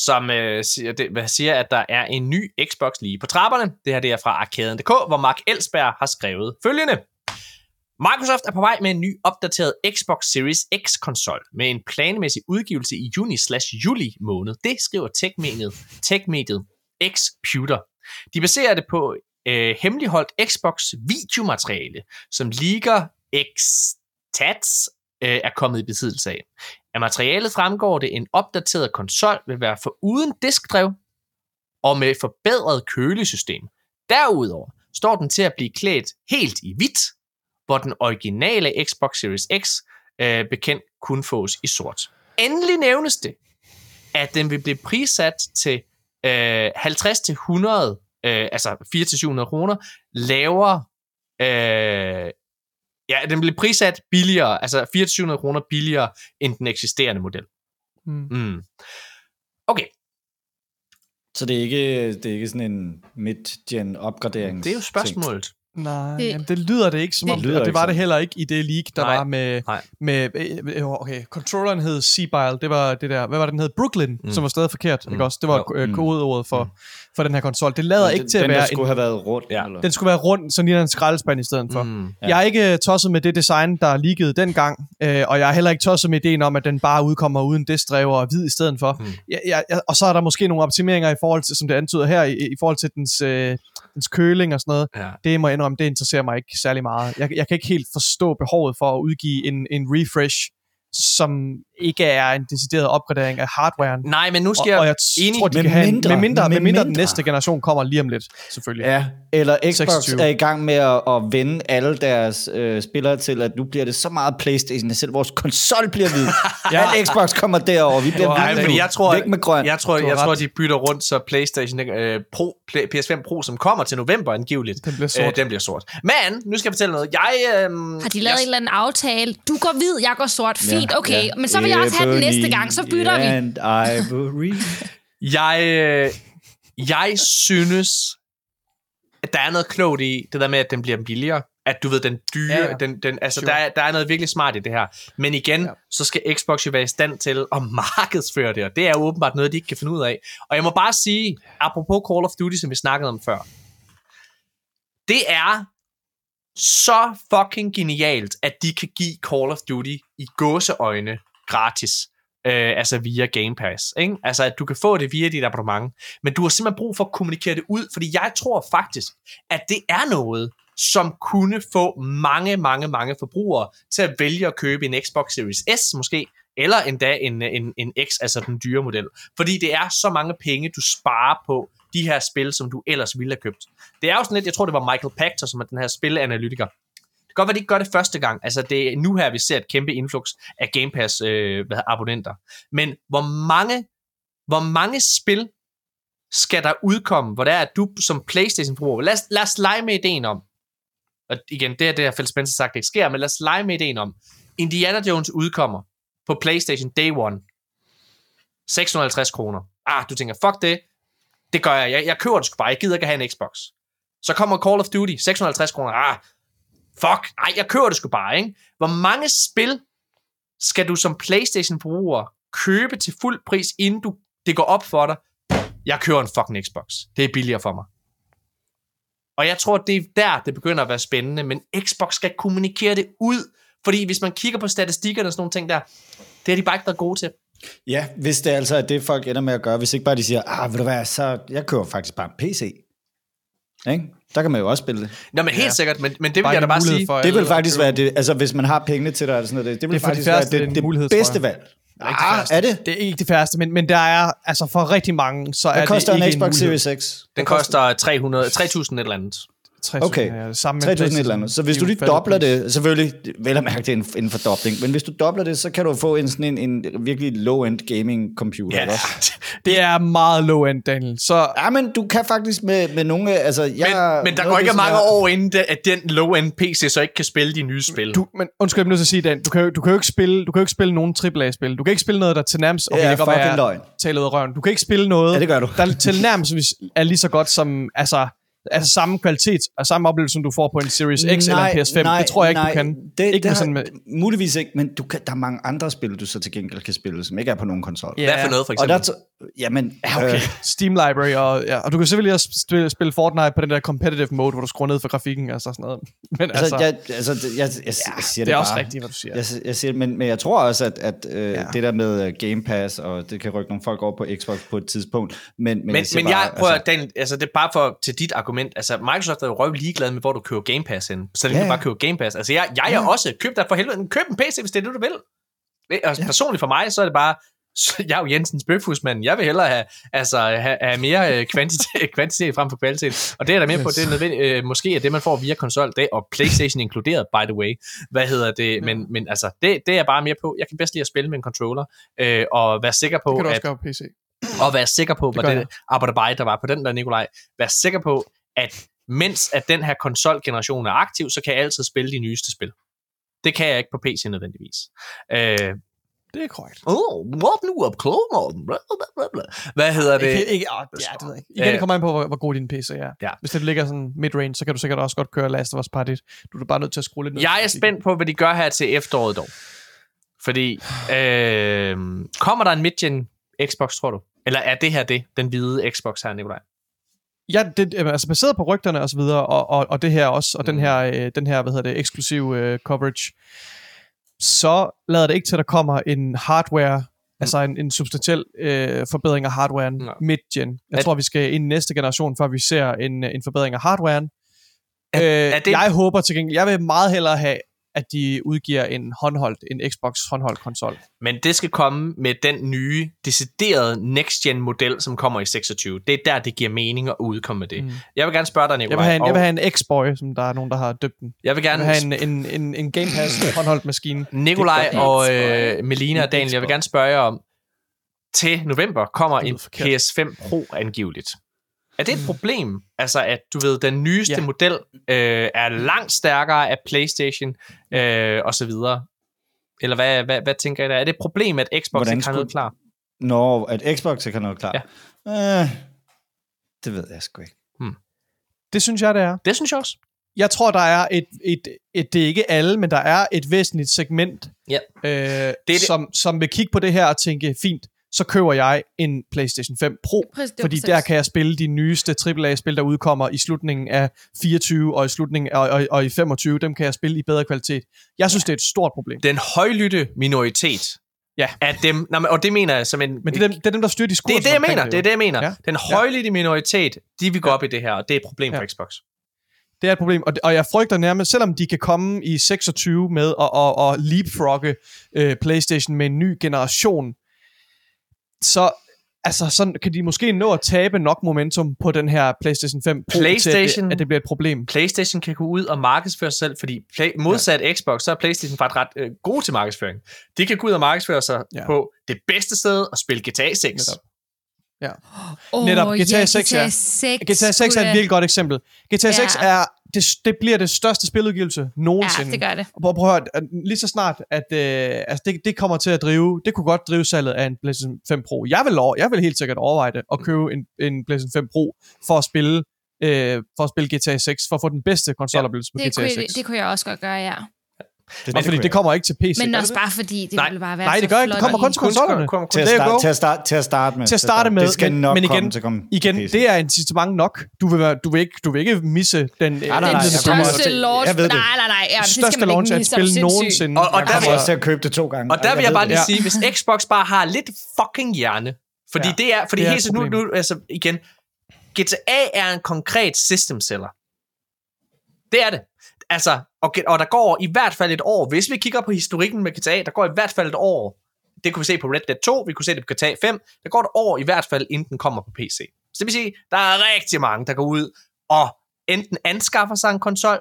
Speaker 1: som øh, siger, det, hvad siger, at der er en ny Xbox lige på trapperne. Det her det er fra Arkaden.dk, hvor Mark Elsberg har skrevet følgende. Microsoft er på vej med en ny opdateret Xbox Series X-konsol med en planmæssig udgivelse i juni-juli måned. Det skriver techmediet, techmediet tech Xputer. De baserer det på øh, hemmeligholdt Xbox videomateriale, som leaker Xstats øh, er kommet i besiddelse af. Af materialet fremgår det, en opdateret konsol vil være for uden diskdrev og med forbedret kølesystem. Derudover står den til at blive klædt helt i hvidt, hvor den originale Xbox Series X øh, bekendt kun fås i sort. Endelig nævnes det, at den vil blive prissat til øh, 50-100, øh, altså 400-700 kroner, lavere, øh, ja, den bliver prissat billigere, altså 400-700 kroner billigere end den eksisterende model.
Speaker 3: Mm.
Speaker 1: Mm. Okay,
Speaker 4: Så det er ikke, det er ikke sådan en mid-gen opgradering.
Speaker 1: det er jo spørgsmålet.
Speaker 3: Nej,
Speaker 2: Det-
Speaker 3: jamen, det lyder det ikke som
Speaker 2: det-
Speaker 3: om,
Speaker 4: Det lyder
Speaker 3: og det var det heller ikke i det leak, der
Speaker 1: Nej,
Speaker 3: var med,
Speaker 1: nej.
Speaker 3: med øh, okay, controlleren hed Seabile, det var det der, hvad var det, den hed? Brooklyn,
Speaker 1: Mm.
Speaker 3: som var stadig forkert,
Speaker 1: Mm.
Speaker 3: mm. ikke også? Det var
Speaker 1: Jo.
Speaker 3: øh,
Speaker 4: Mm.
Speaker 3: kodeordet for,
Speaker 1: Mm.
Speaker 3: For den her konsol. Det lader ikke
Speaker 4: den,
Speaker 3: til at
Speaker 4: den, der
Speaker 3: være
Speaker 4: skulle
Speaker 3: en,
Speaker 4: have været rundt.
Speaker 1: Ja.
Speaker 4: Eller?
Speaker 3: den skulle være rund, så ligner en skraldespand i stedet for.
Speaker 1: Mm.
Speaker 4: Ja.
Speaker 3: Jeg er ikke øh, tosset med det design, der leakede dengang, øh, og jeg er heller ikke tosset med ideen om, at den bare udkommer uden diskdrev og hvid i stedet for.
Speaker 1: Mm.
Speaker 3: Ja, ja, ja, og så er der måske nogle optimeringer i forhold til, som det antyder her, i, i forhold til dens, øh, dens køling og sådan noget.
Speaker 1: Ja.
Speaker 3: Det må jeg indrømme, det interesserer mig ikke særlig meget. Jeg, jeg kan ikke helt forstå behovet for at udgive en, en refresh, som ikke er en decideret opgradering af hardwaren.
Speaker 1: Nej, men nu skal
Speaker 3: og, og
Speaker 1: jeg...
Speaker 3: jeg
Speaker 1: enig.
Speaker 3: tror, de
Speaker 4: Med
Speaker 3: kan have
Speaker 4: mindre-
Speaker 3: med mindre,
Speaker 4: med
Speaker 3: med mindre den næste generation kommer lige om lidt, selvfølgelig.
Speaker 4: Ja, eller Xbox
Speaker 3: 26.
Speaker 4: er i gang med at, at vende alle deres øh, spillere til, at nu bliver det så meget Playstation, at selv vores konsol bliver hvid. [LAUGHS] ja. Alt Xbox kommer derover, vi bliver
Speaker 1: Nej, fordi jeg tror,
Speaker 4: Væk med grøn.
Speaker 1: jeg tror, jeg tror, de bytter rundt, så PlayStation øh, Pro, Play, PS5 Pro, som kommer til november angiveligt,
Speaker 3: Den bliver sort.
Speaker 1: Øh, den bliver sort. Men, nu skal jeg fortælle noget. Jeg, øh,
Speaker 2: Har de lavet
Speaker 1: jeg,
Speaker 2: en eller anden aftale? Du går hvid, jeg går sort. Fint, okay. Men så vil jeg også have den næste gang, så bytter vi.
Speaker 4: And ivory. [LAUGHS]
Speaker 1: Jeg, øh, jeg synes, at der er noget klogt i det der med, at den bliver billigere. At du ved, den dyre,
Speaker 3: Ja,
Speaker 1: ja, den, den, altså
Speaker 3: Sure.
Speaker 1: der, er, der er noget virkelig smart i det her. Men igen,
Speaker 3: ja.
Speaker 1: så skal Xbox jo være i stand til at [LAUGHS] markedsføre det, og det er jo åbenbart noget, de ikke kan finde ud af. Og jeg må bare sige, apropos Call of Duty, som vi snakkede om før, det er så fucking genialt, at de kan give Call of Duty i gåseøjne gratis. Øh, altså via Game Pass. Ikke? Altså, at du kan få det via dit abonnement. Men du har simpelthen brug for at kommunikere det ud, fordi jeg tror faktisk, at det er noget, som kunne få mange, mange, mange forbrugere til at vælge at købe en Xbox Series S måske, eller endda en, en, en X, altså den dyre model. Fordi det er så mange penge, du sparer på de her spil, som du ellers ville have købt. Det er jo sådan lidt, jeg tror det var Michael Pachter, som er den her spilanalytiker. Godt være, de ikke gør det første gang. Altså, det er nu her, vi ser et kæmpe influx af Game Pass øh, hvad hedder, abonnenter. Men hvor mange, hvor mange spil skal der udkomme, hvor det er, at du som Playstation-bruger, lad, os- lad os lege med ideen om, og igen, det er det, har Phil Spencer sagt, det ikke sker, men lad os lege med ideen om, Indiana Jones udkommer på Playstation Day 1, 650 kroner. Ah, du tænker, fuck det, det gør jeg, jeg, jeg køber det sgu bare, jeg gider ikke have en Xbox. Så kommer Call of Duty, 650 kroner, ah, fuck, nej, jeg kører det sgu bare, ikke? Hvor mange spil skal du som Playstation-bruger købe til fuld pris, inden du, det går op for dig, jeg kører en fucking Xbox. Det er billigere for mig. Og jeg tror, det er der, det begynder at være spændende, men Xbox skal kommunikere det ud, fordi hvis man kigger på statistikkerne og sådan nogle ting der, det er de bare ikke været gode til.
Speaker 4: Ja, hvis det altså er det, folk ender med at gøre, hvis ikke bare de siger, ah, ved du hvad, så jeg kører faktisk bare en PC. Ikke? Der kan man jo også spille det.
Speaker 1: Nå, men helt
Speaker 3: Ja.
Speaker 1: sikkert, men, men det vil
Speaker 3: Bare
Speaker 1: jeg da bare sige.
Speaker 3: for
Speaker 4: Det vil faktisk være det, altså hvis man har pengene til det, og sådan noget, det, det vil
Speaker 3: Det er
Speaker 4: faktisk være det, det
Speaker 3: mulighed,
Speaker 4: bedste valg.
Speaker 3: Det
Speaker 4: Ah,
Speaker 3: færreste.
Speaker 4: er det?
Speaker 3: Det er ikke det færreste, men, men der er, altså for rigtig mange, så er
Speaker 4: Hvad
Speaker 3: det
Speaker 4: koster
Speaker 3: ikke
Speaker 4: en Xbox
Speaker 3: mulighed.
Speaker 4: Series X?
Speaker 1: Den koster 300, 3.000 et eller andet.
Speaker 3: 60,
Speaker 4: Okay.
Speaker 3: sammen med
Speaker 4: 3.000 et eller andet. Så hvis du lige dobler det, selvfølgelig, vel at mærke, det er en, en fordobling, men hvis du dobler det, så kan du få en, sådan en, en virkelig low-end gaming computer.
Speaker 1: Ja,
Speaker 4: Også. [LAUGHS]
Speaker 3: Det er meget low-end, Daniel. Så
Speaker 4: Ja, men du kan faktisk med, med nogle, altså,
Speaker 1: men,
Speaker 4: jeg...
Speaker 1: men der
Speaker 4: noget
Speaker 1: går ikke
Speaker 4: det,
Speaker 1: mange år inden, at den low-end PC så ikke kan spille de nye spil.
Speaker 3: du, men undskyld, jeg nødt til at sige, Dan, du kan, jo- du kan jo ikke spille, du kan jo ikke spille nogen AAA-spil. Du kan ikke spille noget, der til nærmest, okay,
Speaker 4: Ja,
Speaker 3: det
Speaker 4: fucking løgn.
Speaker 3: taler ud af røven. Du kan ikke spille noget,
Speaker 4: Ja, det gør du.
Speaker 3: der til nærmest [LAUGHS] er lige så godt som, altså, altså samme kvalitet og samme oplevelse, som du får på en Series X eller en PS5. det tror jeg ikke,
Speaker 4: nej,
Speaker 3: du kan.
Speaker 4: Det,
Speaker 3: ikke
Speaker 4: det
Speaker 3: med
Speaker 4: har,
Speaker 3: sådan med,
Speaker 4: Muligvis ikke, men du kan, der er mange andre spil, du så til gengæld kan spille, som ikke er på nogen konsol.
Speaker 3: Ja.
Speaker 1: Hvad for noget, for
Speaker 4: Og
Speaker 1: eksempel?
Speaker 4: der, t- jamen,
Speaker 3: Ja, okay.
Speaker 4: øh,
Speaker 3: Steam Library, og, ja, og du kan selvfølgelig også spille, spille Fortnite på den der competitive mode, hvor du skruer ned for grafikken og sådan noget. [LAUGHS] Men altså,
Speaker 4: altså, jeg, altså, jeg, jeg, jeg, jeg siger
Speaker 3: det er
Speaker 4: bare.
Speaker 3: også rigtigt, hvad du siger.
Speaker 4: Jeg, jeg siger, det, men, men jeg tror også, at, at øh,
Speaker 3: Ja.
Speaker 4: ja. det der med øh, Game Pass, og det kan rykke nogle folk over på Xbox på et tidspunkt, men, men,
Speaker 1: Men,
Speaker 4: jeg siger
Speaker 1: men jeg
Speaker 4: bare,
Speaker 1: prøver,
Speaker 4: altså,
Speaker 1: Daniel, altså det er bare for til dit argument, altså Microsoft er jo røv ligeglad med, hvor du køber Game Pass hen. Så længe
Speaker 4: Ja,
Speaker 1: du
Speaker 4: ja.
Speaker 1: bare køber Game Pass. Altså jeg, jeg er også, køb dig for helvede, køb en PC, hvis det er det, du vil. Det- Altså, personligt for mig, så er det bare, jeg er jo Jensens bøfhusmand. Jeg vil hellere have, altså, have, have mere øh, kvantitet, [LAUGHS] kvantitet frem for kvalitet. Og det er der med på, det er nødvendigt, øh, måske er det, man får via konsol, det, og Playstation inkluderet, by the way. Hvad hedder det? Men, men altså, det, det er jeg bare mere på. Jeg kan bedst lide at spille med en controller, øh, og være sikker på,
Speaker 3: det kan du også
Speaker 1: at
Speaker 3: gøre på PC.
Speaker 1: og være sikker på,
Speaker 3: Det
Speaker 1: hvad
Speaker 3: gør
Speaker 1: det arbejde der var på den der, Nikolaj, være sikker på, at mens at den her konsolgeneration er aktiv, så kan jeg altid spille de nyeste spil. Det kan jeg ikke på PC nødvendigvis. Øh,
Speaker 3: Det er korrekt.
Speaker 1: oh, what nu up, Morten? Bla, bla, bla, bla. Hvad hedder det?
Speaker 3: Ikke, ikke, oh, ja, det ved jeg ikke. Igen,
Speaker 1: Øh,
Speaker 3: det kommer an på, hvor, hvor god din PC er.
Speaker 1: Ja.
Speaker 3: Hvis det ligger sådan mid-range, så kan du sikkert også godt køre Last of Us Part 1. Du er bare nødt til at skrue lidt ned.
Speaker 1: Jeg er spændt på, hvad de gør her til efteråret dog. Fordi, øh, kommer der en mid-gen Xbox, tror du? Eller er det her det, den hvide Xbox her, Nikolaj?
Speaker 3: Ja, det, øh, altså baseret på rygterne og så videre, og, og, og det her også, og den
Speaker 1: Mm.
Speaker 3: her, øh, den her hvad hedder det, eksklusiv øh, coverage, så lader det ikke til, at der kommer en hardware Altså en, en substantiel øh, forbedring af hardwaren
Speaker 1: Ja.
Speaker 3: mid-gen. Jeg
Speaker 1: Er-
Speaker 3: tror, vi skal ind i næste generation, før vi ser en, en forbedring af hardwaren.
Speaker 1: Er-
Speaker 3: øh,
Speaker 1: er det-
Speaker 3: Jeg håber til gengæld, jeg vil meget hellere have, at de udgiver en håndholdt, en Xbox håndholdt konsol.
Speaker 1: Men det skal komme med den nye, deciderede next-gen-model, som kommer i 26. Det er der, det giver mening at udkomme med det. Mm. Jeg vil gerne spørge dig,
Speaker 3: Jeg
Speaker 1: Nikolaj.
Speaker 3: vil have en,
Speaker 1: og
Speaker 3: jeg vil have en X-Boy, som der er nogen, der har døbt den.
Speaker 1: jeg vil
Speaker 3: Jeg
Speaker 1: gerne
Speaker 3: vil have en, en, en, en Game Pass [LAUGHS] håndholdt maskine.
Speaker 1: Nikolaj og øh, Melina og Daniel, jeg vil gerne spørge jer om, til november kommer en
Speaker 3: lyder forkert.
Speaker 1: PS5 Pro angiveligt. Er det et problem? Altså, at du ved, den nyeste
Speaker 3: Ja.
Speaker 1: model øh, er langt stærkere af PlayStation øh, og så videre? Eller hvad, hvad, hvad tænker I der? Er det et problem, at Xbox
Speaker 4: Hvordan
Speaker 1: ikke har noget klar?
Speaker 4: Når at Xbox ikke har noget klar. Ja. Øh, det ved jeg sgu ikke.
Speaker 3: Det synes jeg, det er.
Speaker 1: Det synes jeg også.
Speaker 3: Jeg tror, der er et, et, et det er ikke alle, men der er et væsentligt segment,
Speaker 1: Ja.
Speaker 3: øh,
Speaker 1: det.
Speaker 3: det Som, som vil kigge på det her og tænke, fint, så køber jeg en PlayStation 5 Pro,
Speaker 2: Præcis, det
Speaker 3: fordi
Speaker 2: præcis.
Speaker 3: der kan jeg spille de nyeste AAA-spil, der udkommer i slutningen af 24 og i slutningen og, og, og i 25, dem kan jeg spille i bedre kvalitet. Jeg synes, det er et stort problem.
Speaker 1: Den højlytte minoritet
Speaker 3: Ja.
Speaker 1: af dem, nej, men- og det mener jeg som en...
Speaker 3: Men det er dem, det er dem der styrer
Speaker 1: det
Speaker 3: diskursen
Speaker 1: er det, jeg mener. Det er det, jeg mener.
Speaker 3: Ja.
Speaker 1: Den højlytte minoritet, de vil gå op i det her, og det er et problem
Speaker 3: Ja.
Speaker 1: for Xbox.
Speaker 3: Det er et problem, og, og jeg frygter nærmest, selvom de kan komme i 26 med at, at, at leapfrogge øh, PlayStation med en ny generation, så, altså, så kan de måske nå at tabe nok momentum på den her PlayStation 5 Pro, til at
Speaker 1: PlayStation-
Speaker 3: det, at det bliver et problem.
Speaker 1: PlayStation kan gå ud og markedsføre sig selv, fordi play, modsat ja. Xbox, så er PlayStation faktisk ret øh, gode til markedsføring. De kan gå ud og markedsføre sig ja.
Speaker 3: Ja.
Speaker 1: på det bedste sted at spille GTA 6.
Speaker 3: Netop.
Speaker 2: Åh,
Speaker 3: Netop, GTA
Speaker 2: ja,
Speaker 3: 6
Speaker 2: GTA
Speaker 3: er-
Speaker 2: 6,
Speaker 3: GTA 6 er et virkelig godt eksempel. GTA 6
Speaker 2: Ja.
Speaker 3: er, det, det bliver det største spiludgivelse
Speaker 2: Ja,
Speaker 3: nogensinde.
Speaker 2: det gør det.
Speaker 3: Prøv, prøv at høre, lige så snart, at øh, altså det, det kommer til at drive, det kunne godt drive salget af en PlayStation 5 Pro. Jeg vil, over, jeg vil helt sikkert overveje det, at købe en, en PlayStation 5 Pro for at spille øh, for at spille GTA 6, for at få den bedste konsoloplevelse på
Speaker 2: Det
Speaker 3: GTA
Speaker 2: kunne,
Speaker 3: 6.
Speaker 2: det kunne jeg også godt gøre, ja.
Speaker 4: Det,
Speaker 3: og fordi det kommer ikke til PC.
Speaker 2: Men også
Speaker 3: det
Speaker 2: bare fordi, det
Speaker 1: Nej.
Speaker 2: ville bare være
Speaker 3: Nej, det gør ikke. Det kommer kun til konsollerne.
Speaker 1: Kun- kun-
Speaker 4: til, at
Speaker 3: go.
Speaker 4: til, at starte, til at starte med.
Speaker 3: Til at starte med,
Speaker 4: Det skal
Speaker 3: men-
Speaker 4: nok
Speaker 3: men igen-
Speaker 4: komme til komme
Speaker 3: Igen,
Speaker 4: PC.
Speaker 3: det er incitament nok. Du vil, være, du vil, ikke, du vil ikke misse den
Speaker 4: nej, nej,
Speaker 2: Den
Speaker 4: jeg kommer
Speaker 2: største launch.
Speaker 4: jeg ved det.
Speaker 2: Nej, nej, nej. Ja,
Speaker 3: største launch
Speaker 2: ikke
Speaker 3: af et spil nogensinde.
Speaker 1: Og- og der vil jeg-
Speaker 4: også til at købe det to gange.
Speaker 1: Og der vil jeg bare lige sige, hvis Xbox bare har lidt fucking hjerne, fordi det er, fordi
Speaker 3: Det er
Speaker 1: helt nu, nu, altså igen, GTA er en konkret system seller. Det er det. Altså, og, og der går i hvert fald et år, hvis vi kigger på historikken med GTA, der går i hvert fald et år. Det kunne vi se på Red Dead 2, vi kunne se det på GTA 5. Der går et år i hvert fald, inden den kommer på PC. Så det vil sige, der er rigtig mange, der går ud og enten anskaffer sig en konsol,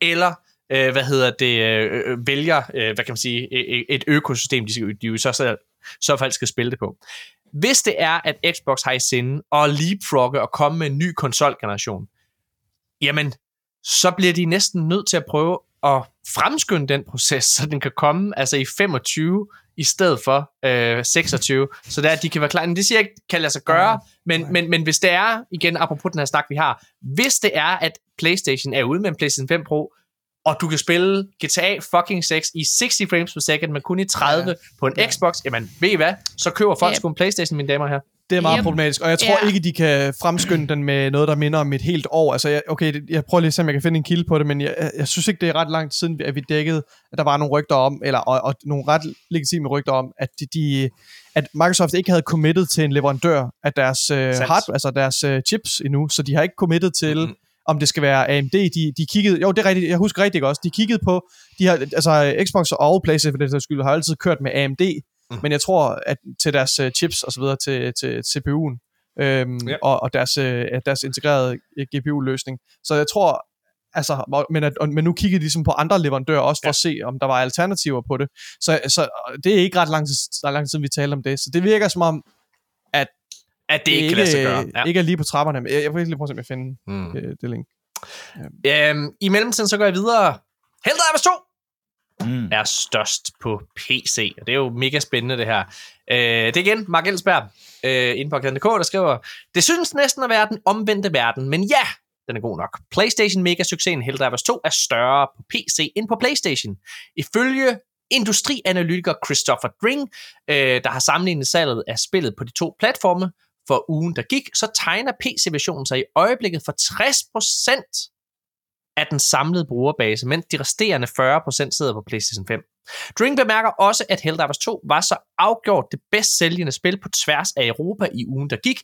Speaker 1: eller øh, hvad hedder det, øh, øh vælger, øh, hvad kan man sige, et, et økosystem, de, skal, de jo så, så, så fald skal spille det på. Hvis det er, at Xbox har i sinde at leapfrogge og komme med en ny konsolgeneration, jamen, så bliver de næsten nødt til at prøve at fremskynde den proces, så den kan komme altså i 25 i stedet for øh, 26, så der, de kan være klar. Men det siger jeg ikke, kan lade sig gøre, men, men, men hvis det er, igen apropos den her snak, vi har, hvis det er, at PlayStation er ude med en PlayStation 5 Pro, og du kan spille GTA fucking 6 i 60 frames per second, men kun i 30 ja. på en
Speaker 3: Ja.
Speaker 1: Xbox, jamen ved I hvad, så køber folk
Speaker 2: Yep.
Speaker 1: sgu en Playstation, mine damer herrer.
Speaker 3: Det er meget
Speaker 2: Yep.
Speaker 3: problematisk, og jeg tror
Speaker 2: Ja.
Speaker 3: ikke, de kan fremskynde den med noget, der minder om et helt år. Altså, jeg, okay, det- jeg prøver lige at se, om jeg kan finde en kilde på det, men jeg, jeg, synes ikke, det er ret lang tid siden, at vi dækkede, at der var nogle rygter om, eller og, og nogle ret legitime rygter om, at de, de at Microsoft ikke havde committed til en leverandør af deres, øh, hard, altså deres øh, chips endnu, så de har ikke committed til,
Speaker 1: Mhm.
Speaker 3: mm-hmm. om det skal være AMD. De, de kiggede, jo, det er rigtigt, jeg husker rigtigt også, de kiggede på, de har, altså Xbox og PlayStation for den sags skyld, har altid kørt med AMD,
Speaker 1: Mhm.
Speaker 3: men jeg tror, at til deres øh, chips og så videre, til, til CPU'en, øhm,
Speaker 1: Ja.
Speaker 3: ja. og, og deres, øh, deres integrerede øh, GPU-løsning. Så jeg tror, altså, men, at, men nu kiggede de ligesom på andre leverandører også for
Speaker 1: Ja.
Speaker 3: at se, om der var alternativer på det. Så, så det er ikke ret lang tid, lang tid siden, vi talte om det. Så det virker som om,
Speaker 1: At det ikke kan lade sig gøre.
Speaker 3: Ja. ikke er lige på trapperne. Men jeg, jeg vil lige prøve at se, om jeg finder
Speaker 1: Mm.
Speaker 3: mm. øh, det link.
Speaker 1: Øhm, I mellemtiden så går jeg videre. Helldivers 2
Speaker 4: Mm.
Speaker 1: er størst på PC, og det er jo mega spændende det her. Øh, det er igen Mark Ellsberg øh, inde på Arcade.dk, der skriver, det synes næsten at være den omvendte verden, men ja, den er god nok. PlayStation mega succesen Helldivers 2 er større på PC end på PlayStation. Ifølge industrianalytiker Christopher Dring, øh, der har sammenlignet salget af spillet på de to platforme for ugen, der gik, så tegner PC-versionen sig i øjeblikket for 60% af den samlede brugerbase, mens de resterende 40% sidder på PlayStation 5. Drink bemærker også, at Helldivers 2 var så afgjort det bedst sælgende spil på tværs af Europa i ugen, der gik.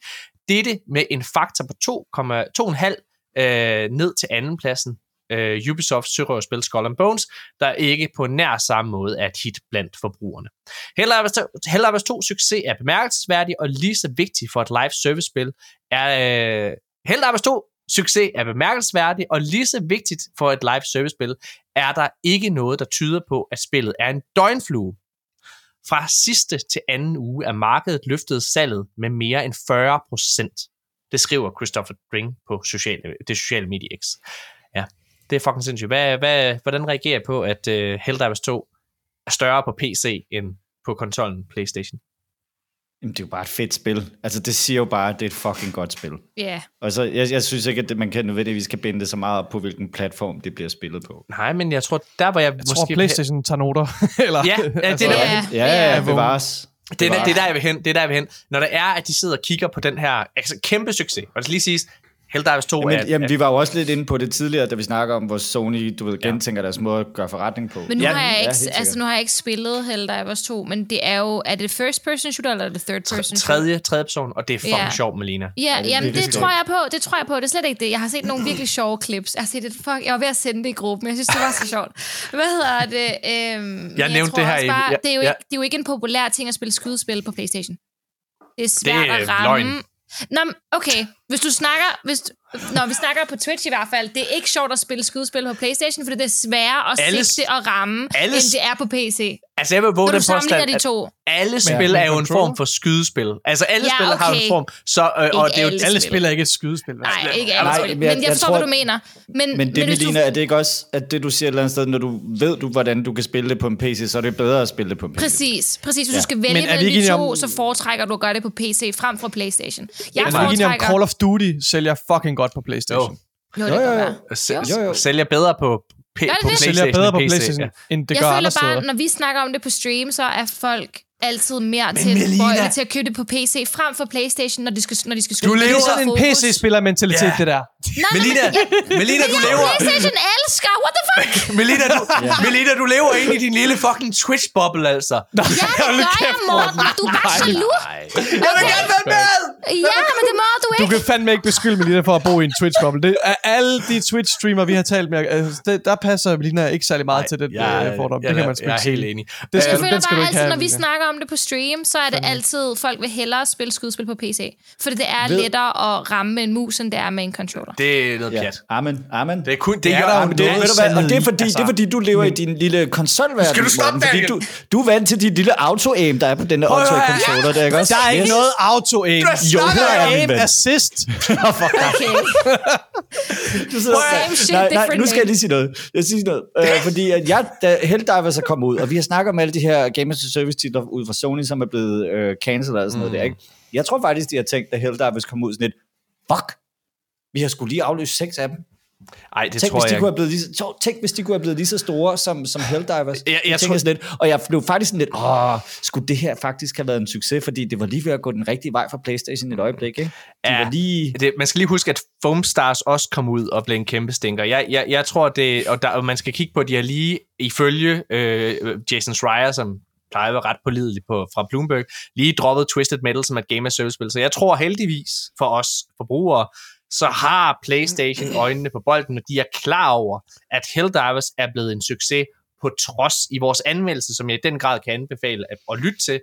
Speaker 1: Dette med en faktor på 2,5 øh, ned til andenpladsen. Øh, Ubisofts sørøverspil Skull and Bones, der ikke på nær samme måde er et hit blandt forbrugerne. Helldivers 2, Helldivers 2 succes er bemærkelsesværdig og lige så vigtig for et live service spil er øh, Helldivers 2 succes er bemærkelsesværdig, og lige så vigtigt for et live service spil, er der ikke noget, der tyder på, at spillet er en døgnflue. Fra sidste til anden uge er markedet løftet salget med mere end 40 procent. Det skriver Christopher Dring på sociale, det sociale medie X. Ja, det er fucking sindssygt. Hvad, hvad, hvordan reagerer jeg på, at uh, Helldivers 2 er større på PC end på konsollen PlayStation?
Speaker 4: Jamen, det er jo bare et fedt spil. Altså, det siger jo bare, at det er et fucking godt spil.
Speaker 2: Ja. Yeah.
Speaker 4: Og så, jeg, jeg synes ikke, at det, man kan nødvendigvis kan binde det så meget op på, hvilken platform det bliver spillet på.
Speaker 1: Nej, men jeg tror, der var jeg,
Speaker 3: Jeg
Speaker 1: måske...
Speaker 3: tror, Playstation tager noter. [LAUGHS] Eller,
Speaker 1: Ja, ja, det er
Speaker 3: altså,
Speaker 1: der-
Speaker 2: Ja.
Speaker 4: Ja, ja,
Speaker 2: Ja.
Speaker 4: ja bevares.
Speaker 1: Det er, det er der, jeg vil hen. Det er der, jeg vil hen. Når der er, at de sidder og kigger på den her altså, kæmpe succes, og det skal lige siges, Helldivers 2 er...
Speaker 4: Jamen, jamen, vi var jo også lidt inde på det tidligere, da vi snakker om, hvor Sony, du ved, gentænker deres måde at gøre forretning på.
Speaker 2: Men nu,
Speaker 1: Ja,
Speaker 2: har jeg
Speaker 4: ja,
Speaker 2: ikke,
Speaker 4: sikkert.
Speaker 2: altså, nu har jeg ikke spillet Helldivers 2, men det er jo, er det first person shooter, eller er det third person shooter?
Speaker 1: tredje, tredje person, og det er fucking
Speaker 2: Ja.
Speaker 1: sjovt, Melina.
Speaker 2: Ja,
Speaker 4: det er
Speaker 2: jamen det
Speaker 4: skønt.
Speaker 2: tror jeg på, det tror jeg på, det er slet ikke det. Jeg har set nogle virkelig sjove clips. Jeg har set et, fuck, jeg var ved at sende det i gruppen, jeg synes, det var så [LAUGHS] sjovt. Hvad hedder det? Øhm, jeg
Speaker 1: nævnte
Speaker 2: tror
Speaker 1: det her
Speaker 2: Bare,
Speaker 1: ja,
Speaker 2: det, er jo
Speaker 1: ja.
Speaker 2: ikke, det er jo ikke en populær ting at spille skydespil på Playstation. Det er svært
Speaker 1: Det er
Speaker 2: at ramme.
Speaker 1: løgn.
Speaker 2: Nå, okay. Hvis du snakker, hvis, når vi snakker på Twitch i hvert fald, det er ikke sjovt at spille skydespil på Playstation, fordi det er sværere at
Speaker 1: Alle-
Speaker 2: sigte og ramme,
Speaker 1: alle-
Speaker 2: end det er på PC.
Speaker 1: Altså, jeg vil våge den påstand,
Speaker 2: de
Speaker 1: at
Speaker 2: to.
Speaker 1: alle spil
Speaker 3: Men-
Speaker 1: er jo en form for skydespil. Altså, alle
Speaker 2: Ja,
Speaker 1: spil har jo en
Speaker 2: okay.
Speaker 1: form. Så, øh, og
Speaker 2: Ikke
Speaker 1: det er jo
Speaker 2: alle
Speaker 3: alle
Speaker 2: spil.
Speaker 3: er ikke et skydespil.
Speaker 2: Nej, ikke
Speaker 4: Nej,
Speaker 2: alle
Speaker 4: men
Speaker 2: spil.
Speaker 4: jeg-
Speaker 2: Men jeg
Speaker 4: jeg
Speaker 2: forstår,
Speaker 4: tror-
Speaker 2: hvad du mener. Men,
Speaker 4: Men det,
Speaker 2: hvis
Speaker 4: Melina,
Speaker 2: du,
Speaker 4: er det ikke også, at det du siger et eller andet sted, når du ved, du, hvordan du kan spille det på en PC, så er det bedre at spille det på en PC?
Speaker 2: Præcis, præcis. Hvis
Speaker 4: Ja.
Speaker 2: du skal vælge
Speaker 3: Men
Speaker 2: mellem
Speaker 3: ikke
Speaker 2: de to,
Speaker 3: om-
Speaker 2: så foretrækker du at gøre det på PC frem for Playstation. Jeg
Speaker 3: Er ikke
Speaker 2: foretrækker...
Speaker 3: Call of Duty sælger fucking godt på Playstation?
Speaker 2: Jo, det
Speaker 4: Jo,
Speaker 2: kan
Speaker 4: jo, jo.
Speaker 2: være.
Speaker 1: S-
Speaker 4: Jo, jo.
Speaker 1: Sælger bedre på, p- på
Speaker 2: det?
Speaker 1: PlayStation
Speaker 3: Sælger bedre på
Speaker 1: end PC,
Speaker 3: Playstation,
Speaker 1: ja.
Speaker 3: end det
Speaker 2: Jeg
Speaker 3: gør
Speaker 2: føler bare,
Speaker 3: steder.
Speaker 2: når vi snakker om det på stream, så er folk altid mere til,
Speaker 1: Melina-
Speaker 2: til at købe det på PC frem for Playstation, når de skal, når de skal
Speaker 1: Du
Speaker 2: skyde.
Speaker 1: lever
Speaker 3: Det er sådan en. PC-spiller-mentalitet,
Speaker 1: Ja.
Speaker 3: det der.
Speaker 2: Nej,
Speaker 1: Melina,
Speaker 2: nej, men,
Speaker 1: Melina, du
Speaker 2: ja,
Speaker 1: lever...
Speaker 2: Playstation elsker, what the fuck? [LAUGHS]
Speaker 1: Melina, du, Melina, du lever ind i din lille fucking Twitch-boble, altså.
Speaker 2: Ja, det gør jeg, Morten. Du er bare jaloux.
Speaker 1: Jeg vil gerne være med!
Speaker 2: Ja, men det må du
Speaker 3: Du
Speaker 2: ikke.
Speaker 3: kan fandme ikke beskylde Melina for at bo i en Twitch-bubble. Det er alle de Twitch-streamer, vi har talt med. Altså, det, der passer Melina ikke særlig meget til den
Speaker 1: jeg,
Speaker 3: øh, fordom.
Speaker 1: jeg,
Speaker 3: det kan
Speaker 1: jeg,
Speaker 3: man sgu
Speaker 1: jeg er helt enig.
Speaker 3: Det skal,
Speaker 2: Jeg
Speaker 3: du,
Speaker 2: føler
Speaker 3: du
Speaker 2: bare
Speaker 3: ikke
Speaker 2: altid, når vi
Speaker 3: Melina.
Speaker 2: Snakker om det på stream, så er det altid, folk vil hellere spille skydespil på PC. Fordi det er
Speaker 4: Ved-
Speaker 2: lettere at ramme med en mus, end det er med en controller.
Speaker 1: Det er noget
Speaker 4: Ja.
Speaker 1: pjat.
Speaker 4: Amen, amen.
Speaker 1: Det er kun... Det,
Speaker 3: er der
Speaker 1: jamen, det,
Speaker 4: Det,
Speaker 3: noget
Speaker 4: ved du hvad, og det er, fordi,
Speaker 3: altså.
Speaker 4: det er fordi, du lever i din lille konsolverden.
Speaker 1: Skal du stoppe
Speaker 4: Morten, fordi
Speaker 1: der
Speaker 4: du, du er vant til de lille auto-aim, der er på den der auto-controller. Der, ikke også?
Speaker 3: Der er ikke
Speaker 4: Yes.
Speaker 3: noget auto-aim. Jo, der er aim assist. [LAUGHS]
Speaker 4: Du sidder
Speaker 2: Same shit,
Speaker 4: nej, nej, nu skal jeg lige sige noget. Jeg skal sige noget. Øh, fordi at jeg, da Helldivers er kommet ud, og vi har snakket om alle de her Game as a Service titler ud fra Sony, som er blevet øh, cancelled og sådan noget
Speaker 1: Mm.
Speaker 4: der, ikke? Jeg tror faktisk, de har tænkt, da Helldivers kom ud sådan lidt, fuck, vi har skulle lige afløst seks af dem.
Speaker 1: Ej, det
Speaker 4: Tænk,
Speaker 1: tror
Speaker 4: hvis de
Speaker 1: jeg
Speaker 4: kunne have blevet lige, så- tænk, hvis de kunne have blevet lige så store som, som Helldivers.
Speaker 1: Jeg- jeg
Speaker 4: tænker
Speaker 1: tror-
Speaker 4: sådan lidt, og jeg blev faktisk sådan lidt, åh, skulle det her faktisk have været en succes, fordi det var lige ved at gå den rigtige vej for Playstation et øjeblik, ikke? De
Speaker 1: Ja.
Speaker 4: var lige...
Speaker 1: Det, man skal lige huske, at Foam Stars også kom ud og blev en kæmpe stinker. Jeg, jeg, jeg tror, det, og, der, og man skal kigge på, at de har lige ifølge øh, Jason Schreier, som plejer at være ret pålidelig på, fra Bloomberg, lige droppet Twisted Metal som et game as service spil. Så jeg tror heldigvis for os forbrugere, så har PlayStation øjnene på bolden, og de er klar over, at Helldivers er blevet en succes på trods i vores anmeldelse, som jeg i den grad kan anbefale at, at lytte til,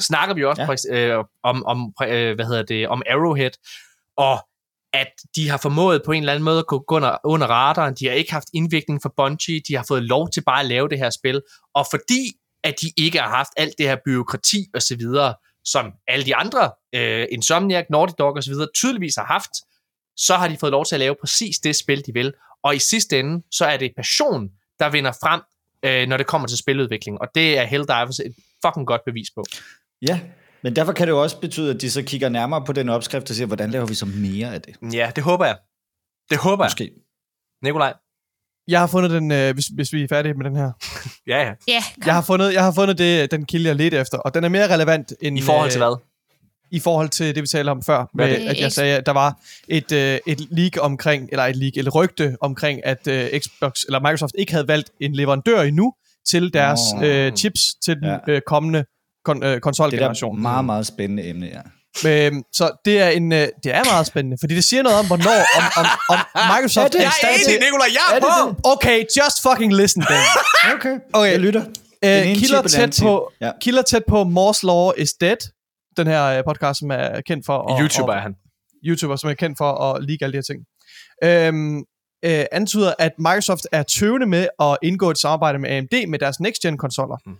Speaker 1: snakker vi også
Speaker 4: ja.
Speaker 1: øh, om, om, øh, hvad hedder det, om Arrowhead, og at de har formået på en eller anden måde at gå under, under radaren. De har ikke haft indvirkning for Bungie. De har fået lov til bare at lave det her spil. Og fordi at de ikke har haft alt det her byråkrati og så videre, som alle de andre, øh, Insomniac, Naughty Dog og så videre, tydeligvis har haft, så har de fået lov til at lave præcis det spil, de vil. Og i sidste ende, så er det passion, der vinder frem, øh, når det kommer til spiludvikling. Og det er Helldivers et fucking godt bevis på.
Speaker 4: Ja, men derfor kan det jo også betyde, at de så kigger nærmere på den opskrift og siger, hvordan laver vi så mere af det?
Speaker 1: Ja, det håber jeg. Det håber jeg.
Speaker 4: Måske.
Speaker 1: Nikolaj?
Speaker 3: Jeg har fundet den, øh, hvis, hvis vi er færdige med den her.
Speaker 1: Ja, ja.
Speaker 2: Ja,
Speaker 3: Jeg har fundet, jeg har fundet det, den kilde, jeg ledte efter, og den er mere relevant end...
Speaker 1: I forhold til
Speaker 3: øh,
Speaker 1: hvad?
Speaker 3: i forhold til det, vi talte om før, med,
Speaker 2: det?
Speaker 3: at jeg sagde, at der var et, øh, et leak omkring, eller et leak, eller rygte omkring, at øh, Xbox eller Microsoft ikke havde valgt en leverandør endnu til deres
Speaker 4: Nå.
Speaker 3: øh, chips til den
Speaker 4: Ja.
Speaker 3: øh, kommende kon, øh,
Speaker 4: Det er
Speaker 3: konsolgeneration.
Speaker 4: meget, meget spændende emne, ja.
Speaker 3: Øhm, så det er, en, øh, det er meget spændende, fordi det siger noget om, hvornår om, om, om [LAUGHS] Microsoft
Speaker 4: det-
Speaker 3: er i
Speaker 1: Jeg
Speaker 3: stand
Speaker 1: er
Speaker 3: til...
Speaker 1: enig, Nicolaj, jeg er,
Speaker 4: Er det
Speaker 1: på!
Speaker 3: Okay, just fucking listen, then. [LAUGHS]
Speaker 4: Okay,
Speaker 3: Okay.
Speaker 4: jeg lytter.
Speaker 3: Øh, kilder, tæt på.
Speaker 4: Ja.
Speaker 3: kilder tæt på Moore's Law is Dead, den her øh, podcast, som er kendt for... At,
Speaker 1: YouTuber er han.
Speaker 3: YouTuber, som er kendt for at leak alle de her ting. Øhm, øh, antyder, at Microsoft er tøvende med at indgå et samarbejde med AMD med deres next-gen konsoller.
Speaker 1: Mm.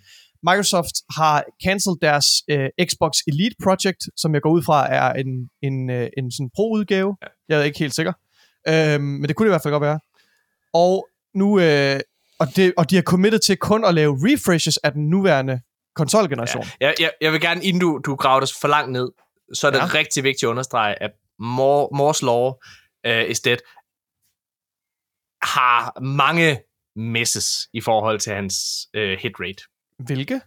Speaker 3: Microsoft har cancelled deres øh, Xbox Elite Project, som jeg går ud fra er en, en, øh, en sådan pro-udgave.
Speaker 1: Ja.
Speaker 3: Jeg er ikke helt sikker. Øhm, men det kunne det i hvert fald godt være. Og nu... Øh, og, det, og de er committed til kun at lave refreshes af den nuværende konsolgeneration. Ja.
Speaker 1: Jeg, jeg, jeg vil gerne, inden du, du graver det for langt ned, så er det
Speaker 3: Ja.
Speaker 1: rigtig vigtigt at understrege, at Moore, Moore's Law uh, is dead har mange misses i forhold til hans uh, hit rate.
Speaker 3: Hvilke?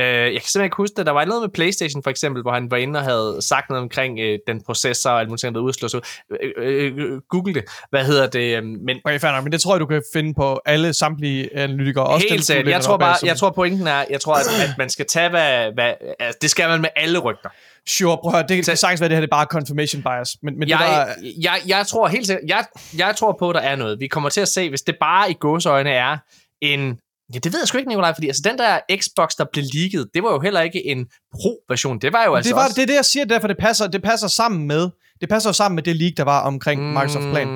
Speaker 1: Uh, jeg kan simpelthen ikke huske det. Der var noget med PlayStation for eksempel, hvor han var inde og havde sagt noget omkring uh, den processor og alt muligt, der udslås ud. Uh, uh, Google det. Hvad hedder det? Um, men
Speaker 3: Okay, fair nok, men det tror jeg, du kan finde på alle samtlige analytikere. Også
Speaker 1: Helt sikkert. Jeg tror bare,
Speaker 3: som-
Speaker 1: jeg tror pointen er, jeg tror, at, at man skal tage, hvad, hvad altså, det skal man med alle rygter.
Speaker 3: Sure, prøv at høre, det
Speaker 1: Så-
Speaker 3: kan sagtens være, det her det er bare confirmation bias. Men, men det
Speaker 1: jeg,
Speaker 3: der,
Speaker 1: jeg, jeg tror helt sikkert, jeg, jeg tror på, at der er noget. Vi kommer til at se, hvis det bare i gåsøjne er en, ja det ved jeg sgu ikke, Nikolaj, fordi altså den der Xbox, der blev leaget, det var jo heller ikke en pro-version, det var jo altså
Speaker 3: det, var,
Speaker 1: også...
Speaker 3: det er det, jeg siger, derfor det passer, det passer sammen med, det passer jo sammen med det leak, der var omkring mm. Microsoft Plan.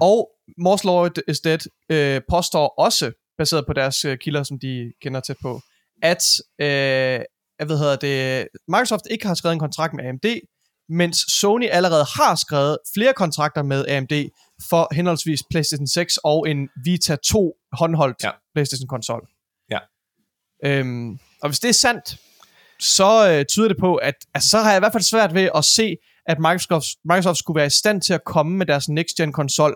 Speaker 3: Og Moore's Law is Dead øh, påstår også, baseret på deres øh, kilder, som de kender tæt på, at øh, jeg ved, hedder det, Microsoft ikke har skrevet en kontrakt med AMD, mens Sony allerede har skrevet flere kontrakter med AMD for henholdsvis PlayStation 6 og en Vita 2 håndholdt ja. PlayStation-konsol.
Speaker 1: Ja.
Speaker 3: Øhm, og hvis det er sandt, så øh, tyder det på, at altså, så har jeg i hvert fald svært ved at se, at Microsoft, Microsoft skulle være i stand til at komme med deres next-gen konsol,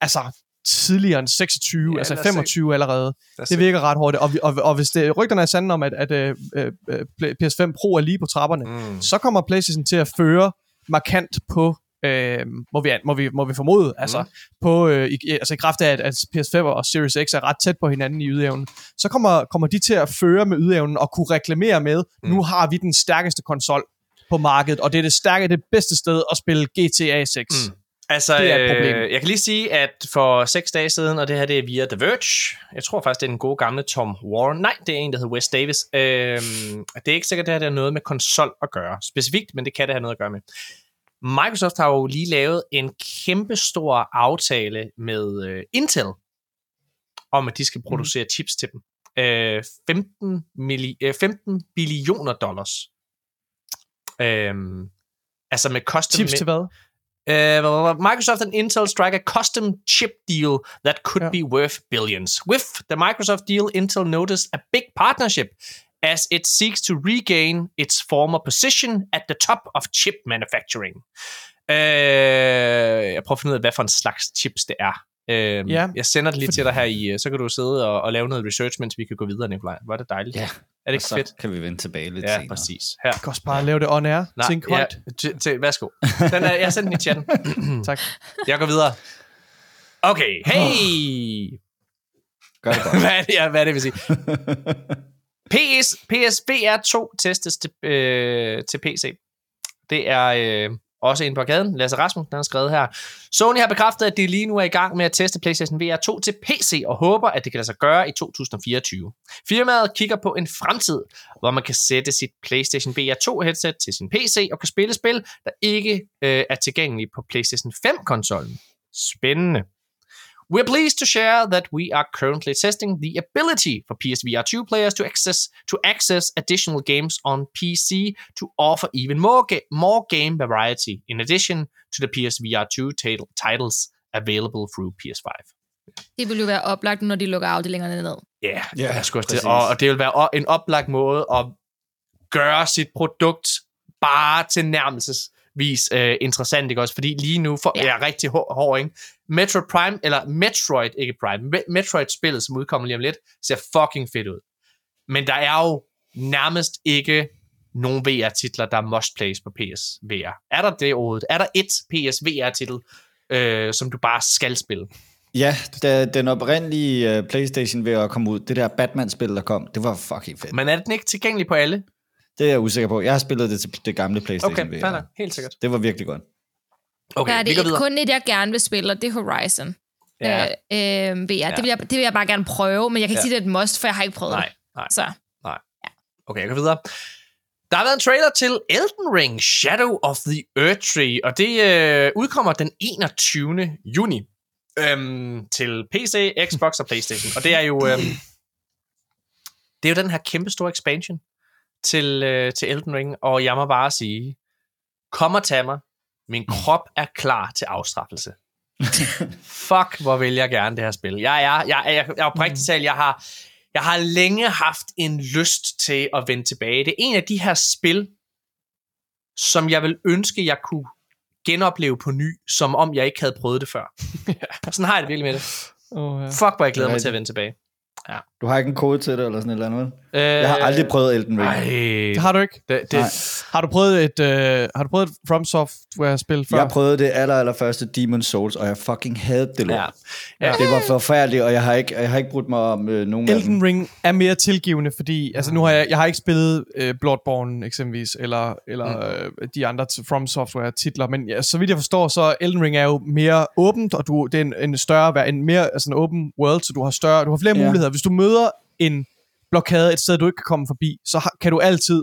Speaker 3: altså tidligere end 26,
Speaker 1: Ja,
Speaker 3: altså
Speaker 1: lad os se.
Speaker 3: 25 allerede. Det virker ret hurtigt. Og, og, og hvis det, rygterne er sande om, at, at øh, øh, PS5 Pro er lige på trapperne,
Speaker 1: Mm.
Speaker 3: så kommer PlayStation til at føre markant på, øh, må, vi, må, vi, må vi formode, altså,
Speaker 1: Mm.
Speaker 3: på, øh, i, altså i kraft af, at, at PS5 og Series X er ret tæt på hinanden i ydeevnen, så kommer, kommer de til at føre med ydeevnen og kunne reklamere med, mm. nu har vi den stærkeste konsol på markedet, og det er det stærke, det bedste sted at spille GTA 6.
Speaker 1: Mm. Altså,
Speaker 3: Det er et problem.
Speaker 1: Øh, jeg kan lige sige, at for seks dage siden, og det her det er via The Verge, jeg tror faktisk, det er den gode gamle Tom Warren. Nej, det er en, der hedder Wes Davis. Øhm, det er ikke sikkert, det her det har noget med konsol at gøre. Specifikt, men det kan det have noget at gøre med. Microsoft har jo lige lavet en kæmpe stor aftale med øh, Intel, om at de skal producere mm. chips til dem. Øh, 15, milli- øh, 15 billioner dollars. Øhm, altså med custom...
Speaker 3: Tips til hvad?
Speaker 1: Uh, Microsoft and Intel strike a custom chip deal that could
Speaker 3: Ja.
Speaker 1: be worth billions. With the Microsoft deal, Intel noticed a big partnership as it seeks to regain its former position at the top of chip manufacturing. Uh, jeg prøver at finde ud af, hvad for en slags chips det er. Uh,
Speaker 3: Ja.
Speaker 1: Jeg sender det lige til dig her i, øh, så kan du sidde og, og lave noget research, mens vi kan gå videre, Nikolaj. Var det dejligt?
Speaker 4: Ja.
Speaker 1: Er det ikke
Speaker 4: så
Speaker 1: fedt?
Speaker 4: kan vi vende tilbage lidt
Speaker 1: Ja,
Speaker 4: senere.
Speaker 1: præcis. Her.
Speaker 3: Jeg kan også bare lave det on air.
Speaker 1: Nej,
Speaker 3: Tænk
Speaker 1: ja, til, til, værsgo. Den er, jeg sendte den i chatten. [CLEARS THROAT]
Speaker 3: Tak.
Speaker 1: Jeg går videre. Okay, hey!
Speaker 4: Gør det godt. [LAUGHS]
Speaker 1: hvad, er det, ja, hvad er det, vi siger? PS, PSVR 2 testes til, øh, til PC. Det er øh, også inde på gaden. Lasse Rasmussen den har skrevet her. Sony har bekræftet, at de lige nu er i gang med at teste PlayStation VR 2 til PC, og håber, at det kan lade sig gøre i 2024. Firmaet kigger på en fremtid, hvor man kan sætte sit PlayStation VR 2 headset til sin PC og kan spille spil, der ikke øh, er tilgængelige på PlayStation 5-konsollen. Spændende. We're pleased to share that we are currently testing the ability for PSVR 2 players to access to access additional games on PC to offer even more ga- more game variety in addition to the PSVR 2 tit- titles available through PS5.
Speaker 2: Det vil jo være oplagt, når de lukker afdelingerne ned.
Speaker 1: Ja, yeah,
Speaker 4: Ja,
Speaker 1: jeg skulle også
Speaker 4: præcis.
Speaker 1: til. Og, og det vil være o- en oplagt måde at gøre sit produkt bare tilnærmelsesvis øh, interessant, ikke også? Fordi lige nu for,
Speaker 2: Ja.
Speaker 1: er rigtig hår, hård, ikke? Metro Prime, eller Metroid, ikke Prime, Me- Metroid-spillet, som udkommer lige om lidt, ser fucking fedt ud. Men der er jo nærmest ikke nogen VR-titler, der er must-plays på PSVR. Er der det overhovedet? Er der et PSVR-titel, øh, som du bare skal spille?
Speaker 4: Ja, da den oprindelige uh, Playstation ved at komme ud, det der Batman-spil, der kom, det var fucking fedt.
Speaker 1: Men er den ikke tilgængelig på alle?
Speaker 4: Det er jeg usikker på. Jeg har spillet det til det gamle Playstation
Speaker 1: Okay,
Speaker 4: VR.
Speaker 1: fair. Helt sikkert.
Speaker 4: Det var virkelig godt.
Speaker 1: Okay,
Speaker 2: der er
Speaker 1: vi
Speaker 2: det
Speaker 1: går
Speaker 2: et,
Speaker 1: videre.
Speaker 2: kun et, jeg gerne vil spille, og det er Horizon.
Speaker 1: Ja.
Speaker 2: Øh, øh, VR.
Speaker 1: Ja.
Speaker 2: Det, vil jeg, det vil jeg bare gerne prøve, men jeg kan ikke
Speaker 1: Ja.
Speaker 2: sige, det er et must, for jeg har ikke prøvet
Speaker 1: Nej, nej.
Speaker 2: Så
Speaker 1: Okay, jeg går videre. Der har været en trailer til Elden Ring Shadow of the Earth Tree, og det øh, udkommer den 21. juni øhm, til PC, Xbox og Playstation. Og det er jo øhm, [LAUGHS] det er jo den her kæmpe store expansion til, øh, til Elden Ring, og jeg må bare sige, kom og tag mig. Min krop er klar til afstraffelse. [LAUGHS] Fuck, hvor vil jeg gerne det her spil. Jeg er, jeg, jeg, jeg, jeg oprigtigt talt, jeg har, jeg har længe haft en lyst til at vende tilbage. Det er en af de her spil, som jeg vil ønske, jeg kunne genopleve på ny, som om jeg ikke havde prøvet det før. [LAUGHS] Sådan har jeg det virkelig med det.
Speaker 3: Oh, ja.
Speaker 1: Fuck, hvor jeg glæder
Speaker 4: er
Speaker 1: mig til at vende tilbage.
Speaker 4: Du har ikke en kode til det, eller sådan et eller andet?
Speaker 1: Øh,
Speaker 4: Jeg har aldrig prøvet Elden Ring.
Speaker 1: Ej,
Speaker 3: Det har du ikke.
Speaker 1: det, det,
Speaker 4: Nej.
Speaker 3: Har du prøvet et, øh, har du prøvet et From Software-spil før?
Speaker 4: Jeg prøvede det aller, aller første Demon Souls, og jeg fucking havde det lort.
Speaker 1: ja.
Speaker 4: Ja. Det var forfærdeligt, og jeg har ikke, jeg har ikke brudt mig om øh, nogen af dem.
Speaker 3: Elden Ring er mere tilgivende, fordi altså nu har jeg, jeg har ikke spillet øh, Bloodborne eksempelvis, eller, eller mm. øh, de andre From Software titler, men ja, så vidt jeg forstår, så Elden Ring er jo mere åbent, og du, det er en, en større, en mere altså en open world, så du har større, du har flere
Speaker 4: Ja.
Speaker 3: ja. muligheder. Hvis du møder en blokade et sted, du ikke kan komme forbi, så har, kan du altid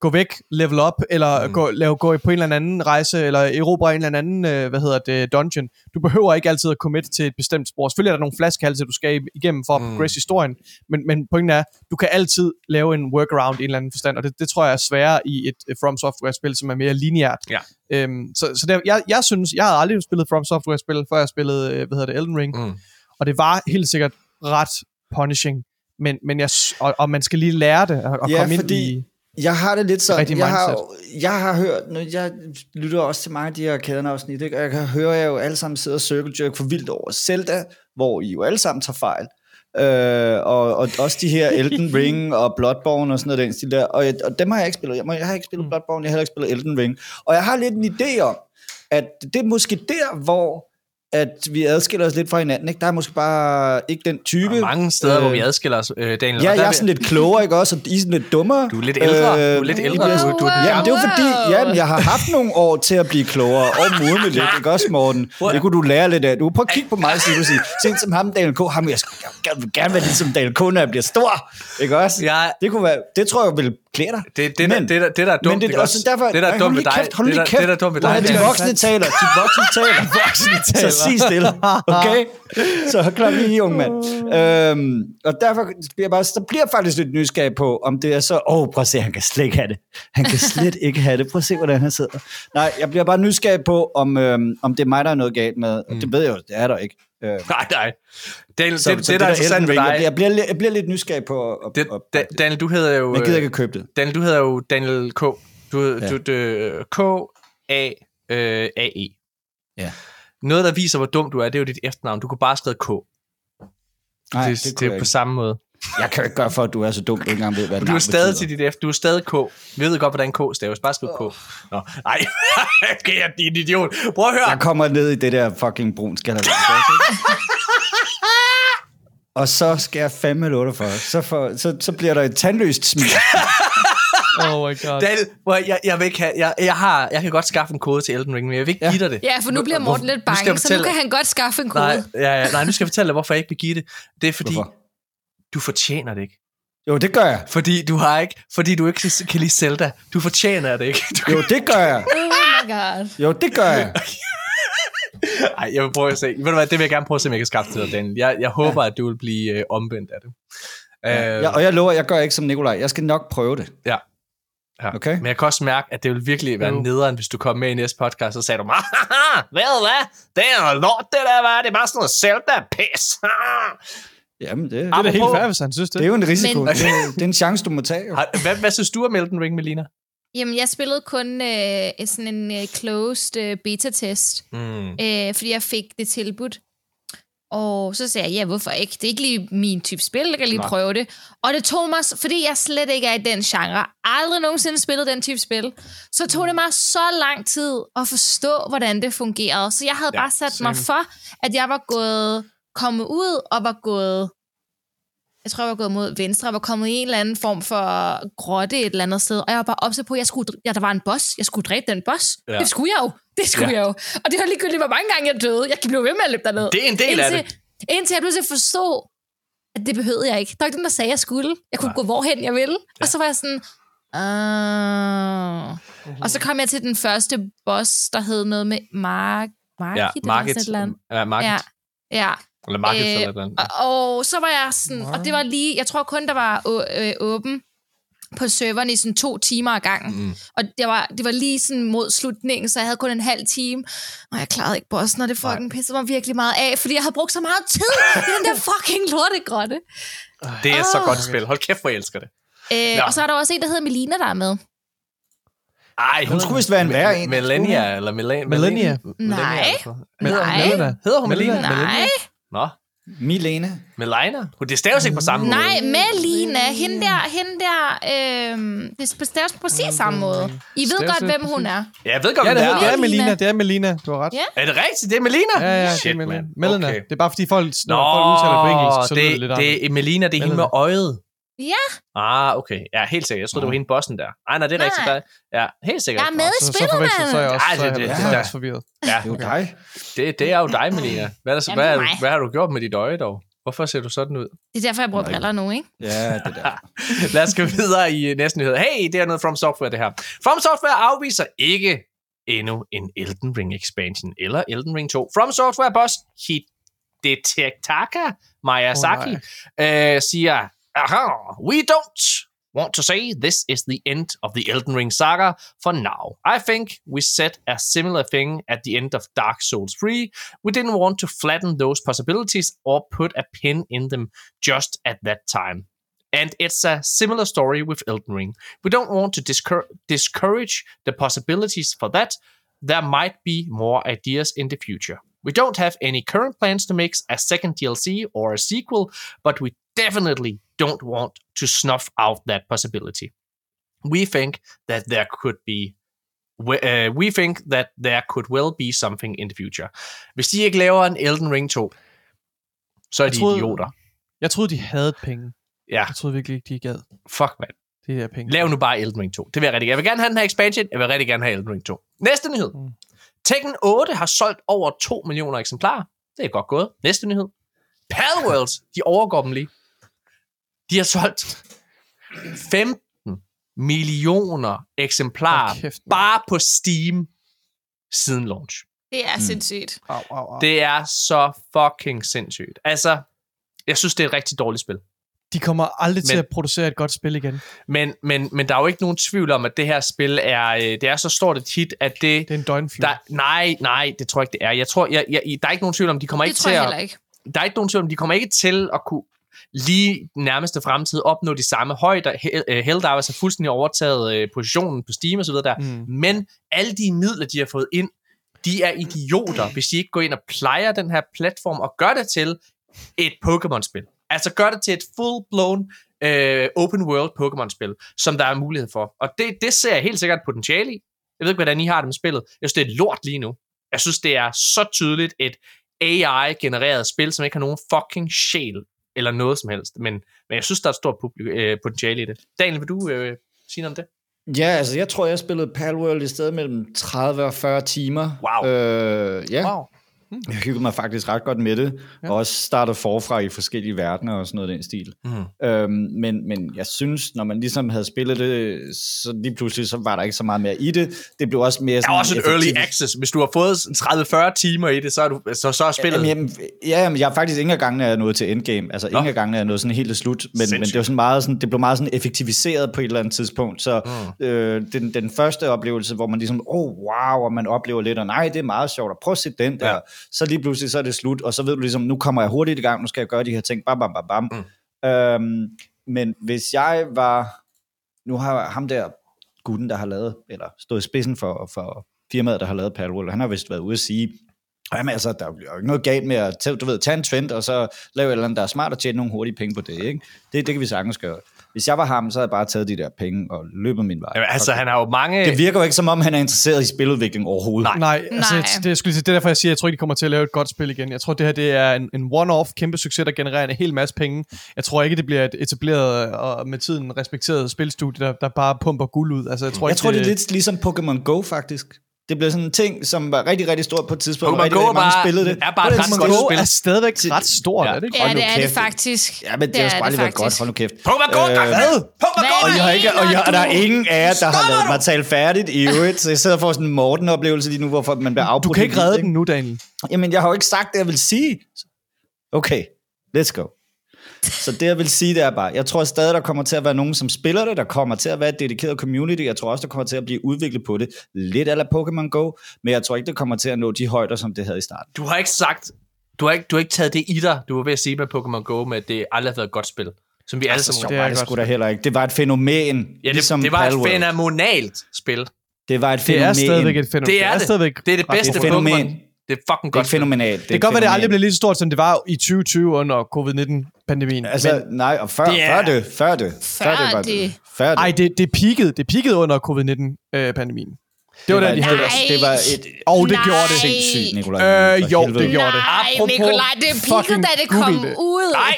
Speaker 3: gå væk, level up, eller mm. gå, lave, gå på en eller anden rejse, eller erobre en eller anden, øh, hvad hedder det, dungeon. Du behøver ikke altid at commit til et bestemt spor. Selvfølgelig er der nogle flaskehalse, du skal igennem for at
Speaker 1: Mm.
Speaker 3: progress historien, men, men pointen er, du kan altid lave en workaround i en eller anden forstand, og det, det tror jeg er sværere i et, From Software-spil, som er mere lineært.
Speaker 1: Ja.
Speaker 3: Øhm, så så der, jeg, jeg synes, jeg havde aldrig spillet From Software-spil, før jeg spillede, øh, hvad hedder det, Elden Ring,
Speaker 1: Mm.
Speaker 3: og det var helt sikkert ret punishing, men, men jeg, og, og man skal lige lære det, og, og
Speaker 4: Ja,
Speaker 3: komme
Speaker 4: fordi-
Speaker 3: ind i...
Speaker 4: Jeg har det lidt sådan, jeg har, jeg har hørt, nu, jeg lytter også til mange af de her kædenafsnit, ikke? og jeg kan høre jer jo alle sammen sidde og circle jerk for vildt over Zelda, hvor I jo alle sammen tager fejl. Øh, og, og også de her Elden [LAUGHS] Ring og Bloodborne og sådan noget den stil der, og, jeg, og dem har jeg ikke spillet. Jeg, jeg har ikke spillet Bloodborne, jeg har heller ikke spillet Elden Ring. Og jeg har lidt en idé om, at det er måske der, hvor at vi adskiller os lidt fra hinanden. Ikke? Der er måske bare ikke den type.
Speaker 1: Der er mange steder, øh, hvor vi
Speaker 4: øh,
Speaker 1: adskiller os, øh, Daniel.
Speaker 4: Ja,
Speaker 1: der
Speaker 4: jeg er sådan lidt klogere, ikke også? Og I er sådan lidt dummere.
Speaker 1: Du er lidt ældre. Du er lidt
Speaker 4: I
Speaker 1: ældre. Du, du,
Speaker 2: Wow.
Speaker 4: Jamen, det er jo fordi, jamen, jeg har haft nogle år til at blive klogere og modne lidt, ikke også, Morten? Det kunne du lære lidt af. Du prøv at kigge på mig, siger du sige. Sent som ham, Daniel K. Ham, jeg, skulle, jeg vil gerne være ligesom Daniel K., når jeg bliver stor. Ikke også?
Speaker 1: Ja.
Speaker 4: Det, kunne være, det tror jeg vil klæde dig.
Speaker 1: Det, det, men, det, der, det, der er dumt,
Speaker 4: Men det
Speaker 1: ikke
Speaker 4: er også derfor,
Speaker 1: det, der er dumt
Speaker 4: hold
Speaker 1: ved
Speaker 4: lige
Speaker 1: dig,
Speaker 4: kæft, hold
Speaker 1: det,
Speaker 4: lige
Speaker 1: der,
Speaker 4: kæft.
Speaker 1: det, der er dumt ved
Speaker 4: Hvor
Speaker 1: dig, det
Speaker 4: de voksne taler. De voksne [LAUGHS] taler. De voksne taler. Så sig stille. [LAUGHS] Okay? Så klar lige, ung mand. Øhm, og derfor bliver jeg bare, så bliver faktisk lidt nysgerrig på, om det er så, åh, oh, prøv at se, han kan slet ikke have det. Han kan slet ikke have det. Prøv at se, hvordan han sidder. Nej, jeg bliver bare nysgerrig på, om, øhm, om det er mig, der er noget galt med. Mm. Det ved jeg jo, det er der ikke. Øh,
Speaker 1: nej, nej. Daniel,
Speaker 4: så,
Speaker 1: det,
Speaker 4: så
Speaker 1: det, der er interessant ved
Speaker 4: jeg,
Speaker 1: dig,
Speaker 4: bliver, jeg, bliver, lidt- jeg bliver lidt nysgerrig på, at,
Speaker 1: det,
Speaker 4: at,
Speaker 1: da, Daniel, du hedder jo...
Speaker 4: jeg gider
Speaker 1: øh,
Speaker 4: ikke købe det.
Speaker 1: Daniel, du hedder jo Daniel K. Du,
Speaker 4: Ja.
Speaker 1: du, du, K-A-A-E.
Speaker 4: Ja.
Speaker 1: Noget, der viser, hvor dum du er, det er jo dit efternavn. Du kunne bare skrive K.
Speaker 4: Nej,
Speaker 1: det,
Speaker 4: det,
Speaker 1: det, er
Speaker 4: jeg
Speaker 1: på
Speaker 4: ikke.
Speaker 1: samme måde.
Speaker 4: Jeg kan jo ikke gøre for, at du er så dum, du ikke engang ved, hvad
Speaker 1: Du er stadig
Speaker 4: betyder.
Speaker 1: til dit efter. Du er stadig K. Vi ved godt, hvordan K staves. Bare skriv K. Nå, nej. [LAUGHS] okay, jeg er din idiot. Prøv at høre.
Speaker 4: Jeg kommer ned i det der fucking brun skaller. [LAUGHS] Og så skal jeg fandme love for, så, for, så, så bliver der et tandløst smil. [LAUGHS] [LAUGHS]
Speaker 3: Oh my god.
Speaker 1: Daniel, at- jeg, jeg, vil ikke have, jeg, jeg, har, jeg kan godt skaffe en kode til Elden Ring, men jeg vil ikke
Speaker 4: Ja.
Speaker 1: give dig det.
Speaker 2: Ja, for nu bliver Morten lidt
Speaker 1: Nu skal jeg
Speaker 2: bange, så nu
Speaker 1: fortælle-
Speaker 2: kan han godt skaffe en kode.
Speaker 1: Nej, ja, ja, nej, nu skal jeg fortælle dig, hvorfor jeg ikke vil give det. Det er fordi,
Speaker 4: Hvorfor?
Speaker 1: du fortjener det ikke.
Speaker 4: Jo, det gør jeg.
Speaker 1: Fordi du har ikke, fordi du ikke kan lide Zelda. Du fortjener det ikke. [LAUGHS] Du,
Speaker 4: Jo, det gør jeg.
Speaker 2: Oh my god.
Speaker 4: Jo, det gør jeg. [LAUGHS]
Speaker 1: ej, jeg vil prøve at se. Ved du hvad, det vil jeg gerne prøve at se, om jeg kan skaffe til dig, Daniel. Jeg, jeg håber, at du vil blive øh, omvendt af det.
Speaker 4: Ja,
Speaker 1: Øh,
Speaker 4: ja, og jeg lover, jeg gør ikke som Nikolaj. Jeg skal nok prøve det.
Speaker 1: ja. Ja.
Speaker 4: Okay.
Speaker 1: Men jeg kan også mærke, at det vil virkelig være
Speaker 3: Jo.
Speaker 1: nederen, hvis du kom med i næste podcast, og sagde du, "Haha, ved hvad, det er noget lort, det der var, det er bare sådan noget Zelda-pis. [LAUGHS]
Speaker 4: Jamen, det,
Speaker 3: Det er da helt
Speaker 1: Apropos-
Speaker 3: fair, hvis han synes det.
Speaker 4: det er jo en risiko.
Speaker 2: Men-.
Speaker 4: Det, er, det er en chance, du må tage. Jo.
Speaker 1: Hvad, hvad synes du om Elden Ring, Melina?
Speaker 2: Jamen, jeg spillede kun øh, sådan en øh, closed øh, beta-test,
Speaker 1: Mm.
Speaker 2: øh, fordi jeg fik det tilbudt. Og så sagde jeg, ja, hvorfor ikke? Det er ikke lige min type spil, jeg kan lige
Speaker 1: Nej.
Speaker 2: prøve det. Og det tog mig, fordi jeg slet ikke er i den genre, aldrig nogensinde spillet den type spil, så tog det mig så lang tid at forstå, hvordan det fungerede. Så jeg havde
Speaker 1: Ja,
Speaker 2: bare sat
Speaker 1: same.
Speaker 2: mig for, at jeg var gået kommet ud og var gået, jeg tror, jeg var gået mod venstre, og var kommet i en eller anden form for grotte et eller andet sted, og jeg var bare opsat på, at jeg skulle, ja, der var en boss, jeg skulle dræbe den boss.
Speaker 1: Ja.
Speaker 2: Ja. Det skulle jeg jo. Det skulle
Speaker 1: Ja.
Speaker 2: ja. jeg jo. Og det var ligegyldigt, hvor mange gange jeg døde. Jeg blev ved med at løbe derned.
Speaker 1: Det er en del af
Speaker 2: indtil,
Speaker 1: det.
Speaker 2: Indtil jeg pludselig forstod, at det behøvede jeg ikke. Der var ikke nogen, der sagde, at jeg skulle. Jeg kunne
Speaker 1: Nej.
Speaker 2: gå hvorhen jeg ville. Og så var jeg sådan, ah. Og så kom jeg til den første boss, der hed noget med Mark, Market,
Speaker 1: Ja,
Speaker 2: eller
Speaker 1: market.
Speaker 2: sådan et eller andet.
Speaker 1: Ja, market.
Speaker 2: Ja, ja.
Speaker 1: Eller market
Speaker 2: Øh,
Speaker 1: eller et eller andet.
Speaker 2: Og, og så var jeg sådan, og det var lige, jeg tror kun, der var å, øh, åben på serveren i sådan to timer ad gangen.
Speaker 1: Mm.
Speaker 2: Og det var, det var lige sådan mod slutningen, så jeg havde kun en halv time. Og jeg klarede ikke bossen, og det fucking pissede mig virkelig meget af, fordi jeg havde brugt så meget tid i den der fucking lortegrotte.
Speaker 1: Det er så
Speaker 2: Åh.
Speaker 1: godt et spil. Hold kæft, hvor jeg elsker det.
Speaker 2: Øh, og så er der også en, der hedder Melina, der er med.
Speaker 1: Ej,
Speaker 4: Hun skulle vist være en værre en.
Speaker 1: Millennia, eller Millennia.
Speaker 3: Millennia.
Speaker 2: Nej.
Speaker 1: Hedder,
Speaker 2: Nej.
Speaker 3: Melina.
Speaker 1: hedder hun Melina?
Speaker 3: Melina.
Speaker 2: Nej,
Speaker 1: Nå,
Speaker 4: Milena.
Speaker 1: Melina. Det staves ikke på samme måde.
Speaker 2: nej, Melina. Hende der, hende der, øh, det staves på præcis samme måde. I ved
Speaker 3: Staves
Speaker 2: godt,
Speaker 3: det
Speaker 2: hvem hun er.
Speaker 1: Ja, jeg ved godt,
Speaker 3: Ja,
Speaker 1: hvem
Speaker 3: det,
Speaker 1: det
Speaker 3: er, det
Speaker 1: er.
Speaker 2: Melina.
Speaker 3: Melina. Det er Melina. Du har ret.
Speaker 2: Ja.
Speaker 1: Er det rigtigt? Det er Melina?
Speaker 3: Ja, ja, det
Speaker 1: Shit,
Speaker 3: er Melina.
Speaker 1: man.
Speaker 3: Melina.
Speaker 1: Okay.
Speaker 3: Det er bare fordi folk, når folk udtaler det på engelsk, så lyder det lidt
Speaker 1: det,
Speaker 3: anderledes.
Speaker 1: det er Melina, det er hende med øjet.
Speaker 2: Ja,
Speaker 1: Ah, okay. Ja, helt sikkert. Jeg troede, det var hende bossen der. Nej, nej, det er
Speaker 2: Nej.
Speaker 1: rigtigt. Der- Ja, helt sikkert.
Speaker 2: jeg er med i
Speaker 3: Så, så
Speaker 2: spillet,
Speaker 3: forveksler, så er jeg også,
Speaker 1: Ej,
Speaker 3: så er
Speaker 1: det- det-
Speaker 3: så er jeg
Speaker 4: det-
Speaker 3: også forvirret.
Speaker 1: Ja,
Speaker 4: Det er jo dig.
Speaker 1: det, det er jo dig, Melina. Hvad, er der, så,
Speaker 2: Jamen,
Speaker 1: hvad,
Speaker 2: det er
Speaker 1: er, hvad har du gjort med dit øje dog? Hvorfor ser du sådan ud?
Speaker 2: Det er derfor, jeg bruger briller nu, ikke?
Speaker 4: Ja, det der. [LAUGHS]
Speaker 1: Lad os gå videre i øh, næste nyhed. Hey, det er noget From Software, det her. From Software afviser ikke endnu en Elden Ring expansion eller Elden Ring 2. From Software boss Hidetaka Miyazaki
Speaker 3: Åh,
Speaker 1: øh, siger, Aha, we don't want to say this is the end of the Elden Ring saga for now. I think we said a similar thing at the end of Dark Souls 3. We didn't want to flatten those possibilities or put a pin in them just at that time. And it's a similar story with Elden Ring. We don't want to discour- discourage the possibilities for that. There might be more ideas in the future. We don't have any current plans to make a second DLC or a sequel, but we definitely don't want to snuff out that possibility. We think that there could be we- uh, we think that there could well be something in the future. Hvis de ikke laver en Elden Ring 2, så er
Speaker 3: Jeg
Speaker 1: de
Speaker 3: troede-
Speaker 1: idioter.
Speaker 3: Jeg troede, de havde penge.
Speaker 1: Ja,
Speaker 3: Jeg troede virkelig ikke, de gad
Speaker 1: fuck man.
Speaker 3: det der penge.
Speaker 1: Lav nu bare Elden Ring 2. Det vil jeg rigtig gerne. Jeg vil gerne have den her expansion. Jeg vil rigtig gerne have Elden Ring 2. Næste nyhed.
Speaker 3: Mm.
Speaker 1: Tekken 8 har solgt over 2 millioner eksemplarer. Det er godt gået. Næste nyhed. Palworlds, de overgår dem lige. De har solgt 15 millioner eksemplarer
Speaker 3: kæft,
Speaker 1: bare på Steam siden launch.
Speaker 2: Det er sindssygt.
Speaker 3: Au, au, au.
Speaker 1: Det er så fucking sindssygt. Altså, jeg synes, det er et rigtig dårligt spil.
Speaker 3: De kommer aldrig til
Speaker 1: Men-
Speaker 3: at producere et godt spil igen.
Speaker 1: Men, men, men der er jo ikke nogen tvivl om, at det her spil er, øh, det er så stort et hit, at det...
Speaker 3: Det er en.
Speaker 1: Der, nej, nej, det tror jeg ikke, det er. Jeg tror, jeg, jeg, der er ikke nogen tvivl om, de kommer
Speaker 2: Det
Speaker 1: ikke
Speaker 2: tror
Speaker 1: til
Speaker 2: jeg
Speaker 1: at...
Speaker 2: heller ikke.
Speaker 1: Der er ikke nogen tvivl om, de kommer ikke til at kunne lige den nærmeste fremtid opnå de samme højder. Øh, Helldivers har fuldstændig overtaget øh, positionen på Steam videre der.
Speaker 3: Mm.
Speaker 1: Men alle de midler, de har fået ind, de er idioter, hvis de ikke går ind og plejer den her platform og gør det til et Pokémon-spil. Altså gør det til et full-blown øh, open world Pokémon-spil, som der er mulighed for. Og det, det ser jeg helt sikkert potentiale i. Jeg ved ikke, hvordan I har det med spillet. Jeg synes, det er lort lige nu. Jeg synes, det er så tydeligt et AI-genereret spil, som ikke har nogen fucking sjæl eller noget som helst. Men, men jeg synes, der er et stort publi- øh, potentiale i det. Daniel, vil du øh, sige noget om det?
Speaker 4: Ja, altså jeg tror, jeg spillede Palworld i stedet mellem 30 og 40 timer.
Speaker 1: Wow.
Speaker 4: Øh, ja,
Speaker 3: Wow.
Speaker 4: Jeg hyggede mig faktisk ret godt med det,
Speaker 3: Ja.
Speaker 4: og også startede forfra i forskellige verdener og sådan noget den stil.
Speaker 1: Mm.
Speaker 4: Øhm, men, men jeg synes, når man ligesom havde spillet det, så lige pludselig så var der ikke så meget mere i det. Det blev også mere
Speaker 1: Der
Speaker 4: sådan
Speaker 1: er også et early access. Hvis du har fået 30-40 timer i det, så er, du, så, så er spillet...
Speaker 4: Jamen, jamen, ja, men jeg har faktisk ingen af gangene er nået til endgame. Altså
Speaker 1: Nå.
Speaker 4: ingen af gangene er nået sådan helt til slut. Men, men det, var sådan meget sådan, det blev meget sådan effektiviseret på et eller andet tidspunkt. Så
Speaker 1: Mm.
Speaker 4: øh, den, den første oplevelse, hvor man ligesom, åh oh, wow, og man oplever lidt, og nej, det er meget sjovt, og prøv at se den der.
Speaker 1: Ja.
Speaker 4: Så lige pludselig, så er det slut, og så ved du ligesom, nu kommer jeg hurtigt i gang, nu skal jeg gøre de her ting, bam, bam, bam, bam. Mm. Øhm, men hvis jeg var, nu har ham der gutten, der har lavet, eller stået i spidsen for, for firmaet, der har lavet Palworld, han har vist været ude at sige, Jamen altså, der er jo ikke noget galt med at tage, du ved, tage en trend, og så lave et eller andet, der er smart og tjene nogle hurtige penge på det, ikke? Det, det kan vi sagtens gøre. Hvis jeg var ham, så havde jeg bare taget de der penge og løbet min vej.
Speaker 1: Jamen, altså, han har jo mange...
Speaker 4: Det virker jo ikke, som om han er interesseret i spiludvikling overhovedet.
Speaker 1: Nej.
Speaker 3: Nej, altså,
Speaker 2: Nej.
Speaker 3: Det, det, skulle, det er derfor, jeg siger, at jeg tror ikke, de kommer til at lave et godt spil igen. Jeg tror, det her det er en, en one-off kæmpe succes, der genererer en hel masse penge. Jeg tror ikke, det bliver et etableret og med tiden respekteret spilstudie, der, der bare pumper guld ud. Altså, jeg tror,
Speaker 4: Jeg
Speaker 3: ikke,
Speaker 4: tror, det er lidt ligesom Pokémon Go, faktisk. Det blev sådan en ting, som var rigtig, rigtig stort på et tidspunkt. Rigtig,
Speaker 1: Go
Speaker 4: rigtig mange
Speaker 1: er bare-
Speaker 4: spillede det.
Speaker 1: er bare et ret godt
Speaker 3: Go
Speaker 1: spil.
Speaker 3: er stadigvæk ret stort,
Speaker 1: Ja.
Speaker 3: er det ikke?
Speaker 2: Ja, det er det faktisk.
Speaker 4: Ja, men det, har sgu aldrig været godt. Hold nu kæft.
Speaker 1: Pokémon Go,
Speaker 4: Øh,
Speaker 1: der hvad? Pokémon Go?
Speaker 4: Og jeg har ikke, og, jeg, og der er ingen af jer, der har lavet mig tale færdigt i øvrigt, så jeg sidder og får sådan en Morten-oplevelse lige nu, hvorfor man bliver afbrudt.
Speaker 3: Du kan ikke redde den nu, Daniel.
Speaker 4: Jamen, jeg har jo ikke sagt det, jeg vil sige. Okay, let's go. [LAUGHS] Så det, jeg vil sige, det er bare, jeg tror stadig, der kommer til at være nogen, som spiller det, der kommer til at være et dedikeret community, jeg tror også, der kommer til at blive udviklet på det, lidt af Pokémon Go, men jeg tror ikke, det kommer til at nå de højder, som det havde i starten.
Speaker 1: Du har ikke sagt... Du har ikke, du har ikke taget det i dig, du var ved at sige med Pokémon Go, med at det aldrig har været et godt spil. Som vi alle sammen...
Speaker 3: det
Speaker 4: det
Speaker 3: er
Speaker 4: var det sgu da heller ikke. Det var et fænomen,
Speaker 1: Ja, det,
Speaker 4: ligesom
Speaker 1: det var et
Speaker 4: Palworld.
Speaker 1: fænomenalt spil.
Speaker 4: Det var et
Speaker 3: Det
Speaker 4: fænomen.
Speaker 3: er stadigvæk et fænomen.
Speaker 1: Det er det. Det er det
Speaker 3: ret
Speaker 1: bedste
Speaker 3: stort.
Speaker 4: et fænomen.
Speaker 1: Pokémon. Det er fucking
Speaker 4: Det er
Speaker 1: godt.
Speaker 4: fænomenalt.
Speaker 3: Det kan godt være, det aldrig bliver lige så stort, som det var i 2020 under covid-19-pandemien.
Speaker 4: Altså,
Speaker 3: Men,
Speaker 4: nej, og før,
Speaker 1: Det
Speaker 4: det
Speaker 1: er-
Speaker 4: før det, før det,
Speaker 2: Før
Speaker 4: var
Speaker 2: det.
Speaker 4: Før det.
Speaker 3: ej, det, det peakede, det peakede under covid-19-pandemien. Det var
Speaker 4: det
Speaker 3: da, de havde...
Speaker 2: Nej.
Speaker 4: det var et
Speaker 3: Og det
Speaker 2: Nej.
Speaker 3: gjorde det.
Speaker 4: sindssygt, Nikolaj.
Speaker 3: Øh, jo,
Speaker 4: helvede.
Speaker 3: det gjorde det.
Speaker 2: Nej,
Speaker 1: Apropos
Speaker 2: Nikolaj, det peakede, da det kom
Speaker 3: Google det.
Speaker 2: ud.
Speaker 1: Nej,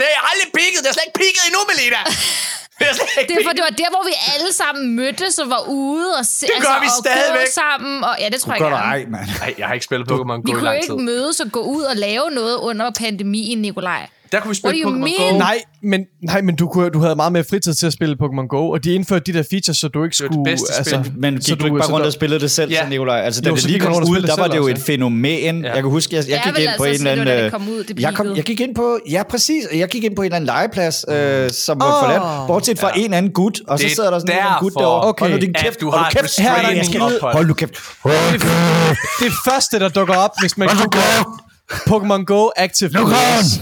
Speaker 1: det er aldrig peaked. Det er slet ikke peaked endnu, Melina. [LAUGHS] Det ikke
Speaker 2: for det var der, hvor vi alle sammen mødtes og var ude og se,
Speaker 1: Det gør vi
Speaker 2: og
Speaker 1: stadigvæk.
Speaker 2: sammen. Og, ja, det tror jeg
Speaker 4: du
Speaker 2: gerne.
Speaker 4: ej, mand.
Speaker 1: Nej, jeg har ikke spillet Pokémon
Speaker 2: Vi
Speaker 1: Go i
Speaker 2: kunne jo
Speaker 1: lang
Speaker 2: ikke
Speaker 1: tid.
Speaker 2: mødes og gå ud og lave noget under pandemien, Nikolaj.
Speaker 1: Der kunne vi spille Pokémon Go.
Speaker 3: Nej, men, nej, men du, kunne, du havde meget mere fritid til at spille Pokémon Go, og de indførte de der features, så du ikke
Speaker 1: Det var det
Speaker 3: skulle...
Speaker 1: bedste spil.
Speaker 3: altså,
Speaker 4: Men gik
Speaker 3: så
Speaker 4: du ikke bare
Speaker 3: så
Speaker 4: rundt
Speaker 3: der-
Speaker 4: og spillede det selv,
Speaker 1: Ja.
Speaker 4: ja. Nikolaj? Altså, da
Speaker 3: Jo,
Speaker 4: det
Speaker 3: så
Speaker 4: lige kom
Speaker 3: rundt og
Speaker 4: ud, der var det jo
Speaker 3: også,
Speaker 4: et fænomen.
Speaker 1: Ja.
Speaker 4: Jeg kan huske, jeg, jeg
Speaker 2: Ja,
Speaker 4: gik ind på en
Speaker 2: altså,
Speaker 4: eller
Speaker 2: så det
Speaker 4: anden...
Speaker 2: det
Speaker 4: øh,
Speaker 2: kom ud, det
Speaker 4: jeg, kom, jeg gik ind på... Ja, præcis. Jeg gik ind på en eller anden legeplads, øh, som var
Speaker 3: Åh.
Speaker 4: forladt. Bortset fra en anden gut, og så
Speaker 1: er
Speaker 4: sidder der sådan en eller anden gut derovre.
Speaker 3: Okay.
Speaker 4: Hold nu din kæft,
Speaker 1: du
Speaker 4: hold
Speaker 1: har
Speaker 4: kæft.
Speaker 3: Her er en.
Speaker 4: Hold nu kæft.
Speaker 3: Det første, der dukker op, hvis man Pokémon Go Active Players.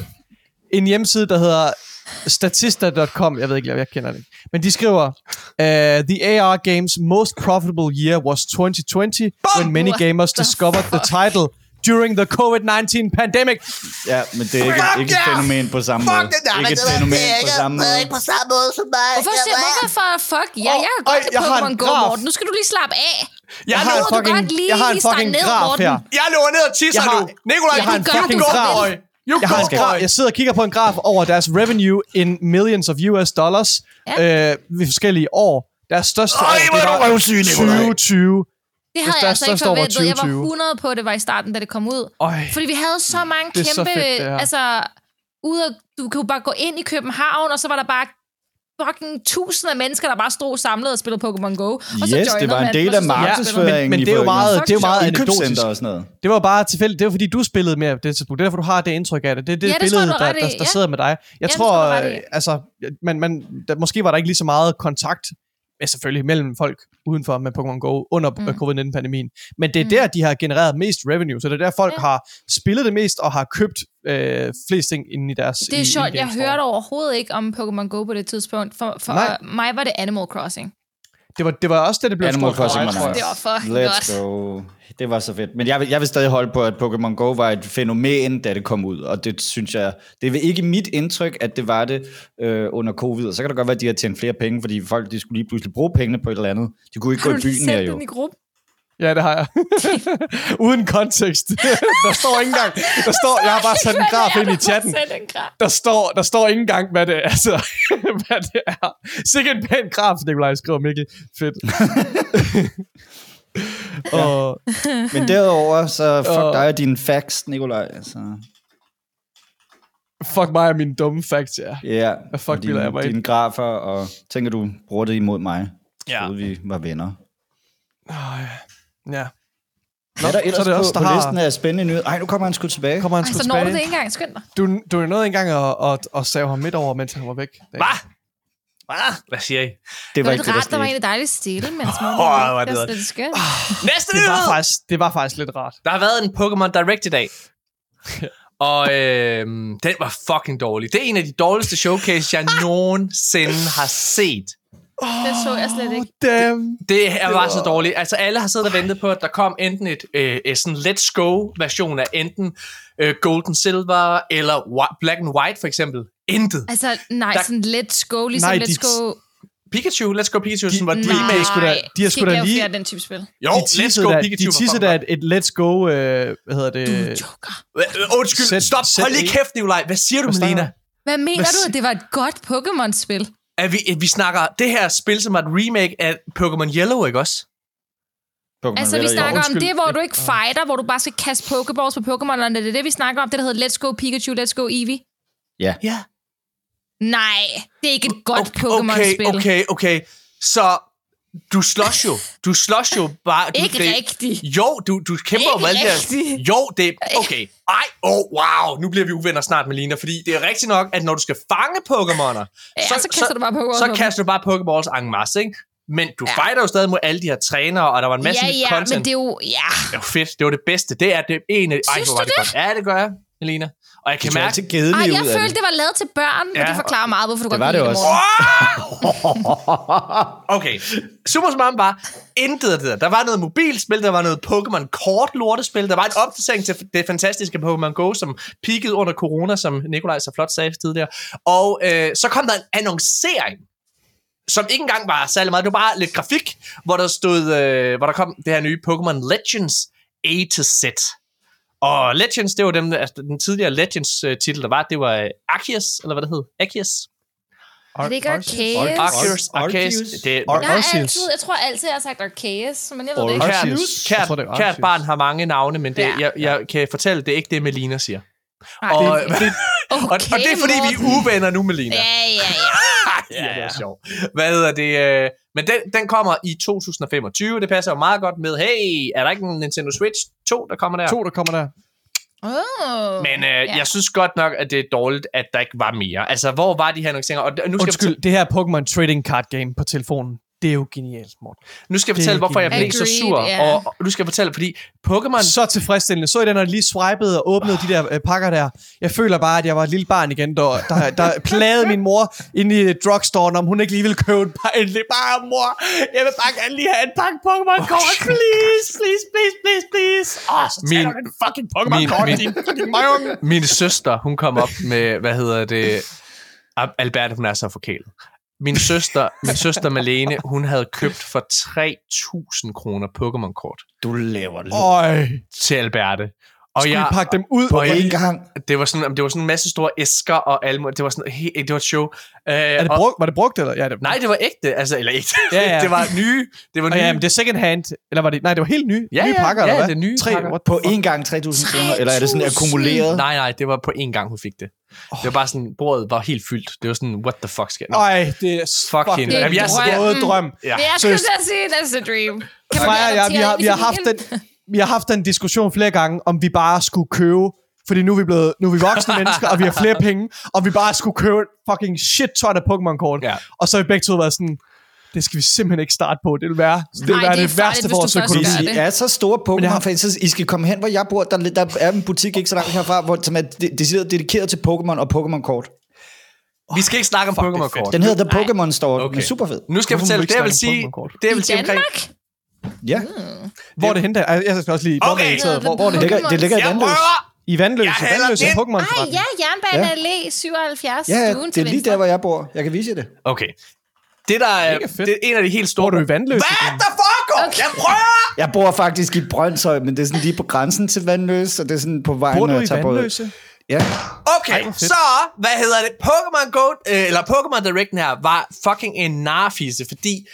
Speaker 3: En hjemmeside, der hedder statista.com. Jeg ved ikke, jeg kender det ikke. Men de skriver, uh, The AR Games most profitable year was 2020, when many gamers discovered the title during the COVID-19 pandemic.
Speaker 4: Ja, men det er ikke,
Speaker 1: Fuck
Speaker 4: ikke et
Speaker 1: yeah!
Speaker 4: fænomen på samme
Speaker 1: Fuck
Speaker 4: måde.
Speaker 1: det der,
Speaker 4: Ikke et
Speaker 1: det der,
Speaker 4: fænomen
Speaker 1: det
Speaker 4: på
Speaker 1: ikke-
Speaker 4: samme måde.
Speaker 1: på samme måde som mig.
Speaker 2: Hvorfor siger hvorfor for fuck? Ja, jeg kan
Speaker 3: Og-
Speaker 2: godt
Speaker 3: jeg
Speaker 2: lide
Speaker 3: har en
Speaker 2: Pokémon Go. Morten. Nu skal du lige slappe af.
Speaker 1: Jeg,
Speaker 3: har en
Speaker 2: du
Speaker 3: fucking,
Speaker 2: godt lige
Speaker 3: jeg har en fucking
Speaker 2: ned,
Speaker 3: graf her.
Speaker 1: Jeg løber ned og tisser
Speaker 3: Jeg har-
Speaker 1: nu. Nikolaj,
Speaker 3: jeg har
Speaker 1: du
Speaker 3: en fucking
Speaker 1: du
Speaker 3: graf.
Speaker 1: You
Speaker 3: Jeg, har en graf, jeg sidder og kigger på en graf over deres revenue in millions of US dollars
Speaker 2: Ja.
Speaker 3: øh, ved forskellige år. Deres største
Speaker 1: Ej,
Speaker 3: år, det var
Speaker 1: du røvsyg, Nikolaj.
Speaker 3: 2020.
Speaker 2: Det havde jeg altså ikke forventet. Jeg var
Speaker 3: 2020.
Speaker 2: 100 på, at det var i starten, da det kom ud.
Speaker 3: Øj.
Speaker 2: Fordi vi havde så mange
Speaker 3: er så
Speaker 2: kæmpe...
Speaker 3: fedt,
Speaker 2: altså, ude og, du kunne bare gå ind i København, og så var der bare fucking tusinder af mennesker, der bare stod samlet og spillede Pokémon Go. Og så
Speaker 4: Yes,
Speaker 2: joinede
Speaker 4: det var en del
Speaker 2: så
Speaker 4: af markedsføringen.
Speaker 3: Men- men
Speaker 4: i
Speaker 3: det er jo meget- det er jo meget anekdotisk.
Speaker 4: og sådan noget.
Speaker 3: Det var bare tilfældigt. Det var fordi, du spillede mere på det tidspunkt. Det er derfor, du har det indtryk af det. Det er det,
Speaker 2: Ja, det
Speaker 3: billede,
Speaker 2: tror
Speaker 3: der, der,
Speaker 2: i.
Speaker 3: der
Speaker 2: Ja.
Speaker 3: sidder med dig. Jeg
Speaker 2: det
Speaker 3: tror,
Speaker 2: tror ret i.
Speaker 3: øh, altså, man, man, der, måske var der ikke lige så meget kontakt ja, selvfølgelig mellem folk udenfor med Pokémon Go under
Speaker 2: Mm.
Speaker 3: mm. covid-19-pandemien. Men det er
Speaker 2: Mm.
Speaker 3: der, de har genereret mest revenue. Så det er der, folk
Speaker 2: ja.
Speaker 3: har spillet det mest og har købt øh, flest ting inde i deres
Speaker 2: Det er sjovt, jeg hørte overhovedet ikke om Pokémon Go på det tidspunkt. For, for
Speaker 3: Nej.
Speaker 2: mig var det Animal Crossing.
Speaker 3: Det var, det var også det, det blev
Speaker 4: Animal Crossing
Speaker 3: jeg.
Speaker 2: Det var fucking
Speaker 4: Let's
Speaker 2: godt.
Speaker 4: go. Det var så fedt. Men jeg vil, jeg vil stadig holde på, at Pokémon Go var et fænomen, da det kom ud. Og det synes jeg, det er ikke mit indtryk, at det var det øh, under covid. Og så kan det godt være, at de har tjent flere penge, fordi folk de skulle lige pludselig bruge pengene på et eller andet. De kunne ikke
Speaker 2: Har
Speaker 4: gå i byen mere
Speaker 2: sendt
Speaker 4: jo.
Speaker 2: den i gruppe?
Speaker 3: Ja, det har jeg. [LAUGHS] Uden kontekst. der står ikke engang... Der står, jeg har bare sat en graf ind i chatten. Der står, der står ikke engang, hvad det er. Altså, [LAUGHS] hvad det er. Sikkert en pæn graf, Nikolaj skriver Mikkel. Fedt. [LAUGHS] og,
Speaker 4: Men derudover, så fuck
Speaker 3: Og-
Speaker 4: dig og dine facts, Nikolaj. Altså,
Speaker 3: fuck mig og mine dumme facts, ja.
Speaker 4: ja,
Speaker 3: Hvad fuck
Speaker 4: og
Speaker 3: bilder jeg mig
Speaker 4: dine grafer, og tænker du bruger det imod mig.
Speaker 1: Ja.
Speaker 4: Troede vi var venner.
Speaker 3: Oh, ja.
Speaker 4: Nå, er der ellers
Speaker 3: så er det
Speaker 4: på,
Speaker 3: os, der
Speaker 4: på
Speaker 3: har-
Speaker 4: listen af spændende nyheder? Ej, nu kommer han sgu tilbage.
Speaker 3: Kommer han
Speaker 2: Ej,
Speaker 3: sgu
Speaker 2: så når du det
Speaker 3: tilbage.
Speaker 2: ikke engang. Skynd dig.
Speaker 3: Du, du er nødt engang at, at, at save ham midt over, mens han var væk.
Speaker 1: Hvad? Hvad? Hvad siger I?
Speaker 4: Det
Speaker 2: Det
Speaker 4: var
Speaker 2: var
Speaker 4: ikke
Speaker 2: lidt
Speaker 4: det, der
Speaker 2: rart, der var egentlig dejligt stille, mens morgen
Speaker 1: hvor er
Speaker 2: var
Speaker 1: det.
Speaker 2: Det er så skønt.
Speaker 1: Næste
Speaker 3: Det var, faktisk, det var faktisk lidt rart.
Speaker 1: Der har været en Pokémon Direct i dag. [LAUGHS] Og øh, den var fucking dårlig. Det er en af de dårligste showcase, jeg nogensinde har set.
Speaker 2: Det så jeg slet ikke.
Speaker 3: Damn.
Speaker 1: Det er bare så dårligt. Altså, alle har siddet og ventet på, at der kom enten et, øh, et sådan Let's Go-version af enten øh, Golden Silver eller Whi- Black and White, for eksempel. Intet.
Speaker 2: Altså, nej,
Speaker 1: Der-
Speaker 2: sådan let's go, ligesom
Speaker 3: Nej,
Speaker 2: let's go...
Speaker 1: Pikachu, Let's Go Pikachu, som var
Speaker 3: de-
Speaker 2: Nej,
Speaker 3: er sgu da- de har sgu da lige-
Speaker 2: den type spil.
Speaker 1: Jo,
Speaker 3: De
Speaker 1: Let's Go
Speaker 3: da,
Speaker 1: Pikachu.
Speaker 3: de
Speaker 1: var fucking
Speaker 3: da et, et Let's Go, øh, hvad hedder det?
Speaker 2: Joker.
Speaker 1: Øh, Undskyld, stop. Hold lige kæft, Nikolaj. Hvad siger du, Melina?
Speaker 2: Hvad mener
Speaker 3: Hvad
Speaker 2: du, at det var et godt Pokémon-spil?
Speaker 1: At vi, at vi snakker det her spil, som er et remake af Pokémon Yellow, ikke også?
Speaker 4: Pokémon
Speaker 2: Altså, vi snakker om
Speaker 3: undskyld.
Speaker 2: det, hvor du ikke fighter, hvor du bare skal kaste Pokéballs på Pokémon, og det er det, vi snakker om. Det, der hedder Let's Go Pikachu, Let's Go Eevee.
Speaker 4: Ja.
Speaker 1: Ja.
Speaker 2: Nej, det er ikke et godt
Speaker 1: okay,
Speaker 2: Pokémon-spil.
Speaker 1: Okay, okay, okay. Så du slås jo. Du slås jo bare... Du,
Speaker 2: Ikke
Speaker 1: det,
Speaker 2: rigtigt.
Speaker 1: Jo, du, du kæmper jo
Speaker 2: Ikke
Speaker 1: med alle de her...
Speaker 2: rigtigt.
Speaker 1: Jo, det. Okay. Ej, oh, wow. Nu bliver vi uvenner snart, Melina. Fordi det er rigtigt nok, at når du skal fange Pokémoner,
Speaker 2: Ja, så, kaster du bare Pokéballs
Speaker 1: så kaster du bare Pokéballs en masse, ikke? Men du
Speaker 2: Ja.
Speaker 1: fighter jo stadig mod alle de her trænere, og der var en masse
Speaker 2: Ja, ja,
Speaker 1: content.
Speaker 2: men det er jo... Ja,
Speaker 1: det var fedt. Det var det bedste. Det er det ene... Ej,
Speaker 2: Synes
Speaker 1: hvor var
Speaker 2: du
Speaker 1: det godt. Ja, det gør jeg, Melina. Og jeg kan mærke...
Speaker 4: altid kedeligt
Speaker 2: Ej,
Speaker 4: ud
Speaker 2: jeg
Speaker 4: af
Speaker 2: følte,
Speaker 4: det.
Speaker 2: det var lavet til børn, ja. Og det forklarer meget, hvorfor du
Speaker 4: Det
Speaker 2: godt
Speaker 4: var det også.
Speaker 1: Okay, Super Smash var intet af det der. Der var noget mobilspil, der var noget Pokémon kort lortespil, der var en opdatering til det fantastiske Pokémon Go, som peakede under corona, som Nikolaj så flot sagde tidligere. Og øh, så kom der en annoncering, som ikke engang var særlig meget. Det var bare lidt grafik, hvor der stod, øh, hvor der kom det her nye Pokémon Legends A to Z. Og Legends, det var dem, altså, den tidligere Legends-titel, der var, det var øh, Arceus, eller hvad det hed? Arceus?
Speaker 2: Er det ikke Arceus?
Speaker 1: Arceus.
Speaker 4: Ar-
Speaker 1: Arceus. Det,
Speaker 3: Ar-
Speaker 2: Jeg, altid, jeg tror altid, jeg har sagt Arceus, men jeg ved det ikke.
Speaker 1: Kært, kært, kært barn har mange navne, men det,
Speaker 2: Ja.
Speaker 1: jeg, jeg kan fortælle, det er ikke det, Melina siger.
Speaker 2: Nej,
Speaker 1: Og,
Speaker 2: det- [LAUGHS]
Speaker 1: og,
Speaker 2: okay,
Speaker 1: og det er fordi, vi er uvenner nu, Melina.
Speaker 2: Ja, ja, ja. [LAUGHS]
Speaker 1: ja, det er sjovt. Hvad hedder det? øh, Men den, den kommer i 2025. Det passer jo meget godt med, hey, er der ikke en Nintendo Switch 2, der kommer der?
Speaker 3: To, der kommer der.
Speaker 2: Oh,
Speaker 1: Men øh,
Speaker 2: ja.
Speaker 1: jeg synes godt nok, at det er dårligt, at der ikke var mere. Altså, hvor var de her annonceringer? Og nu skal,
Speaker 3: Undskyld, det her Pokémon Trading Card Game på telefonen, det er jo genialt, Morten.
Speaker 1: nu skal jeg
Speaker 3: det
Speaker 1: fortælle, hvorfor jeg blev så sur.
Speaker 2: ja.
Speaker 1: Og, og nu skal jeg fortælle, fordi Pokémon...
Speaker 3: Så tilfredsstillende. Så i den, når lige swipede og åbnede de der øh, pakker der. Jeg føler bare, at jeg var et lille barn igen, der, der, der plagede min mor inde i drugstoren, om hun ikke lige ville købe en par endelig. Bare, mor, jeg vil bare gerne lige have en pakke Pokémon-kort. Please, please, please, please, please. Åh, oh, så tager
Speaker 1: Min-
Speaker 3: du en fucking Pokémon-kort,
Speaker 1: min-
Speaker 3: din fucking møgung.
Speaker 1: Min søster, hun kom op med, hvad hedder det... Al- Alberte, hun er så forkælet. Min søster, min søster Malene, hun havde købt for 3.000 kroner Pokémon-kort
Speaker 4: Du laver det.
Speaker 3: Øj,
Speaker 1: til Alberte. Og
Speaker 3: skulle
Speaker 1: jeg,
Speaker 3: I pakke dem ud?
Speaker 4: På
Speaker 1: og
Speaker 4: en gang.
Speaker 1: det var sådan, det var sådan en masse store æsker og mulige- det var sådan, he, det var et show. Uh,
Speaker 3: Er det brugt, var det brugt, eller? Ja, det,
Speaker 1: Nej, det var ægte, altså, eller ægte.
Speaker 3: Ja, ja. [LAUGHS]
Speaker 1: det var nye, det var
Speaker 3: Og
Speaker 1: nye.
Speaker 3: ja, men det er second hand. Eller var det... Nej, det var helt nye.
Speaker 1: Ja,
Speaker 3: nye
Speaker 1: ja,
Speaker 3: pakker,
Speaker 1: ja,
Speaker 3: eller hvad?
Speaker 1: det er nye
Speaker 3: Tre,
Speaker 1: pakker.
Speaker 4: På en gang 3.000 kroner, eller er det sådan
Speaker 2: 3.000?
Speaker 4: akkumuleret?
Speaker 1: Nej, nej, det var på én gang, hun fik det. Det var bare sådan, bordet var helt fyldt. Det var sådan, what the fuck skal Nå,
Speaker 3: Ej, det er
Speaker 1: Fuck
Speaker 3: fucking
Speaker 2: er
Speaker 3: røde
Speaker 2: Mm.
Speaker 3: drøm.
Speaker 1: ja.
Speaker 2: Det er jeg skulle sige, that's the dream.
Speaker 3: Freja, ja, vi, har, vi, har haft den, vi har haft den diskussion flere gange, om vi bare skulle købe, fordi nu er vi, blevet, nu er vi voksne [LAUGHS] mennesker, og vi har flere penge, og vi bare skulle købe fucking shit ton af Pokémon-kort.
Speaker 1: Ja.
Speaker 3: Og så har vi begge to været sådan, det skal vi simpelthen ikke starte på. Det vil være det, vil
Speaker 2: Nej,
Speaker 3: være
Speaker 2: det er
Speaker 3: det, værste for vores økonomi.
Speaker 4: Hvis
Speaker 2: det.
Speaker 4: I er så store
Speaker 3: Men jeg har-
Speaker 4: Pokémon-fans, så I skal komme hen, hvor jeg bor. Der, der er en butik ikke så langt herfra, hvor, som er de- decideret dedikeret til Pokémon og Pokémon-kort.
Speaker 1: Vi skal ikke snakke om Pokémon-kort.
Speaker 4: Den hedder The. Pokémon Store.
Speaker 1: Okay.
Speaker 4: Den er super fed.
Speaker 1: Nu skal jeg fortælle, det jeg vil sige, det jeg vil
Speaker 2: I
Speaker 1: sige omkring...
Speaker 4: Ja,
Speaker 3: Hvor er det henne der? Ej, Jeg skal også lige... hvor det
Speaker 1: Okay.
Speaker 3: Hvor, hvor er det
Speaker 4: ligger, det ligger i Vandløs.
Speaker 3: I Vandløse.
Speaker 1: Jeg
Speaker 3: Vandløse er Pokémon
Speaker 2: Ej, ja, Jernbane Allé 77.
Speaker 4: Ja, ja, det er lige der, hvor jeg bor. Jeg kan vise jer det.
Speaker 1: Okay. Det der er, det er en af de helt store...
Speaker 3: Bor du i Vandløse?
Speaker 1: Hvad der foregår?
Speaker 2: Okay.
Speaker 1: Jeg prøver!
Speaker 4: Jeg bor faktisk i Brøndshøj, men det er sådan lige på grænsen til Vandløs, og det er sådan på vejen,
Speaker 3: Bor
Speaker 4: når
Speaker 3: du i. Vandløse?
Speaker 4: Ja.
Speaker 1: Okay,
Speaker 3: hvor fedt.
Speaker 1: så, hvad hedder det? Pokémon Go, øh, eller Pokémon Directen her, var fucking en narfise, fordi,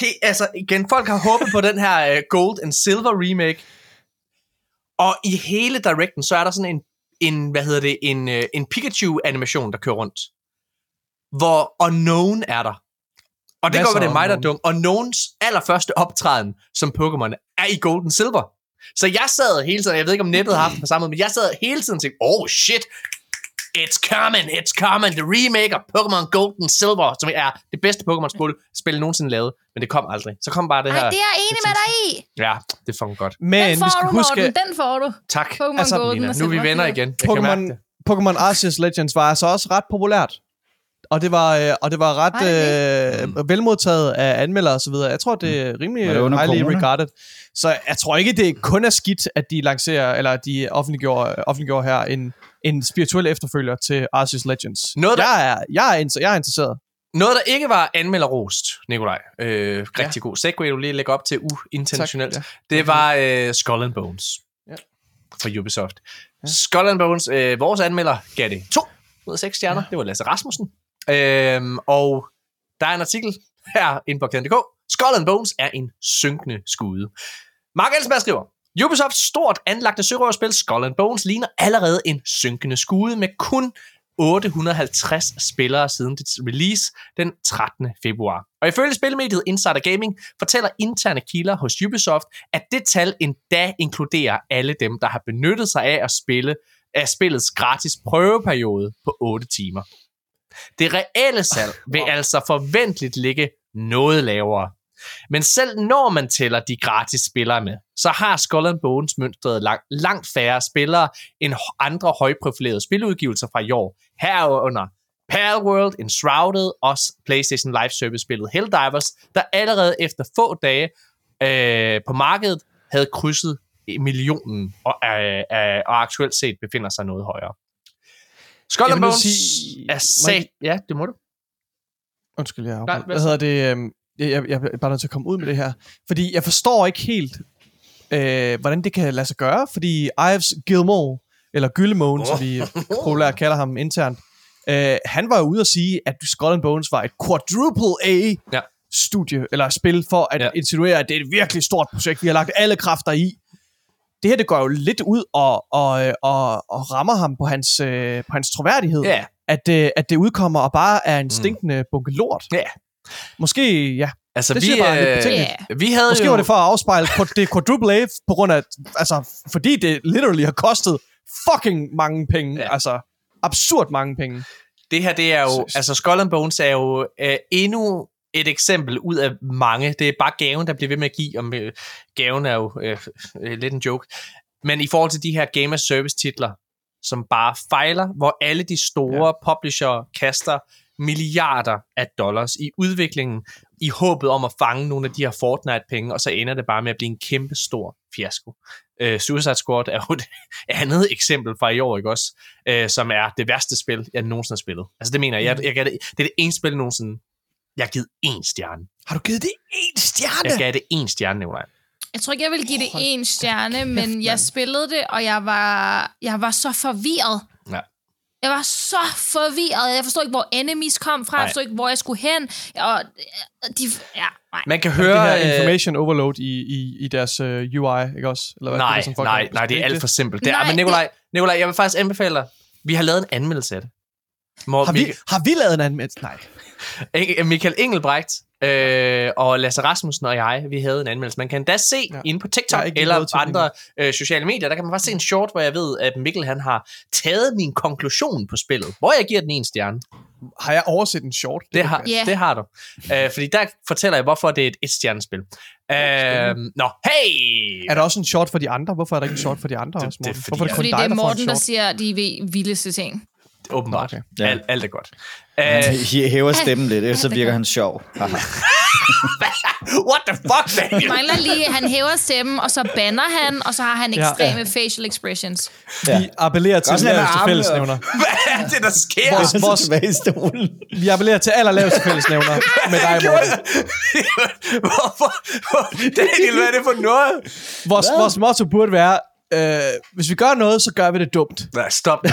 Speaker 1: he, altså igen, folk har håbet på den her øh, Gold and Silver remake, og i hele Directen, så er der sådan en, en hvad hedder det, en, øh, en Pikachu-animation, der kører rundt, hvor Unknown er der. Og det går, det er mig, der er dum. Unknowns allerførste optræden som Pokémon er i Gold and Silver. Så jeg sad hele tiden, jeg ved ikke om nettet har haft det på samme måde, men jeg sad hele tiden og tænkte, oh shit, It's coming, it's coming, the remake of Pokémon Gold and Silver, som er det bedste Pokémon-spil, spil nogensinde lavet, men det kom aldrig. Så kom bare det her.
Speaker 2: Ej, det er jeg enig med dig i.
Speaker 1: Ja, det er fucking godt.
Speaker 3: Men
Speaker 2: Den får
Speaker 3: vi skal
Speaker 2: du,
Speaker 3: huske,
Speaker 2: Morten. Den får du.
Speaker 1: Tak.
Speaker 2: Pokémon
Speaker 3: Altså,
Speaker 2: Golden
Speaker 1: Nina, nu er vi venner igen. Jeg kan mærke
Speaker 3: Pokémon. Pokémon Arceus Legends var altså også ret populært. og det var, øh, og det var ret
Speaker 2: Ej,
Speaker 3: øh, velmodtaget af anmeldere og så videre. Jeg tror, det er rimelig
Speaker 4: Var det under
Speaker 3: highly
Speaker 4: corona?
Speaker 3: regarded. Så jeg tror ikke, det kun er skidt, at de lancerer, eller at de offentliggjorde, offentliggjorde her en, en spirituel efterfølger til Arceus Legends.
Speaker 1: Noget, der-
Speaker 3: jeg, er, jeg, er, inter- jeg er interesseret.
Speaker 1: Noget, der ikke var anmelderrost, Nikolaj. Øh, rigtig ja. god segway, du lige lægger op til uintentionelt.
Speaker 3: Tak,
Speaker 1: Det var øh, Skull and Bones
Speaker 3: Ja.
Speaker 1: fra Ubisoft. Ja. Skull and Bones, øh, vores anmelder gav det 2 ud af 6 stjerner. Ja. Det var Lasse Rasmussen. Øhm, og der er en artikel her inde på Arcade.dk. Skull and Bones er en synkende skude. Mark Elsberg skriver, Ubisofts stort anlagte sørøverspil Skull and Bones ligner allerede en synkende skude med kun 850 spillere siden dets release den 13. februar. Og ifølge spilmediet Insider Gaming fortæller interne kilder hos Ubisoft, at det tal endda inkluderer alle dem, der har benyttet sig af at spille af spillets gratis prøveperiode på 8 timer. Det reelle salg vil altså forventeligt ligge noget lavere. Men selv når man tæller de gratis spillere med, så har Skull and Bones mønstret langt, langt færre spillere end andre højprofilerede spiludgivelser fra i år. Herunder Palworld, Enshrouded og PlayStation Live Service-spillet Helldivers, der allerede efter få dage øh, på markedet havde krydset millionen og, øh, øh, og aktuelt set befinder sig noget højere. Skull and Bones
Speaker 3: sige-
Speaker 1: er sat... Ja, det må du.
Speaker 3: Undskyld, jeg afbryder.
Speaker 1: hvad
Speaker 3: hedder det? øhm, Jeg, jeg, jeg er bare nødt til at komme ud med det her. Fordi jeg forstår ikke helt, øh, hvordan det kan lade sig gøre. Fordi Ives Gilmore, eller Gyllemone, oh. som vi [LAUGHS] populært kalder ham internt, øh, han var jo ude at sige, at Skull and Bones var et quadruple A
Speaker 1: Ja.
Speaker 3: studie, eller spil, for at
Speaker 1: Ja.
Speaker 3: insinuere, at det er et virkelig stort projekt, vi har lagt alle kræfter i. Det her, det går jo lidt ud og, og, øh, og, og rammer ham på hans, øh, på hans troværdighed
Speaker 1: Ja,
Speaker 3: at, øh, at det udkommer og bare er en stinkende bunke lort.
Speaker 1: ja.
Speaker 3: Måske, ja.
Speaker 1: Altså,
Speaker 3: Det
Speaker 1: vi,
Speaker 3: bare lidt
Speaker 1: øh.
Speaker 2: Ja.
Speaker 1: vi havde
Speaker 3: Måske
Speaker 1: jo...
Speaker 3: var det for at afspejle på det quadruple A, på grund af, altså, fordi det literally har kostet fucking mange penge.
Speaker 1: Ja.
Speaker 3: Altså, absurd mange penge.
Speaker 1: Det her, det er jo,
Speaker 3: Synes-
Speaker 1: altså Skull and Bones er jo øh, endnu et eksempel ud af mange. Det er bare gaven, der bliver ved med at give, og øh, gaven er jo øh, øh, lidt en joke. Men i forhold til de her Game as Service titler, som bare fejler, hvor alle de store ja. publisher kaster milliarder af dollars i udviklingen, i håbet om at fange nogle af de her Fortnite-penge, og så ender det bare med at blive en kæmpe stor fiasko. Uh, Suicide Squad er jo et [LAUGHS] andet eksempel fra i år, ikke også? Uh, som er det værste spil, jeg nogensinde har spillet. Altså det mener jeg, jeg, jeg gav det, det er det eneste spil nogensinde, jeg har givet én stjerne.
Speaker 3: Har du givet det en stjerne?
Speaker 1: Jeg gav det én stjerne, Nikolaj.
Speaker 2: Jeg tror ikke, jeg vil give det en stjerne, men jeg spillede det, og jeg var, jeg var så forvirret.
Speaker 1: Ja.
Speaker 2: Jeg var så forvirret. Jeg forstod ikke, hvor enemies kom fra.
Speaker 1: Nej.
Speaker 2: Jeg forstod ikke, hvor jeg skulle hen. Og de, ja, nej.
Speaker 1: Man kan
Speaker 3: Det
Speaker 1: høre...
Speaker 3: her
Speaker 1: øh,
Speaker 3: information overload i, i, i deres uh, UI, ikke også? Eller hvad,
Speaker 1: Nej,
Speaker 3: det, som folk
Speaker 1: nej, nej, det er alt for simpelt. Det er,
Speaker 2: Nej,
Speaker 1: men Nikolaj, Nikolaj, jeg vil faktisk anbefale dig, vi har lavet en anmeldelse af det. Mor,
Speaker 3: Har vi, har vi lavet en anmeldelse? Nej.
Speaker 1: Michael Engelbrecht øh, og Lasse Rasmussen og jeg, vi havde en anmeldelse. Man kan endda se ja. Inde på TikTok
Speaker 3: har
Speaker 1: eller andre øh, sociale medier, der kan man faktisk se en short, hvor jeg ved, at Mikkel han har taget min konklusion på spillet, hvor jeg giver den en stjerne.
Speaker 3: Har jeg overset en short?
Speaker 1: Det har,
Speaker 3: kan
Speaker 2: Ja.
Speaker 1: det har du. Øh, fordi der fortæller jeg, hvorfor det er et et-stjernespil. Øh, nå, hey!
Speaker 3: Er der også en short for de andre? Hvorfor er der ikke en short for de andre
Speaker 1: Det-
Speaker 3: også,
Speaker 1: det er
Speaker 3: Morten?
Speaker 1: fordi,
Speaker 3: Hvorfor er det kun
Speaker 2: Fordi
Speaker 3: dig,
Speaker 2: det er
Speaker 3: der
Speaker 2: Morten, der
Speaker 3: short?
Speaker 2: siger de vildeste ting.
Speaker 1: Åbenbart.
Speaker 3: Okay.
Speaker 4: Ja.
Speaker 1: Alt, alt er godt.
Speaker 4: Han
Speaker 1: Øh,
Speaker 4: hæ- hæver stemmen lidt, ellers så virker han sjov. [LAUGHS]
Speaker 1: What the fuck, Daniel?
Speaker 2: mangler lige, han hæver stemmen, og så banner han, og så har han
Speaker 3: Ja.
Speaker 2: ekstreme facial expressions.
Speaker 4: Ja.
Speaker 3: Vi appellerer til
Speaker 4: Gør sådan
Speaker 3: den
Speaker 4: her med
Speaker 3: laveste
Speaker 4: armene,
Speaker 3: fællesnævner.
Speaker 1: Hvad er det, der sker?
Speaker 3: Vores- vores-. Vi appellerer til allerlaveste fællesnævner med dig, Morten. [LAUGHS]
Speaker 1: Hvorfor? Hvor- Daniel, hvad er det for noget?
Speaker 3: Vores, vores motto burde være, øh, hvis vi gør noget, så gør vi det dumt.
Speaker 1: Nej, stop. [LAUGHS]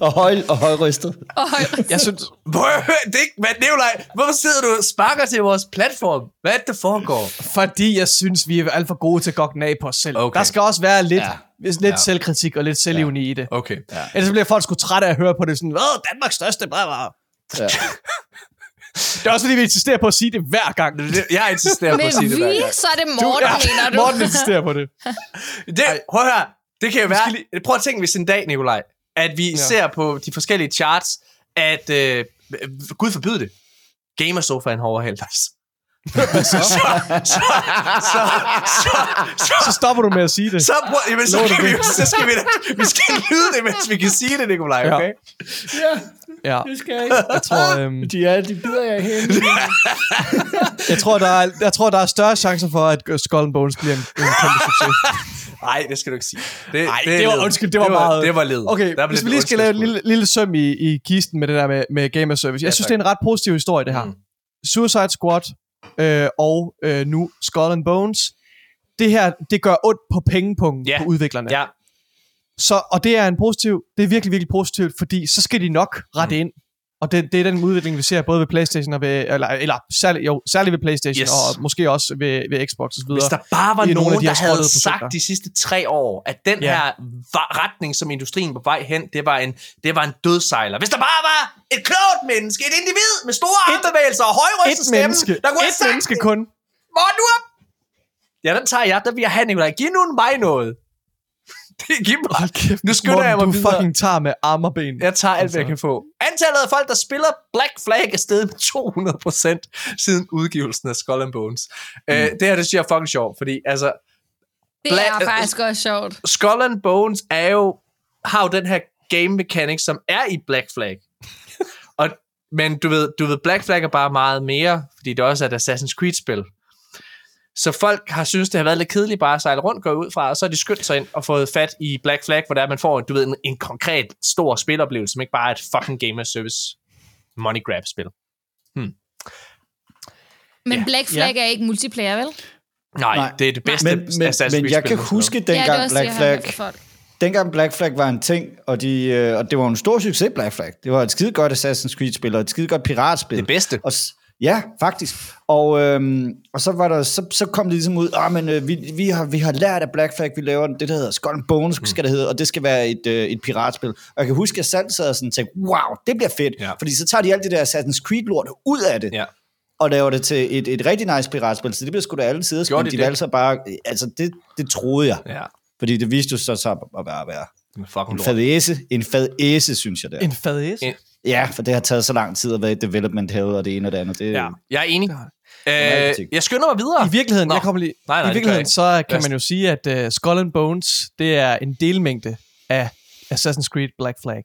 Speaker 4: Og, høj, og højrystet.
Speaker 2: Og
Speaker 3: Jeg synes,
Speaker 1: Prøv at høre, det er ikke, hvad, Nikolaj, hvorfor sidder du og sparker til vores platform? Hvad er det, der foregår?
Speaker 3: fordi jeg synes, vi er alt for gode til at gokke den af på os selv.
Speaker 1: Okay.
Speaker 3: Der skal også være lidt,
Speaker 4: Ja.
Speaker 3: ja. lidt
Speaker 1: Ja.
Speaker 3: ja. selvkritik og lidt selvivni i det.
Speaker 1: Okay.
Speaker 4: Ja.
Speaker 3: Ellers så bliver folk sgu trætte af at høre på det sådan, hvad, Danmarks største, bla, bla.
Speaker 4: Ja. [LAUGHS]
Speaker 3: Det er også fordi, vi insisterer på at sige det hver gang.
Speaker 1: Det- Jeg insisterer på at sige det hver
Speaker 2: vi,
Speaker 1: gang.
Speaker 2: så er det Morten, mener du? [LAUGHS]
Speaker 3: Morten insisterer på det.
Speaker 1: Det, prøv her. Det kan jo være...
Speaker 3: lige-
Speaker 1: Prøv at tænke, hvis en dag, Nikolaj, at vi ja. ser på de forskellige charts, at... Øh, Gud forbyde det. Gamersofaen har overhældt os. så, [LAUGHS] så, så, så, så, så,
Speaker 3: Så stopper du med at sige det.
Speaker 1: så, prøv, jamen, så,
Speaker 3: du
Speaker 1: skal vi,
Speaker 3: det?
Speaker 1: så skal vi da, vi skal lyde det, mens vi kan sige det, Nikolaj,
Speaker 3: Ja.
Speaker 1: okay?
Speaker 3: Ja,
Speaker 4: Det skal jeg ikke.
Speaker 3: jeg tror, øhm,
Speaker 4: De, er, de bider jeg hen. [LAUGHS]
Speaker 3: jeg, tror, der er, jeg tror, der er større chancer for, at Skull and Bones bliver en, en kæmpe succes.
Speaker 1: Nej, det skal du ikke sige. Det,
Speaker 3: Ej,
Speaker 1: er
Speaker 3: det var- undskyld, det var
Speaker 1: det var,
Speaker 3: meget-
Speaker 1: Det var led.
Speaker 3: Okay,
Speaker 1: Der
Speaker 3: hvis vi lige skal lave et
Speaker 1: ondskabsfuld.
Speaker 3: lille, lille søm i, i kisten med det der med, med Gamer Service. Jeg
Speaker 1: Ja,
Speaker 3: synes,
Speaker 1: tak.
Speaker 3: det er en ret positiv historie, det her.
Speaker 1: Mm.
Speaker 3: Mm. Suicide Squad øh, og øh, nu Skull and Bones. Det her, det gør ondt på pengepunkten
Speaker 1: Ja.
Speaker 3: på udviklerne.
Speaker 1: Ja,
Speaker 3: Så, og det er en positiv, det er virkelig, virkelig positivt, fordi så skal de nok rette
Speaker 1: Mm.
Speaker 3: ind. Og det, det er den udvikling, vi ser både ved Playstation og ved, eller, eller særligt, jo, særligt ved Playstation,
Speaker 1: Yes.
Speaker 3: og måske også ved, ved Xbox og så videre.
Speaker 1: Hvis der bare var
Speaker 3: i nogle af
Speaker 1: nogen,
Speaker 3: de
Speaker 1: der havde
Speaker 3: skrottede
Speaker 1: sagt
Speaker 3: projekter.
Speaker 1: de sidste tre år, at den
Speaker 3: Ja.
Speaker 1: her retning, som industrien på vej hen, det var en, det var en dødsejler. Hvis der bare var et klogt menneske, et individ med store armbevægelser og højrystet
Speaker 3: et
Speaker 1: stemme,
Speaker 3: menneske,
Speaker 1: der kunne have
Speaker 3: et
Speaker 1: sagt
Speaker 3: menneske kun.
Speaker 1: Hvor nu op? Ja, den tager jeg. Der vil jeg have, Nicolaj. Giv nu mig noget. Det giv mig.
Speaker 3: Hold kæft,
Speaker 1: Nu skynder
Speaker 3: Morten,
Speaker 1: jeg mig
Speaker 3: du
Speaker 1: videre.
Speaker 3: fucking tager med arm og ben.
Speaker 1: Jeg tager alt, hvad jeg
Speaker 3: Altså.
Speaker 1: kan få. Antallet af folk, der spiller Black Flag er steget med 200% siden udgivelsen af Skull and Bones. Mm. Uh, det her, det synes jeg er fucking sjovt, fordi altså,
Speaker 2: Det
Speaker 1: Bla-
Speaker 2: er faktisk også sjovt.
Speaker 1: Skull and Bones er jo, har jo den her game mechanic, som er i Black Flag. [LAUGHS] Og, men du ved, du ved, Black Flag er bare meget mere, fordi det også er et Assassin's Creed-spil. Så folk har synes det har været lidt kedeligt bare at sejle rundt, gå ud fra, og så har de skyndt sig ind og fået fat i Black Flag, hvor der er, man får du ved, en, en konkret stor spiloplevelse, som ikke bare er et fucking gamer service money grab spil.
Speaker 2: Men
Speaker 1: Ja.
Speaker 2: Black Flag er ikke multiplayer, vel?
Speaker 1: Nej,
Speaker 4: Nej.
Speaker 1: det er det bedste
Speaker 4: Men, men, men jeg kan huske
Speaker 2: ja,
Speaker 4: dengang
Speaker 2: også
Speaker 4: Black Flag, dengang Black Flag var en ting, og, de, øh, og det var en stor succes, Black Flag. Det var et skide godt Assassin's Creed-spil, og et skide godt piratspil.
Speaker 1: det bedste.
Speaker 4: Og, ja, faktisk. Og, øhm, og så, var der, så, så kom det ligesom ud, ah, men øh, vi, vi, har, vi har lært af Black Flag, vi laver det, der hedder Skull and Bones, mm. skal det hedde, og det skal være et, øh, et piratspil. Og jeg kan huske, at jeg selv sad og sådan tænkte, wow, det bliver fedt.
Speaker 1: Ja.
Speaker 4: Fordi så tager de alt det der Assassin's Creed-lort ud af det,
Speaker 1: Ja.
Speaker 4: og laver det til et, et rigtig nice piratspil. Så det bliver sgu da alle sider. Men
Speaker 1: de
Speaker 4: de valgte så bare, altså det, det troede jeg.
Speaker 1: Ja.
Speaker 4: Fordi det viste jo så, så at være, at være
Speaker 1: En fucking
Speaker 4: en
Speaker 1: lort.
Speaker 4: fadæse, en fadæse, synes jeg det er.
Speaker 3: En fadæs.
Speaker 1: En-
Speaker 4: Ja, for det har taget så lang tid at være i development hell, og det ene og det andet. Det,
Speaker 1: Ja, jeg er enig. Øh, jeg skynder mig videre.
Speaker 3: I virkeligheden,
Speaker 1: Nå.
Speaker 3: jeg kommer lige,
Speaker 1: Nej, nej,
Speaker 3: I virkeligheden så kan man jo sige, at uh, Skull and Bones, det er en delmængde af Assassin's Creed Black Flag.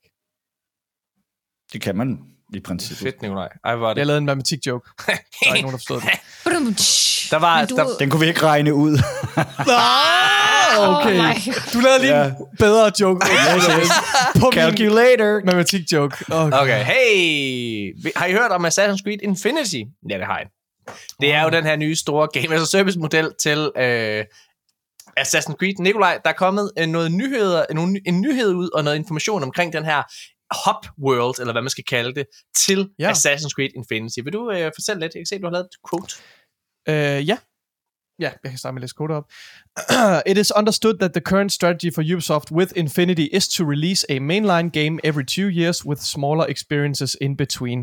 Speaker 4: det kan man i princippet.
Speaker 1: Fedt, Nikolaj. Ej, hvor er
Speaker 3: Jeg
Speaker 1: det.
Speaker 3: lavede en matematik-joke. [LAUGHS] Der er ikke nogen, der forstod det.
Speaker 1: Der var-
Speaker 2: du,
Speaker 1: der-
Speaker 4: Den kunne vi ikke regne ud. [LAUGHS]
Speaker 3: Ah, okay.
Speaker 2: Oh
Speaker 3: du lavede lige
Speaker 4: Ja.
Speaker 3: en bedre joke. På [LAUGHS]
Speaker 4: Calculator.
Speaker 3: matematik-joke. Okay.
Speaker 1: Okay, hey! Har I hørt om Assassin's Creed Infinity? Ja, det har jeg. Det er jo den her nye store Game as a Service model til øh, Assassin's Creed. Nikolaj, der er kommet øh, noget nyheder, en, en nyhed ud og noget information omkring den her hub world, eller hvad man skal kalde det, til ja. Assassin's Creed Infinity. Vil du øh, fortælle lidt? Jeg kan se, du har lavet et quote.
Speaker 3: Uh, ja. Ja, jeg kan starte med at læse op. [CLEARS THROAT] It is understood that the current strategy for Ubisoft with Infinity is to release a mainline game every two years with smaller experiences in between.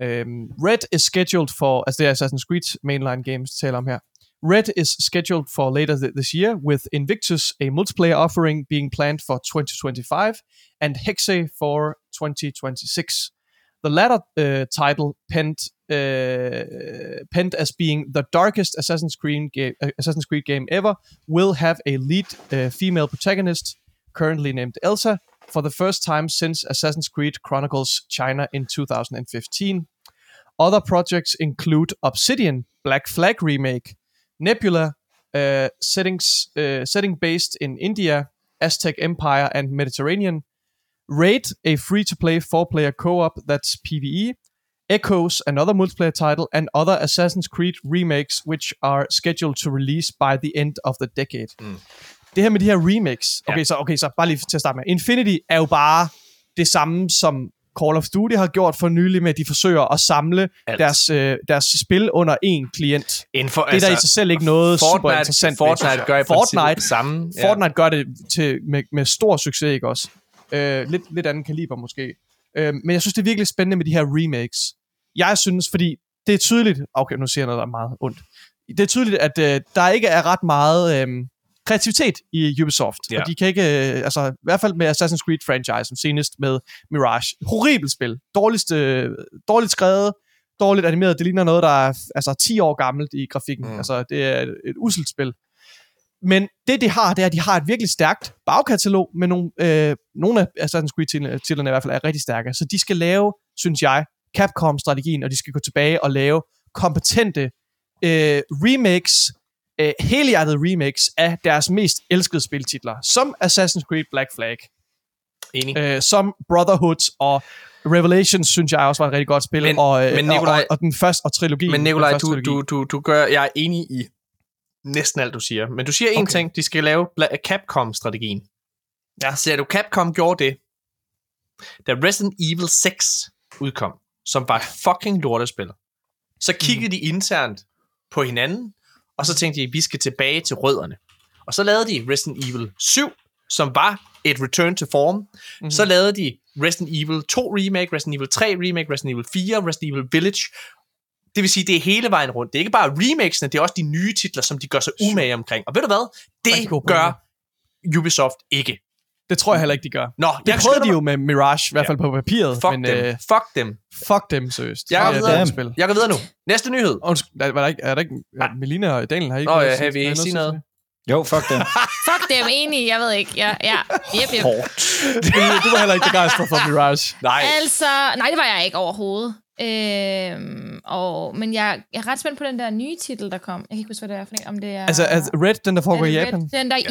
Speaker 3: Um, Red is scheduled for, altså det er Assassin's Creed mainline games, taler om her. Red is scheduled for later th- this year, with Invictus, a multiplayer offering, being planned for 2025, and Hexe for 2026. The latter uh, title penned uh, penned as being the darkest Assassin's Creed game, uh, Assassin's Creed game ever, will have a lead uh, female protagonist, currently named Elsa, for the first time since Assassin's Creed Chronicles China in 2015. Other projects include Obsidian Black Flag remake, Nebula uh, settings uh, setting based in India, Aztec Empire and Mediterranean, Raid, a free-to-play four-player co-op that's PvE, Echoes, another multiplayer title, and other Assassin's Creed remakes, which are scheduled to release by the end of the decade.
Speaker 1: Mm.
Speaker 3: Det her med de her remakes, okay,
Speaker 1: Ja.
Speaker 3: så, okay, så bare lige til at starte med. Infinity er jo bare det samme, som Call of Duty har gjort for nylig med, at de forsøger at samle
Speaker 1: Alt.
Speaker 3: deres, øh, deres spil under én klient.
Speaker 1: Inden for,
Speaker 3: Det er der i sig selv ikke noget super
Speaker 1: Fortnite,
Speaker 3: interessant ved,
Speaker 1: Fortnite
Speaker 3: jeg.
Speaker 1: gør i
Speaker 3: Fortnite,
Speaker 1: samme. Ja.
Speaker 3: Fortnite gør det til, med, med stor succes, ikke også? Øh, lidt, lidt anden kaliber måske. Øh, men jeg synes, det er virkelig spændende med de her remakes. Jeg synes, fordi det er tydeligt... Okay, nu siger jeg noget, der er meget ondt. Det er tydeligt, at øh, der ikke er ret meget øh, kreativitet i Ubisoft.
Speaker 1: Ja.
Speaker 3: Og de kan ikke... Øh, altså, i hvert fald med Assassin's Creed franchise, som senest med Mirage. Horribelt spil. Dårligst, øh, dårligt skrevet, dårligt animeret. Det ligner noget, der er altså, 10 år gammelt i grafikken.
Speaker 1: Mm.
Speaker 3: Altså, det er et, et uselt spil. Men det, de har, det er, at de har et virkelig stærkt bagkatalog, med nogle, øh, nogle af Assassin's Creed-titlerne i hvert fald er rigtig stærke. Så de skal lave, synes jeg, Capcom-strategien, og de skal gå tilbage og lave kompetente øh, remakes, øh, helhjertede remakes af deres mest elskede spiltitler, som Assassin's Creed Black Flag,
Speaker 1: Enig.
Speaker 3: øh, som Brotherhood og Revelations, synes jeg også var et rigtig godt spil,
Speaker 1: Men-
Speaker 3: og, øh,
Speaker 1: men Nikolaj-
Speaker 3: og, og, den første, og trilogien.
Speaker 1: Men Nikolaj, du,
Speaker 3: trilogi.
Speaker 1: du, du, du gør, jeg er enig i næsten alt, du siger. Men du siger en
Speaker 3: Okay.
Speaker 1: ting, de skal lave Capcom-strategien. Ja. Ser du, Capcom gjorde det, da Resident Evil 6 udkom, som var et fucking lortespil. Så kiggede mm. de internt på hinanden, og så tænkte de, vi skal tilbage til rødderne. Og så lavede de Resident Evil 7, som var et return to form. Mm-hmm. Så lavede de Resident Evil 2 remake, Resident Evil 3 remake, Resident Evil 4, Resident Evil Village. Det vil sige, det er hele vejen rundt. Det er ikke bare remakesene, det er også de nye titler, som de gør sig umage omkring. Og ved du hvad? Det gør Ubisoft ikke.
Speaker 3: Det tror jeg heller ikke, de gør.
Speaker 1: Nå,
Speaker 3: Det
Speaker 1: jeg
Speaker 3: prøvede de jo med Mirage, i hvert fald på papiret.
Speaker 1: Fuck
Speaker 3: men,
Speaker 1: dem.
Speaker 3: Øh,
Speaker 1: Fuck dem.
Speaker 3: fuck dem, seriøst.
Speaker 1: Jeg går
Speaker 3: Det er
Speaker 1: videre.
Speaker 3: spil.
Speaker 1: Jeg går videre nu. Næste nyhed.
Speaker 3: Undskyld, er, var der ikke, er der ikke, er Melina og Daniel har I ikke
Speaker 1: Nå,
Speaker 3: noget
Speaker 1: ja,
Speaker 3: sige- har I
Speaker 1: sige
Speaker 3: at
Speaker 1: noget?
Speaker 4: Jo, fuck dem. [LAUGHS]
Speaker 2: Fuck dem, enig, jeg ved ikke. Ja, ja. Yep, yep.
Speaker 3: det? Melina, du var heller ikke begejstret for Mirage.
Speaker 1: Nej.
Speaker 2: Altså, nej, det var jeg ikke overhovedet. Øhm, og, men jeg, jeg er ret spændt på den der nye titel, der kom. Jeg kan ikke huske, hvad det er for en. Om det er...
Speaker 3: Altså, altså Red, den der
Speaker 2: er
Speaker 3: foregår i
Speaker 2: det Red?
Speaker 3: Japan.
Speaker 2: Den der, ja!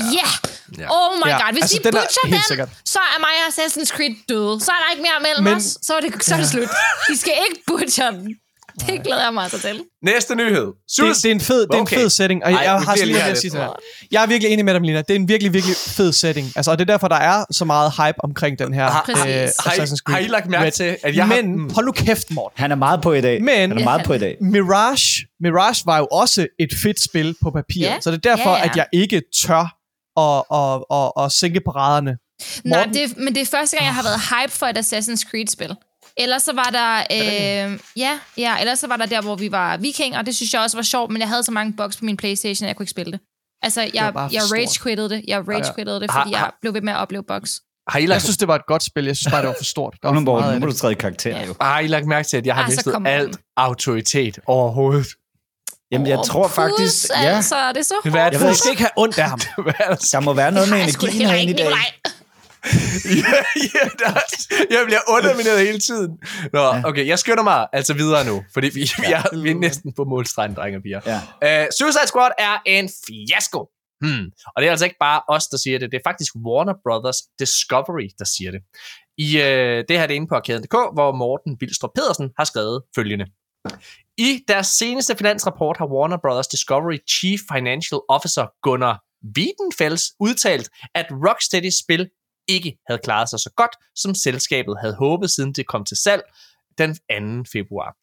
Speaker 1: Ja.
Speaker 2: Yeah. Oh my
Speaker 3: Ja,
Speaker 2: god, hvis
Speaker 3: altså,
Speaker 2: de
Speaker 3: den er
Speaker 2: butcher
Speaker 3: helt
Speaker 2: den,
Speaker 3: sikkert.
Speaker 2: så er mig og Assassin's Creed døde. Så er der ikke mere mellem
Speaker 3: Men-
Speaker 2: os. Så er det, så er det slut. De skal ikke butcher den. [LAUGHS] Det glæder jeg mig altså til.
Speaker 1: Næste nyhed.
Speaker 3: Det, det, er en fed, det er en
Speaker 1: Okay.
Speaker 3: fed setting, og
Speaker 1: Ej,
Speaker 3: jeg, har sådan lige
Speaker 1: jeg
Speaker 3: at
Speaker 1: lidt
Speaker 3: sige her. Jeg er virkelig enig med dig, Melina. Det er en virkelig, virkelig fed setting. Altså, og det er derfor, der er så meget hype omkring den her
Speaker 1: Har,
Speaker 3: øh,
Speaker 1: har, I,
Speaker 3: Assassin's Creed.
Speaker 1: har I lagt mærke
Speaker 3: Red.
Speaker 1: til, at jeg har...
Speaker 3: Men,
Speaker 1: Mm.
Speaker 3: hold nu kæft, Morten.
Speaker 4: Han er meget på i dag.
Speaker 3: Men-
Speaker 4: Han er meget på i dag. [LAUGHS]
Speaker 3: Mirage, Mirage var jo også et fedt spil på papir.
Speaker 2: Ja.
Speaker 3: Så det er derfor,
Speaker 2: ja.
Speaker 3: at jeg ikke tør at, at, at, at sænke paraderne.
Speaker 2: Nej,
Speaker 3: Morten?
Speaker 2: det, men det er første gang, jeg har været hype for et Assassin's Creed-spil. Ellers så var der, øh, ja, ja, ellers så var der der, hvor vi var vikinger, og det synes jeg også var sjovt, men jeg havde så mange bugs på min Playstation, at jeg kunne ikke spille det. Altså, jeg, jeg rage-quittede det, jeg rage-quittede det,
Speaker 1: Har-
Speaker 2: fordi jeg
Speaker 1: har-
Speaker 2: blev ved med at opleve bugs.
Speaker 1: Har I
Speaker 3: Jeg
Speaker 1: lagt,
Speaker 3: synes, det var et godt spil. Jeg synes bare, det var for stort. Der var for meget
Speaker 4: nu må du træde i karakter,
Speaker 2: Ja.
Speaker 4: jo.
Speaker 1: har I lagt mærke til, at jeg har
Speaker 2: Ah,
Speaker 1: mistet alt autoritet overhovedet?
Speaker 4: Jamen, jeg
Speaker 2: Åh,
Speaker 4: tror faktisk...
Speaker 2: pus,
Speaker 4: Ja,
Speaker 2: altså, det er så hårdt.
Speaker 1: for
Speaker 3: skal ikke have ondt af ham.
Speaker 1: Er [LAUGHS] der
Speaker 4: må være noget med energien herinde i dag. [LAUGHS]
Speaker 1: Ja, ja, der, er- jeg bliver undermineret hele tiden. Nå, okay, jeg skynder mig altså videre nu, fordi vi, vi, er, vi er næsten på målstregen, drenge og piger.
Speaker 4: Ja.
Speaker 1: Uh, Suicide Squad er en fiasko. Hmm. Og det er altså ikke bare os, der siger det. Det er faktisk Warner Brothers Discovery, der siger det. I uh, det her det er inde på arkaden.dk, hvor Morten Bilstrup Pedersen har skrevet følgende. I deres seneste finansrapport har Warner Brothers Discovery Chief Financial Officer Gunnar Wiedenfels udtalt, at Rocksteadys spil ikke havde klaret sig så godt, som selskabet havde håbet, siden det kom til salg den 2. februar.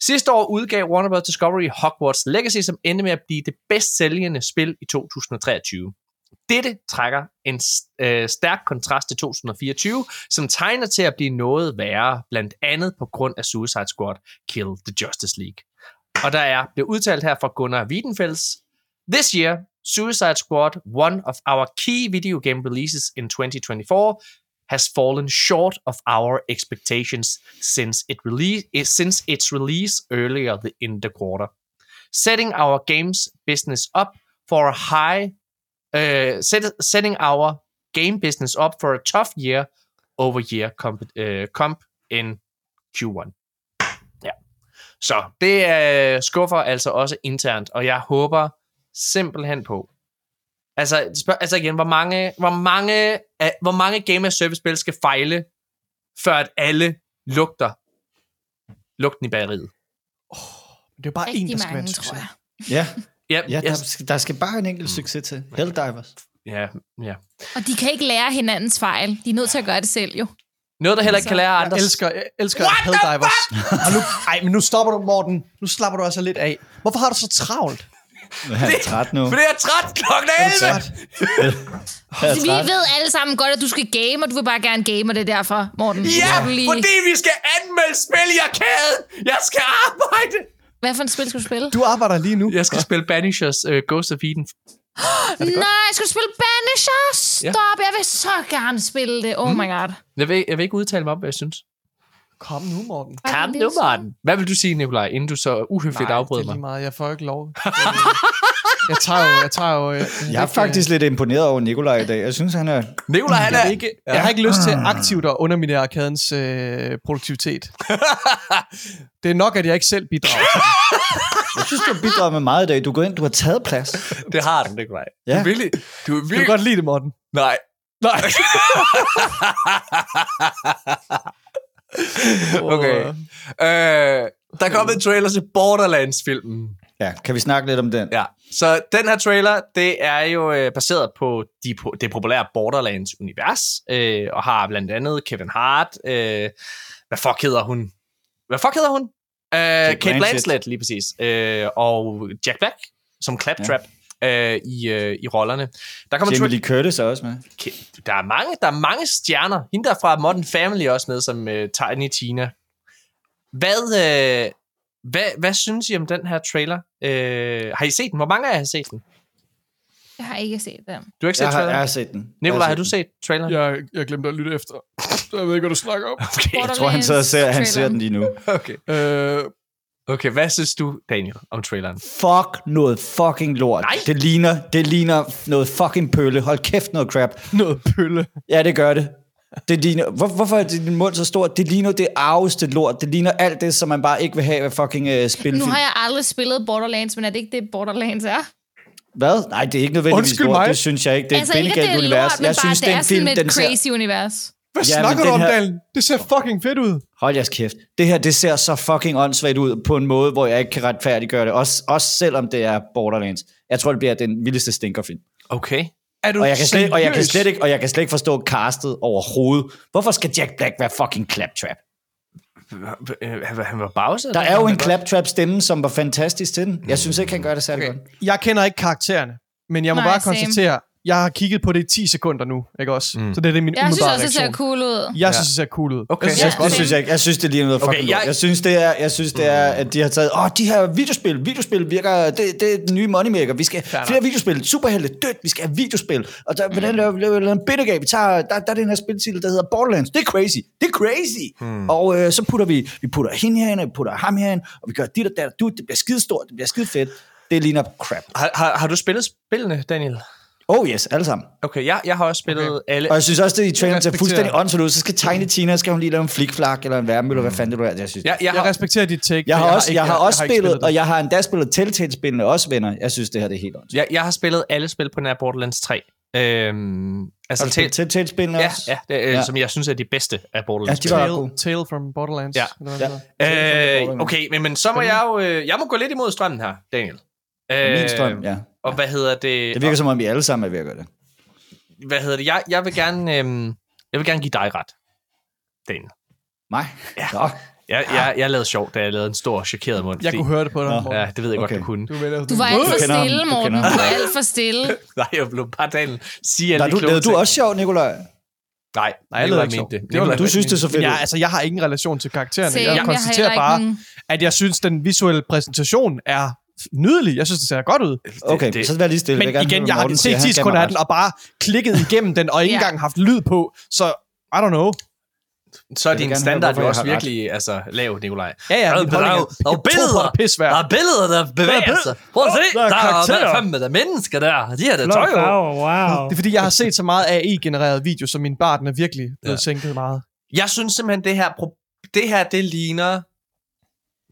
Speaker 1: Sidste år udgav Warner Bros. Discovery Hogwarts Legacy, som endte med at blive det bedst sælgende spil i 2023. Dette trækker en øh, stærk kontrast til 2024, som tegner til at blive noget værre, blandt andet på grund af Suicide Squad Kill the Justice League. Og der er blevet udtalt her fra Gunnar Wiedenfels, This year, Suicide Squad, one of our key video game releases in 2024, has fallen short of our expectations since it release eh, since its release earlier in the quarter. Setting our games business up for a high uh, set, setting our game business up for a tough year over year comp, uh, comp in Q1. Ja. Så det uh, skuffer altså også internt, og jeg håber simpelthen på, Altså, spørg, altså igen, hvor mange, hvor mange, uh, hvor mange game as service spil skal fejle, før at alle lugter lugten i bageriet?
Speaker 3: Det er bare en,
Speaker 2: Rigtig
Speaker 3: der skal være en
Speaker 2: mange,
Speaker 3: succes.
Speaker 2: tror jeg.
Speaker 4: Ja,
Speaker 1: Ja,
Speaker 4: ja
Speaker 1: jeg,
Speaker 4: der, skal, der skal bare en enkelt succes til. Helldivers.
Speaker 1: ja, ja.
Speaker 2: Og de kan ikke lære hinandens fejl. De er nødt til at gøre det selv, jo.
Speaker 1: Noget, der heller ikke kan lære
Speaker 3: Jeg
Speaker 1: andre.
Speaker 3: elsker, jeg elsker Helldivers. Ej, men nu stopper du, Morten. Nu slapper du altså lidt af. Hvorfor har du så travlt?
Speaker 4: Han er træt nu.
Speaker 1: For det er træt klokken 11!
Speaker 4: Han er
Speaker 2: Vi
Speaker 4: træt.
Speaker 2: ved alle sammen godt, at du skal game, og du vil bare gerne game, og det er derfor, Morten.
Speaker 1: Ja,
Speaker 2: er lige-
Speaker 1: fordi vi skal anmelde spil i arkaden! Jeg skal arbejde!
Speaker 2: Hvad for et spil skal du spille?
Speaker 3: Du arbejder lige nu.
Speaker 1: Jeg skal spille Banishers uh, Ghost of Eden.
Speaker 2: Nej, skal du spille Banisher?
Speaker 1: Ja.
Speaker 2: Stop, jeg vil så gerne spille det. Oh my god.
Speaker 1: Jeg vil, jeg vil ikke udtale mig om, hvad jeg synes.
Speaker 3: Kom nu, Morten.
Speaker 2: Hvad
Speaker 1: Kom
Speaker 2: vil
Speaker 1: nu,
Speaker 2: du sige?
Speaker 1: Martin. Hvad vil du sige, Nikolaj, inden du så uhøfligt
Speaker 3: Nej,
Speaker 1: afbryder
Speaker 3: det er lige
Speaker 1: mig?
Speaker 3: meget. Jeg får ikke lov. [LAUGHS] Jeg tager jo... Jeg, tager jo, jeg,
Speaker 4: Jeg er faktisk lidt imponeret over Nikolaj i dag. Jeg synes, han er...
Speaker 1: Nikolaj, han er...
Speaker 3: ikke, jeg har ikke lyst til aktivt at underminere arkadens øh, produktivitet. [LAUGHS] Det er nok, at jeg ikke selv bidrager. den. [LAUGHS]
Speaker 4: Jeg synes, du har bidraget med meget i dag. Du går ind, du har taget plads.
Speaker 1: Det har du, Nikolaj.
Speaker 4: Ja.
Speaker 1: Du er virkelig... Du er
Speaker 3: Du kan godt lide det, Morten.
Speaker 1: Nej.
Speaker 3: Nej. [LAUGHS]
Speaker 1: Okay. Øh, der er kommet en trailer til Borderlands-filmen.
Speaker 4: Ja, kan vi snakke lidt om den?
Speaker 1: Ja, så den her trailer, det er jo øh, baseret på de, det populære Borderlands-univers, øh, og har blandt andet Kevin Hart, øh, hvad fuck hedder hun? Hvad fuck hedder hun? Øh, Kate Blanchett.
Speaker 4: Blanchett,
Speaker 1: lige præcis. Øh, og Jack Black som Claptrap ja. Øh, i, øh, i rollerne. Der kommer
Speaker 4: Jamie Lee Curtis er også med.
Speaker 1: der er mange, der er mange stjerner. Hende der fra Modern Family også med som øh, Tiny Tina. Hvad, øh, hvad, hvad synes I om den her trailer? Øh, har I set den? Hvor mange af jer har set den?
Speaker 2: Jeg har ikke set dem.
Speaker 1: Du har ikke set
Speaker 4: Jeg har,
Speaker 1: traileren?
Speaker 4: jeg har set den.
Speaker 1: Nikolaj, har du set traileren?
Speaker 3: Jeg, jeg glemte at lytte efter. Jeg ved ikke, hvad du snakker om.
Speaker 1: Okay.
Speaker 4: Jeg tror, han sidder og ser, han ser den lige nu. [LAUGHS]
Speaker 1: okay.
Speaker 3: Øh,
Speaker 1: Okay, hvad synes du, Daniel, om traileren?
Speaker 4: Fuck noget fucking lort.
Speaker 1: Nej.
Speaker 4: Det ligner, det ligner noget fucking pølle. Hold kæft noget crap.
Speaker 3: noget pølle.
Speaker 4: Ja, det gør det. Det ligner, hvor, hvorfor er din mund så stor? Det ligner det arveste lort. Det ligner alt det, som man bare ikke vil have ved fucking uh,
Speaker 2: Nu
Speaker 4: spilfilm.
Speaker 2: har jeg aldrig spillet Borderlands, men er det ikke det, Borderlands er?
Speaker 4: Hvad? Nej, det er ikke nødvendigvis
Speaker 3: Undskyld
Speaker 4: lort.
Speaker 3: mig.
Speaker 4: Det synes jeg ikke. Det er
Speaker 2: altså
Speaker 4: et
Speaker 2: ikke, at det er
Speaker 4: bindegalt univers.
Speaker 2: lort, men
Speaker 4: Jeg
Speaker 2: bare,
Speaker 4: synes,
Speaker 2: det
Speaker 4: det er en film, den ser...
Speaker 2: crazy univers.
Speaker 3: Hvad
Speaker 4: Ja,
Speaker 3: snakker du
Speaker 4: den
Speaker 3: om,
Speaker 4: her-
Speaker 3: Daniel? Det ser fucking fedt ud.
Speaker 4: Hold jeres kæft. Det her, det ser så fucking åndssvagt ud på en måde, hvor jeg ikke kan retfærdiggøre det. Også, også selvom det er Borderlands. Jeg tror, det bliver den vildeste stinkerfilm.
Speaker 1: Okay.
Speaker 3: Er du
Speaker 4: Og jeg, kan slet, og, jeg kan slet ikke, og jeg kan slet ikke forstå castet overhovedet. Hvorfor skal Jack Black være fucking Claptrap?
Speaker 1: Han var bagset?
Speaker 4: Der er jo en Claptrap stemme, som var fantastisk til den. Jeg synes ikke, han gør det særlig okay. godt.
Speaker 3: Jeg kender ikke karaktererne, men jeg må
Speaker 2: Nej,
Speaker 3: bare
Speaker 2: same.
Speaker 3: konstatere, jeg har kigget på det i 10 sekunder nu, ikke også? Mm. Så det er det min
Speaker 2: Jeg synes også, det ser cool ud.
Speaker 3: Jeg synes, det ser cool ud.
Speaker 1: Okay.
Speaker 3: Jeg synes,
Speaker 2: Ja,
Speaker 3: det
Speaker 4: synes jeg ikke. Jeg synes, det ligner noget
Speaker 1: Okay,
Speaker 4: fucking
Speaker 1: jeg-.
Speaker 4: Jeg synes, det er, jeg synes, det er, at de har taget, åh, de her videospil, videospil virker, det, det er den nye moneymaker. Vi skal
Speaker 3: nok.
Speaker 4: flere videospil, superhelte, dødt, vi skal have videospil. Og der, hvordan laver vi laver en bittergab? Vi tager, der, der er den her spiltitel, der hedder Borderlands. Det er crazy. Det er crazy. Hmm. Og øh, så putter vi, vi putter hende herinde, vi putter ham herinde, og vi gør dit og dat dut. Det bliver skidestort, det bliver skide fedt. Det ligner crap.
Speaker 1: Har, har, har du spillet spillene, Daniel?
Speaker 4: Oh yes, alle sammen.
Speaker 1: Okay, jeg, jeg har også spillet okay. alle.
Speaker 4: Og jeg synes også, det i traileren ser fuldstændig åndssvagt ud. Så skal Tiny Tina, skal hun lige lave en flikflak eller en værmølle, eller hvad fanden det er. Jeg synes,
Speaker 1: Jeg, jeg,
Speaker 3: Jeg
Speaker 1: har,
Speaker 3: respekterer dit take.
Speaker 4: Jeg har, også,
Speaker 3: ikke-
Speaker 4: jeg har også
Speaker 3: ikke
Speaker 4: spillet,
Speaker 3: det.
Speaker 4: og jeg har endda spillet Telltale-spillene også, venner. Jeg synes, det her det er helt åndssvagt.
Speaker 1: jeg, jeg har spillet alle spil på den her Borderlands 3. Øhm, altså
Speaker 4: Har du spillet Telltale-spillene
Speaker 1: ja,
Speaker 4: også?
Speaker 1: ja, det, øh,
Speaker 4: Ja.
Speaker 1: som jeg synes er de bedste af Borderlands.
Speaker 4: Ja,
Speaker 3: Tale. Tale from Borderlands.
Speaker 1: Ja.
Speaker 4: Ja.
Speaker 1: Øh, okay, men, men så må jeg jo... Øh, jeg må gå lidt imod strømmen her, Daniel. Øh,
Speaker 4: Min strøm, ja.
Speaker 1: Og hvad hedder det?
Speaker 4: Det virker som om, vi alle sammen er ved at gøre det.
Speaker 1: og, hvad hedder det? Jeg, jeg vil gerne... Øh, jeg vil gerne give dig ret, Daniel.
Speaker 4: Nej?
Speaker 1: Ja.
Speaker 4: Nå.
Speaker 1: Jeg, jeg, jeg lavede sjov, da jeg lavede en stor, chokeret mund.
Speaker 3: Jeg kunne høre det på dig,
Speaker 4: Nå.
Speaker 1: Ja, det ved jeg
Speaker 4: Okay.
Speaker 1: godt, du kunne.
Speaker 3: Du, vælger,
Speaker 2: Du var alt for stille,
Speaker 4: Du
Speaker 2: Morten. Du
Speaker 4: ham.
Speaker 2: var alt for stille. [LAUGHS]
Speaker 1: Nej, jeg blev bare Daniel sige alle
Speaker 4: Nej,
Speaker 1: de
Speaker 4: du,
Speaker 1: kloge
Speaker 4: lavede du også sjov, Nikolaj?
Speaker 1: Nej,
Speaker 3: Nej, jeg ikke
Speaker 1: mente det.
Speaker 3: Det var
Speaker 4: Du synes, det er så fedt
Speaker 3: jeg, altså, jeg har ingen relation til karaktererne.
Speaker 2: Same,
Speaker 3: jeg
Speaker 2: jeg
Speaker 3: konstaterer
Speaker 2: ikke
Speaker 3: bare,
Speaker 2: nogen.
Speaker 3: at jeg synes, den visuelle præsentation er nydelig. Jeg synes, det ser godt ud.
Speaker 4: Okay,
Speaker 1: det-
Speaker 4: det, så vær lige stille.
Speaker 3: Men
Speaker 4: gerne
Speaker 3: igen, jeg har set
Speaker 4: han
Speaker 3: 10
Speaker 4: gav mig
Speaker 3: sekunder af den, og bare klikket igennem den, og ikke engang haft lyd på. Så, I don't know.
Speaker 1: Så er din standard jo
Speaker 4: jeg
Speaker 1: også virkelig altså, lav, Nikolaj.
Speaker 3: Ja, ja,
Speaker 1: der, er- der, er
Speaker 3: er-
Speaker 1: der er
Speaker 3: Jeg
Speaker 1: billeder.
Speaker 3: er.
Speaker 1: Der er billeder, der bevæger sig. Prøv at se.
Speaker 3: der er
Speaker 1: Der er, der er
Speaker 3: karakterer.
Speaker 1: fandme der er mennesker der. De her, der tøj
Speaker 5: wow.
Speaker 3: Det er fordi, jeg har set så meget AI-genereret video, så min barten er virkelig blevet
Speaker 1: Ja.
Speaker 3: sænket meget.
Speaker 1: Jeg synes simpelthen, det her, det her, det ligner,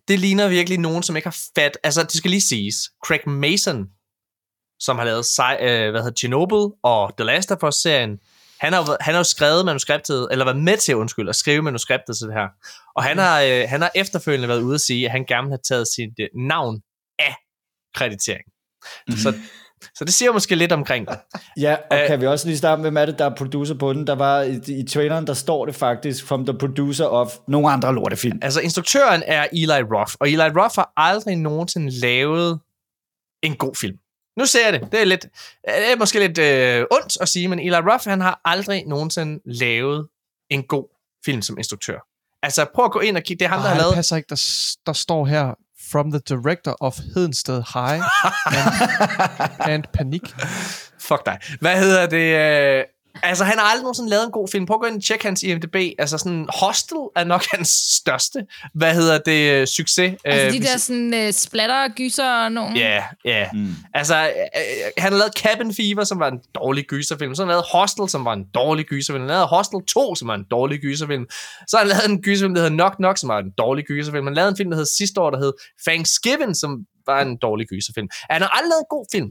Speaker 1: det ligner virkelig nogen, som ikke har fat. Altså, det skal lige siges. Craig Mason, som har lavet øh, hvad hedder, Chernobyl og The Last of Us-serien, han har, han har jo skrevet manuskriptet, eller været med til, undskyld, at skrive manuskriptet til det her. Og han har, øh, han har efterfølgende været ude at sige, at han gerne have taget sit øh, navn af kreditering. Mm-hmm. Så, så det siger måske lidt omkring det. [LAUGHS]
Speaker 4: Ja, og
Speaker 1: Øh,
Speaker 4: kan vi også lige starte med, hvem er det, der er producer på den? Der var i, i traileren, der står det faktisk, from the producer of nogle andre lortefilm.
Speaker 1: Altså, instruktøren er Eli Roth, og Eli Roth har aldrig nogensinde lavet en god film. Nu ser jeg det. Det er, lidt, det er måske lidt øh, ondt at sige, men Eli Roth, han har aldrig nogensinde lavet en god film som instruktør. Altså, prøv at gå ind og kigge. Det er ham, der
Speaker 3: Ej,
Speaker 1: har
Speaker 3: det
Speaker 1: lavet...
Speaker 3: passer ikke. Der, der står her, from the director of Hedensted High [LAUGHS] and, and Panik.
Speaker 1: Fuck dig. Hvad hedder det? Øh, Altså, han har aldrig nogensinde lavet en god film. Prøv at gå ind og tjekke hans IMDb. Altså, sådan, Hostel er nok [LAUGHS] hans største, hvad hedder det, øh, succes.
Speaker 2: Altså
Speaker 1: Øh,
Speaker 2: de
Speaker 1: hvis-
Speaker 2: der sådan uh, splatter gyser og nogen.
Speaker 1: Ja, ja.
Speaker 4: Mm.
Speaker 1: Altså, øh, øh, han har lavet Cabin Fever, som var en dårlig gyserfilm. Så har han lavet Hostel, som var en dårlig gyserfilm. Han har lavet Hostel 2, som var en dårlig gyserfilm. Så har han lavet en gyserfilm, der hedder Knock Knock, som var en dårlig gyserfilm. Han lavede en film, der hed sidste år, der hed Thanksgiving, som var en dårlig gyserfilm. Han har aldrig lavet en god film.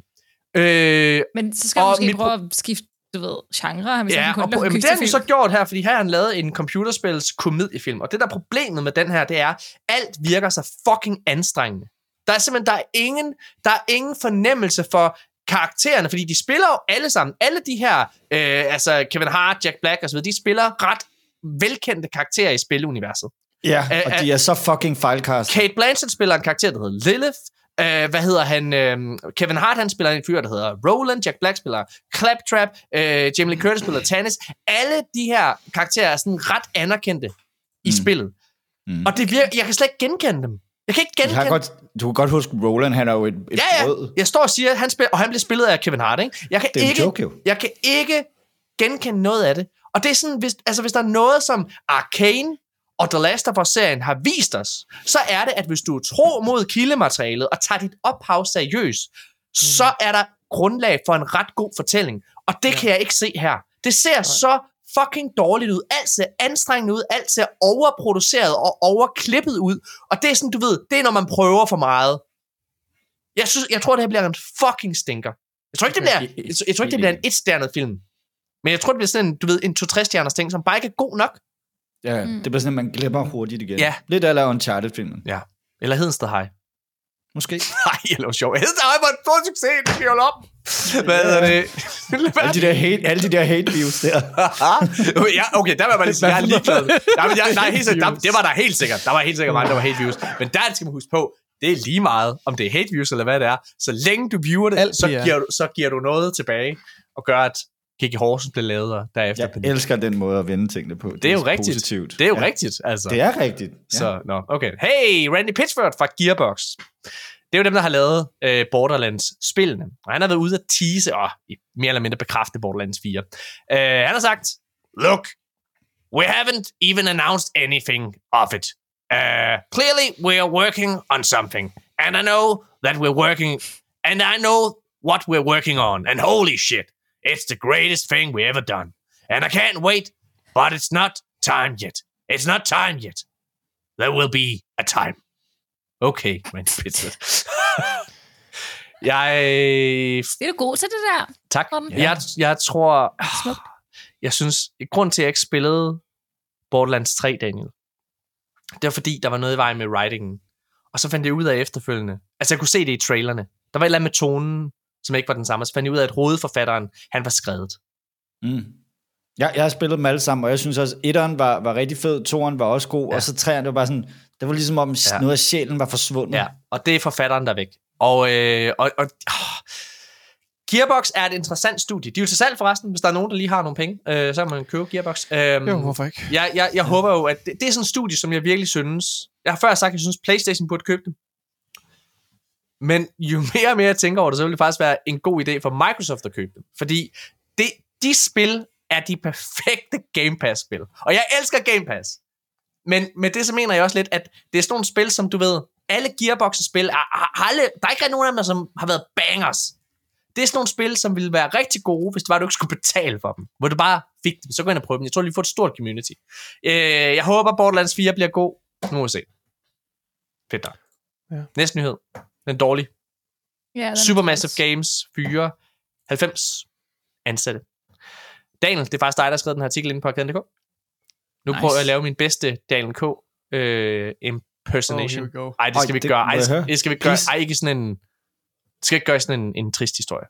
Speaker 1: Øh,
Speaker 2: Men så skal
Speaker 1: Og
Speaker 2: han måske
Speaker 1: mit
Speaker 2: prøve at skifte, du ved, genre, hvis
Speaker 1: Ja,
Speaker 2: han kun
Speaker 1: og
Speaker 2: laver
Speaker 1: men det har han så gjort her, fordi her har han lavet en computerspils komediefilm. Og det der er problemet med den her, det er, alt virker så fucking anstrengende. Der er simpelthen, der er ingen, der er ingen fornemmelse for karaktererne, fordi de spiller jo alle sammen. Alle de her, øh, altså Kevin Hart, Jack Black osv., de spiller ret velkendte karakterer i spiluniverset.
Speaker 4: Ja,
Speaker 1: Øh,
Speaker 4: og de er så fucking fejlcast.
Speaker 1: Kate Blanchett spiller en karakter, der hedder Lilith. Uh, hvad hedder han? Uh, Kevin Hart, han spiller en fyr, der hedder Roland. Jack Black spiller Claptrap. Uh, Jamie Lee Curtis spiller Tannis. Alle de her karakterer er sådan ret anerkendte i
Speaker 4: Mm.
Speaker 1: spillet.
Speaker 4: Mm.
Speaker 1: Og det virker, jeg kan slet ikke genkende dem. Jeg kan ikke
Speaker 4: Jeg
Speaker 1: genkende
Speaker 4: har godt, du kan godt huske, Roland, han er jo et, et
Speaker 1: Ja, ja.
Speaker 4: brød.
Speaker 1: Jeg står og siger, at han spiller, og han bliver spillet af Kevin Hart, ikke? Jeg kan,
Speaker 4: Det er
Speaker 1: ikke,
Speaker 4: joke, jo.
Speaker 1: jeg kan ikke genkende noget af det. Og det er sådan, hvis, altså hvis der er noget, som Arcane og The Last of Us-serien har vist os, så er det, at hvis du er tro mod kildematerialet og tager dit ophav seriøst, så er der grundlag for en ret god fortælling. Og det kan jeg ikke se her. Det ser så fucking dårligt ud. Alt ser anstrengende ud. Alt ser overproduceret og overklippet ud. Og det er sådan, du ved, det er, når man prøver for meget. Jeg, synes, jeg tror, det her bliver en fucking stinker. Jeg tror ikke, det bliver, [LAUGHS] jeg, tror ikke, det bliver en et-stjernet film. Men jeg tror, det bliver sådan en, du ved, en 2-3-stjerners ting, som bare ikke er god nok.
Speaker 4: Ja,
Speaker 2: Mm.
Speaker 4: det bliver sådan, at man glemmer hurtigt igen.
Speaker 1: Ja.
Speaker 4: Lidt af Uncharted-filmen.
Speaker 1: Ja. Eller Hedensted High.
Speaker 4: Måske. [LAUGHS]
Speaker 1: Nej, jeg laver sjov. Hedensted High var en stor succes, det skal jeg holde op. Hvad hedder det?
Speaker 4: alle, de der hate, alle de der hate views der. [LAUGHS]
Speaker 1: ja, okay, der var man lige sige, jeg er ligeglad. [LAUGHS] Nej, men jeg, nej, helt sikkert, der, det var der helt sikkert. Der var helt sikkert mange, der var hate views. Men der skal man huske på, det er lige meget, om det er hate views eller hvad det er. Så længe du viewer det,
Speaker 3: Alt
Speaker 1: så giver, du, så giver du noget tilbage, og gør, at Kiki Horsens bliver lavet, og derefter...
Speaker 4: Jeg elsker den måde at vende tingene på.
Speaker 1: det er jo rigtigt.
Speaker 4: Positivt.
Speaker 1: Det er jo
Speaker 4: ja.
Speaker 1: rigtigt, altså.
Speaker 4: Det er rigtigt. Ja.
Speaker 1: Så, nå, okay. Hey, Randy Pitchford fra Gearbox. Det er jo dem, der har lavet øh, Borderlands-spillene. Og han har været ude at tease, og mere eller mindre bekræfte Borderlands 4. Øh, han har sagt, Look, we haven't even announced anything of it. Uh, clearly, we are working on something. And I know that we're working, and I know what we're working on. And holy shit, it's the greatest thing we ever done. And I can't wait, but it's not time yet. It's not time yet. There will be a time. Okay, [LAUGHS] Randy Pitchford. jeg...
Speaker 2: Det er du god til det der.
Speaker 1: Tak.
Speaker 2: Sådan.
Speaker 1: Jeg, jeg tror...
Speaker 2: Smukt.
Speaker 1: Jeg synes... Grunden til, at jeg ikke spillede Borderlands 3, Daniel, det var fordi, der var noget i vejen med writingen. Og så fandt jeg ud af efterfølgende... Altså, jeg kunne se det i trailerne. Der var et eller andet med tonen, som ikke var den samme. Så fandt jeg ud af, at hovedforfatteren, han var skrevet.
Speaker 4: Mm. Jeg, jeg har spillet dem alle sammen, og jeg synes også, etteren var, var rigtig fed, toeren var også god,
Speaker 1: Ja.
Speaker 4: ja. og så treeren, det var bare sådan, det var ligesom om
Speaker 1: Ja.
Speaker 4: ja. noget af sjælen var forsvundet.
Speaker 1: Ja, og det er forfatteren, der er væk. Og, øh, og, og oh, Gearbox er et interessant studie. De er jo til salg forresten, hvis der er nogen, der lige har nogle penge. Øh, så kan man købe Gearbox. Øhm,
Speaker 3: Jo, hvorfor ikke?
Speaker 1: jeg, jeg, jeg håber jo, at det, det er sådan en studie, som jeg virkelig synes... Jeg har før sagt, at jeg synes, PlayStation burde købe dem. Men jo mere og mere jeg tænker over det, så vil det faktisk være en god idé for Microsoft at købe dem. Fordi det, de spil er de perfekte Game Pass-spil. Og jeg elsker Game Pass. Men med det så mener jeg også lidt, at det er sådan nogle spil, som du ved, alle Gearbox-spil, er, har, alle, der er ikke nogen af dem, som har været bangers. Det er sådan nogle spil, som ville være rigtig gode, hvis det var, du ikke skulle betale for dem. Hvor du bare fik dem, så gå ind og prøve dem. Jeg tror, vi får et stort community. Øh, jeg håber, Borderlands 4 bliver god. Nu må vi se. Fedt nok.
Speaker 3: Ja.
Speaker 1: Næste nyhed. Den er dårlig.
Speaker 2: Ja, den er
Speaker 1: Supermassive
Speaker 2: træls.
Speaker 1: Games fyre 90 ansatte. Daniel, det er faktisk dig, der har skrevet den her artikel inde på Arkaden.dk. Nu
Speaker 2: Nice.
Speaker 1: prøver jeg at lave min bedste Daniel K. Øh, impersonation.
Speaker 3: Oh.
Speaker 1: Ej, det skal
Speaker 4: Oj,
Speaker 1: vi ikke
Speaker 4: det
Speaker 1: gøre. Ej, det skal vi ikke gøre. Ej, ikke sådan en... Det skal ikke gøre sådan en, en trist historie.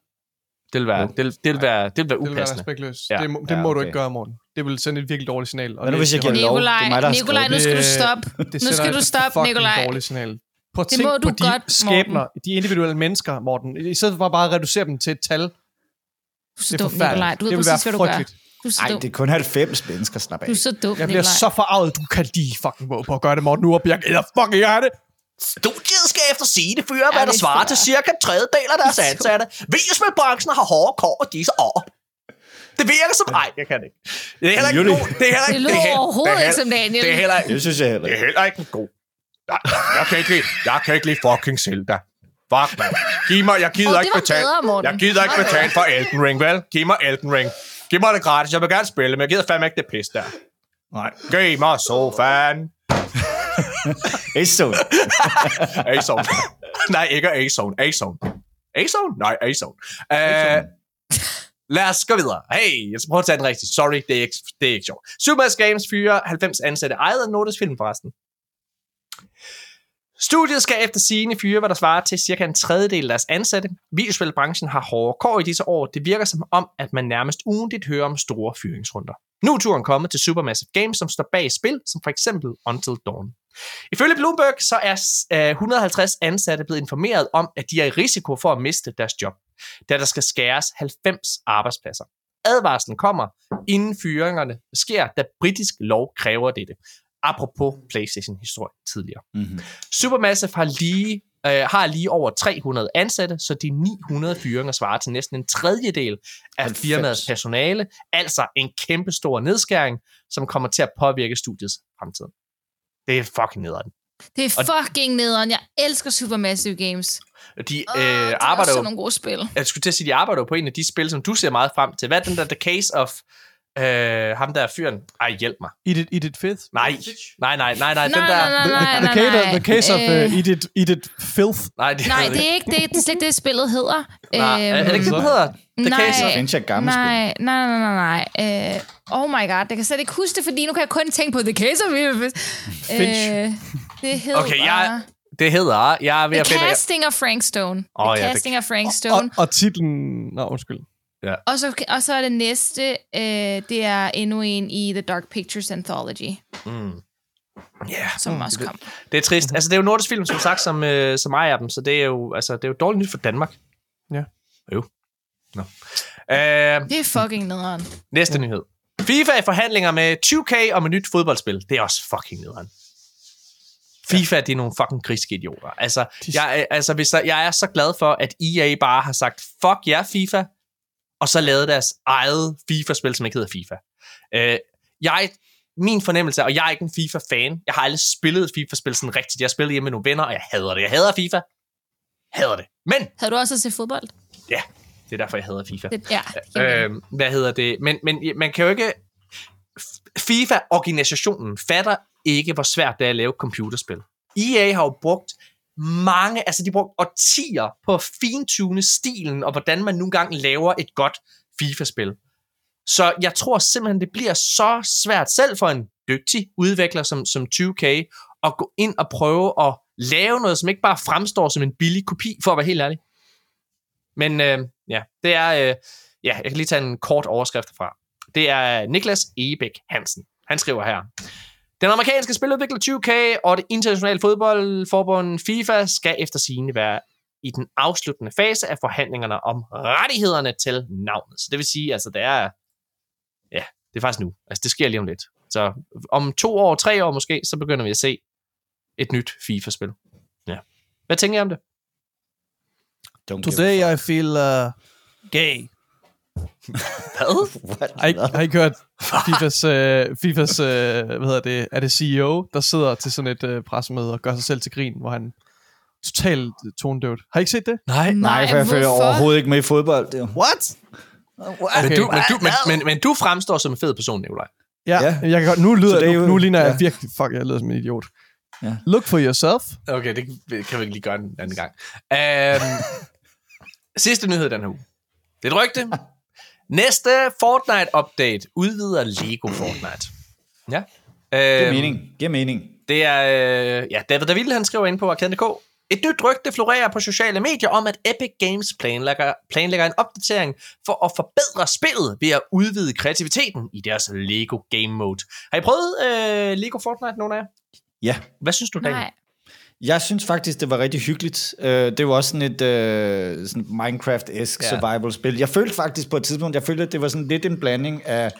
Speaker 1: Det vil være,
Speaker 4: Jo.
Speaker 1: det vil, det vil være, det vil være
Speaker 3: Det vil være
Speaker 1: upassende.
Speaker 3: respektløst.
Speaker 1: Ja.
Speaker 3: Det, må, det
Speaker 4: Ja,
Speaker 3: må du
Speaker 4: okay.
Speaker 3: ikke gøre, Morten. Det vil sende et virkelig dårligt signal. Og
Speaker 4: Hvad nu,
Speaker 3: det-
Speaker 4: hvis jeg
Speaker 3: det
Speaker 4: giver lov? Det er mig, der
Speaker 2: Nikolaj, Nikolaj, nu skal du
Speaker 3: det.
Speaker 2: stoppe.
Speaker 3: Det
Speaker 2: Nu
Speaker 3: sender
Speaker 2: skal du stoppe, Nikolaj.
Speaker 3: dårligt signal. Prøv at
Speaker 2: Det
Speaker 3: tænk
Speaker 2: må
Speaker 3: på de
Speaker 2: godt, Morten.
Speaker 3: skæbner, de individuelle mennesker, Morten. I stedet for bare at reducere dem til et tal.
Speaker 2: Du er så
Speaker 3: Det er forfærdeligt.
Speaker 2: Du ved
Speaker 3: Det vil
Speaker 2: præcis,
Speaker 3: være frygteligt.
Speaker 2: Du er
Speaker 4: Nej, det er kun 90 mennesker, slap af.
Speaker 2: Du er så dum,
Speaker 3: Jeg bliver
Speaker 2: Nikolaj.
Speaker 3: så forarvet, du kan lige fucking våge på at gøre det, Morten. Nu og jeg gider fucking gøre det.
Speaker 1: Studiet skal efter sige det fyre, hvad der
Speaker 2: det
Speaker 1: svarer til cirka en tredjedel af deres [LAUGHS] ansatte. Videospilbranchen har hårde kår og disse år. Det virker som... Nej, jeg kan det ikke. Det er heller ikke god. Det er heller
Speaker 2: Det
Speaker 1: ikke...
Speaker 2: lyder
Speaker 1: er heller-
Speaker 2: overhovedet
Speaker 1: det er
Speaker 2: ikke som Daniel.
Speaker 1: Det er heller,
Speaker 4: Det synes jeg heller
Speaker 1: det er
Speaker 4: ikke.
Speaker 1: heller ikke en god. Jeg, jeg, kan ikke lide, jeg kan ikke lide fucking Zelda. Fuck, man. Giv mig, jeg gider
Speaker 2: det
Speaker 1: ikke betale.
Speaker 2: bedre,
Speaker 1: jeg gider ikke betale for Elden Ring, vel? Giv mig Elden Ring. Giv mig det gratis. Jeg vil gerne spille, men jeg gider fandme ikke det pis der.
Speaker 4: Nej.
Speaker 1: Giv mig sofaen.
Speaker 4: A-Zone. [LAUGHS]
Speaker 1: A-zone. Nej, ikke A-zone. A-zone. A-zone? Nej, A-zone. Uh, lad os gå videre. Hey, jeg skal prøve at tage den rigtigt. Sorry, det er ikke, det er ikke sjovt. Supermass Games fyrer 90 ansatte. Ejet af Nordisk Film forresten. Studiet skal efter sigende fyre, hvad der svarer til cirka en tredjedel af deres ansatte. Videospilbranchen har hårde kår i disse år. Det virker som om, at man nærmest ugentligt hører om store fyringsrunder. Nu er turen kommet til Supermassive Games, som står bag spil, som for eksempel Until Dawn. Ifølge Bloomberg så er øh, 150 ansatte blevet informeret om, at de er i risiko for at miste deres job, da der skal skæres 90 arbejdspladser. Advarslen kommer, inden fyringerne sker, da britisk lov kræver dette. Apropos PlayStation-historie tidligere.
Speaker 4: Mm-hmm.
Speaker 1: Supermassive har lige, øh, har lige over 300 ansatte, så de 900 fyringer svarer til næsten en tredjedel af
Speaker 4: 90.
Speaker 1: firmaets personale. Altså en kæmpe stor nedskæring, som kommer til at påvirke studiets fremtid. Det er fucking nederen.
Speaker 2: Det er fucking nederen. Jeg elsker Supermassive Games.
Speaker 1: De øh,
Speaker 2: det er
Speaker 1: arbejder
Speaker 2: også
Speaker 1: jo,
Speaker 2: sådan nogle gode spil.
Speaker 1: jeg skulle til at sige, de arbejder jo på en af de spil, som du ser meget frem til. Hvad er den der The Case of øh, ham der er fyren? Ej, hjælp mig.
Speaker 3: Edith, Edith Fifth?
Speaker 1: Nej, nej, nej, nej, nej, den der...
Speaker 2: nej, nej,
Speaker 3: The,
Speaker 2: nej,
Speaker 3: the, the case of uh, Edith, Edith Filth.
Speaker 1: Nej, det,
Speaker 2: Nej, det er ikke det, det, er slet ikke det, spillet hedder.
Speaker 1: Nej, er det ikke det, den hedder? The
Speaker 2: nej,
Speaker 1: Case of...
Speaker 4: Finch et gammelt spil.
Speaker 2: nej, nej, nej, nej, nej. Øh, oh my god, jeg kan slet ikke huske det, fordi nu kan jeg kun tænke på The Case of
Speaker 3: Finch.
Speaker 2: Øh, det hedder...
Speaker 1: Okay, jeg- Det hedder... Jeg er ved
Speaker 2: The
Speaker 1: at finde...
Speaker 2: Casting of Frank Stone. The
Speaker 1: Åh, ja, det-
Speaker 2: Casting of Frank
Speaker 3: Og,
Speaker 2: Stone.
Speaker 3: og titlen... Nå, undskyld.
Speaker 2: Og så, og så er det næste, øh, det er endnu en i The Dark Pictures Anthology,
Speaker 1: Mm. Yeah.
Speaker 2: som også kom.
Speaker 1: Det er trist. Altså, det er jo nordisk film, som sagt, som, øh, som ejer dem, så det er jo, altså, det er jo dårligt nyt for Danmark.
Speaker 3: Ja.
Speaker 1: Jo. Nå. Øh,
Speaker 2: Det er fucking nederen.
Speaker 1: næste nyhed. FIFA er i forhandlinger med 2K om et nyt fodboldspil. Det er også fucking nederen. FIFA, det er nogle fucking griske idioter. Altså, jeg, er- altså hvis der, jeg er så glad for, at EA bare har sagt, fuck jer FIFA, og så lavet deres eget FIFA-spil, som ikke hedder FIFA. Øh, jeg, min fornemmelse, og jeg er ikke en FIFA-fan, jeg har aldrig spillet et FIFA-spil sådan rigtigt. Jeg har spillet hjemme med nogle venner, og jeg hader det. Jeg hader FIFA. Hader det. Men,
Speaker 2: Havde du også set fodbold?
Speaker 1: ja, det er derfor, jeg hader FIFA.
Speaker 2: Det, ja, mening.
Speaker 1: Øh, hvad hedder det? Men, men man kan jo ikke... FIFA-organisationen fatter ikke, hvor svært det er at lave computerspil. EA har jo brugt mange, altså de brugte årtier på at fintune stilen, og hvordan man nogle gange laver et godt FIFA-spil. Så jeg tror simpelthen, det bliver så svært selv for en dygtig udvikler som, som 2K at gå ind og prøve at lave noget, som ikke bare fremstår som en billig kopi, for at være helt ærlig. Men øh, ja, det er... Øh, ja, jeg kan lige tage en kort overskrift fra. Det er Niklas Ebæk Hansen. Han skriver her. Den amerikanske spiludvikler 2K og det internationale fodboldforbund FIFA skal efter sigende være i den afsluttende fase af forhandlingerne om rettighederne til navnet. Så det vil sige, altså det er, ja, det er faktisk nu. Altså det sker lige om lidt. Så om to år, tre år måske, så begynder vi at se et nyt FIFA-spil. Ja. Hvad tænker I om det?
Speaker 4: Don't
Speaker 3: Today I feel uh, gay.
Speaker 1: Hvad?
Speaker 4: What?
Speaker 3: Har I, har I ikke hørt FIFAs, uh, FIFAs uh, hvad hedder det, er det CEO, der sidder til sådan et uh, pressemøde og gør sig selv til grin, hvor han totalt tonedøvt. Har I ikke set det?
Speaker 1: Nej.
Speaker 4: Nej, for jeg følger overhovedet ikke med i fodbold. Det er
Speaker 3: What?
Speaker 1: Men, du, men, du, men, men, men du fremstår som en fed person, Nikolaj.
Speaker 3: Ja,
Speaker 4: Ja.
Speaker 3: Jeg kan godt, nu, lyder,
Speaker 4: det er
Speaker 3: nu, nu ligner jeg
Speaker 4: ja.
Speaker 3: virkelig, fuck, jeg lyder som en idiot.
Speaker 4: Ja.
Speaker 3: Look for yourself.
Speaker 1: Okay, det kan vi ikke lige gøre en anden gang. Um, [LAUGHS] sidste nyhed den her uge. Det er et rygte. [LAUGHS] Næste Fortnite-update udvider Lego Fortnite. Ja.
Speaker 4: Giver
Speaker 1: Øhm,
Speaker 4: mening. Giver mening.
Speaker 1: Det er, øh, ja, David David, han skriver ind på Arcade.dk. Et nyt rygte florerer på sociale medier om, at Epic Games planlægger, planlægger en opdatering for at forbedre spillet ved at udvide kreativiteten i deres Lego Game Mode. Har I prøvet øh, Lego Fortnite, nogen af jer?
Speaker 4: Ja.
Speaker 1: Hvad synes du, Daniel?
Speaker 2: Nej.
Speaker 4: Jeg synes faktisk, det var rigtig hyggeligt. Uh, det jo også sådan et uh, sådan Minecraft-esk
Speaker 1: Ja.
Speaker 4: survival-spil. Jeg følte faktisk på et tidspunkt, jeg følte, at det var sådan lidt en blanding af...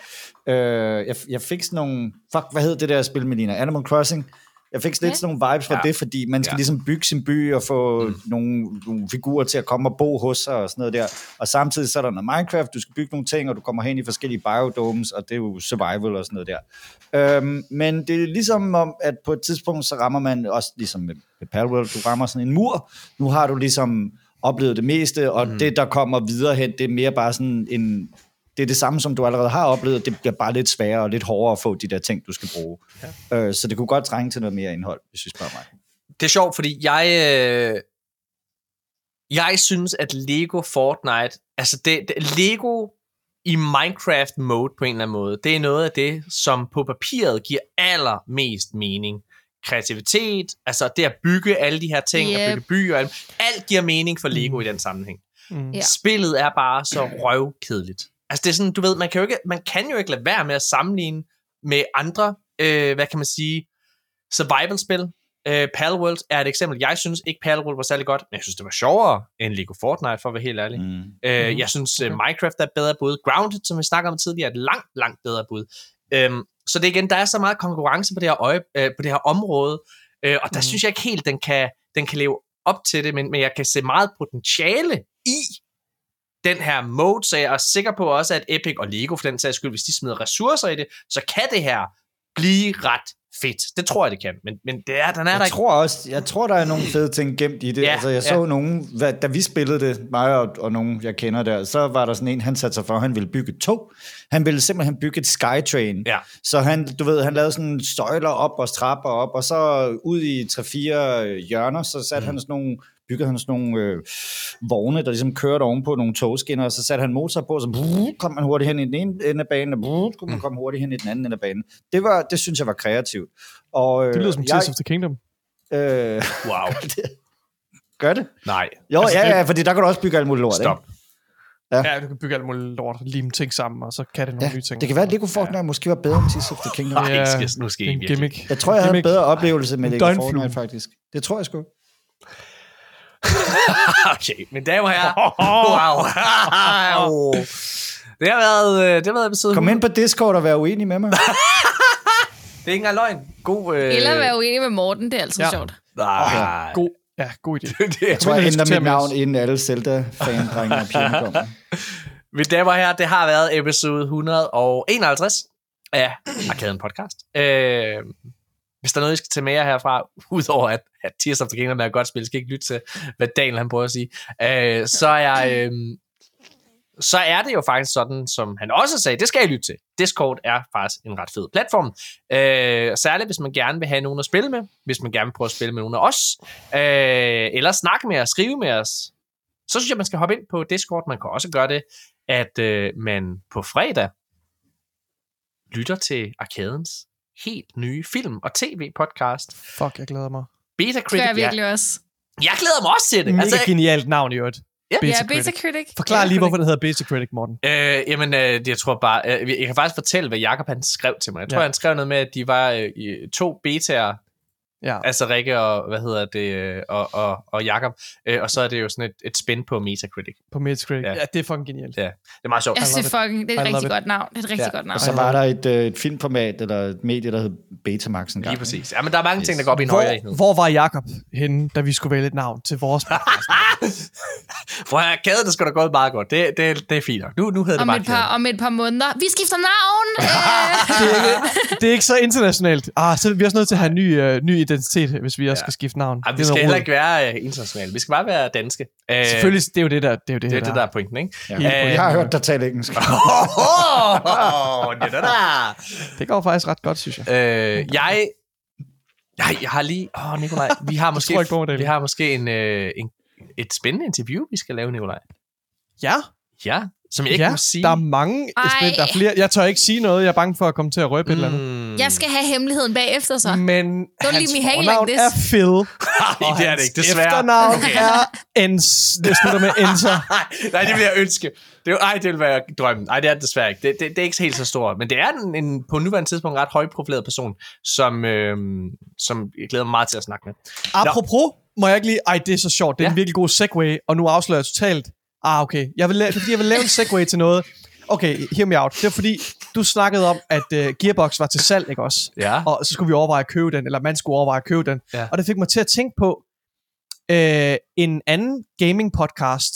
Speaker 4: Uh, jeg, jeg fik sådan nogle... Fuck, hvad hed det der spil, Melina? Animal Crossing? Jeg fik lidt
Speaker 2: Ja.
Speaker 4: sådan nogle vibes fra
Speaker 1: Ja.
Speaker 4: det, fordi man skal
Speaker 1: Ja.
Speaker 4: ligesom bygge sin by og få
Speaker 1: Mm.
Speaker 4: nogle, nogle figurer til at komme og bo hos sig og sådan noget der. Og samtidig så er der noget Minecraft, du skal bygge nogle ting, og du kommer hen i forskellige biodomes, og det er jo survival og sådan noget der. Øhm, men det er ligesom om, at på et tidspunkt, så rammer man også ligesom med, med Palworld, du rammer sådan en mur. Nu har du ligesom oplevet det meste, og
Speaker 1: mm.
Speaker 4: det, der kommer videre hen, det er mere bare sådan en... Det er det samme, som du allerede har oplevet. Det bliver bare lidt sværere og lidt hårdere at få de der ting, du skal bruge. Ja. Øh, så det kunne godt trænge til noget mere indhold, hvis vi spørger mig.
Speaker 1: Det er sjovt, fordi jeg... Øh, jeg synes, at Lego Fortnite... Altså, det, det, Lego i Minecraft-mode på en eller anden måde, det er noget af det, som på papiret giver allermest mening. Kreativitet, altså det at bygge alle de her ting, yep. at bygge byer, og alt, alt giver mening for Lego mm. i den sammenhæng.
Speaker 3: Mm.
Speaker 2: Ja.
Speaker 1: Spillet er bare så røvkedeligt. Altså det er sådan, du ved, man kan jo ikke, man kan jo ikke lade være med at sammenligne med andre, øh, hvad kan man sige, survival-spil. Øh, Palworld er et eksempel. Jeg synes ikke, Palworld var særlig godt, men jeg synes, det var sjovere end Lego Fortnite, for at være helt ærlig. Mm. Øh,
Speaker 3: Mhm.
Speaker 1: jeg synes, okay. Minecraft er et bedre bud. Grounded, som vi snakker om tidligere, er et langt, langt bedre bud. Øhm, så det er igen, der er så meget konkurrence på det her, øje, øh, på det her område, øh, og der mm. Synes jeg ikke helt, den kan, den kan leve op til det, men, men jeg kan se meget potentiale i den her mode, så jeg er sikker på også, at Epic og Lego, for den sags skyld, hvis de smider ressourcer i det, så kan det her blive ret fedt. Det tror jeg, det kan, men, men det er, den er der
Speaker 4: Jeg
Speaker 1: ikke.
Speaker 4: tror også, jeg tror, der er nogle [LAUGHS] fede ting gemt i det.
Speaker 1: Ja,
Speaker 4: altså, jeg så
Speaker 1: ja.
Speaker 4: nogen, hvad, da vi spillede det, mig og, og nogen, jeg kender der, så var der sådan en, han satte sig for, at han ville bygge et tog. Han ville simpelthen bygge et Skytrain.
Speaker 1: Ja.
Speaker 4: Så han, du ved, han lavede sådan støjler op og trapper op, og så ud i tre-fire hjørner, så satte mm. han sådan nogle byggede han sådan nogle øh, vogne, der ligesom kørte ovenpå nogle togskinner, og så satte han motor på, og så brrr, kom man hurtigt hen i den ene ende af banen, og brrr, kunne man komme hurtigt hen i den anden ende af banen. Det, var, det synes jeg var kreativt. Og, øh,
Speaker 3: Det lyder som Tears of the Kingdom.
Speaker 4: Øh,
Speaker 1: Wow. [LAUGHS]
Speaker 4: gør det?
Speaker 1: Nej.
Speaker 4: Jo,
Speaker 3: Altså,
Speaker 4: ja,
Speaker 3: det-
Speaker 4: ja, fordi der kan du også bygge alt muligt lort.
Speaker 1: Stop.
Speaker 4: Ja.
Speaker 3: Ja, du kan bygge alt muligt lort, lime ting sammen, og så kan det nogle
Speaker 4: Ikke?
Speaker 3: nye
Speaker 4: Ja,
Speaker 3: ting.
Speaker 4: det kan være, at Lego Fortnite måske var bedre end Tears of the Kingdom.
Speaker 1: Nej,
Speaker 3: Ja,
Speaker 1: skal, nu skal
Speaker 3: Det
Speaker 1: I
Speaker 3: er.
Speaker 4: Jeg tror, jeg havde en bedre oplevelse med Lego. Fortnite, faktisk. Det tror jeg sgu. [LAUGHS]
Speaker 1: Okay, mine damer og herrer. Wow. det har været, øh, det har været episode
Speaker 4: Kom ind på Discord og vær uenig med mig. [LAUGHS]
Speaker 1: Det er ikke engang løgn. God... Øh...
Speaker 2: Eller være uenig med Morten, det er altid
Speaker 3: Ja.
Speaker 2: ja. sjovt.
Speaker 1: Nej.
Speaker 3: God, ja, god idé. [LAUGHS]
Speaker 1: det er,
Speaker 4: Jeg tror, jeg ændrer mit navn, inden alle Zelda-fan-drenge og pigerne kommer.
Speaker 1: Mine damer og herrer, det har været episode 151 af Arkaden Podcast. Øh, hvis der er noget, I skal tage med jer herfra, [LAUGHS] udover at, at Tears of the Kingdom er et godt spil, skal ikke lytte til, hvad Daniel han prøver at sige, øh, så er... Øh, så er det jo faktisk sådan, som han også sagde, det skal I lytte til. Discord er faktisk en ret fed platform. Øh, særligt hvis man gerne vil have nogen at spille med, hvis man gerne vil prøve at spille med nogen af os, øh, eller snakke med os, skrive med os, så synes jeg, man skal hoppe ind på Discord. Man kan også gøre det, at øh, man på fredag lytter til Arkadens helt nye film- og tv-podcast.
Speaker 3: Fuck, jeg glæder mig.
Speaker 1: Beta
Speaker 2: Det
Speaker 1: Critic.
Speaker 2: jeg virkelig også.
Speaker 1: jeg glæder mig også til det.
Speaker 3: Mega
Speaker 1: Altså,
Speaker 3: genialt navn i øvrigt.
Speaker 1: Ja.
Speaker 3: Beta
Speaker 2: Ja, Beta
Speaker 3: Critic.
Speaker 2: Critic.
Speaker 3: Forklar
Speaker 2: Ja,
Speaker 3: lige, hvorfor det hedder Beta Critic, Morten.
Speaker 1: Øh, jamen, øh, det- jeg tror bare, øh, jeg kan faktisk fortælle, hvad Jakob han skrev til mig. Jeg tror,
Speaker 3: Ja.
Speaker 1: han skrev noget med, at de var øh, to betaer,
Speaker 3: Ja.
Speaker 1: altså Rikke og, hvad hedder det, øh, og, og, og Jakob, øh, og så er det jo sådan et, et spin på Metacritic.
Speaker 3: På Metacritic.
Speaker 1: Ja.
Speaker 3: Ja. det er fucking genialt.
Speaker 1: Ja. Det er meget sjovt.
Speaker 2: Jeg synes, det er, fucking, det er et rigtig
Speaker 3: it.
Speaker 2: godt navn. Det er et rigtig
Speaker 1: Ja.
Speaker 2: godt navn.
Speaker 4: Og så var der et, øh, et filmformat, eller et medie, der hed Betamax en gang.
Speaker 1: Lige præcis. Ja, men der er mange yes. ting, der går op i en
Speaker 3: Hvor,
Speaker 1: højere
Speaker 3: hvor var Jakob henne, da vi skulle vælge et navn til vores [LAUGHS] podcast?
Speaker 1: For her kæde, det skulle da gået meget godt. Det, det, det er fint nok. Nu, nu hedder det
Speaker 2: Om
Speaker 1: bare
Speaker 2: et, par, om et par måneder. Vi skifter navn! [LAUGHS] Øh,
Speaker 3: det, er ikke, det er ikke så internationalt. Ah, så er vi også nødt til at have en ny, øh, ny identitet, hvis vi også
Speaker 1: Ja.
Speaker 3: skal skifte navn.
Speaker 1: Ej, vi skal heller ikke være øh, internationale. Vi skal bare være danske. Øh,
Speaker 3: Selvfølgelig, det er jo det, der, det, er jo det,
Speaker 1: Det er
Speaker 3: der.
Speaker 1: det, der er pointen, ikke?
Speaker 4: Ja.
Speaker 1: Øh,
Speaker 4: Jeg har hørt dig tale engelsk.
Speaker 1: Det er der.
Speaker 3: Det går faktisk ret godt, synes jeg.
Speaker 1: Øh, jeg, jeg, jeg har lige... Åh, oh, Nikolaj, vi har [LAUGHS] måske,
Speaker 3: jeg ikke på
Speaker 1: vi har måske en, øh, en, et spændende interview, vi skal lave, Nikolaj.
Speaker 3: Ja,
Speaker 1: Ja, som jeg ikke
Speaker 3: ja
Speaker 1: må sige.
Speaker 3: der er mange
Speaker 2: Ej.
Speaker 3: spil, der er flere. Jeg tør ikke sige noget, jeg er bange for at komme til at røbe mm. et eller andet.
Speaker 1: Mm.
Speaker 2: jeg skal have hemmeligheden bagefter, så.
Speaker 3: Men
Speaker 2: leave
Speaker 3: hans
Speaker 2: me hanging
Speaker 3: fornavn
Speaker 2: like this.
Speaker 3: er Phil. [LAUGHS]
Speaker 1: Nej, det er det ikke, desværre.
Speaker 3: efternavn
Speaker 1: Okay.
Speaker 3: er Ens. Det slutter med Enter. [LAUGHS]
Speaker 1: Nej, nej, det vil jeg ønske. Det er, jo- ej, det vil være drømmen. Nej, det er det desværre ikke. Det, det, det er ikke helt så stort. Men det er en, en på nuværende tidspunkt ret højprofileret person, som, øhm, som jeg glæder mig meget til at snakke med.
Speaker 3: Apropos, må jeg ikke lige... Ej, det er så sjovt. Det er
Speaker 1: Ja.
Speaker 3: en virkelig god segue, og nu afslører jeg totalt... Ah, okay. Jeg vil, la- det er fordi, jeg vil lave en segue til noget. Okay, hear me out. Det er fordi, du snakkede om, at uh, Gearbox var til salg, ikke også?
Speaker 1: Ja.
Speaker 3: Og så skulle vi overveje at købe den, eller man skulle overveje at købe den.
Speaker 1: Ja.
Speaker 3: Og det fik mig til at tænke på øh, en anden gaming podcast,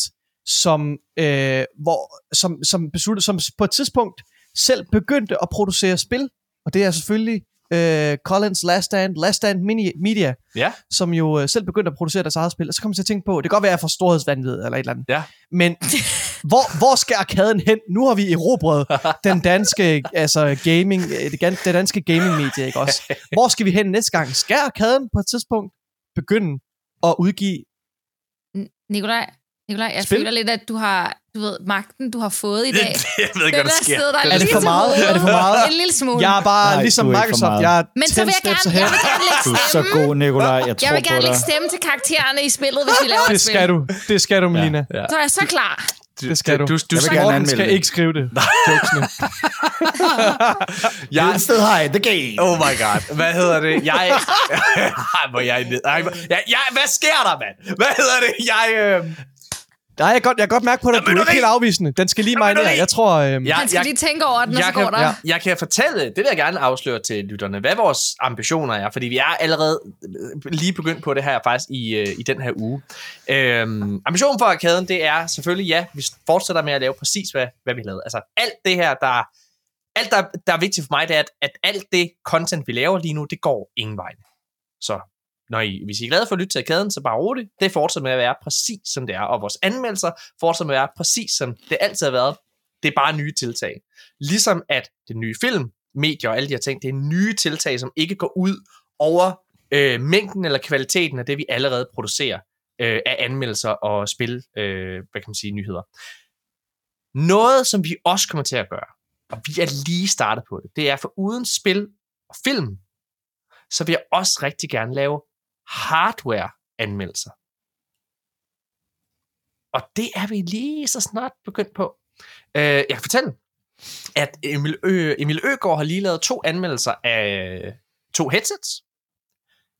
Speaker 3: som, øh, hvor, som, som, besluttede, som på et tidspunkt selv begyndte at producere spil. Og det er selvfølgelig øh, Collins Last Stand, Last Stand Mini- Media,
Speaker 1: Ja.
Speaker 3: som jo øh, selv begyndte at producere deres eget spil. Og så kom jeg til at tænke på, det kan godt være, at jeg får storhedsvandvid eller et eller andet.
Speaker 1: Ja.
Speaker 3: Men [LAUGHS] hvor, hvor skal arkaden hen? Nu har vi erobret den danske, altså gaming, øh, det, danske gaming-medie, ikke også? [LAUGHS] Hvor skal vi hen næste gang? Skal arkaden på et tidspunkt begynde at udgive
Speaker 2: N- Nikolaj, Nikolaj, jeg
Speaker 3: Spil?
Speaker 2: føler lidt, at du har, du ved, magten, du har fået i dag. [LAUGHS]
Speaker 1: jeg ved ikke, hvad der sker.
Speaker 2: der
Speaker 3: Er det for meget? Er det for meget?
Speaker 2: En lille smule.
Speaker 3: Jeg er bare
Speaker 4: Nej,
Speaker 3: ligesom
Speaker 4: er
Speaker 3: Microsoft. Jeg er
Speaker 2: Men så vil jeg
Speaker 3: 10 steps
Speaker 2: gerne, jeg vil gerne lægge
Speaker 4: Du er så
Speaker 2: stemme.
Speaker 4: god, Nikolaj. Jeg tror
Speaker 2: Jeg vil gerne lægge stemme til karaktererne i spillet, hvis vi laver et
Speaker 3: Det
Speaker 2: spil.
Speaker 3: skal du. Det skal du, Melina.
Speaker 1: Ja.
Speaker 2: Så er jeg så klar.
Speaker 3: Det skal du.
Speaker 1: Du, du, skal,
Speaker 4: gerne
Speaker 3: skal
Speaker 4: det.
Speaker 3: ikke skrive det. [LAUGHS] Jokesene. [LAUGHS]
Speaker 1: jeg,
Speaker 4: Instead high, the game.
Speaker 1: Oh my god. Hvad hedder det? Jeg... Ej, hvor jeg... Ej, jeg, jeg, hvad sker der, mand? Hvad hedder det? Jeg... Øh,
Speaker 3: Nej, jeg kan godt, jeg kan godt mærke på dig, at du er ikke helt afvisende. Den skal lige
Speaker 1: Jamen,
Speaker 3: marinere. Jeg tror... Øhm,
Speaker 1: jeg,
Speaker 2: Han skal lige tænke over den, og så
Speaker 1: jeg
Speaker 2: går
Speaker 1: kan,
Speaker 2: der.
Speaker 1: ja. jeg kan fortælle, det vil jeg gerne afsløre til lytterne, hvad vores ambitioner er, fordi vi er allerede øh, lige begyndt på det her faktisk i, øh, i den her uge. Øhm, ambitionen for arkaden, det er selvfølgelig, ja, vi fortsætter med at lave præcis, hvad, hvad vi lavede. Altså alt det her, der, alt der, der er vigtigt for mig, det er, at, at alt det content, vi laver lige nu, det går ingen vej. Så når I, hvis I er glade for at lytte til arkaden, så bare roligt. Det fortsætter med at være præcis som det er, og vores anmeldelser fortsætter med at være præcis som det altid har været. Det er bare nye tiltag. Ligesom at det nye film, medier og alle de her ting, det er nye tiltag, som ikke går ud over øh, mængden eller kvaliteten af det, vi allerede producerer øh, af anmeldelser og spil, øh, hvad kan man sige, nyheder. Noget, som vi også kommer til at gøre, og vi er lige startet på det, det er for uden spil og film, så vil jeg også rigtig gerne lave hardware-anmeldelser. Og det er vi lige så snart begyndt på. Øh, jeg kan fortælle, at Emil, Ø, Emil Øgaard har lige lavet to anmeldelser af to headsets.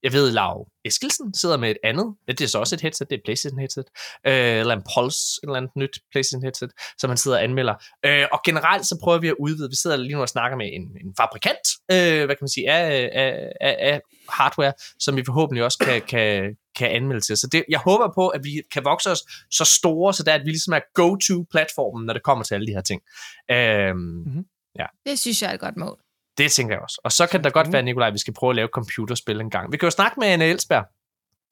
Speaker 1: Jeg ved, Lau Eskilsen sidder med et andet. Det er så også et headset, det er PlayStation headset. Øh, eller en Pulse, et eller andet nyt PlayStation headset, som han sidder og anmelder. Øh, og generelt så prøver vi at udvide. Vi sidder lige nu og snakker med en, en fabrikant, øh, hvad kan man sige, af, af, af, af hardware, som vi forhåbentlig også kan, kan, kan anmelde til. Så det, jeg håber på, at vi kan vokse os så store, så det er, at vi ligesom er go-to-platformen, når det kommer til alle de her ting. Øhm,
Speaker 3: Mhm.
Speaker 2: Det synes jeg er et godt mål.
Speaker 1: Det tænker jeg også. Og så kan der godt
Speaker 3: Mhm.
Speaker 1: være, Nikolaj, at vi skal prøve at lave computerspil en gang. Vi kan jo snakke med Anne Elsberg,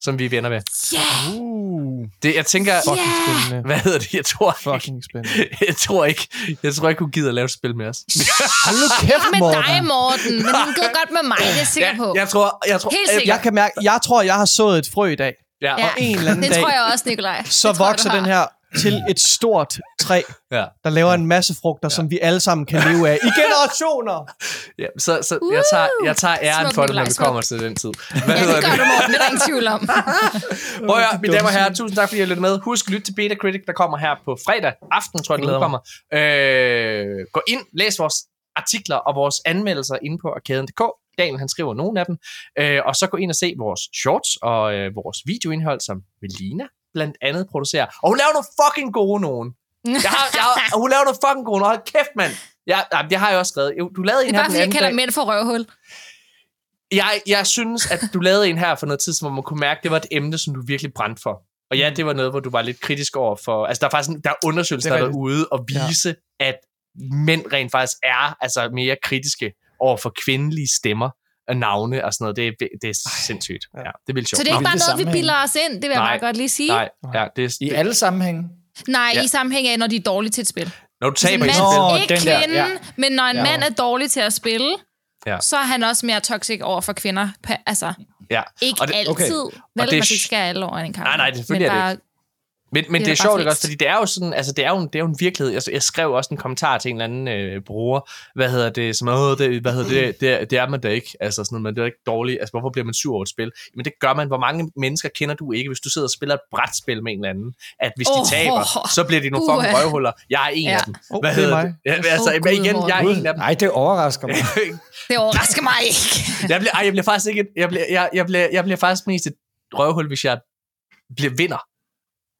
Speaker 1: som vi er venner med.
Speaker 2: Ja!
Speaker 3: Uh,
Speaker 1: Det, jeg tænker,
Speaker 2: Ja.
Speaker 3: fucking spændende.
Speaker 1: hvad hedder det? Jeg tror,
Speaker 3: Fucking spændende. [LAUGHS]
Speaker 1: jeg tror ikke, jeg tror ikke, hun gider at lave et spil med os. [LAUGHS]
Speaker 3: Hold nu kæft,
Speaker 2: Med
Speaker 3: Morten.
Speaker 2: dig, Morten. Men hun gider godt med mig, det er jeg sikker på.
Speaker 1: jeg tror, jeg tror,
Speaker 2: Helt sikkert.
Speaker 3: Jeg kan mærke, jeg tror, jeg har sået et frø i dag.
Speaker 1: Ja,
Speaker 2: Ja.
Speaker 1: og,
Speaker 3: En eller anden
Speaker 2: Det
Speaker 3: dag,
Speaker 2: tror jeg også, Nikolaj.
Speaker 3: så
Speaker 2: Det tror jeg,
Speaker 3: vokser
Speaker 2: du
Speaker 3: den her til [CLEARS THROAT] et stort træ,
Speaker 1: ja,
Speaker 3: der laver en masse frugter, som vi alle sammen kan leve af i [LAUGHS] generationer.
Speaker 1: ja, så, så jeg, tager, jeg tager æren
Speaker 2: Smuk,
Speaker 1: for det, når vi kommer til den tid. Hvad
Speaker 2: Ja,
Speaker 1: hedder
Speaker 2: det gør du, Morten. Det er der ingen tvivl om. [LAUGHS]
Speaker 1: Prøv at høre, mine damer og herrer, tusind tak, fordi I lyttede med. Husk at lytte til Beta Critic, der kommer her på fredag aften, tror jeg, den udkommer. Øh, gå ind, læs vores artikler og vores anmeldelser inde på arkaden.dk. Daniel, han skriver nogle af dem. Øh, og så gå ind og se vores shorts og øh, vores videoindhold, som Melina blandt andet producerer. Og hun laver nogle fucking gode nogen. [LAUGHS] Jeg har, jeg har, hun laver nogle fucking gode nogen. Hold kæft, mand. Jeg, det har jeg også skrevet. Du lavede
Speaker 2: Det
Speaker 1: en
Speaker 2: er
Speaker 1: her
Speaker 2: bare, fordi jeg kalder
Speaker 1: dag.
Speaker 2: mænd for røvhul.
Speaker 1: Jeg, jeg synes, at du lavede en her for noget tid, hvor man kunne mærke, at det var et emne, som du virkelig brændte for. Og ja, det var noget, hvor du var lidt kritisk over for... Altså, der er faktisk en, der er undersøgelser,
Speaker 3: Det er
Speaker 1: der er ude og vise, ja. at mænd rent faktisk er altså, mere kritiske over for kvindelige stemmer og navne og sådan noget. Det er, det er sindssygt.
Speaker 3: ja.
Speaker 1: Ja, det er vildt sjovt.
Speaker 2: Så det er ikke bare noget, vi bilder os ind. Det vil jeg
Speaker 1: Nej.
Speaker 2: bare godt lige sige.
Speaker 1: Nej, ja, det er,
Speaker 4: I
Speaker 1: det,
Speaker 4: alle sammenhænge.
Speaker 2: Nej,
Speaker 1: Ja.
Speaker 2: i sammenhæng af, når de er dårlige til et spil.
Speaker 1: når du
Speaker 2: Så
Speaker 1: taber i
Speaker 2: mand,
Speaker 1: spil.
Speaker 2: Ikke
Speaker 4: den der,
Speaker 2: kvinden,
Speaker 4: ja.
Speaker 2: men når en
Speaker 4: Ja.
Speaker 2: mand er dårlig til at spille,
Speaker 1: Ja.
Speaker 2: så er han også mere toxic over for kvinder. Altså,
Speaker 1: Ja.
Speaker 2: ikke
Speaker 1: Og det-
Speaker 2: altid.
Speaker 4: okay.
Speaker 2: Vel,
Speaker 1: Og
Speaker 2: man
Speaker 1: det er
Speaker 2: skal ikke alle over en kamp.
Speaker 1: Nej, nej, selvfølgelig
Speaker 2: men
Speaker 1: er det
Speaker 2: bare,
Speaker 1: Men, men det,
Speaker 2: Det
Speaker 1: det
Speaker 2: er
Speaker 1: sjovt, ikke også? Fordi det er jo sådan, altså det er jo en, det er jo en virkelighed. Jeg, jeg skrev også en kommentar til en eller anden øh, bruger, hvad hedder det, som, Åh, det, hvad hedder det, det, er- det er man da ikke, altså sådan noget, men det er ikke dårligt, altså hvorfor bliver man sur over et spil? Men det gør man, hvor mange mennesker kender du ikke, hvis du sidder og spiller et brætspil med en eller anden, at hvis de
Speaker 2: Åh,
Speaker 1: taber, så bliver de nogle
Speaker 2: uha.
Speaker 1: fucking røvhuller. Jeg er en
Speaker 2: Ja.
Speaker 1: af dem.
Speaker 3: Oh,
Speaker 1: Hvad
Speaker 3: det er
Speaker 1: hedder
Speaker 3: mig.
Speaker 1: det? Ja, altså, igen, jeg er en af dem.
Speaker 4: Nej, det overrasker mig. [LAUGHS]
Speaker 2: det overrasker mig ikke.
Speaker 1: jeg, bliver, ej, jeg bliver faktisk ikke, et- jeg bliver, jeg, jeg, bliver, jeg bliver faktisk mest et røvhul, hvis jeg bliver vinder.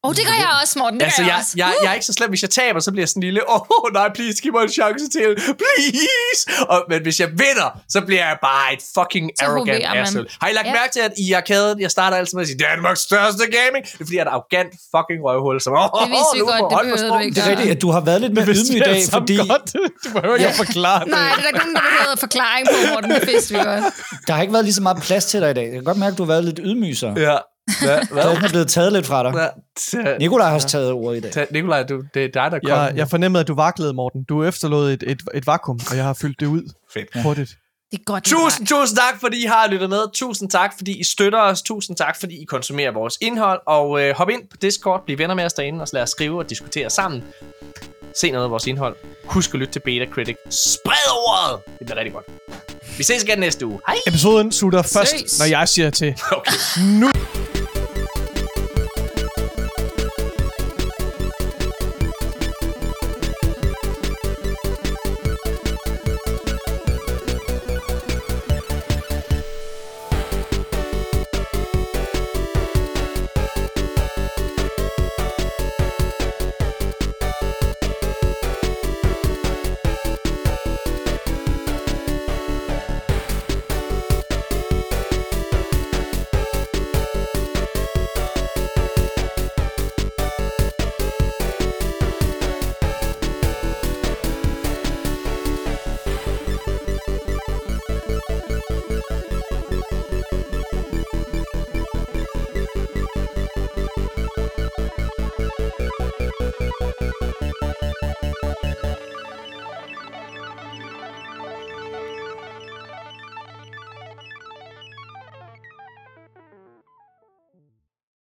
Speaker 2: Oh, det gør jeg også, Morten. Det
Speaker 1: Altså,
Speaker 2: gør jeg,
Speaker 1: jeg,
Speaker 2: også.
Speaker 1: jeg, jeg er ikke så slem, hvis jeg taber, så bliver jeg sådan lille, åh oh, nej, please, giv mig en chance til, please. Og, men hvis jeg vinder, så bliver jeg bare et fucking
Speaker 2: Så
Speaker 1: arrogant asshole. Har I lagt
Speaker 2: Ja.
Speaker 1: mærke til, at i arkaden, jeg starter altid med at sige, Danmarks største gaming? Det er fordi, jeg er et arrogant fucking røvhul, som, åh, oh,
Speaker 2: Det vidste vi godt, det behøvede du ikke
Speaker 4: Det er rigtigt, at du har været lidt mere ydmyg i dag, fordi
Speaker 3: godt. Du behøver ikke at forklare det.
Speaker 2: Nej, det er der ikke nogen, der behøver forklaring på, Morten. Det vidste vi godt.
Speaker 4: der har ikke været lige så meget plads til dig i dag. Jeg kan godt mærke, at du har været lidt ydmyg så.
Speaker 1: Ja. Hvad? [LAUGHS] Hvad?
Speaker 4: Den er blevet taget lidt fra dig.
Speaker 1: Hvad?
Speaker 4: Nikolaj har også taget ordet i dag.
Speaker 1: Ta- Nikolaj, du, det er dig, der kom.
Speaker 3: Jeg, jeg fornemmede, at du vaklede, Morten. Du efterlod et, et, et vakuum, og jeg har fyldt det ud [LAUGHS]
Speaker 1: Fedt.
Speaker 3: hurtigt.
Speaker 2: Det er godt. det er
Speaker 1: Tusind, tusind tak, fordi I har lyttet med. Tusind tak, fordi I støtter os. Tusind tak, fordi I konsumerer vores indhold. Og øh, hop ind på Discord, bliv venner med os derinde, og lad os skrive og diskutere sammen. Se noget af vores indhold. Husk at lytte til Beta Critic. Spred ordet! Det bliver rigtig godt. Vi ses igen næste uge. Hej!
Speaker 3: Episoden slutter først,
Speaker 2: Ses.
Speaker 3: når jeg siger til. [LAUGHS]
Speaker 1: Okay.
Speaker 3: Nu